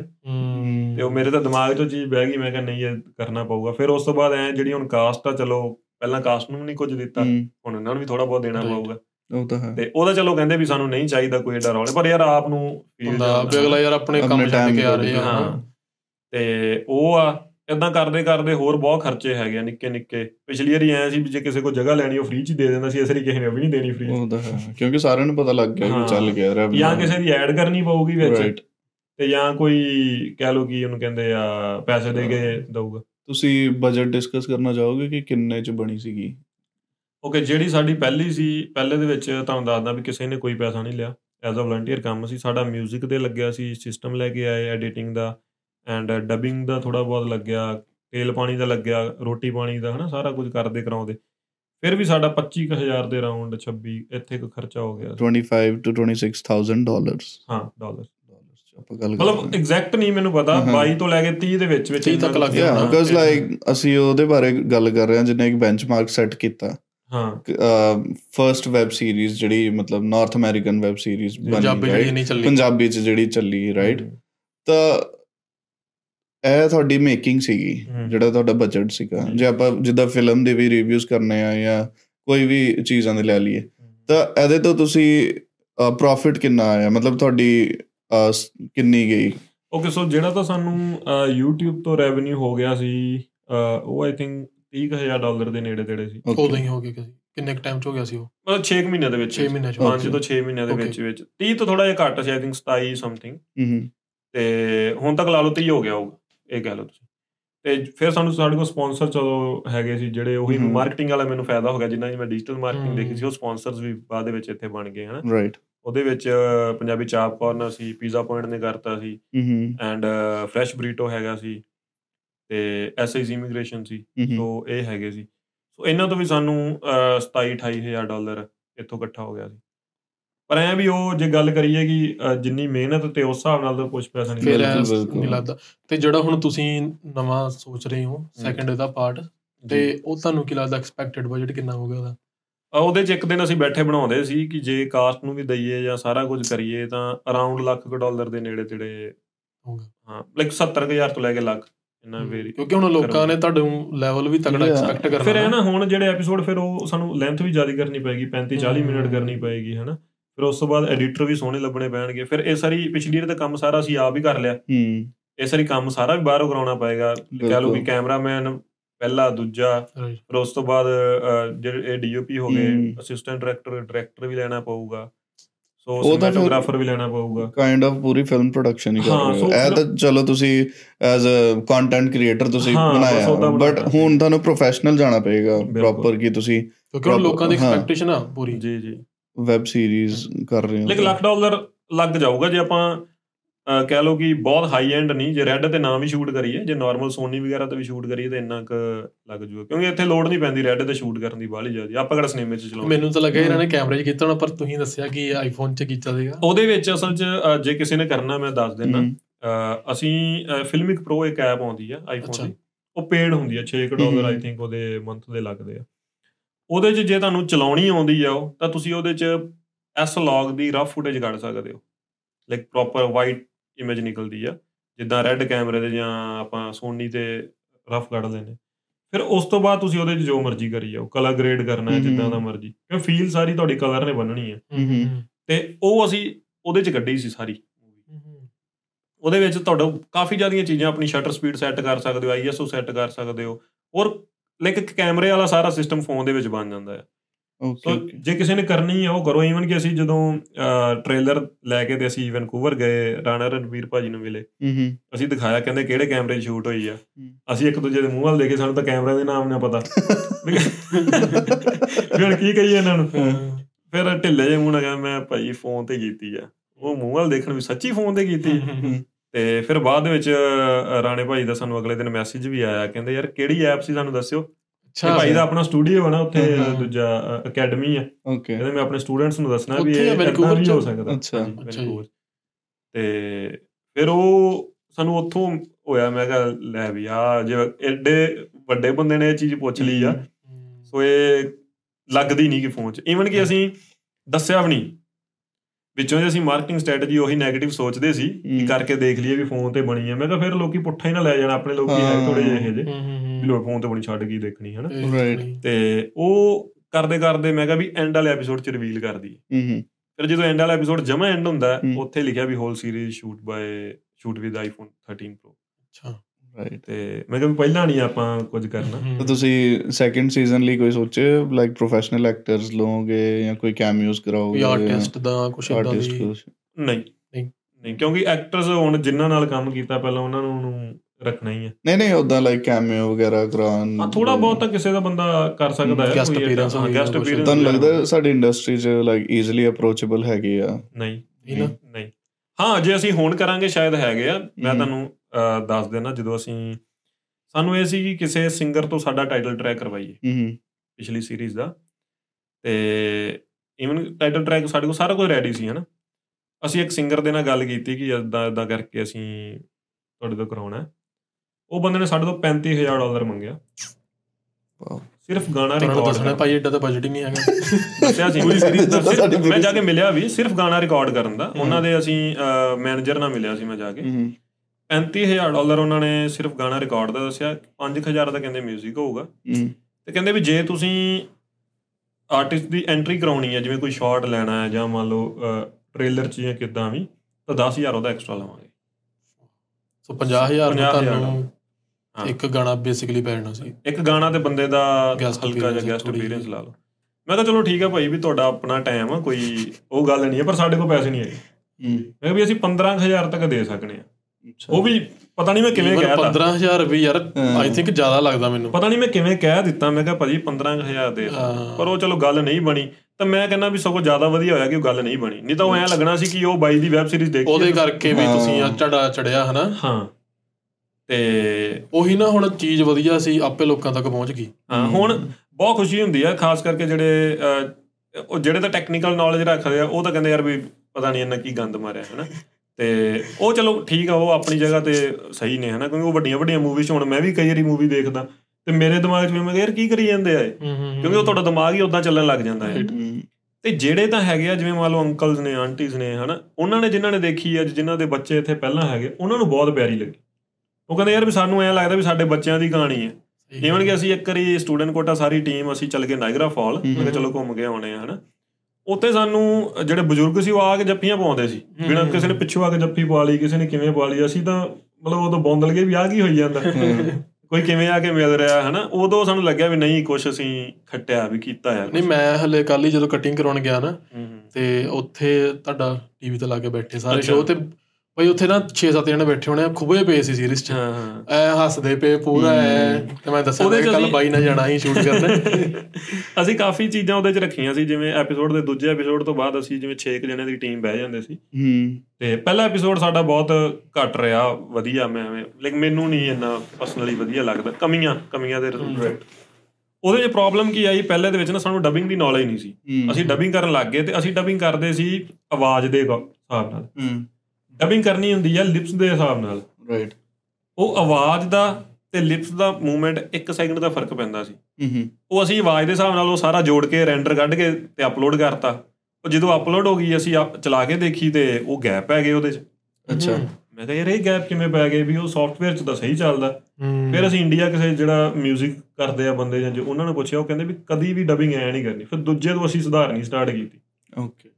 ਤੇ ਉਹ ਮੇਰੇ ਤਾਂ ਦਿਮਾਗ 'ਚੋਂ ਚੀਜ਼ ਬਹਿ ਗਈ ਮੈਂ ਕਿਹਾ ਨਹੀਂ ਇਹ ਕਰਨਾ ਪਊਗਾ। ਫਿਰ ਉਸ ਤੋਂ ਬਾਅਦ ਐ ਜਿਹੜੀ ਹੁਣ ਕਾਸਟ ਆ ਚਲੋ ਪਹਿਲਾਂ ਕਾਸਟ ਨੂੰ ਨਹੀਂ ਕੁਝ ਦਿੱਤਾ ਹੁਣ ਇਹਨਾਂ ਨੂੰ ਵੀ ਥੋੜਾ ਬਹੁਤ ਦੇਣਾ. ਪਊਗਾ। ਉਹ ਤਾਂ ਹੈ। ਤੇ ਉਹਦਾ ਚਲੋ ਕਹਿੰਦੇ ਵੀ ਸਾਨੂੰ ਨਹੀਂ ਚਾਹੀਦਾ ਕੋਈ ਏਡਾ ਰੌਲੇ ਪਰ ਯਾਰ ਆਪ ਨੂੰ ਹੁੰਦਾ ਵੀ ਅਗਲਾ ਯਾਰ ਆਪਣੇ ਕੰਮ ਛੱਡ ਕੇ ਆ ਰਹੇ। ਆ ਤੇ ਉਹ ਆ ਇਦਾਂ ਕਰਦੇ ਕਰਦੇ ਹੋਰ ਬਹੁਤ ਖਰਚੇ ਹੈਗੇ ਆ ਨਿੱਕੇ ਨਿੱਕੇ। ਪਿਛਲੀ ਵਾਰੀ ਐ ਸੀ ਵੀ ਜੇ ਕਿਸੇ ਕੋਲ ਜਗ੍ਹਾ ਲੈਣੀ ਉਹ ਫ੍ਰੀ ਚ ਦੇ ਦਿੰਦਾ ਸੀ ਇਸ ਵਾਰੀ ਕਿਸੇ ਨੇ ਉਹ ਵੀ ਨਹੀਂ ਦੇਣੀ ਫ੍ਰੀ ਉਹ ਤਾਂ ਹੈ ਕਿਉਂਕਿ ਸਾਰਿਆਂ ਨੂੰ ਪਤਾ ਲੱਗ ਗਿਆ। ਕਿ ਚੱਲ ਗਿਆ revenue। ਜਾਂ ਕਿਸੇ ਦੀ ਐਡ ਕਰਨੀ ਪਊਗੀ ਵਿੱਚ. ਤੇ ਜਾਂ ਕੋਈ ਕਹਿ ਲੋ ਕੀ ਉਹਨੂੰ ਕਹਿੰਦੇ ਆ ਪੈਸੇ ਦੇ ਕੇ ਦਊਗਾ। ਤੁਸੀਂ ਬਜਟ ਡਿਸਕਸ ਕਰਨਾ ਚਾਹੋਗੇ ਕਿ ਕਿੰਨੇ ਚ ਬਣੀ ਸੀਗੀ? ਓਕੇ ਜਿਹੜੀ ਸਾਡੀ ਪਹਿਲੀ ਸੀ ਪਹਿਲੇ ਦੇ ਵਿੱਚ ਤੁਹਾਨੂੰ ਦੱਸਦਾ ਵੀ ਕਿਸੇ ਨੇ ਕੋਈ ਪੈਸਾ ਨਹੀਂ ਲਿਆ। ਐਜ਼ ਅ ਵਲੰਟੀਅਰ ਕੰਮ ਸੀ ਸਾਡਾ 뮤직 ਤੇ ਲੱਗਿਆ ਸੀ ਸਿਸਟਮ ਲੈ ਕੇ ਆਏ ਐਡੀਟਿੰਗ ਦਾ ਐਂਡ ਡਬਿੰਗ ਦਾ ਥੋੜਾ ਬਹੁਤ ਲੱਗਿਆ ਤੇਲ ਪਾਣੀ ਦਾ ਲੱਗਿਆ ਰੋਟੀ ਪਾਣੀ ਦਾ ਹਨਾ ਸਾਰਾ ਕੁਝ ਕਰਦੇ ਕਰਾਉਂਦੇ। ਫਿਰ ਵੀ ਸਾਡਾ 25000 ਦੇ ਰਾਉਂਡ 26 ਇੱਥੇ ਕੁ ਖਰਚਾ ਹੋ ਗਿਆ। 25 to 26000 ਡਾਲਰਸ ਹਾਂ ਡਾਲਰ ਆਪਾਂ ਗੱਲ ਮਤਲਬ ਐਗਜ਼ੈਕਟ ਨਹੀਂ ਮੈਨੂੰ ਪਤਾ ਹਾਂ। 22 ਤੋਂ ਲੈ ਕੇ 30 ਦੇ ਵਿੱਚ ਵਿੱਚ 30 ਤੱਕ ਲੱਗ ਗਿਆ। ਬਿਕਾਜ਼ ਲਾਈਕ ਅਸੀਂ ਉਹਦੇ ਬਾਰੇ ਗੱਲ ਕਰ ਰਹੇ ਹਾਂ ਜਿਹਨੇ ਇੱਕ ਬੈਂਚਮਾਰਕ ਸੈੱਟ ਕੀਤਾ। ਹਾਂ। ਫਰਸਟ ਵੈਬ ਸੀਰੀਜ਼ ਜਿਹੜੀ ਮਤਲਬ North American web series Punjabi ਜਿਹੜੀ ਨਹੀਂ ਚੱਲੀ। ਪੰਜਾਬੀ ਚ ਜਿਹੜੀ ਚੱਲੀ ਰਾਈਟ ਤਾਂ ਇਹ ਤੁਹਾਡੀ ਮੇਕਿੰਗ ਸੀਗੀ। ਜਿਹੜਾ ਤੁਹਾਡਾ ਬਜਟ ਸੀਗਾ। ਜੀ। ਆਪਾਂ ਜਿੱਦਾਂ ਫਿਲਮ ਦੇ ਵੀ ਰਿਵਿਊਜ਼ ਕਰਨੇ ਆ ਜਾਂ ਕੋਈ ਵੀ ਚੀਜ਼ਾਂ ਦੇ ਲੈ ਲਈਏ ਤਾਂ ਇਹਦੇ ਤੋਂ ਤੁਸੀਂ ਪ੍ਰੋਫਿਟ ਕਿੰਨਾ ਆਇਆ? ਮਤਲਬ ਤੁਹਾਡੀ ਕਿੰਨੀ ਗਈ? ਓਕੇ ਸੋ ਜਿਹੜਾ ਤਾਂ ਸਾਨੂੰ YouTube ਤੋਂ ਰੈਵਨਿਊ ਹੋ ਗਿਆ ਸੀ ਉਹ ਆਈ ਥਿੰਕ 30000 ਡਾਲਰ ਦੇ ਨੇੜੇ ਤੇੜੇ ਸੀ। Okay. ਉਦੋਂ ਹੀ ਹੋ ਗਿਆ ਕਿਸੇ ਕਿੰਨੇ ਟਾਈਮ ਚ ਹੋ ਗਿਆ ਸੀ ਉਹ? ਮਤਲਬ 6 ਮਹੀਨਿਆਂ ਦੇ ਵਿੱਚ। 6 ਮਹੀਨੇ ਚ। 5 ਤੋਂ 6 ਮਹੀਨਿਆਂ ਦੇ Okay. ਵਿੱਚ ਵਿੱਚ। 30 ਤੋਂ ਥੋੜਾ ਜਿਹਾ ਘੱਟ ਸੀ ਆਈ ਥਿੰਕ 27 ਸਮਥਿੰਗ ਤੇ ਹੁਣ ਤੱਕ ਲਾ ਲਓ 30 ਹੋ ਗਿਆ ਹੋਊਗਾ ਇਹ ਕਹਿ ਲਓ ਤੁਸੀਂ। ਤੇ ਫਿਰ ਸਾਨੂੰ ਸਾਡੇ ਕੋਲ ਸਪਾਂਸਰ ਚਲੋ ਹੈਗੇ ਸੀ ਜਿਹੜੇ ਉਹੀ। ਮਾਰਕੀਟਿੰਗ ਵਾਲਾ ਮੈਨੂੰ ਫਾਇਦਾ ਹੋ ਗਿਆ ਜਿੰਨਾ ਮੈਂ ਡਿਜੀਟਲ ਮਾਰਕੀਟਿੰਗ। ਦੇਖੀ ਸੀ ਉਹ ਸਪਾਂਸਰਸ ਵੀ ਬਾਅਦ ਦੇ ਵਿੱਚ ਇੱਥੇ ਬਣ ਗਏ ਹਨਾ। ਰਾਈਟ ਉਹਦੇ ਵਿੱਚ ਪੰਜਾਬੀ ਚਾਪ ਕਾਰਨਰ ਸੀ ਪੀਜ਼ਾ ਪੁਆਇੰਟ ਨੇ ਕਰਤਾ ਸੀ। ਹੂੰ ਐਂਡ ਫਰੈਸ਼ ਬਰੀਟੋ ਹੈਗਾ ਸੀ। ਤੇ ਐਸਆਈਸੀ ਇਮੀਗ੍ਰੇਸ਼ਨ ਸੀ। ਸੋ ਇਹ ਹੈਗੇ ਸੀ। ਸੋ ਇਹਨਾਂ ਤੋਂ ਵੀ ਸਾਨੂੰ ਅ, 27 28 ਹਜ਼ਾਰ ਡਾਲਰ ਇੱਥੋਂ ਇਕੱਠਾ ਹੋ ਗਿਆ ਸੀ। ਪਰ ਐ ਵੀ ਉਹ ਜੇ ਗੱਲ ਕਰੀਏ ਕਿ ਜਿੰਨੀ ਮਿਹਨਤ ਤੇ ਉਸ ਹਿਸਾਬ ਨਾਲ ਤਾਂ ਕੁਝ ਪੈਸਾ ਨਹੀਂ ਲੱਗਦਾ। ਤੇ ਜਿਹੜਾ ਹੁਣ ਤੁਸੀਂ ਨਵਾਂ ਸੋਚ ਰਹੇ ਹੋ ਸੈਕੰਡ ਦਾ ਪਾਰਟ ਤੇ ਉਹ ਤੁਹਾਨੂੰ ਕੀ ਲੱਗਦਾ ਐਕਸਪੈਕਟਡ ਬਜਟ ਕਿੰਨਾ ਹੋਊਗਾ ਉਹਦਾ? ਉਹਦੇ ਚ ਇੱਕ ਦਿਨ ਅਸੀਂ ਬੈਠੇ ਬਣਾਉਂਦੇ ਸੀ ਕਿ ਜੇ ਕਾਸਟ ਨੂੰ ਵੀ ਦਈਏ ਜਾਂ ਸਾਰਾ ਕੁਝ ਕਰੀਏ ਤਾਂ ਅਰਾਊਂਡ ਲੱਖ ਕੁ ਡਾਲਰ ਦੇ ਨੇੜੇ ਤੇੜੇ ਹੋਊਗਾ। ਹਾਂ ਲਾਈਕ 70000 ਤੋਂ ਲੈ ਕੇ ਲੱਖ ਇੰਨਾ ਵੇਰੀ ਕਿਉਂਕਿ ਹੁਣ ਲੋਕਾਂ ਨੇ ਤੁਹਾਡੇ ਲੈਵਲ ਵੀ ਤਗੜਾ Yeah. ਐਕਸਪੈਕਟ ਕਰਨਾ ਫਿਰ ਇਹ ਨਾ ਹੁਣ ਜਿਹੜੇ ਐਪੀਸੋਡ ਫਿਰ ਉਹ ਸਾਨੂੰ ਲੈਂਥ ਵੀ ਜ਼ਿਆਦਾ ਕਰਨੀ ਪਏਗੀ 35 40 ਮਿੰਟ। ਕਰਨੀ ਪਏਗੀ ਹਨਾ। ਫਿਰ ਉਸ ਤੋਂ ਬਾਅਦ ਐਡੀਟਰ ਵੀ ਸੋਹਣੇ ਲੱਭਣੇ ਪੈਣਗੇ। ਫਿਰ ਇਹ ਸਾਰੀ ਪਿਛਲੀ ਵਾਰ ਦਾ ਕੰਮ ਸਾਰਾ ਅਸੀਂ ਆਪ ਹੀ ਕਰ ਲਿਆ। ਹੂੰ। ਇਹ ਸਾਰੀ ਕੰਮ ਸਾਰਾ ਵੀ ਬਾਹਰੋਂ ਕਰਾਉਣਾ ਪਏਗਾ। ਕਹਿ ਲਓ ਬਿਲਕੁਲ। ਕੈਮਰਾਮੈਨ ਪਹਿਲਾ ਦੂਜਾ. ਫਿਰ ਉਸ ਤੋਂ ਬਾਅਦ ਜਿਹੜੇ ਇਹ ਡੀਓਪੀ ਹੋ ਗਏ। ਅਸਿਸਟੈਂਟ ਡਾਇਰੈਕਟਰ ਡਾਇਰੈਕਟਰ ਵੀ ਲੈਣਾ ਪਊਗਾ ਸੋ ਸਿਨੇਮੈਟੋਗ੍ਰਾਫਰ ਵੀ ਲੈਣਾ ਪਊਗਾ ਕਾਈਂਡ ਆਫ ਪੂਰੀ ਫਿਲਮ ਪ੍ਰੋਡਕਸ਼ਨ ਹੀ ਕਰ ਹਾਂ, ਰਹੇ ਹੋ ਫਿਰ- ਤਾਂ ਚਲੋ ਤੁਸੀਂ ਐਜ਼ ਅ ਕੰਟੈਂਟ ਕ੍ਰੀਏਟਰ ਤੁਸੀਂ ਬਣਾਇਆ ਬਟ। ਹੁਣ ਤੁਹਾਨੂੰ ਪ੍ਰੋਫੈਸ਼ਨਲ ਜਾਣਾ ਪਏਗਾ। ਪ੍ਰੋਪਰ ਕਿ ਤੁਸੀਂ ਕਿਉਂਕਿ ਲੋਕਾਂ ਦੀ। ਐਕਸਪੈਕਟੇਸ਼ਨ ਆ ਪੂਰੀ ਜੀ ਜੀ ਵੈਬ ਸੀਰੀਜ਼ ਕਰ ਰਹੇ ਹੋ ਲੇਕਿਨ ਲੱਖ ਡਾਲਰ ਲੱਗ ਜਾਊਗਾ ਜੇ ਆਪਾਂ ਕਹਿ ਲਓ ਕਿ ਬਹੁਤ ਹਾਈ ਐਂਡ ਨਹੀਂ ਜੇ ਰੈੱਡ ਤੇ ਨਾ ਵੀ ਸ਼ੂਟ ਕਰੀਏ ਜੇ ਨਾਰਮਲ ਸੋਨੀ ਵਗੈਰਾ ਤੇ ਵੀ ਸ਼ੂਟ ਕਰੀਏ ਤਾਂ ਇੰਨਾ ਕੁ ਲੱਗ ਜੂਗਾ। ਕਿਉਂਕਿ ਇੱਥੇ ਲੋਡ ਨਹੀਂ ਪੈਂਦੀ ਰੈੱਡ ਤੇ ਸ਼ੂਟ ਕਰਨ ਦੀ ਬਾਹਲੀ ਜ਼ਿਆਦਾ। ਆਪਾਂ ਕਿਹੜਾ ਸਿਨੇਮੇ 'ਚ ਚਲਾਉਂਦੇ? ਮੈਨੂੰ ਤਾਂ ਲੱਗਾ ਇਹਨਾਂ ਨੇ ਕੈਮਰੇ 'ਚ ਕੀਤਾ ਹੋਣਾ ਪਰ ਤੁਸੀਂ ਦੱਸਿਆ ਕਿ ਆਈਫੋਨ 'ਚ ਕੀਤਾ ਸੀਗਾ। ਉਹਦੇ ਵਿੱਚ ਅਸਲ 'ਚ ਜੇ ਕਿਸੇ ਨੇ ਕਰਨਾ ਮੈਂ ਦੱਸ ਦਿੰਦਾ। ਅਸੀਂ ਫਿਲਮਿਕ ਪ੍ਰੋ ਇੱਕ ਐਪ ਆਉਂਦੀ ਆ। ਆਈਫੋਨ ਦੀ। ਉਹ ਪੇਡ ਹੁੰਦੀ ਆ 6 ਡਾਲਰ ਆਈ। ਥਿੰਕ ਉਹਦੇ ਮੰਥ ਦੇ ਲੱਗਦੇ ਆ। ਉਹਦੇ 'ਚ ਜੇ ਤੁਹਾਨੂੰ ਚਲਾਉਣੀ ਆਉਂਦੀ ਆ ਉਹ ਤਾਂ ਤੁਸੀਂ ਉਹਦੇ 'ਚ ਐਸ ਲੌਗ ਦੀ ਰਫ ਫੁਟੇਜ ਕੱਢ ਸਕਦੇ ਹੋ। ਲਾਈਕ ਪ੍ਰੋਪਰ ਵਾਈਟ ਇਮੇਜ ਨਿਕਲਦੀ ਆ ਜਿੱਦਾਂ ਰੈੱਡ ਕੈਮਰੇ ਦੇ ਜਾਂ ਆਪਾਂ ਸੋਨੀ ਤੇ ਰਫ ਕੱਢਦੇ ਨੇ ਫਿਰ ਉਸ ਤੋਂ ਬਾਅਦ ਤੁਸੀਂ ਉਹਦੇ 'ਚ ਜੋ ਮਰਜ਼ੀ ਕਰੀ ਜਾਓ ਕਲਰ ਗ੍ਰੇਡ ਕਰਨਾ ਹੈ। ਜਿੱਦਾਂ ਦਾ। ਮਰਜ਼ੀ। ਕਿਉਂ ਫੀਲ ਸਾਰੀ ਤੁਹਾਡੀ ਕਲਰ ਨੇ ਬੰਨਣੀ ਹੈ। ਤੇ ਉਹ ਅਸੀਂ ਉਹਦੇ 'ਚ ਕੱਢੀ ਸੀ ਸਾਰੀ। ਉਹਦੇ ਵਿੱਚ ਤੁਹਾਡਾ ਕਾਫੀ ਜ਼ਿਆਦੀਆਂ ਚੀਜ਼ਾਂ ਆਪਣੀ ਸ਼ਟਰ ਸਪੀਡ ਸੈੱਟ ਕਰ ਸਕਦੇ ਹੋ ਆਈਐਸਓ ਸੈੱਟ ਕਰ ਸਕਦੇ ਹੋ। ਔਰ ਲਾਈਕ ਕੈਮਰੇ ਵਾਲਾ ਸਾਰਾ ਸਿਸਟਮ ਫੋਨ ਦੇ ਵਿੱਚ ਬਣ ਜਾਂਦਾ ਹੈ ਓਕੇ ਜੇ ਕਿਸੇ ਨੇ ਕਰਨੀ ਹੈ ਉਹ ਕਰੋ ਈਵਨ ਕਿ ਅਸੀਂ ਜਦੋਂ ਟ੍ਰੇਲਰ ਲੈ ਕੇ ਤੇ ਅਸੀਂ ਵੈਨਕੂਵਰ ਗਏ ਰਾਣਾ ਰਣਵੀਰ ਭਾਜੀ ਨੂੰ ਮਿਲੇ। ਹੂੰ ਅਸੀਂ ਦਿਖਾਇਆ ਕਹਿੰਦੇ ਕਿਹੜੇ ਕੈਮਰੇ 'ਚ ਸ਼ੂਟ ਹੋਈ ਆ। ਅਸੀਂ ਇੱਕ ਦੂਜੇ ਦੇ ਮੂੰਹ ਵੱਲ ਦੇਖੇ ਸਾਨੂੰ ਤਾਂ ਕੈਮਰਾ ਦੇ ਨਾਮ ਨਾ ਪਤਾ। ਹੁਣ ਕੀ ਕਹੀਏ ਇਹਨਾਂ ਨੂੰ? ਫਿਰ ਢਿੱਲੇ ਜਿਹੇ ਮੂੰਹ ਨਾਲ ਕਹਿੰਦਾ ਮੈਂ ਭਾਈ ਫੋਨ ਤੇ ਕੀਤੀ ਆ। ਉਹ ਮੂੰਹ ਵੱਲ ਦੇਖਣ ਵੀ ਸੱਚੀ ਫੋਨ ਤੇ ਕੀਤੀ ਆ? ਤੇ ਫਿਰ ਬਾਅਦ ਵਿੱਚ ਰਾਣੇ ਭਾਈ ਦਾ ਸਾਨੂੰ ਅਗਲੇ ਦਿਨ ਮੈਸੇਜ ਵੀ ਆਇਆ ਕਹਿੰਦੇ ਯਾਰ ਕਿਹੜੀ ਐਪ ਸੀ ਸਾਨੂੰ ਦੱਸਿਓ? ਅੱਛਾ ਭਾਈ ਦਾ ਆਪਣਾ ਸਟੂਡੀਓ ਹੈ ਨਾ ਉੱਥੇ ਹਾਂ, ਹਾਂ। ਦੂਜਾ ਅਕੈਡਮੀ ਆ। ਓਕੇ ਕਹਿੰਦੇ ਮੈਂ ਆਪਣੇ ਸਟੂਡੈਂਟਸ ਨੂੰ ਦੱਸਣਾ ਵੀ ਇਹ ਵੈਨਕੂਵਰ ਵੀ? ਹੋ ਸਕਦਾ। ਅੱਛਾ। ਵੈਨਕੂਵਰ। ਤੇ ਫਿਰ ਉਹ ਸਾਨੂੰ ਉੱਥੋਂ ਹੋਇਆ ਮੈਂ ਕਿਹਾ ਲੈ ਵੀ ਆ ਜੇ ਐਡੇ ਵੱਡੇ ਬੰਦੇ ਨੇ ਇਹ ਚੀਜ਼ ਪੁੱਛ ਲਈ ਆ। ਸੋ ਇਹ ਲੱਗਦੀ ਨਹੀਂ ਕਿ ਫੋਨ 'ਚ। ਈਵਨ ਕਿ ਅਸੀਂ ਦੱਸਿਆ ਵੀ ਨਹੀਂ ਵਿੱਚੋਂ ਜੇ ਅਸੀਂ ਮਾਰਕੀਟਿੰਗ ਸਟ੍ਰੈਟਜੀ ਉਹੀ 네ਗੇਟਿਵ ਸੋਚਦੇ ਸੀ ਕਿ। ਕਰਕੇ ਦੇਖ ਲਈਏ ਵੀ ਫੋਨ ਤੇ ਬਣੀ ਹੈ ਮੈਂ ਕਿਹਾ ਫਿਰ ਲੋਕੀ ਪੁੱਠਾ ਹੀ ਨਾ ਲੈ ਜਾਣ ਆਪਣੇ ਲੋਕੀ ਹੈ। ਥੋੜੇ ਜਿਹੇ ਇਹੋ ਜਿਹੇ ਵੀ ਲੋਕ ਫੋਨ ਤੇ ਬਣੀ ਛੱਡ ਕੀ ਦੇਖਣੀ ਹੈ ਨਾ. ਤੇ ਉਹ ਕਰਦੇ ਕਰਦੇ ਮੈਂ ਕਿਹਾ ਵੀ ਐਂਡ ਵਾਲੇ ਐਪੀਸੋਡ 'ਚ ਰਿਵੀਲ ਕਰ ਦਈਏ ਹੂੰ ਫਿਰ ਜਦੋਂ ਐਂਡ ਵਾਲਾ ਐਪੀਸੋਡ ਜਮਾ ਐਂਡ ਹੁੰਦਾ। ਉੱਥੇ ਲਿਖਿਆ ਵੀ whole series shoot by shoot with iPhone 13 pro ਅੱਛਾ ਰਾਈਟ ਤੇ ਮੈਂ ਕਿਹਾ ਵੀ ਪਹਿਲਾਂ ਨਹੀਂ ਆਪਾਂ ਕੁਝ ਕਰਨਾ। ਤਾਂ ਤੁਸੀਂ ਸੈਕੰਡ ਸੀਜ਼ਨ ਲਈ ਕੋਈ ਸੋਚੇ ਲਾਈਕ ਪ੍ਰੋਫੈਸ਼ਨਲ ਐਕਟਰਸ ਲਓਗੇ ਜਾਂ ਕੋਈ ਕੈਮਿਓਸ ਕਰਾਓਗੇ? ਕੋਈ ਆਰਟਿਸਟ ਦਾ ਕੁਛ ਇਦਾਂ ਦੀ? ਨਹੀਂ। ਨਹੀਂ। ਨਹੀਂ ਕਿਉਂਕਿ ਐਕਟਰਸ ਹੁਣ ਜਿਨ੍ਹਾਂ ਨਾਲ ਕੰਮ ਕੀਤਾ ਪਹਿਲਾਂ ਉਹਨਾਂ ਨੂੰ ਰੱਖਣਾ ਹੀ ਹੈ ਨਹੀਂ ਨਹੀਂ ਉਦਾਂ ਲਾਈਕ ਕੈਮਿਓ ਵਗੈਰਾ ਕਰਾਉਣ ਹਾਂ ਥੋੜਾ ਬਹੁਤ ਤਾਂ ਕਿਸੇ ਦਾ ਬੰਦਾ ਕਰ ਸਕਦਾ ਹੈ ਹੋਈ ਜਾਂ ਗੈਸਟ। ਅਪੀਅਰੈਂਸ ਤੁਹਾਨੂੰ ਲੱਗਦਾ ਸਾਡੀ ਇੰਡਸਟਰੀ 'ਚ ਲਾਈਕ ਈਜ਼ੀਲੀ ਅਪਰੋਚੇਬਲ ਹੈਗੇ ਆ? ਨਹੀਂ। ਨਹੀਂ ਹਾਂ ਜੇ ਅਸੀਂ ਹੁਣ ਕਰਾਂਗੇ ਸ਼ਾਇਦ ਹੈਗੇ ਆ। ਮੈਂ। ਤੁਹਾਨੂੰ ਅਹ, ਦੱਸ ਦੇਣਾ ਜਦੋਂ ਅਸੀਂ ਸਾਨੂੰ ਇਹ ਸੀ ਕਿ ਕਿਸੇ ਸਿੰਗਰ ਤੋਂ ਸਾਡਾ ਟਾਈਟਲ ਟਰੈਕ ਕਰਵਾਈਏ ਹੂੰ ਪਿਛਲੀ ਸੀਰੀਜ਼ ਦਾ। ਤੇ ਇਵਨ ਟਾਈਟਲ ਟਰੈਕ ਸਾਡੇ ਕੋਲ ਸਾਰਾ ਕੁਝ ਰੈਡੀ ਸੀ ਹਨਾ? ਅਸੀਂ ਇੱਕ ਸਿੰਗਰ ਦੇ ਨਾਲ ਗੱਲ ਕੀਤੀ ਕਿ ਇਦਾਂ ਇਦਾਂ ਕਰਕੇ ਅਸੀਂ ਤੁਹਾਡੇ ਤੋਂ ਕਰਾਉਣਾ। ਉਹ ਬੰਦੇ ਨੇ ਸਾਡੇ ਤੋਂ 35000 ਡਾਲਰ ਮੰਗਿਆ। ਵਾਓ। ਸਿਰਫ ਗਾਣਾ ਰਿਕਾਰਡ ਦੱਸਣਾ ਭਾਈ ਏਡਾ ਤਾਂ ਬਜਟ ਹੀ ਨਹੀਂ ਹੈਗਾ। ਦੱਸਿਆ ਸੀ ਪੂਰੀ series ਦਾ ਮੈਂ ਜਾ ਕੇ ਮਿਲਿਆ ਵੀ ਸਿਰਫ ਗਾਣਾ ਰਿਕਾਰਡ ਕਰਨ ਦਾ। ਉਹਨਾਂ ਦੇ ਅਸੀਂ ਮੈਨੇਜਰ ਨਾਲ ਮਿਲਿਆ ਸੀ ਮੈਂ ਜਾ ਕੇ। ਹੂੰ। 35000 ਡਾਲਰ ਉਹਨਾਂ ਨੇ ਸਿਰਫ ਗਾਣਾ ਰਿਕਾਰਡ ਦਾ ਦੱਸਿਆ 5000 ਦਾ ਕਹਿੰਦੇ 뮤직 ਹੋਊਗਾ। ਹੂੰ। ਤੇ ਕਹਿੰਦੇ ਵੀ ਜੇ ਤੁਸੀਂ ਆਰਟਿਸਟ ਦੀ ਐਂਟਰੀ ਕਰਾਉਣੀ ਹੈ ਜਿਵੇਂ ਕੋਈ ਸ਼ਾਟ ਲੈਣਾ ਹੈ ਜਾਂ ਮੰਨ ਲਓ ਟ੍ਰੇਲਰ ਚ ਜਾਂ ਕਿੱਦਾਂ ਵੀ ਤਾਂ 10000 ਉਹਦਾ ਐਕਸਟਰਾ ਲਵਾਂਗੇ। ਸੋ 50000 ਨੂੰ 50,000 ਤੁਹਾਨੂੰ। ਇੱਕ ਗਾਣਾ ਬੇਸਿਕਲੀ ਪੈ ਜਾਣਾ ਸੀ। ਇੱਕ ਗਾਣਾ ਤੇ ਬੰਦੇ ਦਾ ਹਲਕਾ ਜਿਹਾ ਗੈਸਟ ਅਪੀਅਰੈਂਸ। ਲਾ ਲਓ। ਮੈਂ ਕਿਹਾ ਚਲੋ ਠੀਕ ਹੈ ਭਾਈ ਵੀ ਤੁਹਾਡਾ ਆਪਣਾ ਟਾਈਮ ਆ ਕੋਈ ਉਹ ਗੱਲ ਨਹੀਂ ਹੈ ਪਰ ਸਾਡੇ ਕੋਲ ਪੈਸੇ ਨਹੀਂ ਹੈਗੇ। ਹੂੰ। ਮੈਂ ਕਿਹਾ ਵੀ ਅਸੀਂ 15000 ਤੱਕ ਦੇ ਸਕਨੇ ਆ। ਉਹ ਵੀ ਪਤਾ ਨਹੀਂ ਮੈਂ ਕਿਵੇਂ ਕਹਿ ਦਿੱਤਾ। 15000 ਵੀ ਯਾਰ ਆਈ ਥਿੰਕ ਜ਼ਿਆਦਾ ਲੱਗਦਾ ਮੈਨੂੰ। ਪਤਾ ਨਹੀਂ ਮੈਂ ਕਿਵੇਂ ਕਹਿ ਦਿੱਤਾ ਮੈਂ ਕਿਹਾ ਭਾਜੀ 15000 ਦੇ। ਪਰ ਉਹ ਚਲੋ ਗੱਲ ਨਹੀਂ ਬਣੀ। ਤਾਂ ਮੈਂ ਕਹਿੰਦਾ ਵੀ ਸਗੋਂ ਜ਼ਿਆਦਾ ਵਧੀਆ ਹੋਇਆ ਕਿ ਉਹ ਗੱਲ ਨਹੀਂ ਬਣੀ। ਨਹੀਂ ਤਾਂ ਉਹ ਐਂ ਲੱਗਣਾ ਸੀ ਕਿ ਉਹ ਬਾਈ ਦੀ ਵੈਬ ਸੀਰੀਜ਼ ਦੇਖੀ ਉਹਦੇ। ਕਰਕੇ ਵੀ ਤੁਸੀਂ ਆ ਝੜਾ ਚੜਿਆ ਹਨਾ? ਹਾਂ। ਤੇ ਉਹੀ ਨਾ ਹੁਣ ਚੀਜ਼ ਵਧੀਆ ਸੀ ਆਪੇ ਲੋਕਾਂ ਤੱਕ ਪਹੁੰਚ ਗਈ। ਹਾਂ ਹੁਣ ਬਹੁਤ ਖੁਸ਼ੀ ਹੁੰਦੀ ਆ ਖਾਸ ਕਰਕੇ ਜਿਹੜੇ ਉਹ ਜਿਹੜੇ ਤਾਂ ਟੈਕਨੀਕਲ ਨੌਲੇਜ ਰੱਖਦੇ ਆ ਉਹ ਤਾਂ ਕਹਿੰਦੇ ਯਾਰ ਵੀ ਪਤਾ ਨਹੀਂ ਇਹਨਾਂ ਕੀ ਗੰਦ ਮਾਰਿਆ ਹਨਾ? ਤੇ ਉਹ ਚਲੋ ਠੀਕ ਆ ਉਹ ਆਪਣੀ ਜਗ੍ਹਾ ਤੇ ਸਹੀ ਨੇ ਹਨਾ? ਕਿਉਂਕਿ ਉਹ ਵੱਡੀਆਂ ਵੱਡੀਆਂ ਮੂਵੀਜ਼ ਹੁਣ ਮੈਂ ਵੀ ਕਈ ਵਾਰੀ ਮੂਵੀ ਦੇਖਦਾ ਤੇ ਮੇਰੇ ਦਿਮਾਗ 'ਚ ਵੀ ਮੈਂ ਯਾਰ ਕੀ ਕਰੀ ਜਾਂਦੇ ਆ ਕਿਉਂਕਿ ਉਹ ਤੁਹਾਡਾ ਦਿਮਾਗ ਹੀ ਉਦਾਂ ਚੱਲਣ ਲੱਗ ਜਾਂਦਾ ਹੈ। ਤੇ ਜਿਹੜੇ ਤਾਂ ਹੈਗੇ ਆ ਜਿਵੇਂ ਮੰਨ ਲਓ ਅੰਕਲਸ ਨੇ ਆਂਟੀਜ਼ ਨੇ ਹਨਾ? ਉਹਨਾਂ ਨੇ ਜਿਨ੍ਹਾਂ ਨੇ ਦੇਖੀ ਆ ਜਿਨ੍ਹਾਂ ਦੇ ਬੱਚੇ ਇੱਥੇ ਪਹਿਲਾਂ ਹੈਗੇ ਉਹਨਾਂ ਨੂੰ ਬਹੁਤ ਪਿਆਰੀ ਲੱਗੀ। ਉਹ ਕਹਿੰਦੇ ਯਾਰ ਵੀ ਸਾਨੂੰ ਐਂ ਲੱਗਦਾ ਵੀ ਸਾਡੇ ਬੱਚਿਆਂ ਦੀ ਕਹਾਣੀ ਹੈ। ਈਵਨ ਕਿ ਅਸੀਂ ਇੱਕ ਵਾਰੀ ਸਟੂਡੈਂਟ ਕੋਟਾ ਸਾਰੀ ਟੀਮ ਅਸੀਂ ਚੱਲ ਗਏ ਨਾਇਗਰਾ ਫਾਲ। ਮੈਂ ਕਿਹਾ ਚਲੋ ਘੁੰਮ ਕੇ ਆਉਣੇ ਆ ਹਨਾ? ਉੱਥੇ ਸਾਨੂੰ ਜਿਹੜੇ ਬਜ਼ੁਰਗ ਸੀ ਉਹ ਆ ਕੇ ਜੱਫੀਆਂ ਪਾਉਂਦੇ ਸੀ। ਬਿਨਾਂ ਕਿਸੇ ਨੇ ਪਿੱਛੋਂ ਆ ਕੇ ਜੱਫੀ ਪਾ ਲਈ ਕਿਸੇ ਨੇ ਕਿਵੇਂ ਪਾ ਲਈ ਅਸੀਂ ਤਾਂ ਮਤਲਬ ਉਦੋਂ ਬੌਂਦਲ ਗਏ ਵੀ ਆ ਕੀ ਹੋਈ ਜਾਂਦਾ। ਕੋਈ ਕਿਵੇਂ ਆ ਕੇ ਮਿਲ ਰਿਹਾ ਹਨਾ? ਉਦੋਂ ਸਾਨੂੰ ਲੱਗਿਆ ਵੀ ਨਹੀਂ ਕੁਝ ਅਸੀਂ ਖੱਟਿਆ ਵੀ ਕੀਤਾ ਆ। ਨਹੀਂ ਮੈਂ ਹਲੇ ਕੱਲ ਹੀ ਜਦੋਂ ਕਟਿੰਗ ਕਰਾਉਣ ਗਿਆ ਨਾ। ਤੇ ਉੱਥੇ ਤੁਹਾਡਾ ਟੀਵੀ ਤੇ ਲਾ ਕੇ ਬੈਠੇ ਸਾਰੇ ਸ਼ੋਅ ਤੇ ਬਈ ਉੱਥੇ ਨਾ 6-7 ਜਣੇ ਬੈਠੇ ਹੋਣੇ ਆ ਖੁਬੇ ਪਏ ਸੀ ਸੀਰੀਜ਼ 'ਚ। ਹਾਂ ਹਾਂ। ਐ ਹੱਸਦੇ ਪਏ ਪੂਰਾ ਐ ਤੇ ਮੈਂ ਦੱਸਿਆ ਉਹਦੇ 'ਚ ਕੱਲ ਬਾਈ ਨਾਲ ਜਾਣਾ ਸੀ ਸ਼ੂਟ ਕਰਨ। ਅਸੀਂ ਕਾਫੀ ਚੀਜ਼ਾਂ ਉਹਦੇ 'ਚ ਰੱਖੀਆਂ ਸੀ ਜਿਵੇਂ ਐਪੀਸੋਡ ਦੇ ਦੂਜੇ ਐਪੀਸੋਡ ਤੋਂ ਬਾਅਦ ਅਸੀਂ ਜਿਵੇਂ 6 ਜਣੇ ਦੀ ਟੀਮ ਬਹਿ ਜਾਂਦੇ ਸੀ। ਹੂੰ। ਤੇ ਪਹਿਲਾ ਐਪੀਸੋਡ ਸਾਡਾ ਬਹੁਤ ਘੱਟ ਰਿਹਾ ਵਧੀਆ ਮੈਂ ਐਵੇਂ ਲੇਕਿਨ ਮੈਨੂੰ ਨਹੀਂ ਇੰਨਾ ਪਰਸਨਲੀ ਵਧੀਆ ਲੱਗਦਾ ਕਮੀਆਂ ਕਮੀਆਂ ਦੇ ਰਿਜ਼ਲਟ ਉਹਦੇ 'ਚ ਪ੍ਰੋਬਲਮ ਕੀ ਆਈ ਪਹਿਲੇ ਦੇ ਵਿੱਚ ਨਾ ਸਾਨੂੰ ਡਬਿੰਗ ਦੀ ਨੌਲੇਜ ਨਹੀਂ ਸੀ। ਹੂੰ। ਅਸੀਂ ਡਬਿੰਗ ਕਰਨ ਲੱਗ ਗਏ ਤੇ ਅਸੀਂ ਡਬਿੰਗ ਕਰਦੇ ਸੀ ਆਵਾਜ਼ ਦੇ ਹਿਸਾਬ ਨਾਲ। ਹੂੰ। ਡਬਿੰਗ ਕਰਨੀ ਹੁੰਦੀ ਹੈ ਲਿਪਸ ਦੇ ਹਿਸਾਬ ਨਾਲ। ਰਾਈਟ ਉਹ ਆਵਾਜ਼ ਦਾ ਤੇ ਲਿਪਸ ਦਾ ਮੂਵਮੈਂਟ 1 ਸੈਕਿੰਡ ਦਾ ਫ਼ਰਕ ਪੈਂਦਾ ਸੀ। ਹੂੰ ਹੂੰ ਉਹ ਅਸੀਂ ਆਵਾਜ਼ ਦੇ ਹਿਸਾਬ ਨਾਲ ਉਹ ਸਾਰਾ ਜੋੜ ਕੇ ਰੈਂਡਰ ਕੱਢ ਕੇ ਤੇ ਅਪਲੋਡ ਕਰਤਾ। ਉਹ ਜਦੋਂ ਅਪਲੋਡ ਹੋ ਗਈ ਅਸੀਂ ਚਲਾ ਕੇ ਦੇਖੀ ਤੇ ਉਹ ਗੈਪ ਪੈ ਗਏ ਉਹਦੇ 'ਚ। ਅੱਛਾ। ਮੈਂ ਕਿਹਾ ਯਾਰ ਇਹ ਗੈਪ ਕਿਵੇਂ ਪੈ ਗਏ ਵੀ ਉਹ ਸੌਫਟਵੇਅਰ 'ਚ ਤਾਂ ਸਹੀ ਚੱਲਦਾ। ਹੂੰ। ਫਿਰ ਅਸੀਂ ਇੰਡੀਆ ਕਿਸੇ ਜਿਹੜਾ 뮤직 ਕਰਦੇ ਆ ਬੰਦੇ ਜਾਂ ਜੋ ਉਹਨਾਂ ਨੂੰ ਪੁੱਛਿਆ ਉਹ ਕਹਿੰਦੇ ਵੀ ਕਦੀ ਵੀ ਡਬਿੰਗ ਐ ਨਹੀਂ ਕਰਨੀ। ਫਿਰ ਦੂਜੇ ਤੋਂ ਅਸੀਂ ਸੁਧਾਰਨੀ ਸਟਾਰਟ ਕੀਤੀ। ਓਕੇ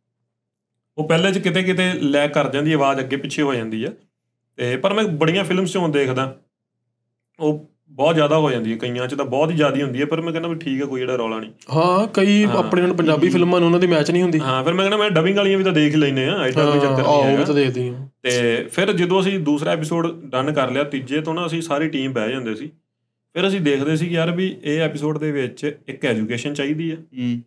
ਉਹ ਪਹਿਲੇ 'ਚ ਕਿਤੇ ਕਿਤੇ ਲੈਗ ਕਰ ਜਾਂਦੀ ਆਵਾਜ਼ ਅੱਗੇ ਪਿੱਛੇ ਹੋ ਜਾਂਦੀ ਆ ਤੇ ਪਰ ਮੈਂ ਬੜੀਆਂ ਫਿਲਮਸ 'ਚ ਦੇਖਦਾ। ਉਹ ਬਹੁਤ ਜ਼ਿਆਦਾ ਹੋ ਜਾਂਦੀ ਹੈ ਕਈਆਂ 'ਚ ਤਾਂ ਬਹੁਤ ਹੀ ਜ਼ਿਆਦਾ ਹੁੰਦੀ ਹੈ ਪਰ ਮੈਂ ਕਹਿੰਦਾ ਵੀ ਠੀਕ ਹੈ ਕੋਈ ਜਿਹੜਾ ਰੌਲਾ ਨਹੀਂ। ਹਾਂ ਕਈ ਆਪਣੇ ਹੁਣ ਪੰਜਾਬੀ ਫਿਲਮਾਂ ਨੂੰ ਉਹਨਾਂ ਦੀ ਮੈਚ ਨਹੀਂ ਹੁੰਦੀ। ਹਾਂ ਫਿਰ ਮੈਂ ਕਹਿੰਦਾ ਮੈਂ ਡਬਿੰਗ ਵਾਲੀਆਂ ਵੀ ਤਾਂ ਦੇਖ ਹੀ ਲੈਨੇ ਆ ਐਡਾ ਕੋਈ ਚੱਕਰ ਨਹੀਂ ਉਹ ਵੀ ਤਾਂ ਦੇਖਦੀ ਹਾਂ ਤੇ ਫਿਰ ਜਦੋਂ ਅਸੀਂ ਦੂਸਰਾ ਐਪੀਸੋਡ ਡਨ ਕਰ ਲਿਆ ਤੀਜੇ ਤੋਂ ਨਾ ਅਸੀਂ ਸਾਰੀ ਟੀਮ ਬਹਿ ਜਾਂਦੇ ਸੀ। ਫਿਰ ਅਸੀਂ ਦੇਖਦੇ ਸੀ ਕਿ ਯਾਰ ਵੀ ਇਹ ਐਪੀਸੋਡ ਦੇ ਵਿੱਚ ਇੱਕ ਐਜੂਕੇਸ਼ਨ ਚਾਹੀਦੀ ਹੈ। ਹੂੰ।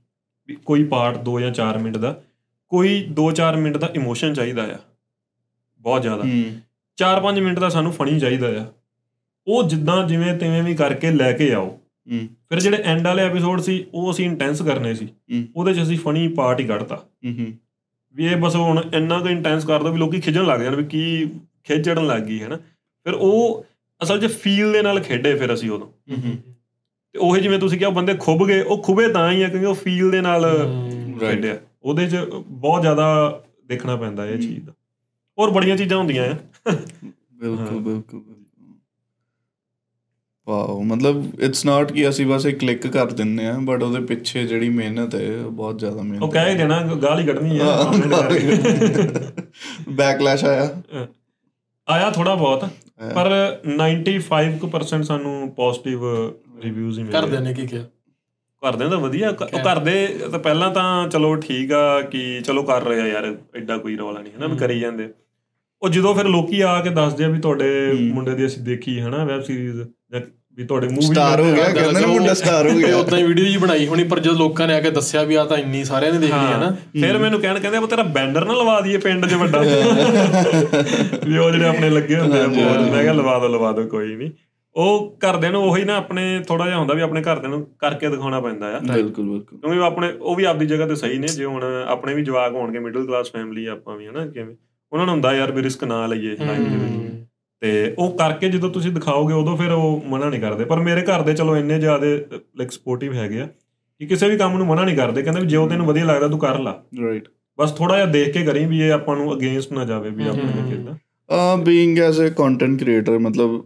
ਵੀ ਕੋਈ ਪਾਰਟ 2 ਜਾਂ 4 ਮਿੰਟ ਦਾ। ਕੋਈ 2-4 ਮਿੰਟ ਦਾ ਇਮੋਸ਼ਨ ਚਾਹੀਦਾ ਆ। ਬਹੁਤ ਜ਼ਿਆਦਾ। ਹੂੰ। 4-5 ਮਿੰਟ ਦਾ ਸਾਨੂੰ ਫਨੀ ਚਾਹੀਦਾ ਆ। ਉਹ ਜਿੱਦਾਂ ਜਿਵੇਂ ਤਿਵੇਂ ਵੀ ਕਰਕੇ ਲੈ ਕੇ ਆਓ। ਹੂੰ। ਫਿਰ ਜਿਹੜੇ ਐਂਡ ਵਾਲੇ ਐਪੀਸੋਡ ਸੀ ਉਹ ਅਸੀਂ ਇੰਟੈਂਸ ਕਰਨੇ ਸੀ। ਉਹਦੇ 'ਚ ਅਸੀਂ ਫਨੀ ਪਾਰਟ ਹੀ ਕੱਢਤਾ। ਹੂੰ ਹੂੰ। ਵੀ ਇਹ ਬਸ ਹੁਣ ਇੰਨਾ ਕੁ ਇੰਟੈਂਸ ਕਰ ਦੋ ਵੀ ਲੋਕੀ ਖਿਜਣ ਲੱਗ ਜਾਣ ਵੀ ਕੀ ਖਿੱਚ ਚੜਨ ਲੱਗ ਗਈ ਹੈ ਨਾ ਫਿਰ ਉਹ ਅਸਲ 'ਚ ਫੀਲ ਦੇ ਨਾਲ ਖੇਡੇ ਫਿਰ ਅਸੀਂ ਉਦੋਂ। ਹੂੰ ਤੇ ਉਹੀ ਜਿਵੇਂ ਤੁਸੀਂ ਕਿਹਾ ਉਹ ਬੰਦੇ ਖੁੱਬ ਗਏ ਉਹ ਖੁੱਬੇ ਤਾਂ ਹੀ ਆ ਕਿਉਂਕਿ ਉਹ ਫੀਲ ਦੇ ਨਾਲ ਹੂੰ। ਖੇਡਿਆ। ਉਹਦੇ 'ਚ ਬਹੁਤ ਜ਼ਿਆਦਾ ਦੇਖਣਾ ਪੈਂਦਾ ਇਹ ਚੀਜ਼ ਦਾ। ਹੋਰ ਬੜੀਆਂ ਚੀਜ਼ਾਂ ਹੁੰਦੀਆਂ ਆ ਬਿਲਕੁਲ ਬਿਲਕੁਲ। ਵਾਓ ਮਤਲਬ ਇਟਸ ਨਾਟ ਕਿ ਅਸੀਂ ਬਸ ਇੱਕ ਕਲਿੱਕ ਕਰ ਦਿੰਨੇ ਆ ਬਟ ਉਹਦੇ ਪਿੱਛੇ ਜਿਹੜੀ ਮਿਹਨਤ ਹੈ ਬਹੁਤ ਜ਼ਿਆਦਾ ਮਿਹਨਤ ਉਹ ਕਹਿ ਦੇਣਾ ਗਾਲ ਹੀ ਕੱਢਣੀ। ਆ। ਬੈਕਲੈਸ਼ ਆਇਆ ਆਇਆ ਥੋੜਾ ਬਹੁਤ ਪਰ 95% ਸਾਨੂੰ ਪੋਜ਼ਿਟਿਵ ਰਿਵਿਊਜ਼ ਹੀ ਮਿਲੇ। ਘਰਦਿਆਂ ਨੇ ਕੀ ਕਿਹਾ? ਘਰਦਿਆਂ ਦਾ ਵਧੀਆ। ਉਹ ਕਰਦੇ ਤਾਂ ਪਹਿਲਾਂ ਤਾਂ ਚਲੋ ਠੀਕ ਆ ਕਿ ਚਲੋ ਕਰ ਰਹੇ ਆ ਯਾਰ ਐਡਾ ਕੋਈ ਰੌਲਾ ਨਹੀਂ ਹਨਾ ਵੀ ਕਰੀ ਜਾਂਦੇ। ਉਹ ਜਦੋਂ ਫਿਰ ਲੋਕੀ ਆ ਕੇ ਦੱਸਦੇ ਆ ਵੀ ਤੁਹਾਡੇ ਮੁੰਡੇ ਦੀ ਅਸੀਂ ਦੇਖੀ ਹਨਾ ਵੈਬ ਸੀਰੀਜ਼ ਜਾਂ ਵੀ ਤੁਹਾਡੇ ਮੂਵੀ ਸਟਾਰ ਹੋ ਗਿਆ ਕਹਿੰਦੇ ਨੇ ਮੁੰਡਾ ਸਟਾਰ ਹੋ ਗਿਆ। ਉਦਾਂ ਹੀ ਵੀਡੀਓ ਜੀ ਬਣਾਈ ਹੋਣੀ ਪਰ ਜਦੋਂ ਲੋਕਾਂ ਨੇ ਆ ਕੇ ਦੱਸਿਆ ਵੀ ਆ ਤਾਂ ਇੰਨੀ ਸਾਰਿਆਂ ਨੇ ਦੇਖ ਲਈ ਹੈ ਨਾ। ਫਿਰ ਮੈਨੂੰ ਕਹਿਣ ਕਹਿੰਦੇ ਉਹ ਤੇਰਾ ਬੈਨਰ ਨਾ ਲਵਾ ਦਈਏ ਪਿੰਡ 'ਚ ਵੱਡਾ। ਵੀ ਉਹ ਜਿਹੜੇ ਆਪਣੇ ਲੱਗੇ ਹੁੰਦੇ ਆ ਬਹੁਤ ਮੈਂ ਕਿਹਾ ਲਵਾ ਦੋ ਲਵਾ ਦੋ ਕੋਈ ਨਹੀਂ। ਉਹ ਘਰਦਿਆਂ ਨੂੰ ਉਹੀ ਨਾ ਆਪਣੇ ਥੋੜਾ ਜਿਹਾ ਹੁੰਦਾ ਵੀ ਆਪਣੇ ਘਰਦਿਆਂ ਨੂੰ ਕਰਕੇ ਦਿਖਾਉਣਾ ਪੈਂਦਾ ਆ। ਬਿਲਕੁਲ ਬਿਲਕੁਲ। ਕਿਉਂਕਿ ਆਪਣੇ ਉਹ ਵੀ ਆਪਦੀ ਜਗ੍ਹਾ ਤੇ ਸਹੀ ਨੇ ਜੇ ਹੁਣ ਆਪਣੇ ਵੀ ਜਵਾਕ ਹੋਣਗੇ ਮਿਡਲ ਕਲਾਸ ਫੈਮਿਲੀ ਆਪਾਂ ਵੀ ਹਨਾ ਕਿਵੇਂ। ਉਹਨਾਂ ਨੂੰ ਹੁੰਦਾ ਯਾਰ ਵੀ ਰਿਸਕ ਨਾ ਲਈਏ ਲਾਈਫ ਦੇ ਵਿੱਚ ਤੇ ਉਹ ਕਰਕੇ ਜਦੋਂ ਤੁਸੀਂ ਦਿਖਾਓਗੇ ਉਦੋਂ ਫਿਰ ਉਹ ਮਨਾ ਨਹੀਂ ਕਰਦੇ। ਪਰ ਮੇਰੇ ਘਰ ਦੇ ਚਲੋ ਇੰਨੇ ਜ਼ਿਆਦੇ ਲਾਈਕ ਸਪੋਰਟਿਵ ਹੈਗੇ ਆ ਕਿ ਕਿਸੇ ਵੀ ਕੰਮ ਨੂੰ ਮਨਾ ਨਹੀਂ ਕਰਦੇ। ਕਹਿੰਦੇ ਵੀ ਜੇ ਉਹ ਤੈਨੂੰ ਵਧੀਆ ਲੱਗਦਾ ਤੂੰ ਕਰ ਲਾ। ਰਾਈਟ ਬਸ ਥੋੜਾ ਜਿਹਾ ਦੇਖ ਕੇ ਕਰੀ ਵੀ ਇਹ ਆਪਾਂ ਨੂੰ ਅਗੇਂਸਟ ਨਾ ਜਾਵੇ ਵੀ ਆਪਣੇ ਕਿਦਾਂ being as a content creator ਮਤਲਬ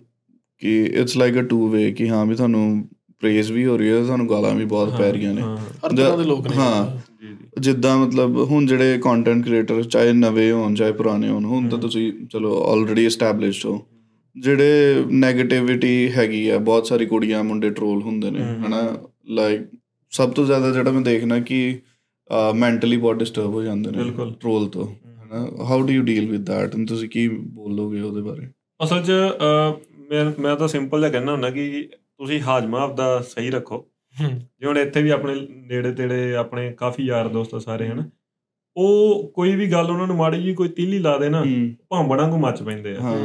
ਕਿ it's like a two way ਕਿ ਹਾਂ ਵੀ ਤੁਹਾਨੂੰ ਪ੍ਰੇਜ਼ ਵੀ ਹੋ ਰਹੀ ਹੈ ਤੁਹਾਨੂੰ ਗਾਲਾਂ ਵੀ ਬਹੁਤ ਪੈ ਰਹੀਆਂ ਨੇ। ਹਰ ਤਰ੍ਹਾਂ ਦੇ ਲੋਕ ਨੇ। ਹਾਂ ਜਿੱਦਾਂ ਮਤਲਬ ਹੁਣ ਜਿਹੜੇ ਕੰਟੈਂਟ ਕ੍ਰੀਏਟਰ ਚਾਹੇ ਨਵੇਂ ਹੋਣ ਚਾਹੇ ਪੁਰਾਣੇ ਹੋਣ ਹੁਣ ਤਾਂ ਤੁਸੀਂ ਚਲੋ ਆਲਰੇਡੀ ਐਸਟੈਬਲਿਸ਼ਡ ਹੋ। ਜਿਹੜੇ 네ਗੇਟਿਵਿਟੀ ਹੈਗੀ ਆ ਬਹੁਤ ਸਾਰੀ ਕੁੜੀਆਂ ਮੁੰਡੇ ਟ੍ਰੋਲ ਹੁੰਦੇ ਨੇ ਹਨਾ? ਲਾਈਕ ਸਭ ਤੋਂ ਜ਼ਿਆਦਾ ਜਿਹੜਾ ਮੈਂ ਦੇਖਣਾ ਕਿ ਮੈਂਟਲੀ ਬਹੁਤ ਡਿਸਟਰਬ ਹੋ ਜਾਂਦੇ ਨੇ। ਟ੍ਰੋਲ ਤੋਂ ਹਨਾ? How do you deal with that ਤੁਸੀਂ ਕੀ ਬੋਲੋਗੇ ਉਹਦੇ ਬਾਰੇ? ਅਸਲ 'ਚ ਮੈਂ ਮੈਂ ਤਾਂ ਸਿੰਪਲ ਜਿਹਾ ਕਹਿਣਾ ਹੁੰਦਾ ਕਿ ਤੁਸੀਂ ਹਾਜ਼ਮਾ ਆਪਦਾ ਸਹੀ ਰੱਖੋ। ਜਿਵੇਂ ਹੁਣ ਇੱਥੇ ਵੀ ਆਪਣੇ ਨੇੜੇ ਤੇੜੇ ਆਪਣੇ ਕਾਫੀ ਯਾਰ ਦੋਸਤ ਸਾਰੇ ਹਨ। ਉਹ ਕੋਈ ਵੀ ਗੱਲ ਉਹਨਾਂ ਨੂੰ ਮਾੜੀ ਜੀ ਕੋਈ ਤੀਲੀ ਲਾ ਦੇ ਨਾ ਭਾਂਬੜਾਂ ਨੂੰ ਮੱਚ ਪੈਂਦੇ ਆ।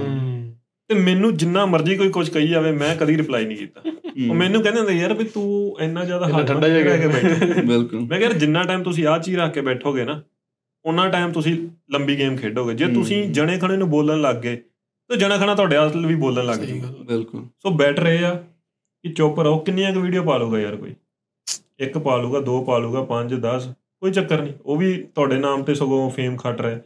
ਤੇ ਮੈਨੂੰ ਜਿੰਨਾ ਮਰਜ਼ੀ ਕੋਈ ਕੁਝ ਕਹੀ ਜਾਵੇ ਮੈਂ ਕਦੀ ਰਿਪਲਾਈ ਨਹੀਂ ਕੀਤਾ। ਉਹ ਮੈਨੂੰ ਕਹਿੰਦੇ ਹੁੰਦੇ ਯਾਰ ਵੀ ਤੂੰ ਇੰਨਾ ਜ਼ਿਆਦਾ ਹਾਜ਼ਮਾ ਠੰਡਾ ਜਿਹਾ ਰਹਿ ਕੇ ਬੈਠਾ? ਬਿਲਕੁਲ। ਮੈਂ ਕਿਹਾ ਜਿੰਨਾ ਟਾਈਮ ਤੁਸੀਂ ਆਹ ਚੀਜ਼ ਰੱਖ ਕੇ ਬੈਠੋਗੇ ਨਾ ਉਹਨਾਂ ਟਾਈਮ ਤੁਸੀਂ ਲੰਬੀ ਗੇਮ ਖੇਡੋਗੇ। ਜੇ। ਤੁਸੀਂ ਜਣੇ ਖਣੇ ਨੂੰ ਬੋਲਣ ਲੱਗ ਗਏ ਤਾਂ ਜਣਾ ਖਣਾ ਤੁਹਾਡੇ ਹਾਲ ਵੀ ਬੋਲਣ ਲੱਗ ਜੂਗਾ ਬਿਲਕੁਲ। ਸੋ ਬੈਟਰ ਇਹ ਆ ਕਿ ਚੁੱਪ ਰਹੋ। ਕਿੰਨੀਆਂ ਕੁ ਵੀਡੀਓ ਪਾ ਲੂਗਾ ਯਾਰ ਕੋਈ? ਇੱਕ ਪਾ ਲੂਗਾ ਦੋ ਪਾ ਲੂਗਾ ਪੰਜ 10 ਕੋਈ ਚੱਕਰ ਨਹੀਂ। ਉਹ ਵੀ ਤੁਹਾਡੇ ਨਾਮ ਤੇ ਸਗੋਂ ਫੇਮ ਖੱਟ ਰਿਹਾ।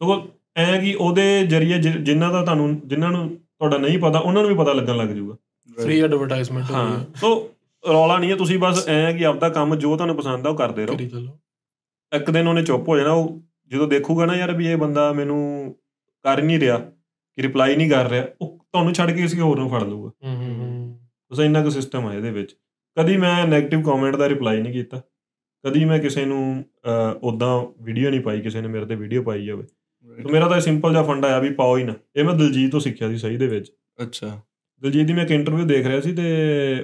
ਸਗੋਂ ਐ ਕਿ ਉਹਦੇ ਜਰੀਏ ਜਿਨ੍ਹਾਂ ਦਾ ਤੁਹਾਨੂੰ ਜਿਨ੍ਹਾਂ ਨੂੰ ਤੁਹਾਡਾ ਨਹੀਂ ਪਤਾ ਉਹਨਾਂ ਨੂੰ ਵੀ ਪਤਾ ਲੱਗਣ ਲੱਗ ਜਾਊਗਾ ਫ੍ਰੀ ਐਡਵਰਟਾਈਜ਼ਮੈਂਟ ਹੋ। ਹਾਂ ਸੋ ਰੌਲਾ ਨਹੀਂ ਹੈ ਤੁਸੀਂ ਬਸ ਐ ਕਿ ਆਪਦਾ ਕੰਮ ਜੋ ਤੁਹਾਨੂੰ ਪਸੰਦ ਆ ਉਹ ਕਰਦੇ ਰਹੋ। ਕਰੀ ਚੱਲੋ। ਇੱਕ ਦਿਨ ਉਹਨੇ ਚੁੱਪ ਹੋ ਜਾਣਾ ਉਹ ਜਦੋਂ ਦੇਖੂਗਾ ਨਾ ਯਾਰ ਵੀ ਇਹ ਬੰਦਾ ਮੈਨੂੰ ਕਰ ਨਹੀਂ ਰਿਹਾ। ਕਿ ਰਿਪਲਾਈ ਨਹੀਂ ਕਰ ਰਿਹਾ ਉਹ ਤੁਹਾਨੂੰ ਛੱਡ ਕੇ ਕਿਸੇ ਹੋਰ ਨੂੰ ਫੜ ਲਊਗਾ। ਹੂੰ ਹੂੰ ਹੂੰ। ਬਸ ਇੰਨਾ ਕੁ ਸਿਸਟਮ ਆ ਇਹਦੇ ਵਿੱਚ। ਕਦੀ ਮੈਂ 네ਗੇਟਿਵ ਕਮੈਂਟ ਦਾ ਰਿਪਲਾਈ ਨਹੀਂ ਕੀਤਾ। ਕਦੀ ਮੈਂ ਕਿਸੇ ਨੂੰ ਉਦਾਂ ਵੀਡੀਓ ਨਹੀਂ ਪਾਈ ਕਿਸੇ ਨੇ ਮੇਰੇ ਤੇ ਵੀਡੀਓ ਪਾਈ ਹੋਵੇ ਤੇ ਮੇਰਾ ਤਾਂ ਸਿੰਪਲ ਜਿਹਾ ਫੰਡਾ ਆ ਵੀ ਪਾਓ ਹੀ ਨਾ। ਇਹ ਮੈਂ ਦਿਲਜੀਤ ਤੋਂ ਸਿੱਖਿਆ ਸੀ ਸਹੀ ਦੇ ਵਿੱਚ। ਅੱਛਾ। ਦਿਲਜੀਤ ਦੀ ਮੈਂ ਇੱਕ ਇੰਟਰਵਿਊ ਦੇਖ ਰਿਹਾ ਸੀ ਤੇ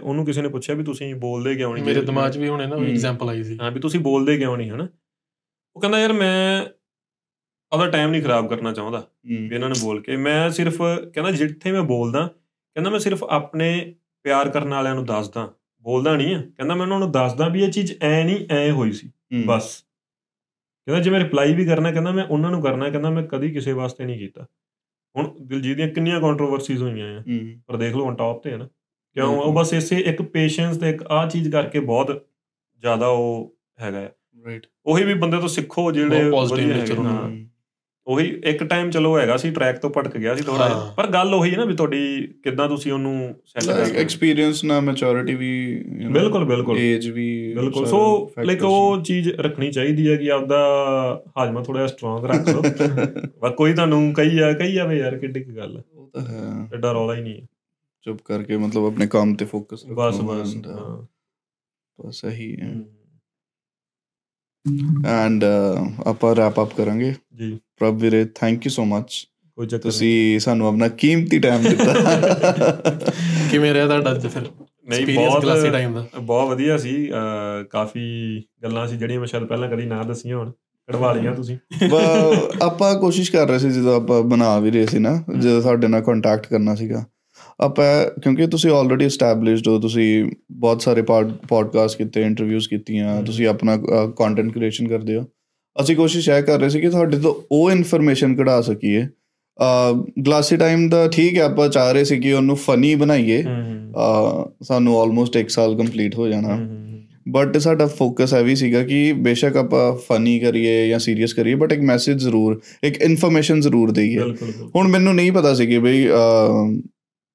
ਉਹਨੂੰ ਕਿਸੇ ਨੇ ਪੁੱਛਿਆ ਵੀ ਤੁਸੀਂ ਬੋਲਦੇ ਕਿਉਂ ਨਹੀਂ? ਮੇਰੇ ਦਿਮਾਗ 'ਚ ਵੀ ਹੁਣੇ ਨਾ ਹੂੰ। ਐਗਜ਼ਾਮਪਲ ਆਈ ਸੀ। ਹਾਂ ਵੀ ਤੁਸੀਂ ਬੋਲਦੇ ਕਿਉਂ ਨਹੀਂ ਹਨਾ? ਉਹ ਕਹਿੰਦਾ ਯਾਰ ਮੈਂ ਆਪਦਾ ਟਾਈਮ ਨਹੀਂ ਖਰਾਬ ਕਰਨਾ ਚਾਹੁੰਦਾ। ਵੀ ਇਹਨਾਂ ਨੂੰ ਬੋਲ ਕੇ। ਮੈਂ ਸਿਰਫ ਕਹਿੰਦਾ ਜਿੱਥੇ ਮੈਂ ਬੋਲਦਾ ਕਹਿੰਦਾ ਮੈਂ ਸਿਰਫ ਆਪਣੇ ਪਿਆਰ ਕਰਨ ਵਾਲਿਆਂ ਨੂੰ ਦੱਸਦਾ। ਬੋਲਦਾ ਨਹੀਂ ਆ। ਕਹਿੰਦਾ ਮੈਂ ਉਹਨਾਂ ਨੂੰ ਦੱਸਦਾ ਵੀ ਇਹ ਚੀਜ਼ ਐ ਨਹੀਂ ਐ ਹੋਈ ਸੀ। ਬਸ। ਕਹਿੰਦਾ ਜੇ ਮੈਂ ਰਿਪਲਾਈ ਵੀ ਕਰਨਾ ਕਹਿੰਦਾ ਮੈਂ ਉਹਨਾਂ ਨੂੰ ਕਰਨਾ ਕਹਿੰਦਾ ਮੈਂ ਕਦੀ ਕਿਸੇ ਵਾਸਤੇ ਨਹੀਂ ਕੀਤਾ। ਹੁਣ ਦਿਲਜੀਤ ਦੀਆਂ ਕਿੰਨੀਆਂ ਕੰਟਰੋਵਰਸੀਜ਼ ਹੋਈਆਂ ਆ। ਪਰ ਦੇਖ ਲਓ ਹੁਣ ਟੌਪ ਤੇ ਹੈ ਨਾ। ਕਿਉਂ? ਉਹ। ਬਸ ਇਸੇ ਇੱਕ ਪੇਸ਼ੈਂਸ ਤੇ ਇੱਕ ਆ ਚੀਜ਼ ਕਰਕੇ ਬਹੁਤ ਜ਼ਿਆਦਾ ਉਹ ਹੈਗਾ ਆ। Right, ਉਹੀ ਵੀ ਬੰਦੇ ਤੋਂ ਸਿੱਖੋ ਜਿਹੜੇ ਵਧੀਆ ਹਾਂ। ਉਹੀ ਇੱਕ ਟਾਈਮ ਚਲੋ ਹੈਗਾ ਸੀ ਟਰੈਕ ਤੋਂ ਭਟਕ ਗਿਆ ਸੀ ਥੋੜਾ ਹਾਂ। ਪਰ ਗੱਲ ਉਹੀ ਹੈ ਨਾ ਵੀ ਤੁਹਾਡੀ ਕਿੱਦਾਂ ਤੁਸੀਂ ਉਹਨੂੰ ਸੈੱਟ ਕਰਦੇ experience ਨਾ ਮੈਚੁਰਿਟੀ ਵੀ ਬਿਲਕੁਲ ਬਿਲਕੁਲ। ਏਜ ਵੀ ਬਿਲਕੁਲ। ਸੋ। ਲਾਈਕ ਉਹ ਚੀਜ਼ ਰੱਖਣੀ ਚਾਹੀਦੀ ਹੈ ਕਿ ਆਪਦਾ ਹਾਜ਼ਮਾ ਥੋੜਾ ਸਟਰੋਂਗ ਰੱਖ ਲਓ। ਬਸ ਕੋਈ ਤੁਹਾਨੂੰ ਕਹੀ ਆ ਕਹੀ ਜਾਵੇ ਯਾਰ ਕਿੱਡੀ ਕੁ ਗੱਲ ਉਹ ਤਾਂ ਹੈ। ਐਡਾ ਰੌਲਾ ਹੀ ਨਹੀਂ ਹੈ। ਚੁੱਪ ਕਰਕੇ ਮਤਲਬ ਆਪਣੇ ਕੰਮ ਤੇ ਫੋਕਸ ਬਸ ਬਸ ਹਾਂ। ਬਸ ਇਹੀ ਹੈ। ਐਂਡ ਆਪਾਂ ਰੈਪ ਅਪ ਕਰਾਂਗੇ। ਜੀ। ਪ੍ਰਭ ਵੀਰੇ ਥੈਂਕ ਯੂ ਸੋ ਮਚ ਤੁਸੀਂ ਸਾਨੂੰ ਆਪਣਾ ਕੀਮਤੀ ਟਾਈਮ ਦਿੱਤਾ। ਕਿਵੇਂ ਰਿਹਾ ਤੁਹਾਡਾ ਅੱਜ ਫਿਰ? ਨਹੀਂ ਐਕਸਪੀਰੀਅੰਸ ਕਲਾਸੀ ਬਹੁਤ ਟਾਈਮ ਦਾ। ਬਹੁਤ ਵਧੀਆ ਸੀ। ਕਾਫੀ ਗੱਲਾਂ ਸੀ ਜਿਹੜੀਆਂ ਮੈਂ ਸ਼ਾਇਦ ਪਹਿਲਾਂ ਕਦੀ ਨਾ ਦੱਸੀਆਂ ਹੋਣ। ਕਢਵਾ ਲਈਆਂ ਤੁਸੀਂ। ਆਪਾਂ ਕੋਸ਼ਿਸ਼ ਕਰ ਰਹੇ ਸੀ ਜਦੋਂ ਆਪਾਂ ਬਣਾ ਵੀ ਰਹੇ ਸੀ ਨਾ ਜਦੋਂ ਸਾਡੇ ਨਾਲ ਕੰਟੈਕਟ ਕਰਨਾ ਸੀਗਾ। ਆਪਾਂ ਕਿਉਂਕਿ ਤੁਸੀਂ ਆਲਰੇਡੀ ਐਸਟੈਬਲਿਸ਼ਡ ਹੋ ਤੁਸੀਂ ਬਹੁਤ ਸਾਰੇ ਪੋਡਕਾਸਟ ਕੀਤੇ ਇੰਟਰਵਿਊਜ਼ ਕੀਤੀਆਂ। ਤੁਸੀਂ ਆਪਣਾ ਕੰਟੈਂਟ ਕ੍ਰੀਏਸ਼ਨ ਕਰਦੇ ਹੋ। ਅਸੀਂ ਕੋਸ਼ਿਸ਼ ਇਹ ਕਰ ਰਹੇ ਸੀ ਕਿ ਤੁਹਾਡੇ ਤੋਂ ਉਹ ਇਨਫੋਰਮੇਸ਼ਨ ਕਢਾ ਸਕੀਏ। ਗਲਾਸੀ ਟਾਈਮ ਦਾ ਠੀਕ ਹੈ ਆਪਾਂ ਚਾਹ ਰਹੇ ਸੀ ਕਿ ਉਹਨੂੰ ਫਨੀ ਬਣਾਈਏ। ਸਾਨੂੰ ਆਲਮੋਸਟ 1 ਸਾਲ ਕੰਪਲੀਟ ਹੋ ਜਾਣਾ। ਬਟ ਸਾਡਾ ਫੋਕਸ ਹੈ ਵੀ ਸੀਗਾ ਕਿ ਬੇਸ਼ੱਕ ਆਪਾਂ ਫਨੀ ਕਰੀਏ ਜਾਂ ਸੀਰੀਅਸ ਕਰੀਏ ਬਟ ਇੱਕ ਮੈਸੇਜ ਜ਼ਰੂਰ ਇੱਕ ਇਨਫੋਰਮੇਸ਼ਨ ਜ਼ਰੂਰ ਦਈਏ। ਹੁਣ ਮੈਨੂੰ ਨਹੀਂ ਪਤਾ ਸੀ ਕਿ ਬਈ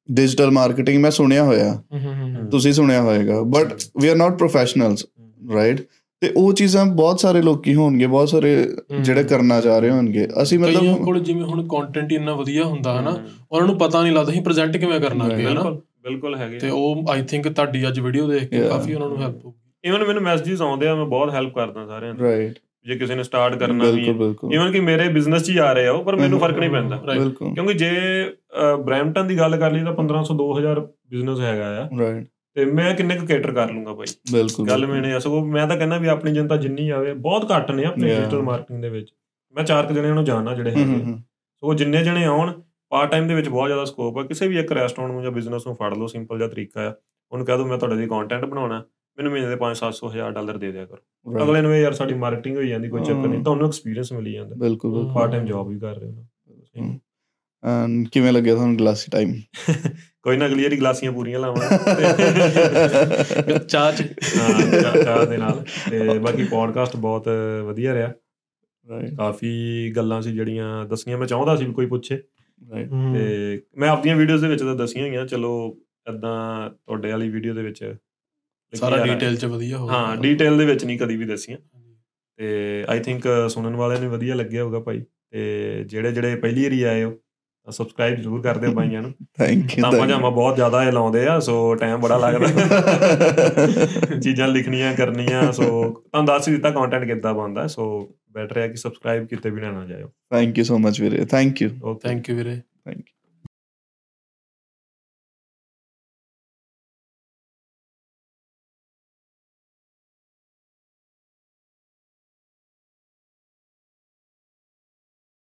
ਡਿਜੀਟਲ ਮਾਰਕੀਟਿੰਗ ਮੈਂ ਸੁਣਿਆ ਹੋਇਆ। ਹੂੰ ਹੂੰ ਹੂੰ ਤੁਸੀਂ ਸੁਣਿਆ ਹੋਏਗਾ। But we are not professionals right ਤੇ ਉਹ ਚੀਜ਼ਾਂ ਬਹੁਤ ਸਾਰੇ ਲੋਕੀ ਹੋਣਗੇ ਬਹੁਤ ਸਾਰੇ ਜਿਹੜੇ ਕਰਨਾ ਚਾਹ ਰਹੇ ਹੋਣਗੇ। ਅਸੀਂ ਕਈਆਂ ਮਤਲਬ ਕੋਲ ਜਿਵੇਂ ਹੁਣ ਕੰਟੈਂਟ ਇੰਨਾ ਵਧੀਆ ਹੁੰਦਾ ਹਨਾ ਉਹਨਾਂ ਨੂੰ ਪਤਾ ਨਹੀਂ ਲੱਗਦਾ ਅਸੀਂ ਪ੍ਰੈਜ਼ੈਂਟ ਕਿਵੇਂ ਕਰਨਾ ਅੱਗੇ ਹਨਾ? ਬਿਲਕੁਲ ਬਿਲਕੁਲ ਹੈਗੇ। ਤੇ ਉਹ ਆਈ ਥਿੰਕ ਤੁਹਾਡੀ ਅੱਜ ਵੀਡੀਓ ਦੇਖ ਕੇ. ਕਾਫੀ ਉਹਨਾਂ ਨੂੰ ਹੈਲਪ ਹੋਊਗੀ। ਇਵਨ ਮੈਨੂੰ ਮੈਸੇजेस ਆਉਂਦੇ ਆ ਮੈਂ ਬਹੁਤ ਹੈਲਪ ਕਰਦਾ ਸਾਰਿਆਂ ਦੀ ਰਾਈਟ ਜੇ ਕਿਸੇ ਨੇ ਸਟਾਰਟ ਕਰਨਾ ਵੀ ਇਵਨ ਕਿ ਮੇਰੇ ਬਿਜ਼ਨਸ 'ਚ ਹੀ ਆ ਰਹੇ ਆ ਉਹ ਪਰ ਮੈਨੂੰ ਫ਼ਰਕ ਨਹੀਂ ਪੈਂਦਾ। ਕਿਉਂਕਿ ਜੇ ਬ੍ਰੈਂਪਟਨ ਦੀ ਗੱਲ ਕਰ ਲਈ ਤਾਂ 1500 2000 ਬਿਜ਼ਨਸ ਹੈਗਾ ਆ। ਰਾਈਟ ਤੇ ਮੈਂ ਕਿੰਨੇ ਕੁ ਕੇਟਰ ਕਰ ਲੂੰਗਾ ਭਾਈ ਬਿਲਕੁਲ ਗੱਲ ਮੈਨੇ ਸਗੋਂ ਮੈਂ ਤਾਂ ਕਹਿੰਦਾ ਵੀ ਆਪਣੀ ਜਨਤਾ ਜਿੰਨੀ ਆਵੇ ਬਹੁਤ ਘੱਟ ਨੇ ਆਪਣੇ. ਡਿਜੀਟਲ ਮਾਰਕੀਟਿੰਗ ਦੇ ਵਿੱਚ। ਮੈਂ ਚਾਰ ਕੁ ਜਣਿਆਂ ਨੂੰ ਜਾਣਦਾ ਜਿਹੜੇ ਹੈਗੇ। ਸੋ ਜਿੰਨੇ ਜਣੇ ਆਉਣ ਪਾਰਟ ਟਾਈਮ ਦੇ ਵਿੱਚ ਬਹੁਤ ਜ਼ਿਆਦਾ ਸਕੋਪ ਆ। ਕਿਸੇ ਵੀ ਇੱਕ ਰੈਸਟੋਰੈਂਟ ਨੂੰ ਜਾਂ ਬਿਜ਼ਨਸ ਨੂੰ ਫੜ ਲਓ ਸਿੰਪਲ ਜਿਹਾ ਤਰੀਕਾ ਆ। ਉਹਨੂੰ ਕਹਿ ਦੋ ਮੈਂ ਤੁਹਾਡੇ ਲਈ ਕੰਟੈਂਟ ਬਣਾਉਣਾ ਮੈਨੂੰ ਮਹੀਨੇ ਦੇ 5-700 ਹਜ਼ਾਰ ਡਾਲਰ ਦੇ ਦਿਆ ਕਰੋ. ਅਗਲੇ ਨੂੰ ਯਾਰ ਸਾਡੀ ਮਾਰਕੀਟਿੰਗ ਹੋਈ ਜਾਂਦੀ ਕੋਈ ਚੱਕਰ ਨਹੀਂ। ਤੁਹਾਨੂੰ ਐਕਸਪੀਰੀਅੰਸ ਮਿਲੀ ਜਾਂਦਾ। ਬਿਲਕੁਲ ਬਿਲਕੁਲ। ਪਾਰਟ ਟਾਈਮ ਜੌਬ ਵੀ ਕਰ ਰਹੇ ਹੋ। And ਕਿਵੇਂ ਲੱਗਿਆ ਤੁਹਾਨੂੰ ਗਲਾਸੀ ਟਾਈਮ ਕੋਈ ਨਾ ਅਗਲੀ ਵਾਰੀ ਗਲਾਸੀਆਂ ਪੂਰੀਆਂ ਲਾਵਾਂਗੇ। ਚਾਹ ਚ। ਚਾਹ- ਦੇ ਨਾਲ। ਤੇ ਬਾਕੀ ਪੋਡਕਾਸਟ ਬਹੁਤ ਵਧੀਆ ਰਿਹਾ। ਰਾਈਟ ਕਾਫੀ ਗੱਲਾਂ ਸੀ ਜਿਹੜੀਆਂ ਦੱਸੀਆਂ ਮੈਂ ਚਾਹੁੰਦਾ ਸੀ ਕੋਈ ਪੁੱਛੇ। ਤੇ ਮੈਂ ਆਪਣੀਆਂ ਵੀਡੀਓਜ਼ ਦੇ ਵਿੱਚ ਤਾਂ ਦੱਸੀਆਂ ਹੋਈਆਂ ਚਲੋ ਇਦਾਂ ਤੁਹਾਡੇ ਵਾਲੀ ਵੀਡੀਓ ਦੇ ਵਿੱਚ ਸਾਰਾ ਡਿਟੇਲ ਚ ਵਧੀਆ ਹੋਊਗਾ। ਹਾਂ ਡੀਟੇਲ ਦੇ ਵਿੱਚ ਨਹੀਂ ਕਦੀ ਵੀ ਦੱਸੀਆਂ। ਤੇ ਆਈ ਥਿੰਕ ਸੁਣਨ ਵਾਲਿਆਂ ਨੂੰ ਵਧੀਆ ਲੱਗਿਆ ਹੋਊਗਾ ਭਾਈ। ਤੇ ਜਿਹੜੇ ਜਿਹੜੇ ਪਹਿਲੀ ਵਾਰੀ ਆਏ ਹੋ ਤਾਂ ਸਬਸਕ੍ਰਾਈਬ ਜ਼ਰੂਰ ਕਰ ਦਿਓ ਭਾਈਆਂ ਨੂੰ। ਥੈਂਕ ਯੂ ਤਾਮਾ ਜਾਮਾ ਬਹੁਤ ਜ਼ਿਆਦਾ ਇਹ ਲਾਉਂਦੇ ਆ ਸੋ ਟਾਈਮ ਬੜਾ ਲੱਗਦਾ। ਚੀਜ਼ਾਂ ਲਿਖਣੀਆਂ ਕਰਨੀਆਂ ਸੋ ਤੁਹਾਨੂੰ ਦੱਸ ਦਿੱਤਾ ਕੰਟੈਂਟ ਕਿੱਦਾਂ ਬਣਦਾ ਸੋ ਬੈਟਰ ਹੈ ਕਿ ਸਬਸਕ੍ਰਾਈਬ ਕੀਤੇ ਬਿਨਾਂ ਨਾ ਜਾਇਓ। ਥੈਂਕ ਯੂ ਸੋ ਮਚ ਵੀਰੇ ਥੈਂਕ ਯੂ ਥੈਂਕ ਯੂ ਵੀਰੇ। Thank you